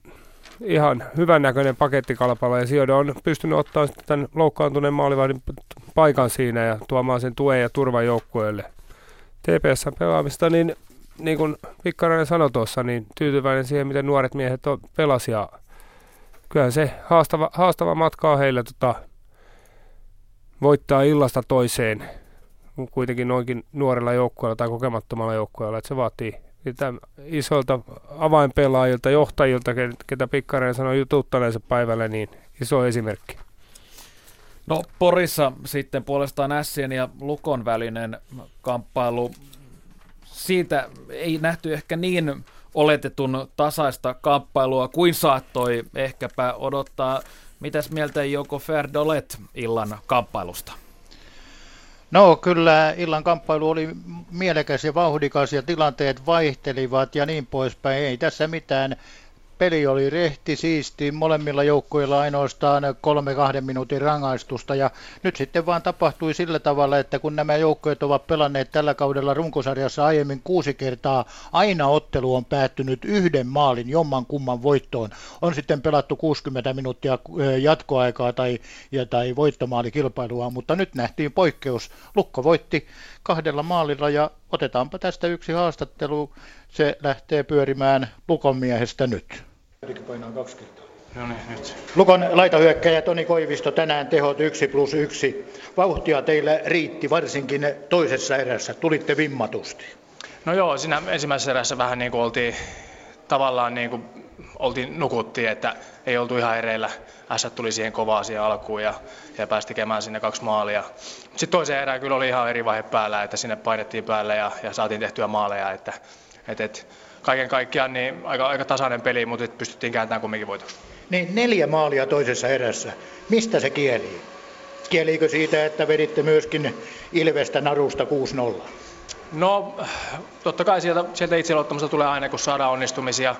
ihan hyvän näköinen paketti kalpalla ja Sijodo on pystynyt ottamaan tämän loukkaantuneen maalivahdin paikan siinä ja tuomaan sen tuen ja turvan joukkueelle. TPS pelaamista, niin, niin kuin Pikkarainen sanoi tuossa, niin tyytyväinen siihen, miten nuoret miehet on pelasi ja kyllähän se haastava, haastava matka on heillä tota, voittaa illasta toiseen kuitenkin noinkin nuorella joukkueella tai kokemattomalla joukkueella, että se vaatii isoilta avainpelaajilta, johtajilta, ketä Pikkarinen sanoi jututtaneensa päivällä, niin iso esimerkki. No Porissa sitten puolestaan Ässien ja Lukon välinen kamppailu. Siitä ei nähty ehkä niin oletetun tasaista kamppailua kuin saattoi ehkäpä odottaa. Mitäs mieltä Joko Ferdolet illan kamppailusta? No kyllä illan kamppailu oli mielekäs ja vauhdikas ja tilanteet vaihtelivat ja niin poispäin. Ei tässä mitään Peli oli rehti, siisti, molemmilla joukkueilla ainoastaan kolme kahden minuutin rangaistusta ja nyt sitten vaan tapahtui sillä tavalla, että kun nämä joukkueet ovat pelanneet tällä kaudella runkosarjassa aiemmin kuusi kertaa, aina ottelu on päättynyt yhden maalin jomman kumman voittoon. On sitten pelattu 60 minuuttia jatkoaikaa tai, ja, tai voittomaalikilpailua, mutta nyt nähtiin poikkeus. Lukko voitti kahdella maalilla ja otetaanpa tästä yksi haastattelu. Se lähtee pyörimään Lukon miehestä nyt. Painaa kaksi kertaa. No niin, nyt. Lukon laitahyökkäjä Toni Koivisto tänään tehot 1 plus 1. Vauhtia teillä riitti varsinkin toisessa erässä. Tulitte vimmatusti. No joo, siinä ensimmäisessä erässä vähän niin kuin oltiin tavallaan niin kuin oltiin, nukuttiin, että ei oltu ihan ereillä. S tuli siihen kovaa siihen alkuun ja, ja pääsi tekemään sinne kaksi maalia. Sitten toiseen erään kyllä oli ihan eri vaihe päällä, että sinne painettiin päälle ja, ja saatiin tehtyä maaleja. Että, et, et, kaiken kaikkiaan niin aika, aika tasainen peli, mutta pystyttiin kääntämään kumminkin voitoksi. Niin neljä maalia toisessa erässä. Mistä se kieli? Kieliikö siitä, että veditte myöskin Ilvestä narusta 6-0? No, totta kai sieltä, sieltä itseluottamusta tulee aina, kun saadaan onnistumisia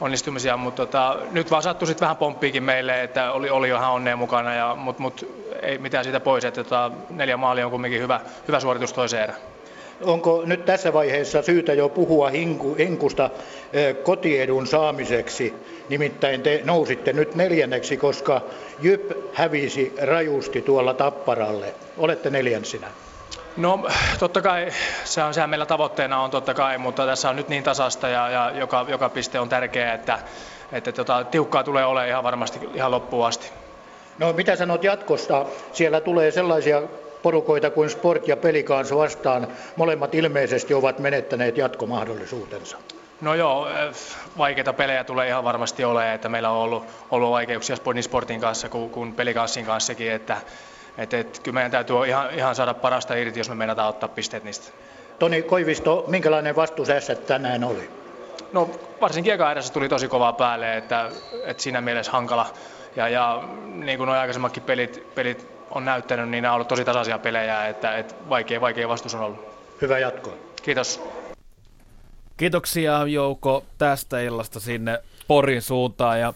onnistumisia, mutta tota, nyt vaan sattui sitten vähän pomppiikin meille, että oli, oli ihan onnea mukana, ja, mutta mut, ei mitään siitä pois, että tota, neljä maalia on kumminkin hyvä, hyvä suoritus toiseen erään. Onko nyt tässä vaiheessa syytä jo puhua hinku, hinkusta kotiedun saamiseksi? Nimittäin te nousitte nyt neljänneksi, koska Jyp hävisi rajusti tuolla Tapparalle. Olette neljänsinä. No totta kai, se on, sehän meillä tavoitteena on totta kai, mutta tässä on nyt niin tasasta ja, ja joka, joka piste on tärkeä, että, että tota, tiukkaa tulee olemaan ihan varmasti ihan loppuun asti. No mitä sanot jatkosta? Siellä tulee sellaisia porukoita kuin Sport ja Pelikans vastaan. Molemmat ilmeisesti ovat menettäneet jatkomahdollisuutensa. No joo, vaikeita pelejä tulee ihan varmasti olemaan, että meillä on ollut, ollut vaikeuksia Sportin, Sportin kanssa kuin, kuin Pelikanssin kanssakin, että et, et, kyllä meidän täytyy ihan, ihan saada parasta irti, jos me meinataan ottaa pisteet niistä. Toni Koivisto, minkälainen vastus S tänään oli? No varsinkin eka edessä tuli tosi kovaa päälle, että, että siinä mielessä hankala. Ja, ja niin kuin nuo aikaisemmatkin pelit, pelit on näyttänyt, niin nämä on ollut tosi tasaisia pelejä, että, että vaikea, vaikea vastus on ollut. Hyvä jatko. Kiitos. Kiitoksia Jouko tästä illasta sinne Porin suuntaan ja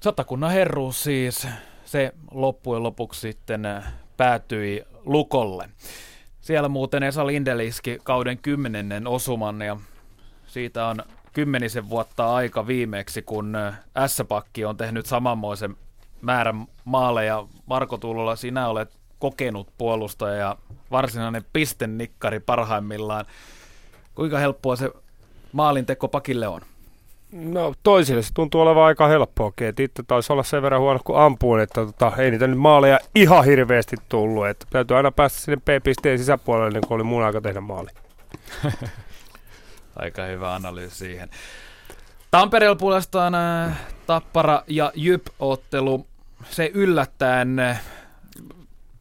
Satakunnan herruus siis se loppujen lopuksi sitten äh, päätyi Lukolle. Siellä muuten Esa Lindeliski kauden kymmenennen osuman ja siitä on kymmenisen vuotta aika viimeksi, kun äh, S-pakki on tehnyt samanmoisen määrän maaleja. Marko Tuulola, sinä olet kokenut puolustaja ja varsinainen pistennikkari parhaimmillaan. Kuinka helppoa se maalinteko pakille on? No toisille se tuntuu olevan aika helppoakin, että itse taisi olla sen verran huono kuin ampuun, että tota, ei niitä nyt maaleja ihan hirveästi tullut, että täytyy aina päästä sinne P-pisteen sisäpuolelle, niin kuin oli muun aika tehdä maali. *laughs* aika hyvä analyysi siihen. Tampereella puolestaan äh, Tappara ja Jyp-ottelu, se yllättäen äh,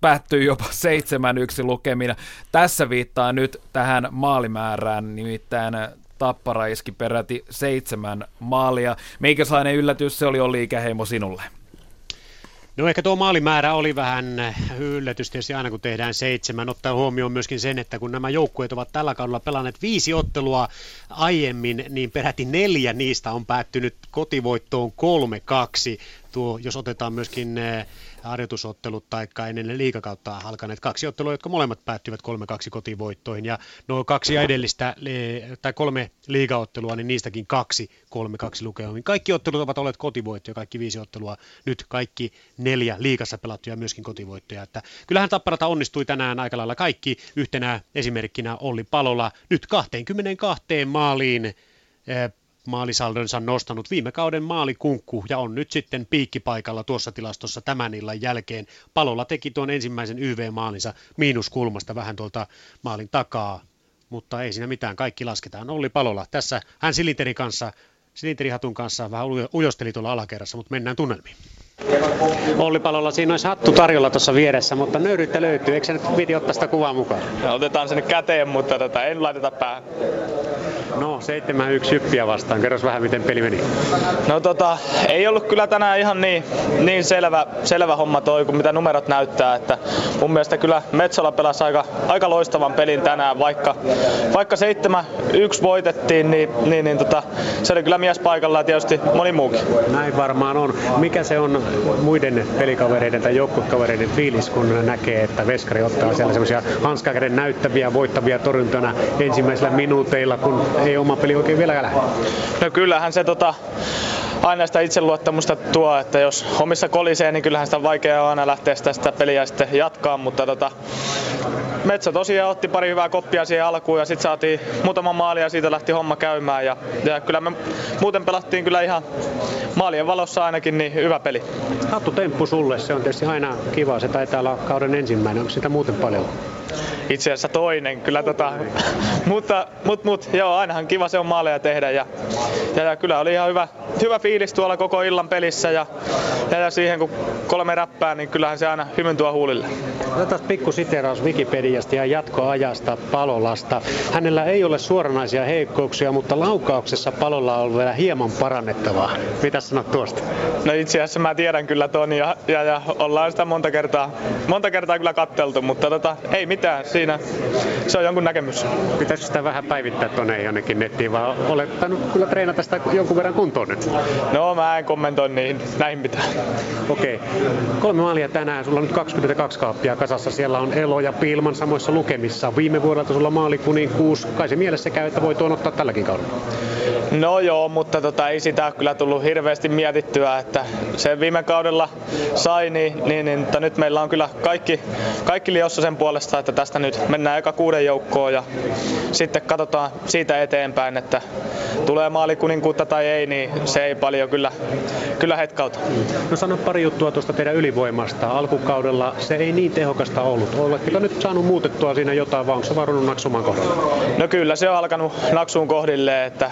päättyi jopa 7-1 lukemina. Tässä viittaa nyt tähän maalimäärään, nimittäin äh, Tappara iski peräti seitsemän maalia. Meikäslainen yllätys se oli Olli Ikäheimo sinulle? No ehkä tuo maalimäärä oli vähän yllätys tietysti aina kun tehdään seitsemän. Ottaa huomioon myöskin sen, että kun nämä joukkueet ovat tällä kaudella pelanneet viisi ottelua aiemmin, niin peräti neljä niistä on päättynyt kotivoittoon 3-2. Tuo, jos otetaan myöskin eh, harjoitusottelut tai ennen liikakautta alkaneet kaksi ottelua, jotka molemmat päättyivät 3-2 kotivoittoihin. Ja nuo kaksi edellistä tai kolme liigaottelua, niin niistäkin kaksi 3-2 lukeumiin. Kaikki ottelut ovat olleet kotivoittoja, kaikki viisi ottelua. Nyt kaikki neljä liikassa pelattuja myöskin kotivoittoja. Että kyllähän Tapparata onnistui tänään aika lailla kaikki. Yhtenä esimerkkinä Olli Palola nyt 22 maaliin eh, maalisaldonsa nostanut viime kauden maalikunkku ja on nyt sitten piikkipaikalla tuossa tilastossa tämän illan jälkeen. Palolla teki tuon ensimmäisen YV-maalinsa miinuskulmasta vähän tuolta maalin takaa, mutta ei siinä mitään, kaikki lasketaan. Olli Palola tässä, hän silinteri kanssa, silinterihatun kanssa vähän ujosteli tuolla alakerrassa, mutta mennään tunnelmiin. Olli Palolla siinä olisi hattu tarjolla tuossa vieressä, mutta nöyryyttä löytyy. Eikö se nyt piti ottaa sitä kuvaa mukaan? No, otetaan se nyt käteen, mutta tota, en laiteta päähän. No, 7-1 hyppiä vastaan. Kerros vähän, miten peli meni. No tota, ei ollut kyllä tänään ihan niin, niin selvä, selvä homma toi, kuin mitä numerot näyttää. Että mun mielestä kyllä Metsola pelasi aika, aika loistavan pelin tänään, vaikka, vaikka 7-1 voitettiin, niin, niin, niin tota, se oli kyllä mies paikalla ja tietysti moni muukin. Näin varmaan on. Mikä se on muiden pelikavereiden tai joukkuekavereiden fiilis, kun näkee, että Veskari ottaa siellä semmoisia hanskakäden näyttäviä, voittavia torjuntana ensimmäisillä minuuteilla, kun ei oma peli oikein vielä lähde? No kyllähän se tota, aina sitä itseluottamusta tuo, että jos omissa kolisee, niin kyllähän sitä vaikea on aina lähteä sitä, sitä peliä sitten jatkaa, mutta tota, Metsä tosiaan otti pari hyvää koppia siihen alkuun ja sitten saatiin muutama maali ja siitä lähti homma käymään ja, ja kyllä me muuten pelattiin kyllä ihan maalien valossa ainakin niin hyvä peli. Hattu temppu sulle, se on tietysti aina kiva, se taitaa olla kauden ensimmäinen, onko sitä muuten paljon? Itse asiassa toinen, kyllä tota, mutta mut, mut, joo, ainahan kiva se on maaleja tehdä ja, ja, ja kyllä oli ihan hyvä, hyvä fiilis tuolla koko illan pelissä ja, ja, ja siihen kun kolme räppää, niin kyllähän se aina hymyn tuo huulille. Otetaan pikku siteraus Wikipediasta ja jatkoajasta Palolasta. Hänellä ei ole suoranaisia heikkouksia, mutta laukauksessa Palolla on vielä hieman parannettavaa. Mitä sanot tuosta? No itse asiassa mä tiedän kyllä ton ja, ja, ja ollaan sitä monta kertaa, monta kertaa kyllä katteltu, mutta tota, ei mitään, siinä se on jonkun näkemys. Pitäisikö sitä vähän päivittää tuonne jonnekin nettiin, vai olet kyllä treenata sitä jonkun verran kuntoon nyt? No mä en kommentoi niihin, näihin mitään. Okei. Okay. Kolme maalia tänään, sulla on nyt 22 kaappia kasassa, siellä on Elo ja Pilman samoissa lukemissa. Viime vuodelta sulla maalikuninkuus, kai se mielessä käy, että voi tuon ottaa tälläkin kaudella. No joo, mutta tota, ei sitä kyllä tullut hirveästi mietittyä, että se viime kaudella sai, niin, niin, niin mutta nyt meillä on kyllä kaikki, kaikki liossa sen puolesta, että tästä nyt mennään eka kuuden joukkoon ja sitten katsotaan siitä eteenpäin, että tulee maalikuninkuutta tai ei, niin se ei paljon kyllä, kyllä hetkauta. No sano pari juttua tuosta teidän ylivoimasta. Alkukaudella se ei niin tehokasta ollut. Oletteko nyt saanut muutettua siinä jotain vai onko se varannut naksumaan kohdalla? No kyllä se on alkanut naksuun kohdille, että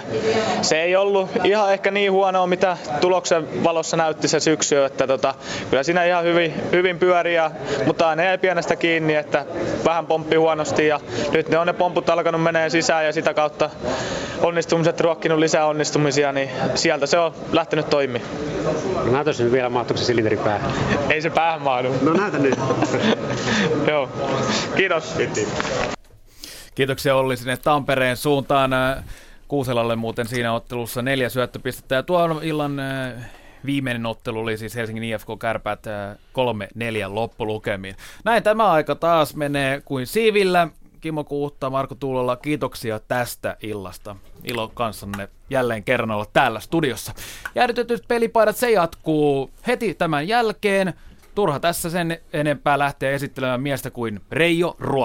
se ei ollut ihan ehkä niin huonoa, mitä tuloksen valossa näytti se syksy, että tota, kyllä siinä ihan hyvin, hyvin pyöriä, mutta aina jäi pienestä kiinni, että vähän pomppi huonosti ja nyt ne on ne pomput alkanut menee sisään ja sitä kautta onnistumiset ruokkinut lisää onnistumisia, niin sieltä se on lähtenyt toimimaan. No näytäisi nyt vielä mahtuuko se silinteri päähän. Ei se päähän mahdu. No näytä nyt. *laughs* Joo. Kiitos. Kiitoksia Olli sinne Tampereen suuntaan. Kuuselalle muuten siinä ottelussa neljä syöttöpistettä. Ja tuon illan viimeinen ottelu oli siis Helsingin IFK Kärpät 3-4 loppulukemiin. Näin tämä aika taas menee kuin siivillä. Kimmo Kuutta, Marko Tuulolla, kiitoksia tästä illasta. Ilo kanssanne jälleen kerran olla täällä studiossa. Jäädytetyt pelipaidat, se jatkuu heti tämän jälkeen. Turha tässä sen enempää lähteä esittelemään miestä kuin Reijo Ruo.